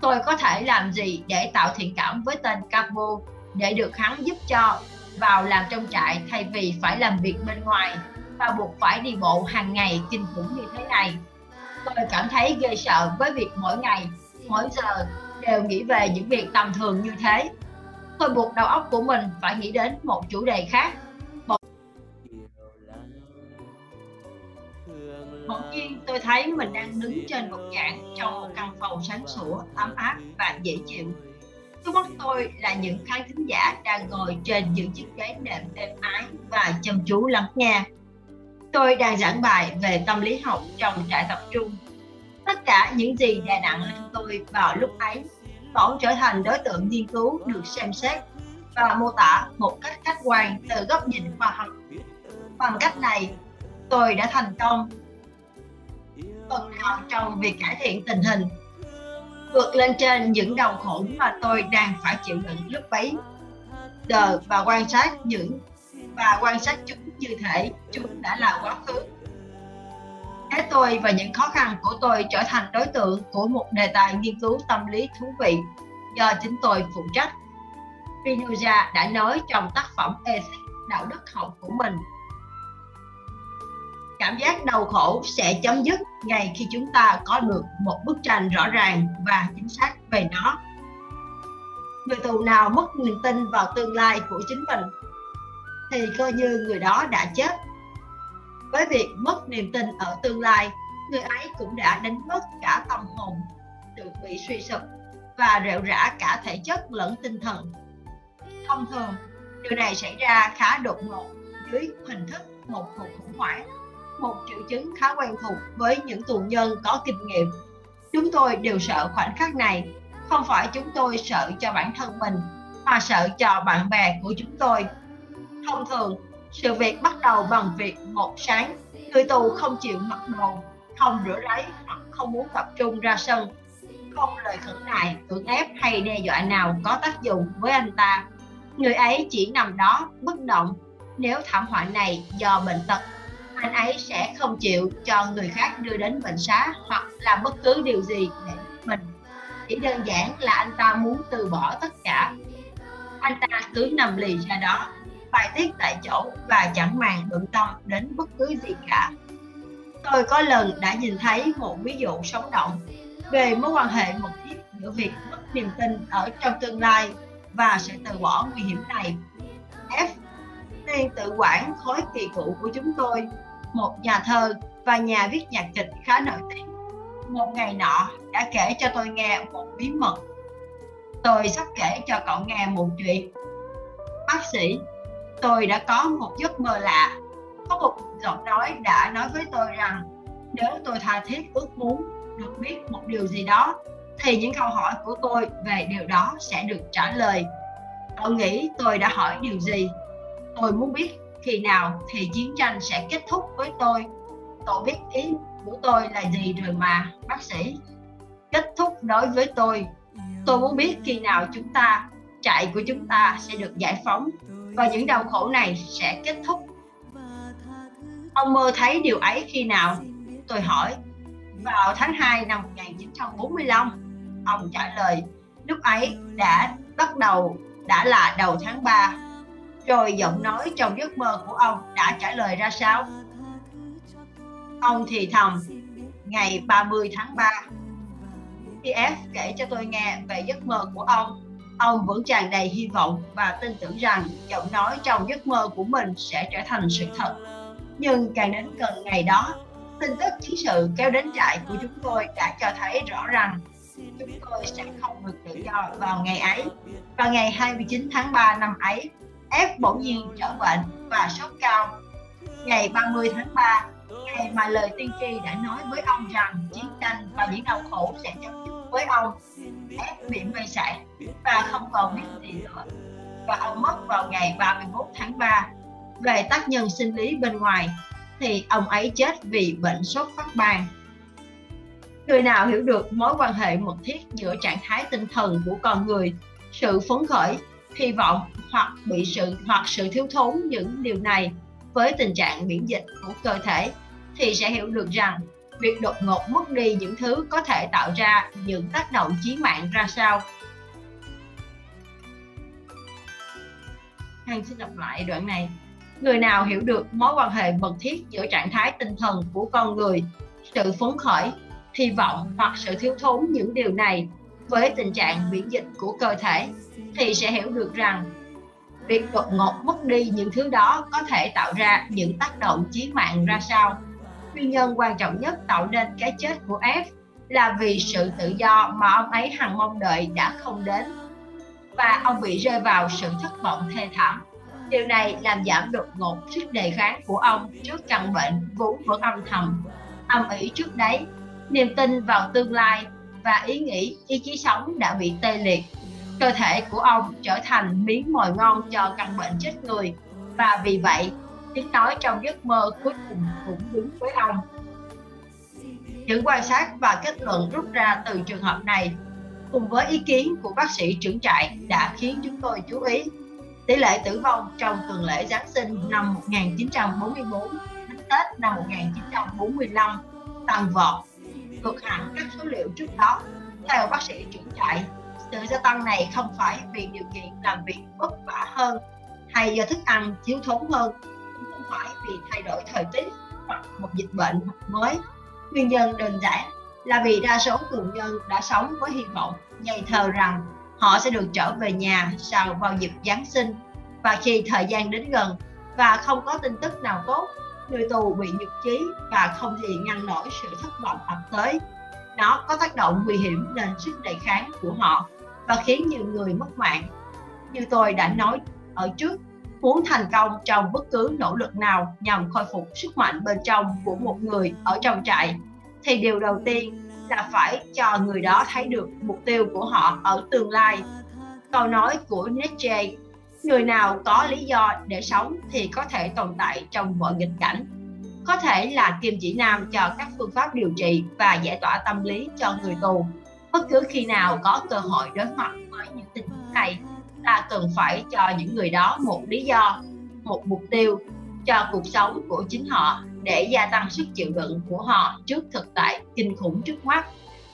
tôi có thể làm gì để tạo thiện cảm với tên Capo để được hắn giúp cho vào làm trong trại thay vì phải làm việc bên ngoài và buộc phải đi bộ hàng ngày kinh khủng như thế này? Tôi cảm thấy ghê sợ với việc mỗi ngày, mỗi giờ đều nghĩ về những việc tầm thường như thế. Tôi buộc đầu óc của mình phải nghĩ đến một chủ đề khác. Bỗng nhiên tôi thấy mình đang đứng trên một dạng trong một căn phòng sáng sủa, ấm áp và dễ chịu. Trước mắt tôi là những khán thính giả đang ngồi trên những chiếc ghế nệm êm ái và chăm chú lắng nghe tôi đang giảng bài về tâm lý học trong trại tập trung. Tất cả những gì đè nặng lên tôi vào lúc ấy, bỗng trở thành đối tượng nghiên cứu được xem xét và mô tả một cách khách quan từ góc nhìn khoa học. Bằng cách này, tôi đã thành công phần nào trong việc cải thiện tình hình, vượt lên trên những đau khổ mà tôi đang phải chịu đựng lúc bấy giờ và quan sát những, và quan sát chúng như thể chúng đã là quá khứ. Thế tôi và những khó khăn của tôi trở thành đối tượng của một đề tài nghiên cứu tâm lý thú vị do chính tôi phụ trách. Spinoza đã nói trong tác phẩm Ethics, đạo đức học của mình. Cảm giác đau khổ sẽ chấm dứt ngay khi chúng ta có được một bức tranh rõ ràng và chính xác về nó. Người tù nào mất niềm tin vào tương lai của chính mình? Thì coi như người đó đã chết. Với việc mất niềm tin ở tương lai, người ấy cũng đã đánh mất cả tâm hồn, được bị suy sụp và rệu rã cả thể chất lẫn tinh thần. Thông thường, điều này xảy ra khá đột ngột dưới hình thức một cuộc khủng hoảng, một triệu chứng khá quen thuộc với những tù nhân có kinh nghiệm. Chúng tôi đều sợ khoảnh khắc này. Không phải chúng tôi sợ cho bản thân mình, mà sợ cho bạn bè của chúng tôi thông thường, sự việc bắt đầu bằng việc một sáng, người tù không chịu mặc đồ, không rửa ráy hoặc không muốn tập trung ra sân. Không lời khẩn nại cưỡng ép hay đe dọa nào có tác dụng với anh ta. Người ấy chỉ nằm đó, bất động. Nếu thảm họa này do bệnh tật, anh ấy sẽ không chịu cho người khác đưa đến bệnh xá hoặc làm bất cứ điều gì để mình. Chỉ đơn giản là anh ta muốn từ bỏ tất cả. Anh ta cứ nằm lì ra đó bài tiết tại chỗ và chẳng màng bận tâm đến bất cứ gì cả. Tôi có lần đã nhìn thấy một ví dụ sống động về mối quan hệ mật thiết giữa việc mất niềm tin ở trong tương lai và sự từ bỏ nguy hiểm này. F tiên tự quản khối kỳ cựu của chúng tôi, một nhà thơ và nhà viết nhạc kịch khá nổi tiếng. Một ngày nọ, đã kể cho tôi nghe một bí mật. Tôi sắp kể cho cậu nghe một chuyện. Bác sĩ tôi đã có một giấc mơ lạ. Có một giọng nói đã nói với tôi rằng, nếu tôi tha thiết ước muốn được biết một điều gì đó, thì những câu hỏi của tôi về điều đó sẽ được trả lời. Tôi nghĩ tôi đã hỏi điều gì? Tôi muốn biết khi nào thì chiến tranh sẽ kết thúc với tôi. Tôi biết ý của tôi là gì rồi mà, bác sĩ? Kết thúc đối với tôi. Tôi muốn biết khi nào chúng ta trại của chúng ta sẽ được giải phóng và những đau khổ này sẽ kết thúc Ông mơ thấy điều ấy khi nào? Tôi hỏi. Vào tháng 2 năm 1945. Ông trả lời, lúc ấy đã bắt đầu đã là đầu tháng 3. Rồi giọng nói trong giấc mơ của ông đã trả lời ra sao? Ông thì thầm, ngày 30 tháng 3. Khi kể cho tôi nghe về giấc mơ của ông, ông vẫn tràn đầy hy vọng và tin tưởng rằng giọng nói trong giấc mơ của mình sẽ trở thành sự thật. Nhưng càng đến gần ngày đó, tin tức chiến sự kéo đến trại của chúng tôi đã cho thấy rõ rằng chúng tôi sẽ không được tự do vào ngày ấy. Vào ngày 29 tháng 3 năm ấy, F bỗng nhiên trở bệnh và sốt cao. Ngày 30 tháng 3, ngày mà lời tiên tri đã nói với ông rằng chiến tranh và những đau khổ sẽ chấm dứt với ông, ép bị mê sảy và không còn biết gì nữa. Và ông mất vào ngày 31 tháng 3. Về tác nhân sinh lý bên ngoài, thì ông ấy chết vì bệnh sốt phát ban. Người nào hiểu được mối quan hệ mật thiết giữa trạng thái tinh thần của con người, sự phấn khởi, hy vọng hoặc bị sự hoặc sự thiếu thốn những điều này với tình trạng miễn dịch của cơ thể thì sẽ hiểu được rằng việc đột ngột mất đi những thứ có thể tạo ra những tác động chí mạng ra sao. Hằng xin đọc lại đoạn này. Người nào hiểu được mối quan hệ mật thiết giữa trạng thái tinh thần của con người, sự phấn khởi, hy vọng hoặc sự thiếu thốn những điều này với tình trạng miễn dịch của cơ thể thì sẽ hiểu được rằng việc đột ngột mất đi những thứ đó có thể tạo ra những tác động chí mạng ra sao nguyên nhân quan trọng nhất tạo nên cái chết của F là vì sự tự do mà ông ấy hằng mong đợi đã không đến và ông bị rơi vào sự thất vọng thê thảm. Điều này làm giảm đột ngột sức đề kháng của ông trước căn bệnh vốn vẫn âm thầm, âm ỉ trước đấy, niềm tin vào tương lai và ý nghĩ ý chí sống đã bị tê liệt. Cơ thể của ông trở thành miếng mồi ngon cho căn bệnh chết người và vì vậy tiếng nói trong giấc mơ cuối cùng cũng đúng với ông. Những quan sát và kết luận rút ra từ trường hợp này cùng với ý kiến của bác sĩ trưởng trại đã khiến chúng tôi chú ý tỷ lệ tử vong trong tuần lễ Giáng sinh năm 1944 đến Tết năm 1945 tăng vọt vượt hẳn các số liệu trước đó. Theo bác sĩ trưởng trại, sự gia tăng này không phải vì điều kiện làm việc vất vả hơn hay do thức ăn thiếu thốn hơn phải vì thay đổi thời tiết hoặc một dịch bệnh mới. Nguyên nhân đơn giản là vì đa số tù nhân đã sống với hy vọng ngây thơ rằng họ sẽ được trở về nhà sau vào dịp Giáng sinh và khi thời gian đến gần và không có tin tức nào tốt, người tù bị nhục chí và không thể ngăn nổi sự thất vọng ập tới. Nó có tác động nguy hiểm lên sức đề kháng của họ và khiến nhiều người mất mạng. Như tôi đã nói ở trước, muốn thành công trong bất cứ nỗ lực nào nhằm khôi phục sức mạnh bên trong của một người ở trong trại. Thì điều đầu tiên là phải cho người đó thấy được mục tiêu của họ ở tương lai. Câu nói của Nietzsche, người nào có lý do để sống thì có thể tồn tại trong mọi nghịch cảnh. Có thể là kim chỉ nam cho các phương pháp điều trị và giải tỏa tâm lý cho người tù. Bất cứ khi nào có cơ hội đối mặt với những tình huống này ta cần phải cho những người đó một lý do, một mục tiêu cho cuộc sống của chính họ để gia tăng sức chịu đựng của họ trước thực tại kinh khủng trước mắt.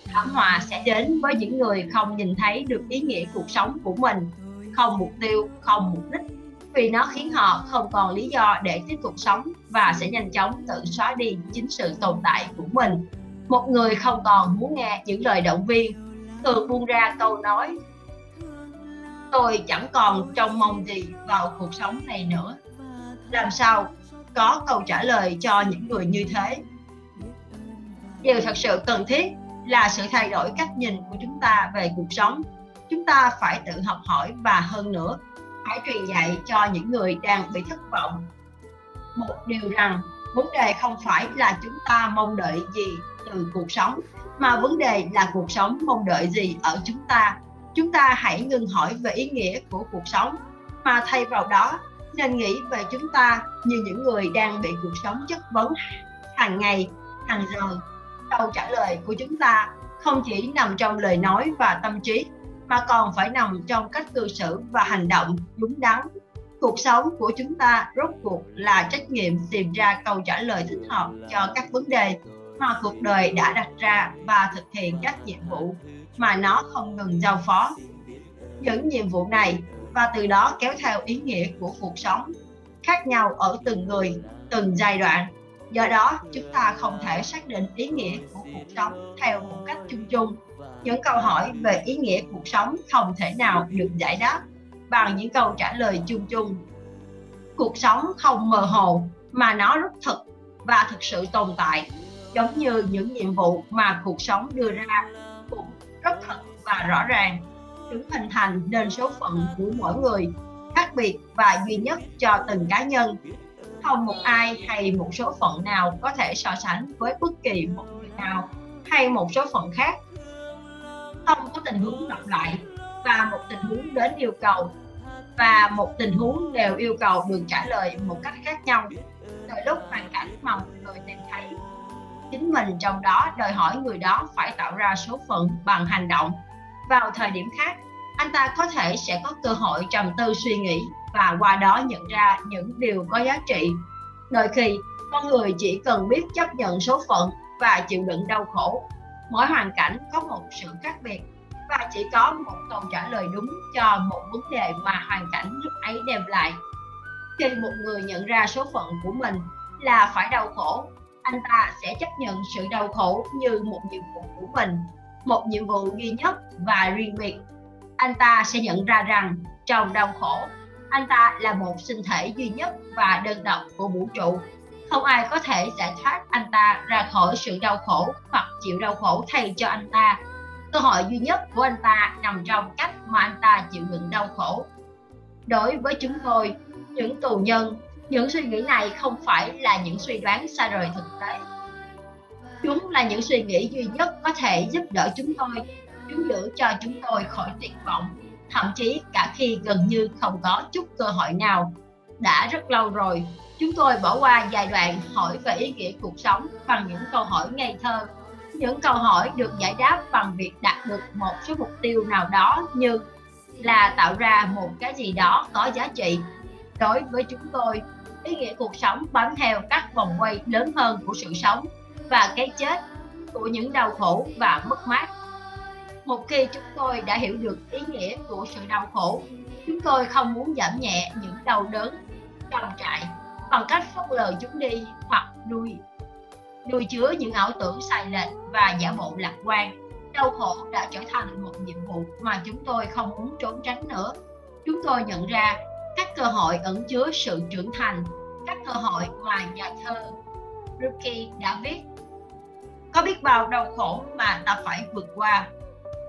Thảm họa sẽ đến với những người không nhìn thấy được ý nghĩa cuộc sống của mình, không mục tiêu, không mục đích. Vì nó khiến họ không còn lý do để tiếp tục sống và sẽ nhanh chóng tự xóa đi chính sự tồn tại của mình. Một người không còn muốn nghe những lời động viên, thường buông ra câu nói tôi chẳng còn trông mong gì vào cuộc sống này nữa. Làm sao có câu trả lời cho những người như thế? Điều thật sự cần thiết là sự thay đổi cách nhìn của chúng ta về cuộc sống. Chúng ta phải tự học hỏi và hơn nữa, phải truyền dạy cho những người đang bị thất vọng. Một điều rằng, vấn đề không phải là chúng ta mong đợi gì từ cuộc sống, mà vấn đề là cuộc sống mong đợi gì ở chúng ta chúng ta hãy ngừng hỏi về ý nghĩa của cuộc sống. Mà thay vào đó, nên nghĩ về chúng ta như những người đang bị cuộc sống chất vấn hàng ngày, hàng giờ. Câu trả lời của chúng ta không chỉ nằm trong lời nói và tâm trí, mà còn phải nằm trong cách cư xử và hành động đúng đắn. Cuộc sống của chúng ta rốt cuộc là trách nhiệm tìm ra câu trả lời thích hợp cho các vấn đề mà cuộc đời đã đặt ra và thực hiện các nhiệm vụ mà nó không ngừng giao phó những nhiệm vụ này và từ đó kéo theo ý nghĩa của cuộc sống khác nhau ở từng người, từng giai đoạn. Do đó, chúng ta không thể xác định ý nghĩa của cuộc sống theo một cách chung chung. Những câu hỏi về ý nghĩa cuộc sống không thể nào được giải đáp bằng những câu trả lời chung chung. Cuộc sống không mơ hồ, mà nó rất thực và thực sự tồn tại, giống như những nhiệm vụ mà cuộc sống đưa ra rất thật và rõ ràng, chúng hình thành nên số phận của mỗi người khác biệt và duy nhất cho từng cá nhân. Không một ai hay một số phận nào có thể so sánh với bất kỳ một người nào hay một số phận khác. Không có tình huống lặp lại và một tình huống đến yêu cầu, và một tình huống đều yêu cầu được trả lời một cách khác nhau. Đợi lúc hoàn cảnh mà một người tìm thấy chính mình trong đó, đòi hỏi người đó phải tạo ra số phận bằng hành động. Vào thời điểm khác, anh ta có thể sẽ có cơ hội trầm tư suy nghĩ và qua đó nhận ra những điều có giá trị. Đôi khi, con người chỉ cần biết chấp nhận số phận và chịu đựng đau khổ. Mỗi hoàn cảnh có một sự khác biệt và chỉ có một câu trả lời đúng cho một vấn đề mà hoàn cảnh lúc ấy đem lại. Khi một người nhận ra số phận của mình là phải đau khổ anh ta sẽ chấp nhận sự đau khổ như một nhiệm vụ của mình, một nhiệm vụ duy nhất và riêng biệt. Anh ta sẽ nhận ra rằng trong đau khổ, anh ta là một sinh thể duy nhất và đơn độc của vũ trụ. Không ai có thể giải thoát anh ta ra khỏi sự đau khổ hoặc chịu đau khổ thay cho anh ta. Cơ hội duy nhất của anh ta nằm trong cách mà anh ta chịu đựng đau khổ. Đối với chúng tôi, những tù nhân những suy nghĩ này không phải là những suy đoán xa rời thực tế. Chúng là những suy nghĩ duy nhất có thể giúp đỡ chúng tôi, chúng giữ cho chúng tôi khỏi tuyệt vọng. Thậm chí cả khi gần như không có chút cơ hội nào đã rất lâu rồi, chúng tôi bỏ qua giai đoạn hỏi về ý nghĩa cuộc sống bằng những câu hỏi ngây thơ. Những câu hỏi được giải đáp bằng việc đạt được một số mục tiêu nào đó như là tạo ra một cái gì đó có giá trị đối với chúng tôi ý nghĩa cuộc sống bám theo các vòng quay lớn hơn của sự sống và cái chết của những đau khổ và mất mát. Một khi chúng tôi đã hiểu được ý nghĩa của sự đau khổ, chúng tôi không muốn giảm nhẹ những đau đớn trong trại bằng cách phớt lờ chúng đi hoặc nuôi nuôi chứa những ảo tưởng sai lệch và giả bộ lạc quan. Đau khổ đã trở thành một nhiệm vụ mà chúng tôi không muốn trốn tránh nữa. Chúng tôi nhận ra các cơ hội ẩn chứa sự trưởng thành. Các cơ hội mà nhà thơ. Ruki đã viết, có biết bao đau khổ mà ta phải vượt qua?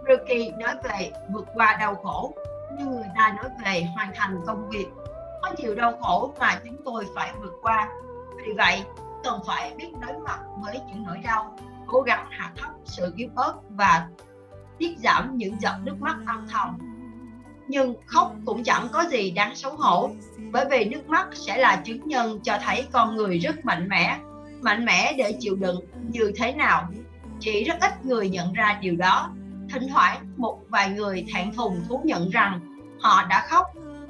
Ruki nói về vượt qua đau khổ, như người ta nói về hoàn thành công việc. Có nhiều đau khổ mà chúng tôi phải vượt qua. Vì vậy, cần phải biết đối mặt với những nỗi đau, cố gắng hạ thấp sự yếu ớt và tiết giảm những giọt nước mắt âm thầm nhưng khóc cũng chẳng có gì đáng xấu hổ, bởi vì nước mắt sẽ là chứng nhân cho thấy con người rất mạnh mẽ mạnh mẽ để chịu đựng như thế nào. Chỉ rất ít người nhận ra điều đó. Thỉnh thoảng, một vài người thẹn thùng thú nhận rằng họ đã khóc,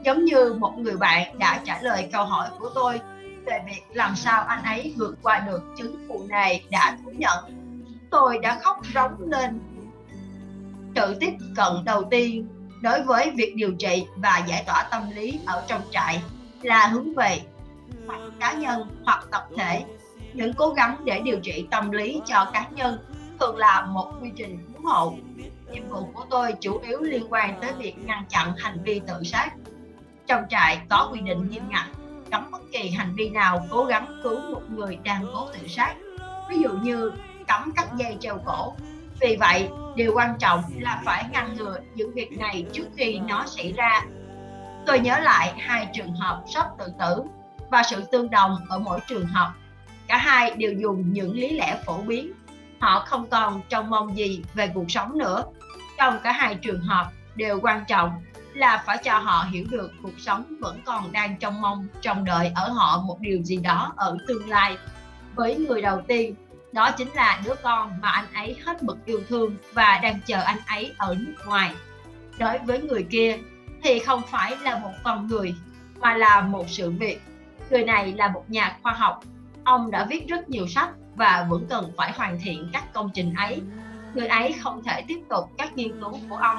giống như một người bạn đã trả lời câu hỏi của tôi về việc làm sao anh ấy vượt qua được chứng phụ này đã thú nhận. Tôi đã khóc rống lên. Sự tiếp cận đầu tiên đối với việc điều trị và giải tỏa tâm lý ở trong trại là hướng về hoặc cá nhân hoặc tập thể. Những cố gắng để điều trị tâm lý cho cá nhân thường là một quy trình cứu hộ. Nhiệm vụ của tôi chủ yếu liên quan tới việc ngăn chặn hành vi tự sát. Trong trại có quy định nghiêm ngặt, cấm bất kỳ hành vi nào cố gắng cứu một người đang cố tự sát. Ví dụ như cấm cắt dây treo cổ vì vậy, điều quan trọng là phải ngăn ngừa những việc này trước khi nó xảy ra. Tôi nhớ lại hai trường hợp sốc tự tử và sự tương đồng ở mỗi trường hợp. Cả hai đều dùng những lý lẽ phổ biến. Họ không còn trông mong gì về cuộc sống nữa. Trong cả hai trường hợp đều quan trọng là phải cho họ hiểu được cuộc sống vẫn còn đang trông mong, trông đợi ở họ một điều gì đó ở tương lai. Với người đầu tiên đó chính là đứa con mà anh ấy hết mực yêu thương và đang chờ anh ấy ở nước ngoài. Đối với người kia thì không phải là một con người, mà là một sự việc. Người này là một nhà khoa học. Ông đã viết rất nhiều sách và vẫn cần phải hoàn thiện các công trình ấy. Người ấy không thể tiếp tục các nghiên cứu của ông,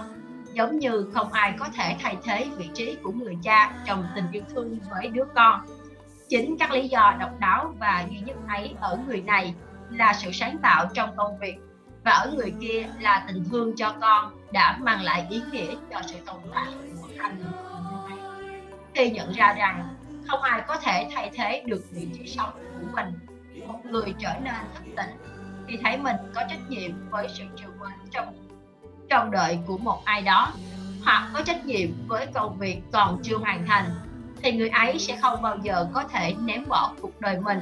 giống như không ai có thể thay thế vị trí của người cha trong tình yêu thương với đứa con. Chính các lý do độc đáo và duy nhất ấy ở người này là sự sáng tạo trong công việc. Và ở người kia là tình thương cho con đã mang lại ý nghĩa cho sự tồn tại của anh. Khi nhận ra rằng không ai có thể thay thế được vị trí sống của mình, một người trở nên thức tỉnh khi thấy mình có trách nhiệm với sự chiều mến trong trong đợi của một ai đó, hoặc có trách nhiệm với công việc còn chưa hoàn thành, thì người ấy sẽ không bao giờ có thể ném bỏ cuộc đời mình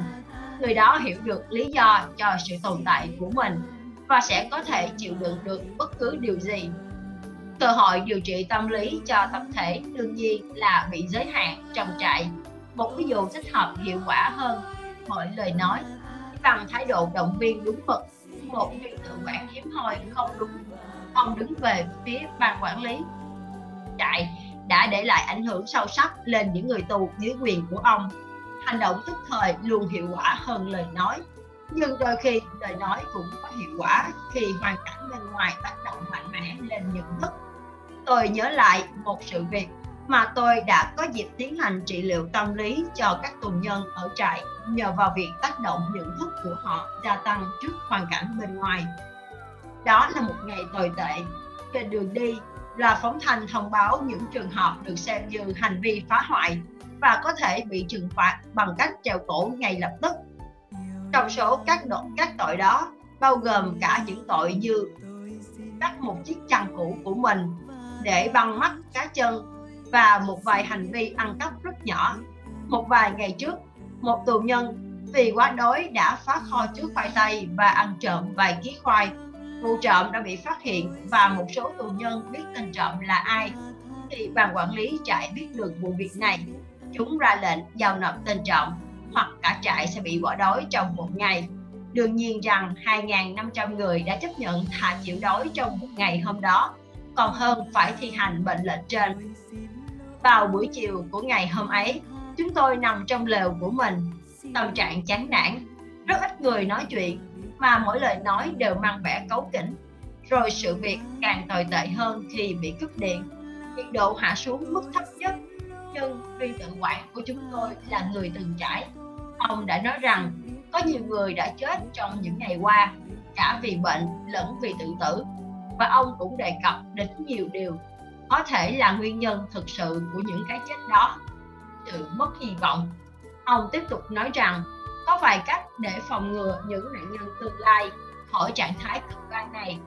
người đó hiểu được lý do cho sự tồn tại của mình và sẽ có thể chịu đựng được bất cứ điều gì. Cơ hội điều trị tâm lý cho tập thể đương nhiên là bị giới hạn trong trại. Một ví dụ thích hợp hiệu quả hơn mọi lời nói. Bằng thái độ động viên đúng mực, một viên tự quản hiếm hoi không đúng. Ông đứng về phía ban quản lý. Trại đã để lại ảnh hưởng sâu sắc lên những người tù dưới quyền của ông hành động tức thời luôn hiệu quả hơn lời nói nhưng đôi khi lời nói cũng có hiệu quả khi hoàn cảnh bên ngoài tác động mạnh mẽ lên nhận thức tôi nhớ lại một sự việc mà tôi đã có dịp tiến hành trị liệu tâm lý cho các tù nhân ở trại nhờ vào việc tác động nhận thức của họ gia tăng trước hoàn cảnh bên ngoài. Đó là một ngày tồi tệ. Trên đường đi là phóng thanh thông báo những trường hợp được xem như hành vi phá hoại và có thể bị trừng phạt bằng cách treo cổ ngay lập tức. Trong số các tội, các tội đó bao gồm cả những tội như cắt một chiếc chăn cũ của mình để băng mắt cá chân và một vài hành vi ăn cắp rất nhỏ. Một vài ngày trước, một tù nhân vì quá đói đã phá kho chứa khoai tây và ăn trộm vài ký khoai. Vụ trộm đã bị phát hiện và một số tù nhân biết tên trộm là ai. Thì ban quản lý trại biết được vụ việc này, chúng ra lệnh giao nộp tên trộm hoặc cả trại sẽ bị bỏ đói trong một ngày. Đương nhiên rằng 2.500 người đã chấp nhận thả chịu đói trong một ngày hôm đó, còn hơn phải thi hành mệnh lệnh trên vào buổi chiều của ngày hôm ấy, chúng tôi nằm trong lều của mình, tâm trạng chán nản, rất ít người nói chuyện, mà mỗi lời nói đều mang vẻ cấu kỉnh. Rồi sự việc càng tồi tệ hơn khi bị cúp điện, nhiệt độ hạ xuống mức thấp nhất. Chân viên tự quản của chúng tôi là người từng trải. Ông đã nói rằng có nhiều người đã chết trong những ngày qua, cả vì bệnh lẫn vì tự tử. Và ông cũng đề cập đến nhiều điều có thể là nguyên nhân thực sự của những cái chết đó sự mất hy vọng ông tiếp tục nói rằng có vài cách để phòng ngừa những nạn nhân tương lai khỏi trạng thái cực đoan này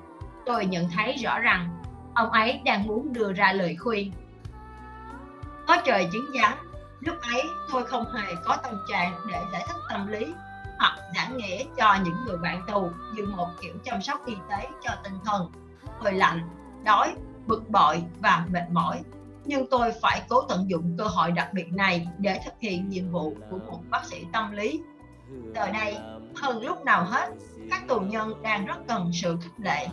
tôi nhận thấy rõ rằng ông ấy đang muốn đưa ra lời khuyên có trời chứng giám lúc ấy tôi không hề có tâm trạng để giải thích tâm lý, hoặc giảng nghĩa cho những người bạn tù như một kiểu chăm sóc y tế cho tinh thần. Hơi lạnh, đói, bực bội và mệt mỏi. Nhưng tôi phải cố tận dụng cơ hội đặc biệt này để thực hiện nhiệm vụ của một bác sĩ tâm lý. Giờ đây, hơn lúc nào hết, các tù nhân đang rất cần sự khích lệ.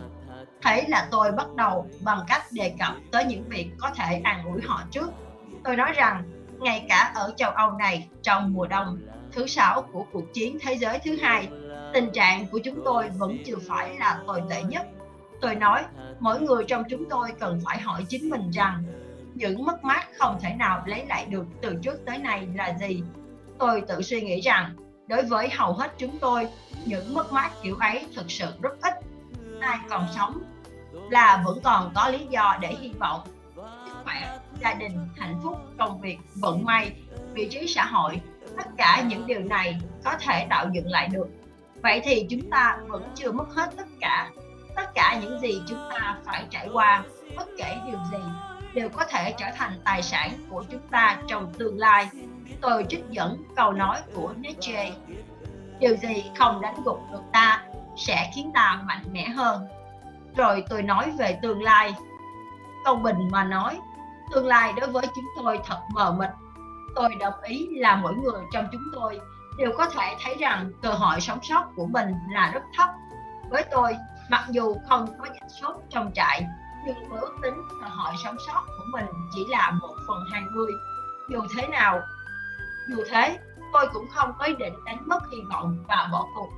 Thế là tôi bắt đầu bằng cách đề cập tới những việc có thể an ủi họ trước tôi nói rằng ngay cả ở châu âu này trong mùa đông thứ sáu của cuộc chiến thế giới thứ hai tình trạng của chúng tôi vẫn chưa phải là tồi tệ nhất Tôi nói, mỗi người trong chúng tôi cần phải hỏi chính mình rằng những mất mát không thể nào lấy lại được từ trước tới nay là gì. Tôi tự suy nghĩ rằng, đối với hầu hết chúng tôi, những mất mát kiểu ấy thực sự rất ít. Ai còn sống là vẫn còn có lý do để hy vọng sức khỏe, gia đình, hạnh phúc, công việc, vận may, vị trí xã hội, tất cả những điều này có thể tạo dựng lại được. Vậy thì chúng ta vẫn chưa mất hết tất cả. Tất cả những gì chúng ta phải trải qua bất kể điều gì đều có thể trở thành tài sản của chúng ta trong tương lai. Tôi trích dẫn câu nói của Nietzsche điều gì không đánh gục được ta sẽ khiến ta mạnh mẽ hơn. Rồi tôi nói về tương lai. Công bình mà nói tương lai đối với chúng tôi thật mờ mịt. Tôi đồng ý là mỗi người trong chúng tôi đều có thể thấy rằng cơ hội sống sót của mình là rất thấp. Với tôi Mặc dù không có dịch sốt trong trại, nhưng với ước tính cơ hội sống sót của mình chỉ là một phần 20. dù thế nào dù thế tôi cũng không có ý định đánh mất hy vọng và bỏ cuộc.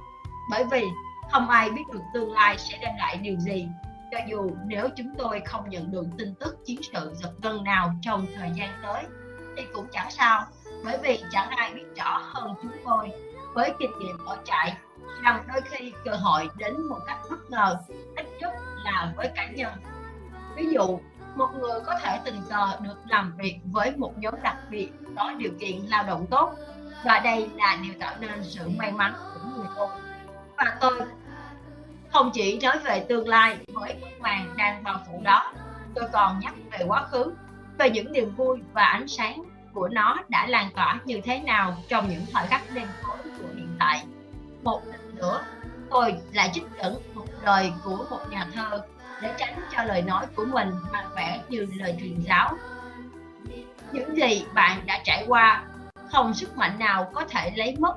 Bởi vì không ai biết được tương lai sẽ đem lại điều gì cho dù nếu chúng tôi không nhận được tin tức chiến sự giật gân nào trong thời gian tới, thì cũng chẳng sao. Bởi vì chẳng ai biết rõ hơn chúng tôi. Với kinh nghiệm ở trại rằng đôi khi cơ hội đến một cách bất ngờ, ít nhất là với cá nhân. Ví dụ, một người có thể tình cờ được làm việc với một nhóm đặc biệt có điều kiện lao động tốt, và đây là điều tạo nên sự may mắn của người tôi. Và tôi không chỉ nói về tương lai với bức màn đang bao phủ đó. Tôi còn nhắc về quá khứ về những niềm vui và ánh sáng của nó đã lan tỏa như thế nào trong những thời khắc đêm tối của hiện tại. Một lần nữa, tôi lại trích dẫn một lời của một nhà thơ để tránh cho lời nói của mình mang vẻ như lời truyền giáo. Những gì bạn đã trải qua, không sức mạnh nào có thể lấy mất.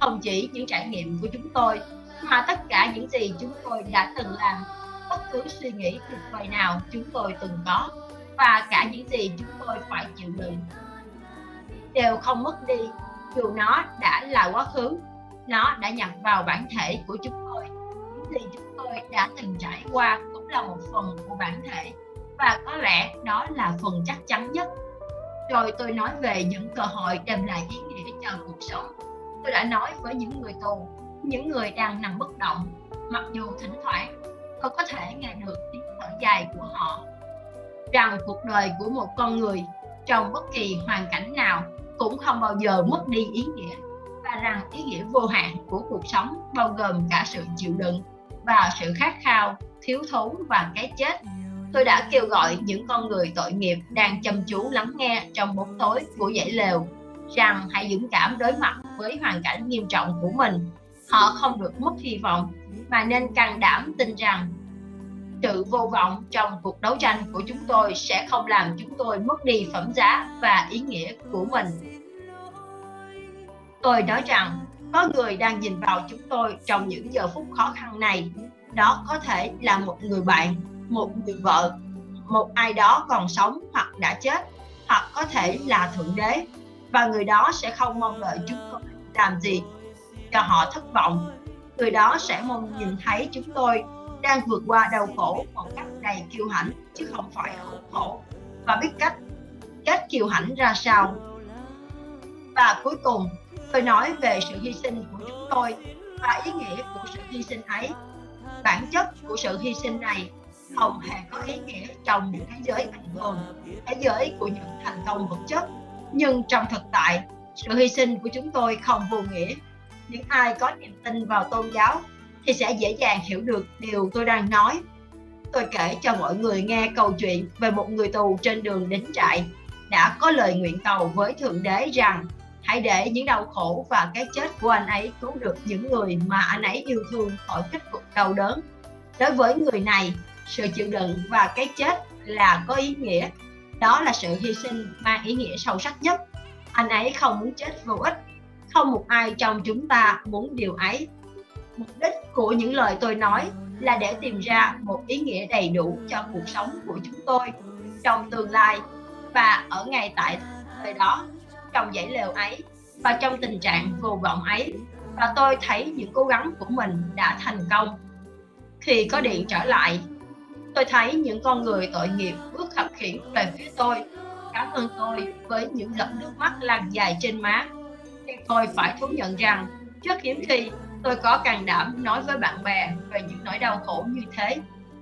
Không chỉ những trải nghiệm của chúng tôi mà tất cả những gì chúng tôi đã từng làm, bất cứ suy nghĩ tuyệt vời nào chúng tôi từng có, và cả những gì chúng tôi phải chịu đựng, đều không mất đi, dù nó đã là quá khứ, nó đã nhập vào bản thể của chúng tôi. Những gì chúng tôi đã từng trải qua cũng là một phần của bản thể, và có lẽ đó là phần chắc chắn nhất. Rồi tôi nói về những cơ hội đem lại ý nghĩa cho cuộc sống. Tôi đã nói với những người tù những người đang nằm bất động, mặc dù thỉnh thoảng tôi có thể nghe được tiếng thở dài của họ, rằng cuộc đời của một con người trong bất kỳ hoàn cảnh nào cũng không bao giờ mất đi ý nghĩa, và rằng ý nghĩa vô hạn của cuộc sống bao gồm cả sự chịu đựng và sự khát khao, thiếu thốn và cái chết. Tôi đã kêu gọi những con người tội nghiệp đang chăm chú lắng nghe trong bóng tối của dãy lều, rằng hãy dũng cảm đối mặt với hoàn cảnh nghiêm trọng của mình họ không được mất hy vọng mà nên can đảm tin rằng sự vô vọng trong cuộc đấu tranh của chúng tôi sẽ không làm chúng tôi mất đi phẩm giá và ý nghĩa của mình. Tôi nói rằng, có người đang nhìn vào chúng tôi trong những giờ phút khó khăn này, đó có thể là một người bạn, một người vợ, một ai đó còn sống hoặc đã chết, hoặc có thể là thượng đế, và người đó sẽ không mong đợi chúng tôi làm gì cho họ thất vọng. Người đó sẽ mong nhìn thấy chúng tôi đang vượt qua đau khổ một cách đầy kiêu hãnh, chứ không phải khổ khổ. Và biết cách cách kiêu hãnh ra sao? Và cuối cùng, tôi nói về sự hy sinh của chúng tôi và ý nghĩa của sự hy sinh ấy. Bản chất của sự hy sinh này không hề có ý nghĩa trong thế giới bình thường thế giới của những thành công vật chất. Nhưng trong thực tại, sự hy sinh của chúng tôi không vô nghĩa những ai có niềm tin vào tôn giáo thì sẽ dễ dàng hiểu được điều tôi đang nói. Tôi kể cho mọi người nghe câu chuyện về một người tù trên đường đến trại đã có lời nguyện cầu với thượng đế rằng, hãy để những đau khổ và cái chết của anh ấy cứu được những người mà anh ấy yêu thương khỏi kết cục đau đớn. Đối với người này, sự chịu đựng và cái chết là có ý nghĩa. Đó là sự hy sinh mang ý nghĩa sâu sắc nhất. Anh ấy không muốn chết vô ích không một ai trong chúng ta muốn điều ấy. Mục đích của những lời tôi nói là để tìm ra một ý nghĩa đầy đủ cho cuộc sống của chúng tôi trong tương lai và ở ngay tại thời đó. Trong dãy lều ấy và trong tình trạng vô vọng ấy, và tôi thấy những cố gắng của mình đã thành công. Khi có điện trở lại, tôi thấy những con người tội nghiệp bước khập khiễng về phía tôi. Cảm ơn tôi với những giọt nước mắt lan dài trên má tôi phải thú nhận rằng rất hiếm khi, tôi có can đảm nói với bạn bè về những nỗi đau khổ như thế.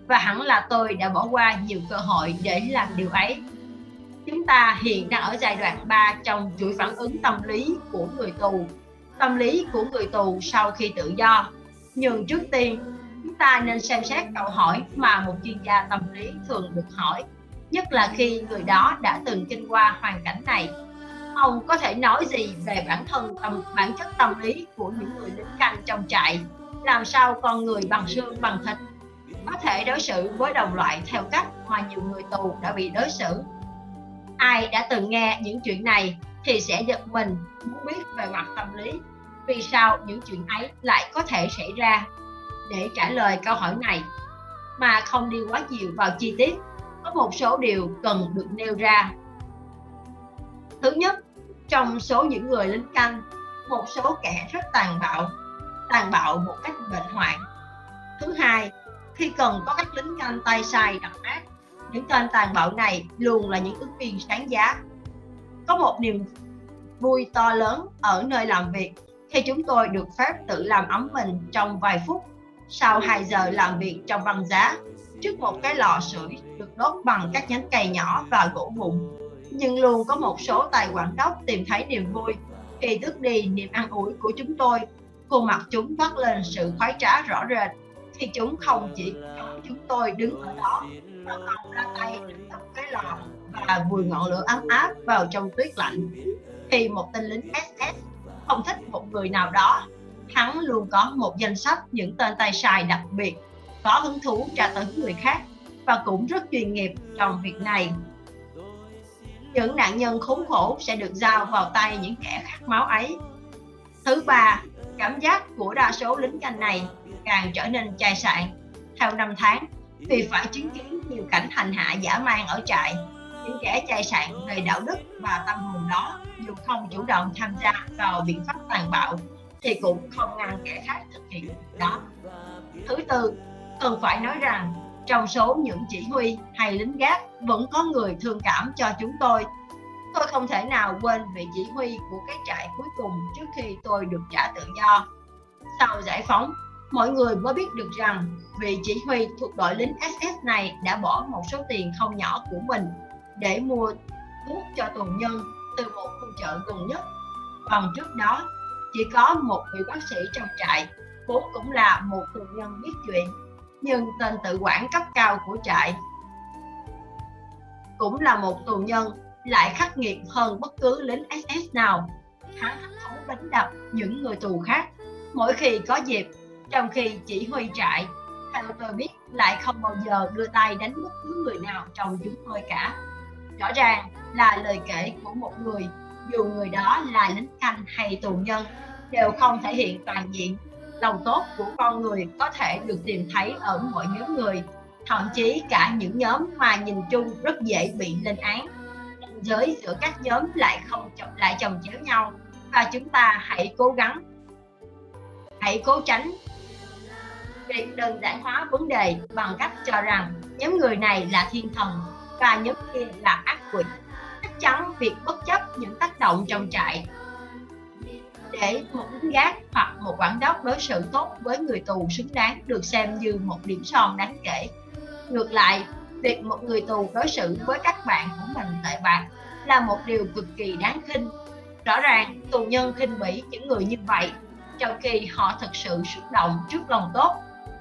Và hẳn là tôi đã bỏ qua nhiều cơ hội để làm điều ấy. Chúng ta hiện đang ở giai đoạn 3 trong chuỗi phản ứng tâm lý của người tù. Tâm lý của người tù sau khi tự do. Nhưng trước tiên, chúng ta nên xem xét câu hỏi mà một chuyên gia tâm lý thường được hỏi, nhất là khi người đó đã từng kinh qua hoàn cảnh này ông có thể nói gì về bản thân tâm, bản chất tâm lý của những người lính canh trong trại. Làm sao con người bằng xương, bằng thịt có thể đối xử với đồng loại theo cách mà nhiều người tù đã bị đối xử. Ai đã từng nghe những chuyện này thì sẽ giật mình, muốn biết về mặt tâm lý. Vì sao những chuyện ấy lại có thể xảy ra? Để trả lời câu hỏi này, mà không đi quá nhiều vào chi tiết, có một số điều cần được nêu ra thứ nhất, trong số những người lính canh, một số kẻ rất tàn bạo tàn bạo một cách bệnh hoạn. Thứ hai, khi cần có các lính canh tay sai độc ác, những tên tàn bạo này luôn là những ứng viên sáng giá. Có một niềm vui to lớn ở nơi làm việc, khi chúng tôi được phép tự làm ấm mình trong vài phút, sau 2 giờ làm việc trong băng giá, trước một cái lò sưởi được đốt bằng các nhánh cây nhỏ và gỗ vụn nhưng luôn có một số tài quản đốc tìm thấy niềm vui khi tước đi, niềm an ủi của chúng tôi. Khuôn mặt chúng vắt lên sự khoái trá rõ rệt. Khi chúng không chỉ chống chúng tôi đứng ở đó, mà còn ra tay đập cái lò và vùi ngọn lửa ấm áp vào trong tuyết lạnh. Khi một tên lính SS không thích một người nào đó, hắn luôn có một danh sách những tên tay sai đặc biệt, có hứng thú tra tấn người khác và cũng rất chuyên nghiệp trong việc này những nạn nhân khốn khổ sẽ được giao vào tay những kẻ khát máu ấy. Thứ ba, cảm giác của đa số lính canh này càng trở nên chai sạn. Theo năm tháng, vì phải chứng kiến nhiều cảnh hành hạ giả man ở trại, những kẻ chai sạn về đạo đức và tâm hồn đó dù không chủ động tham gia vào biện pháp tàn bạo thì cũng không ngăn kẻ khác thực hiện đó. Thứ tư, cần phải nói rằng trong số những chỉ huy hay lính gác, vẫn có người thương cảm cho chúng tôi. Tôi không thể nào quên vị chỉ huy của cái trại cuối cùng trước khi tôi được trả tự do. Sau giải phóng, mọi người mới biết được rằng vị chỉ huy thuộc đội lính SS này đã bỏ một số tiền không nhỏ của mình để mua thuốc cho tù nhân từ một khu chợ gần nhất. Còn trước đó, chỉ có một vị bác sĩ trong trại, vốn cũng là một tù nhân biết chuyện nhưng tên tự quản cấp cao của trại cũng là một tù nhân, lại khắc nghiệt hơn bất cứ lính SS nào. Hắn thống đánh đập những người tù khác. Mỗi khi có dịp, trong khi chỉ huy trại, theo tôi biết, lại không bao giờ đưa tay đánh bất cứ người nào trong chúng tôi cả. Rõ ràng là lời kể của một người, dù người đó là lính canh hay tù nhân, đều không thể hiện toàn diện lòng tốt của con người có thể được tìm thấy ở mọi nhóm người, thậm chí cả những nhóm mà nhìn chung rất dễ bị lên án. Giới giữa các nhóm lại không lại chồng chéo nhau, và chúng ta hãy cố gắng, hãy cố tránh việc đơn giản hóa vấn đề bằng cách cho rằng nhóm người này là thiên thần và nhóm kia là ác quỷ. Chắc chắn việc bất chấp những tác động trong trại để một lính gác hoặc một quản đốc đối xử tốt với người tù xứng đáng được xem như một điểm son đáng kể. Ngược lại, việc một người tù đối xử với các bạn của mình tệ bạc là một điều cực kỳ đáng khinh. Rõ ràng, tù nhân khinh bỉ những người như vậy, trong khi họ thực sự xúc động trước lòng tốt,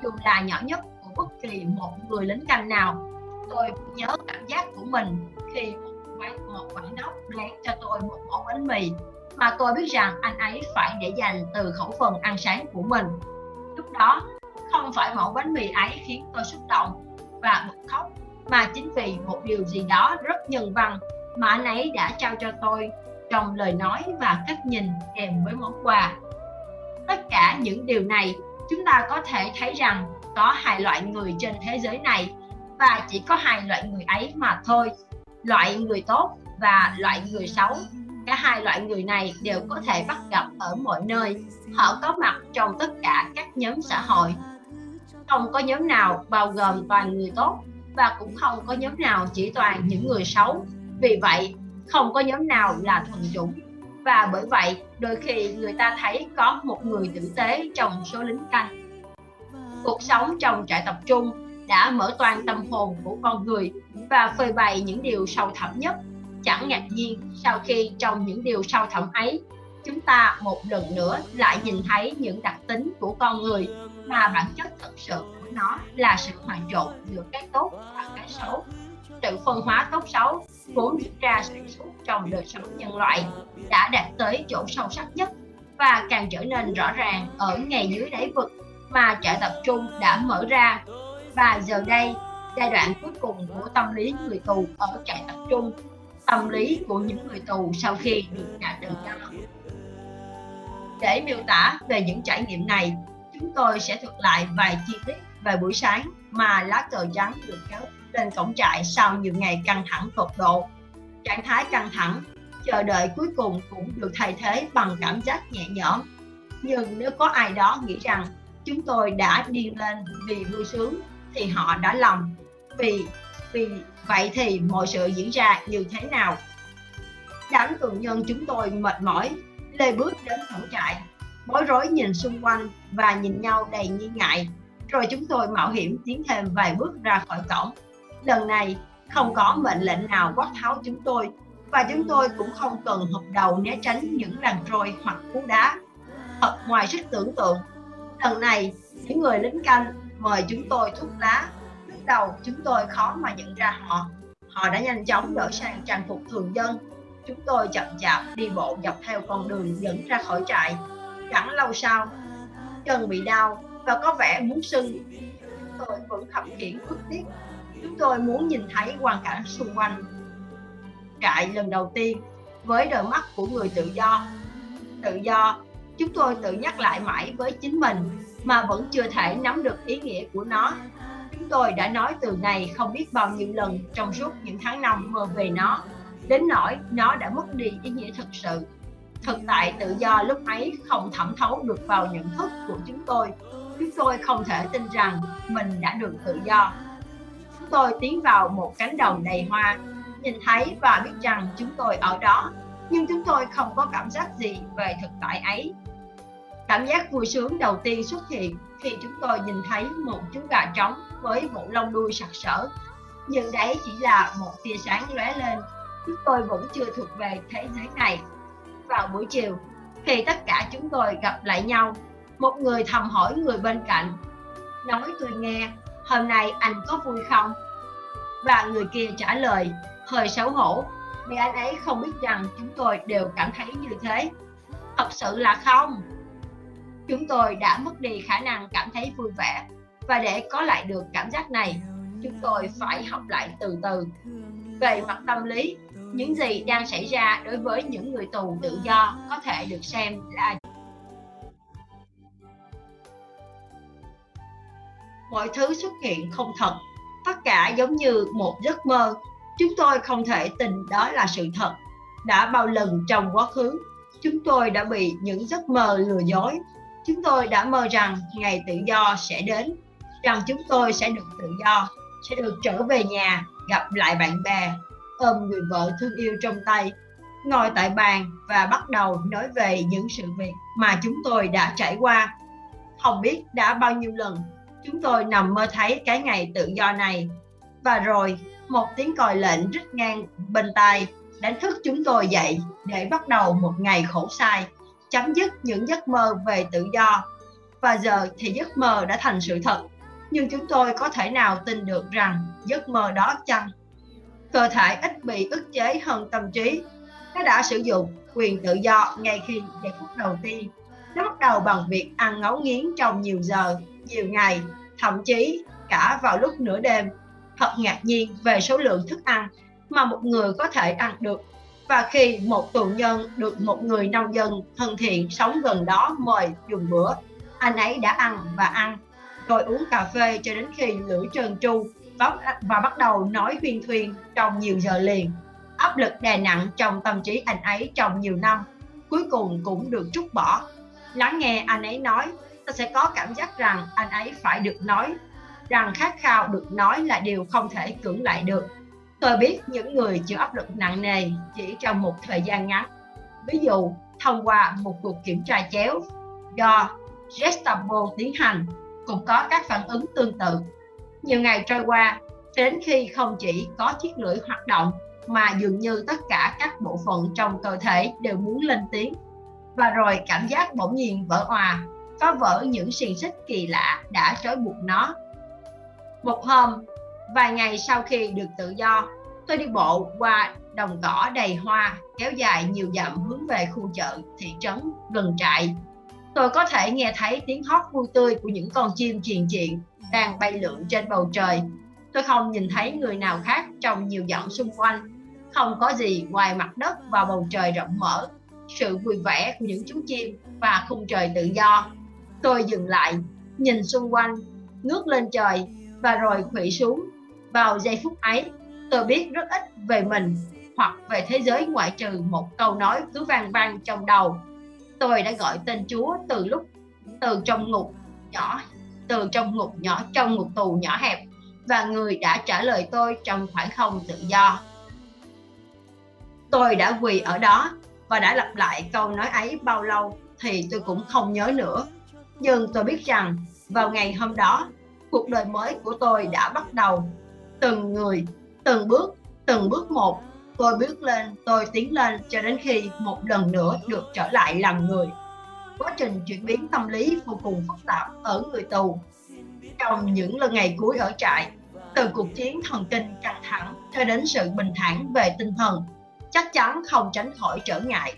dù là nhỏ nhất của bất kỳ một người lính canh nào. Tôi nhớ cảm giác của mình khi một quán, một quản đốc bán cho tôi một ổ bánh mì mà tôi biết rằng anh ấy phải để dành từ khẩu phần ăn sáng của mình. Lúc đó, không phải mẫu bánh mì ấy khiến tôi xúc động và bật khóc, mà chính vì một điều gì đó rất nhân văn mà anh ấy đã trao cho tôi trong lời nói và cách nhìn kèm với món quà. Tất cả những điều này, chúng ta có thể thấy rằng có hai loại người trên thế giới này và chỉ có hai loại người ấy mà thôi, loại người tốt và loại người xấu cả hai loại người này đều có thể bắt gặp ở mọi nơi. Họ có mặt trong tất cả các nhóm xã hội. Không có nhóm nào bao gồm toàn người tốt và cũng không có nhóm nào chỉ toàn những người xấu. Vì vậy, không có nhóm nào là thuần chủng. Và bởi vậy, đôi khi người ta thấy có một người tử tế trong số lính canh. Cuộc sống trong trại tập trung đã mở toan tâm hồn của con người và phơi bày những điều sâu thẳm nhất chẳng ngạc nhiên sau khi trong những điều sâu thẳm ấy, chúng ta một lần nữa lại nhìn thấy những đặc tính của con người mà bản chất thực sự của nó là sự hòa trộn giữa cái tốt và cái xấu. Sự phân hóa tốt xấu vốn diễn ra xuyên suốt trong đời sống nhân loại đã đạt tới chỗ sâu sắc nhất và càng trở nên rõ ràng ở ngay dưới đáy vực mà trại tập trung đã mở ra. Và giờ đây, giai đoạn cuối cùng của tâm lý người tù ở trại tập trung tâm lý của những người tù sau khi được trả tự do để miêu tả về những trải nghiệm này, chúng tôi sẽ thuật lại vài chi tiết về buổi sáng mà lá cờ trắng được kéo lên cổng trại sau nhiều ngày căng thẳng tột độ. Trạng thái căng thẳng, chờ đợi cuối cùng cũng được thay thế bằng cảm giác nhẹ nhõm. Nhưng nếu có ai đó nghĩ rằng chúng tôi đã điên lên vì vui sướng, thì họ đã lầm. Vì vì vậy thì mọi sự diễn ra như thế nào? Đám tù nhân chúng tôi mệt mỏi, lê bước đến cổng trại. Bối rối nhìn xung quanh và nhìn nhau đầy nghi ngại. Rồi chúng tôi mạo hiểm tiến thêm vài bước ra khỏi cổng. Lần này, không có mệnh lệnh nào quát tháo chúng tôi và chúng tôi cũng không cần hợp đầu né tránh những làn trôi hoặc cú đá. Thật ngoài sức tưởng tượng, lần này, những người lính canh mời chúng tôi thuốc lá đầu chúng tôi khó mà nhận ra họ. Họ đã nhanh chóng đổi sang trang phục thường dân. Chúng tôi chậm chạp đi bộ dọc theo con đường dẫn ra khỏi trại. Chẳng lâu sau, chân bị đau và có vẻ muốn sưng. Chúng tôi vẫn khập khiễng bước tiếp chúng tôi muốn nhìn thấy hoàn cảnh xung quanh. Trại lần đầu tiên với đôi mắt của người tự do. Tự do, chúng tôi tự nhắc lại mãi với chính mình mà vẫn chưa thể nắm được ý nghĩa của nó chúng tôi đã nói từ này không biết bao nhiêu lần trong suốt những tháng năm mơ về nó. Đến nỗi nó đã mất đi ý nghĩa thực sự. Thực tại tự do lúc ấy không thẩm thấu được vào nhận thức của chúng tôi. Chúng tôi không thể tin rằng mình đã được tự do. Chúng tôi tiến vào một cánh đồng đầy hoa. Nhìn thấy và biết rằng chúng tôi ở đó. Nhưng chúng tôi không có cảm giác gì về thực tại ấy. Cảm giác vui sướng đầu tiên xuất hiện khi chúng tôi nhìn thấy một chú gà trống với bộ lông đuôi sặc sỡ. Nhưng đấy chỉ là một tia sáng lóe lên. Chúng tôi vẫn chưa thuộc về thế giới này. Vào buổi chiều, khi tất cả chúng tôi gặp lại nhau, một người thầm hỏi người bên cạnh, nói tôi nghe, hôm nay anh có vui không? Và người kia trả lời, hơi xấu hổ, vì anh ấy không biết rằng chúng tôi đều cảm thấy như thế. Thật sự là không. Chúng tôi đã mất đi khả năng cảm thấy vui vẻ và để có lại được cảm giác này, chúng tôi phải học lại từ từ. Về mặt tâm lý, những gì đang xảy ra đối với những người tù tự do có thể được xem là mọi thứ xuất hiện không thật. Tất cả giống như một giấc mơ. Chúng tôi không thể tin đó là sự thật. Đã bao lần trong quá khứ, chúng tôi đã bị những giấc mơ lừa dối. Chúng tôi đã mơ rằng ngày tự do sẽ đến rằng chúng tôi sẽ được tự do, sẽ được trở về nhà, gặp lại bạn bè, ôm người vợ thương yêu trong tay, ngồi tại bàn và bắt đầu nói về những sự việc mà chúng tôi đã trải qua. Không biết đã bao nhiêu lần chúng tôi nằm mơ thấy cái ngày tự do này. Và rồi, một tiếng còi lệnh rít ngang bên tai đánh thức chúng tôi dậy để bắt đầu một ngày khổ sai, chấm dứt những giấc mơ về tự do. Và giờ thì giấc mơ đã thành sự thật nhưng chúng tôi có thể nào tin được rằng giấc mơ đó chăng? Cơ thể ít bị ức chế hơn tâm trí. Nó đã sử dụng quyền tự do ngay khi giây phút đầu tiên. Nó bắt đầu bằng việc ăn ngấu nghiến trong nhiều giờ, nhiều ngày, thậm chí cả vào lúc nửa đêm. Thật ngạc nhiên về số lượng thức ăn mà một người có thể ăn được. Và khi một tù nhân được một người nông dân thân thiện sống gần đó mời dùng bữa, anh ấy đã ăn và ăn rồi uống cà phê cho đến khi lưỡi trơn tru và bắt đầu nói huyên thuyên trong nhiều giờ liền. Áp lực đè nặng trong tâm trí anh ấy trong nhiều năm, cuối cùng cũng được trút bỏ. Lắng nghe anh ấy nói, ta sẽ có cảm giác rằng anh ấy phải được nói, rằng khát khao được nói là điều không thể cưỡng lại được. Tôi biết những người chịu áp lực nặng nề chỉ trong một thời gian ngắn. Ví dụ, thông qua một cuộc kiểm tra chéo do Gestapo tiến hành cũng có các phản ứng tương tự. Nhiều ngày trôi qua, đến khi không chỉ có chiếc lưỡi hoạt động, mà dường như tất cả các bộ phận trong cơ thể đều muốn lên tiếng. Và rồi cảm giác bỗng nhiên vỡ òa, phá vỡ những xiềng xích kỳ lạ đã trói buộc nó. Một hôm, vài ngày sau khi được tự do, tôi đi bộ qua đồng cỏ đầy hoa, kéo dài nhiều dặm hướng về khu chợ thị trấn gần trại tôi có thể nghe thấy tiếng hót vui tươi của những con chim triền triện đang bay lượn trên bầu trời. Tôi không nhìn thấy người nào khác trong nhiều dặm xung quanh. Không có gì ngoài mặt đất và bầu trời rộng mở. Sự vui vẻ của những chú chim và khung trời tự do. Tôi dừng lại, nhìn xung quanh, ngước lên trời và rồi khuỵu xuống. Vào giây phút ấy, tôi biết rất ít về mình hoặc về thế giới ngoại trừ một câu nói cứ vang vang trong đầu tôi đã gọi tên Chúa từ lúc, từ trong ngục nhỏ, từ trong ngục nhỏ, trong ngục tù nhỏ hẹp, và người đã trả lời tôi trong khoảng không tự do. Tôi đã quỳ ở đó và đã lặp lại câu nói ấy bao lâu thì tôi cũng không nhớ nữa. Nhưng tôi biết rằng vào ngày hôm đó, cuộc đời mới của tôi đã bắt đầu. Từng người, từng bước từng bước một tôi bước lên, tôi tiến lên cho đến khi một lần nữa được trở lại làm người. Quá trình chuyển biến tâm lý vô cùng phức tạp ở người tù. Trong những lần ngày cuối ở trại, từ cuộc chiến thần kinh căng thẳng cho đến sự bình thản về tinh thần, chắc chắn không tránh khỏi trở ngại.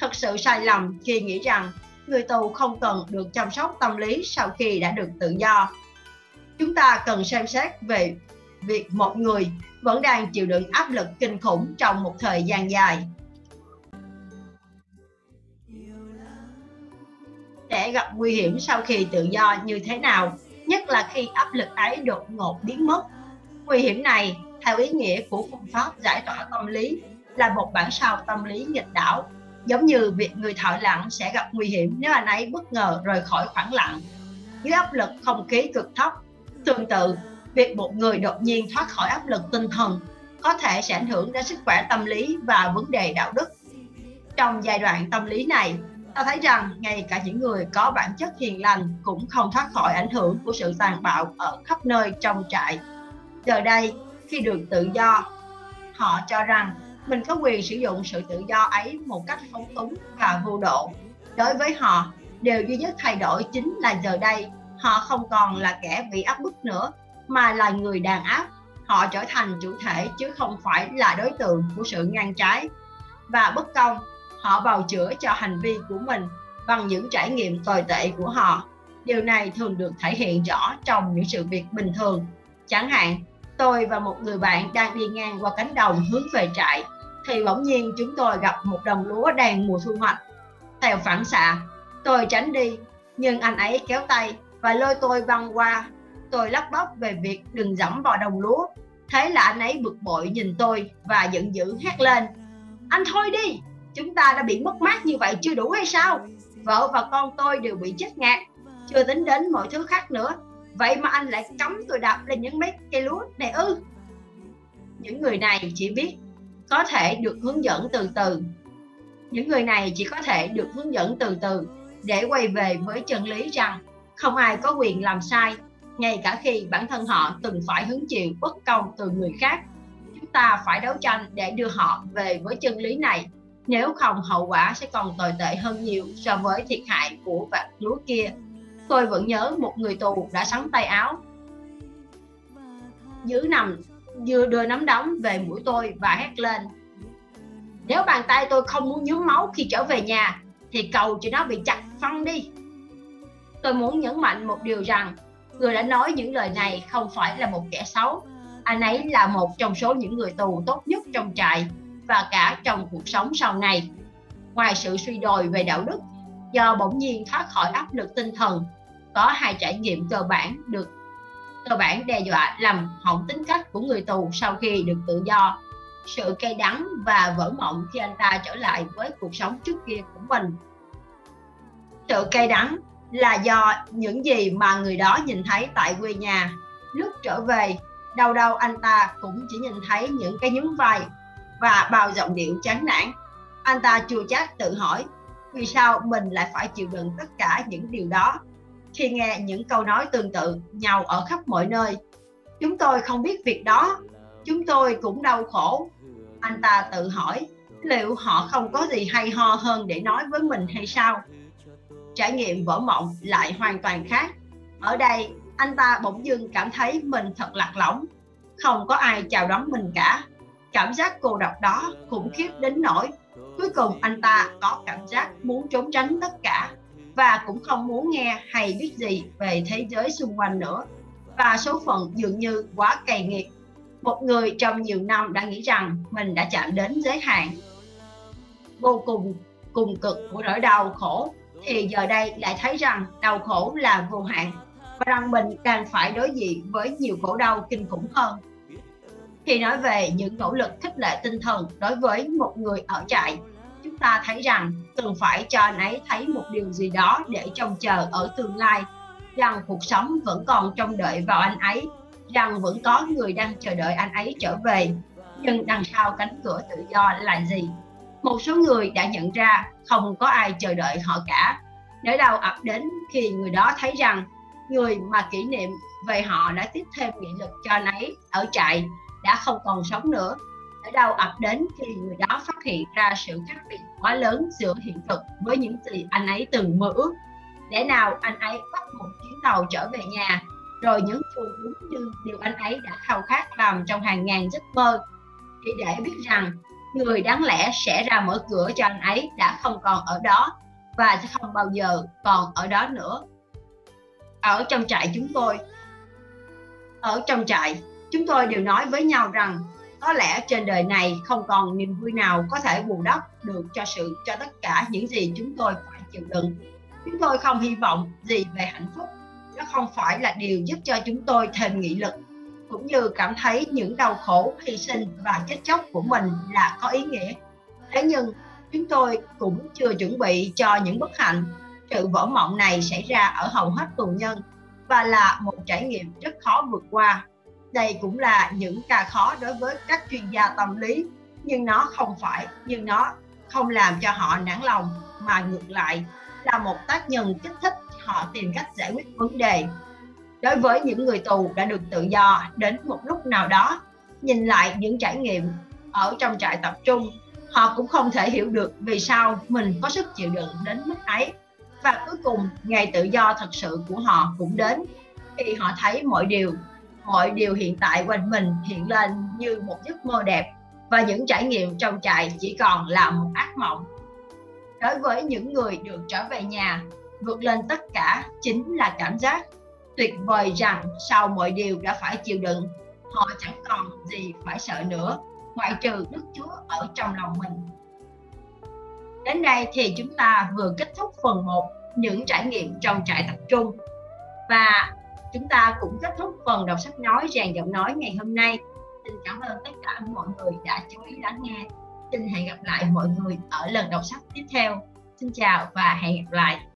Thật sự sai lầm khi nghĩ rằng người tù không cần được chăm sóc tâm lý sau khi đã được tự do. Chúng ta cần xem xét về việc một người vẫn đang chịu đựng áp lực kinh khủng trong một thời gian dài. Sẽ gặp nguy hiểm sau khi tự do như thế nào, nhất là khi áp lực ấy đột ngột biến mất. Nguy hiểm này, theo ý nghĩa của phương pháp giải tỏa tâm lý, là một bản sao tâm lý nghịch đảo. Giống như việc người thợ lặng sẽ gặp nguy hiểm nếu anh ấy bất ngờ rời khỏi khoảng lặng dưới áp lực không khí cực thấp, tương tự việc một người đột nhiên thoát khỏi áp lực tinh thần có thể sẽ ảnh hưởng đến sức khỏe tâm lý và vấn đề đạo đức. Trong giai đoạn tâm lý này, ta thấy rằng ngay cả những người có bản chất hiền lành cũng không thoát khỏi ảnh hưởng của sự tàn bạo ở khắp nơi trong trại. Giờ đây, khi được tự do, họ cho rằng mình có quyền sử dụng sự tự do ấy một cách phóng túng và vô độ. Đối với họ, điều duy nhất thay đổi chính là giờ đây, họ không còn là kẻ bị áp bức nữa mà là người đàn áp, họ trở thành chủ thể chứ không phải là đối tượng của sự ngang trái. Và bất công, họ bào chữa cho hành vi của mình bằng những trải nghiệm tồi tệ của họ. Điều này thường được thể hiện rõ trong những sự việc bình thường. Chẳng hạn, tôi và một người bạn đang đi ngang qua cánh đồng hướng về trại, thì bỗng nhiên chúng tôi gặp một đồng lúa đang mùa thu hoạch. Theo phản xạ, tôi tránh đi, nhưng anh ấy kéo tay và lôi tôi băng qua tôi lắp bắp về việc đừng dẫm vào đồng lúa. Thế là anh ấy bực bội nhìn tôi và giận dữ hét lên. Anh thôi đi, chúng ta đã bị mất mát như vậy chưa đủ hay sao? Vợ và con tôi đều bị chết ngạt, chưa tính đến mọi thứ khác nữa. Vậy mà anh lại cấm tôi đạp lên những mấy cây lúa này ư? Những người này chỉ biết có thể được hướng dẫn từ từ. Những người này chỉ có thể được hướng dẫn từ từ để quay về với chân lý rằng không ai có quyền làm sai ngay cả khi bản thân họ từng phải hứng chịu bất công từ người khác, chúng ta phải đấu tranh để đưa họ về với chân lý này. Nếu không, hậu quả sẽ còn tồi tệ hơn nhiều so với thiệt hại của vạt lúa kia. Tôi vẫn nhớ một người tù đã sắn tay áo. Giữ nằm vừa đưa nắm đấm về mũi tôi và hét lên. Nếu bàn tay tôi không muốn nhuốm máu khi trở về nhà, thì cầu cho nó bị chặt phân đi. Tôi muốn nhấn mạnh một điều rằng người đã nói những lời này không phải là một kẻ xấu. Anh ấy là một trong số những người tù tốt nhất trong trại và cả trong cuộc sống sau này. Ngoài sự suy đồi về đạo đức, do bỗng nhiên thoát khỏi áp lực tinh thần, có hai trải nghiệm cơ bản được, cơ bản đe dọa làm hỏng tính cách của người tù sau khi được tự do. Sự cay đắng và vỡ mộng khi anh ta trở lại với cuộc sống trước kia của mình. Sự cay đắng là do những gì mà người đó nhìn thấy tại quê nhà. Lúc trở về đâu đâu anh ta cũng chỉ nhìn thấy những cái nhún vai và bao giọng điệu chán nản. Anh ta chua chát tự hỏi, vì sao mình lại phải chịu đựng tất cả những điều đó khi nghe những câu nói tương tự nhau ở khắp mọi nơi? Chúng tôi không biết việc đó. Chúng tôi cũng đau khổ. Anh ta tự hỏi, liệu họ không có gì hay ho hơn để nói với mình hay sao? Trải nghiệm vỡ mộng lại hoàn toàn khác. Ở đây, anh ta bỗng dưng cảm thấy mình thật lạc lõng. Không có ai chào đón mình cả. Cảm giác cô độc đó khủng khiếp đến nỗi cuối cùng anh ta có cảm giác muốn trốn tránh tất cả và cũng không muốn nghe hay biết gì về thế giới xung quanh nữa. Và số phận dường như quá cay nghiệt. Một người trong nhiều năm đã nghĩ rằng mình đã chạm đến giới hạn. Vô cùng cùng cực của nỗi đau khổ thì giờ đây lại thấy rằng đau khổ là vô hạn. Và rằng mình càng phải đối diện với nhiều khổ đau kinh khủng hơn. Khi nói về những nỗ lực khích lệ tinh thần đối với một người ở trại, chúng ta thấy rằng cần phải cho anh ấy thấy một điều gì đó để trông chờ ở tương lai. Rằng cuộc sống vẫn còn trông đợi vào anh ấy, rằng vẫn có người đang chờ đợi anh ấy trở về. Nhưng đằng sau cánh cửa tự do là gì? Một số người đã nhận ra không có ai chờ đợi họ cả. Nỗi đau ập đến khi người đó thấy rằng người mà kỷ niệm về họ đã tiếp thêm nghị lực cho nấy ở trại đã không còn sống nữa. Nỗi đau ập đến khi người đó phát hiện ra sự khác biệt quá lớn giữa hiện thực với những gì anh ấy từng mơ ước. Lẽ nào anh ấy bắt một chuyến tàu trở về nhà, rồi những phù đúng như điều anh ấy đã khao khát làm trong hàng ngàn giấc mơ, chỉ để biết rằng người đáng lẽ sẽ ra mở cửa cho anh ấy đã không còn ở đó và sẽ không bao giờ còn ở đó nữa. Ở trong trại chúng tôi, ở trong trại, chúng tôi đều nói với nhau rằng có lẽ trên đời này không còn niềm vui nào có thể bù đắp được cho sự, cho tất cả những gì chúng tôi phải chịu đựng. Chúng tôi không hy vọng gì về hạnh phúc. Nó không phải là điều giúp cho chúng tôi thêm nghị lực cũng như cảm thấy những đau khổ, hy sinh và chết chóc của mình là có ý nghĩa. Thế nhưng, chúng tôi cũng chưa chuẩn bị cho những bất hạnh. Sự vỡ mộng này xảy ra ở hầu hết tù nhân và là một trải nghiệm rất khó vượt qua. Đây cũng là những ca khó đối với các chuyên gia tâm lý, nhưng nó không phải, nhưng nó không làm cho họ nản lòng, mà ngược lại là một tác nhân kích thích họ tìm cách giải quyết vấn đề đối với những người tù đã được tự do đến một lúc nào đó, nhìn lại những trải nghiệm ở trong trại tập trung, họ cũng không thể hiểu được vì sao mình có sức chịu đựng đến mức ấy. Và cuối cùng, ngày tự do thật sự của họ cũng đến. Khi họ thấy mọi điều mọi điều hiện tại quanh mình hiện lên như một giấc mơ đẹp và những trải nghiệm trong trại chỉ còn là một ác mộng. Đối với những người được trở về nhà, vượt lên tất cả chính là cảm giác tuyệt vời rằng sau mọi điều đã phải chịu đựng, họ chẳng còn gì phải sợ nữa, ngoại trừ Đức Chúa ở trong lòng mình. Đến đây thì chúng ta vừa kết thúc phần 1 những trải nghiệm trong trại tập trung và chúng ta cũng kết thúc phần đọc sách nói rèn giọng nói ngày hôm nay. Xin cảm ơn tất cả mọi người đã chú ý lắng nghe. Xin hẹn gặp lại mọi người ở lần đọc sách tiếp theo. Xin chào và hẹn gặp lại.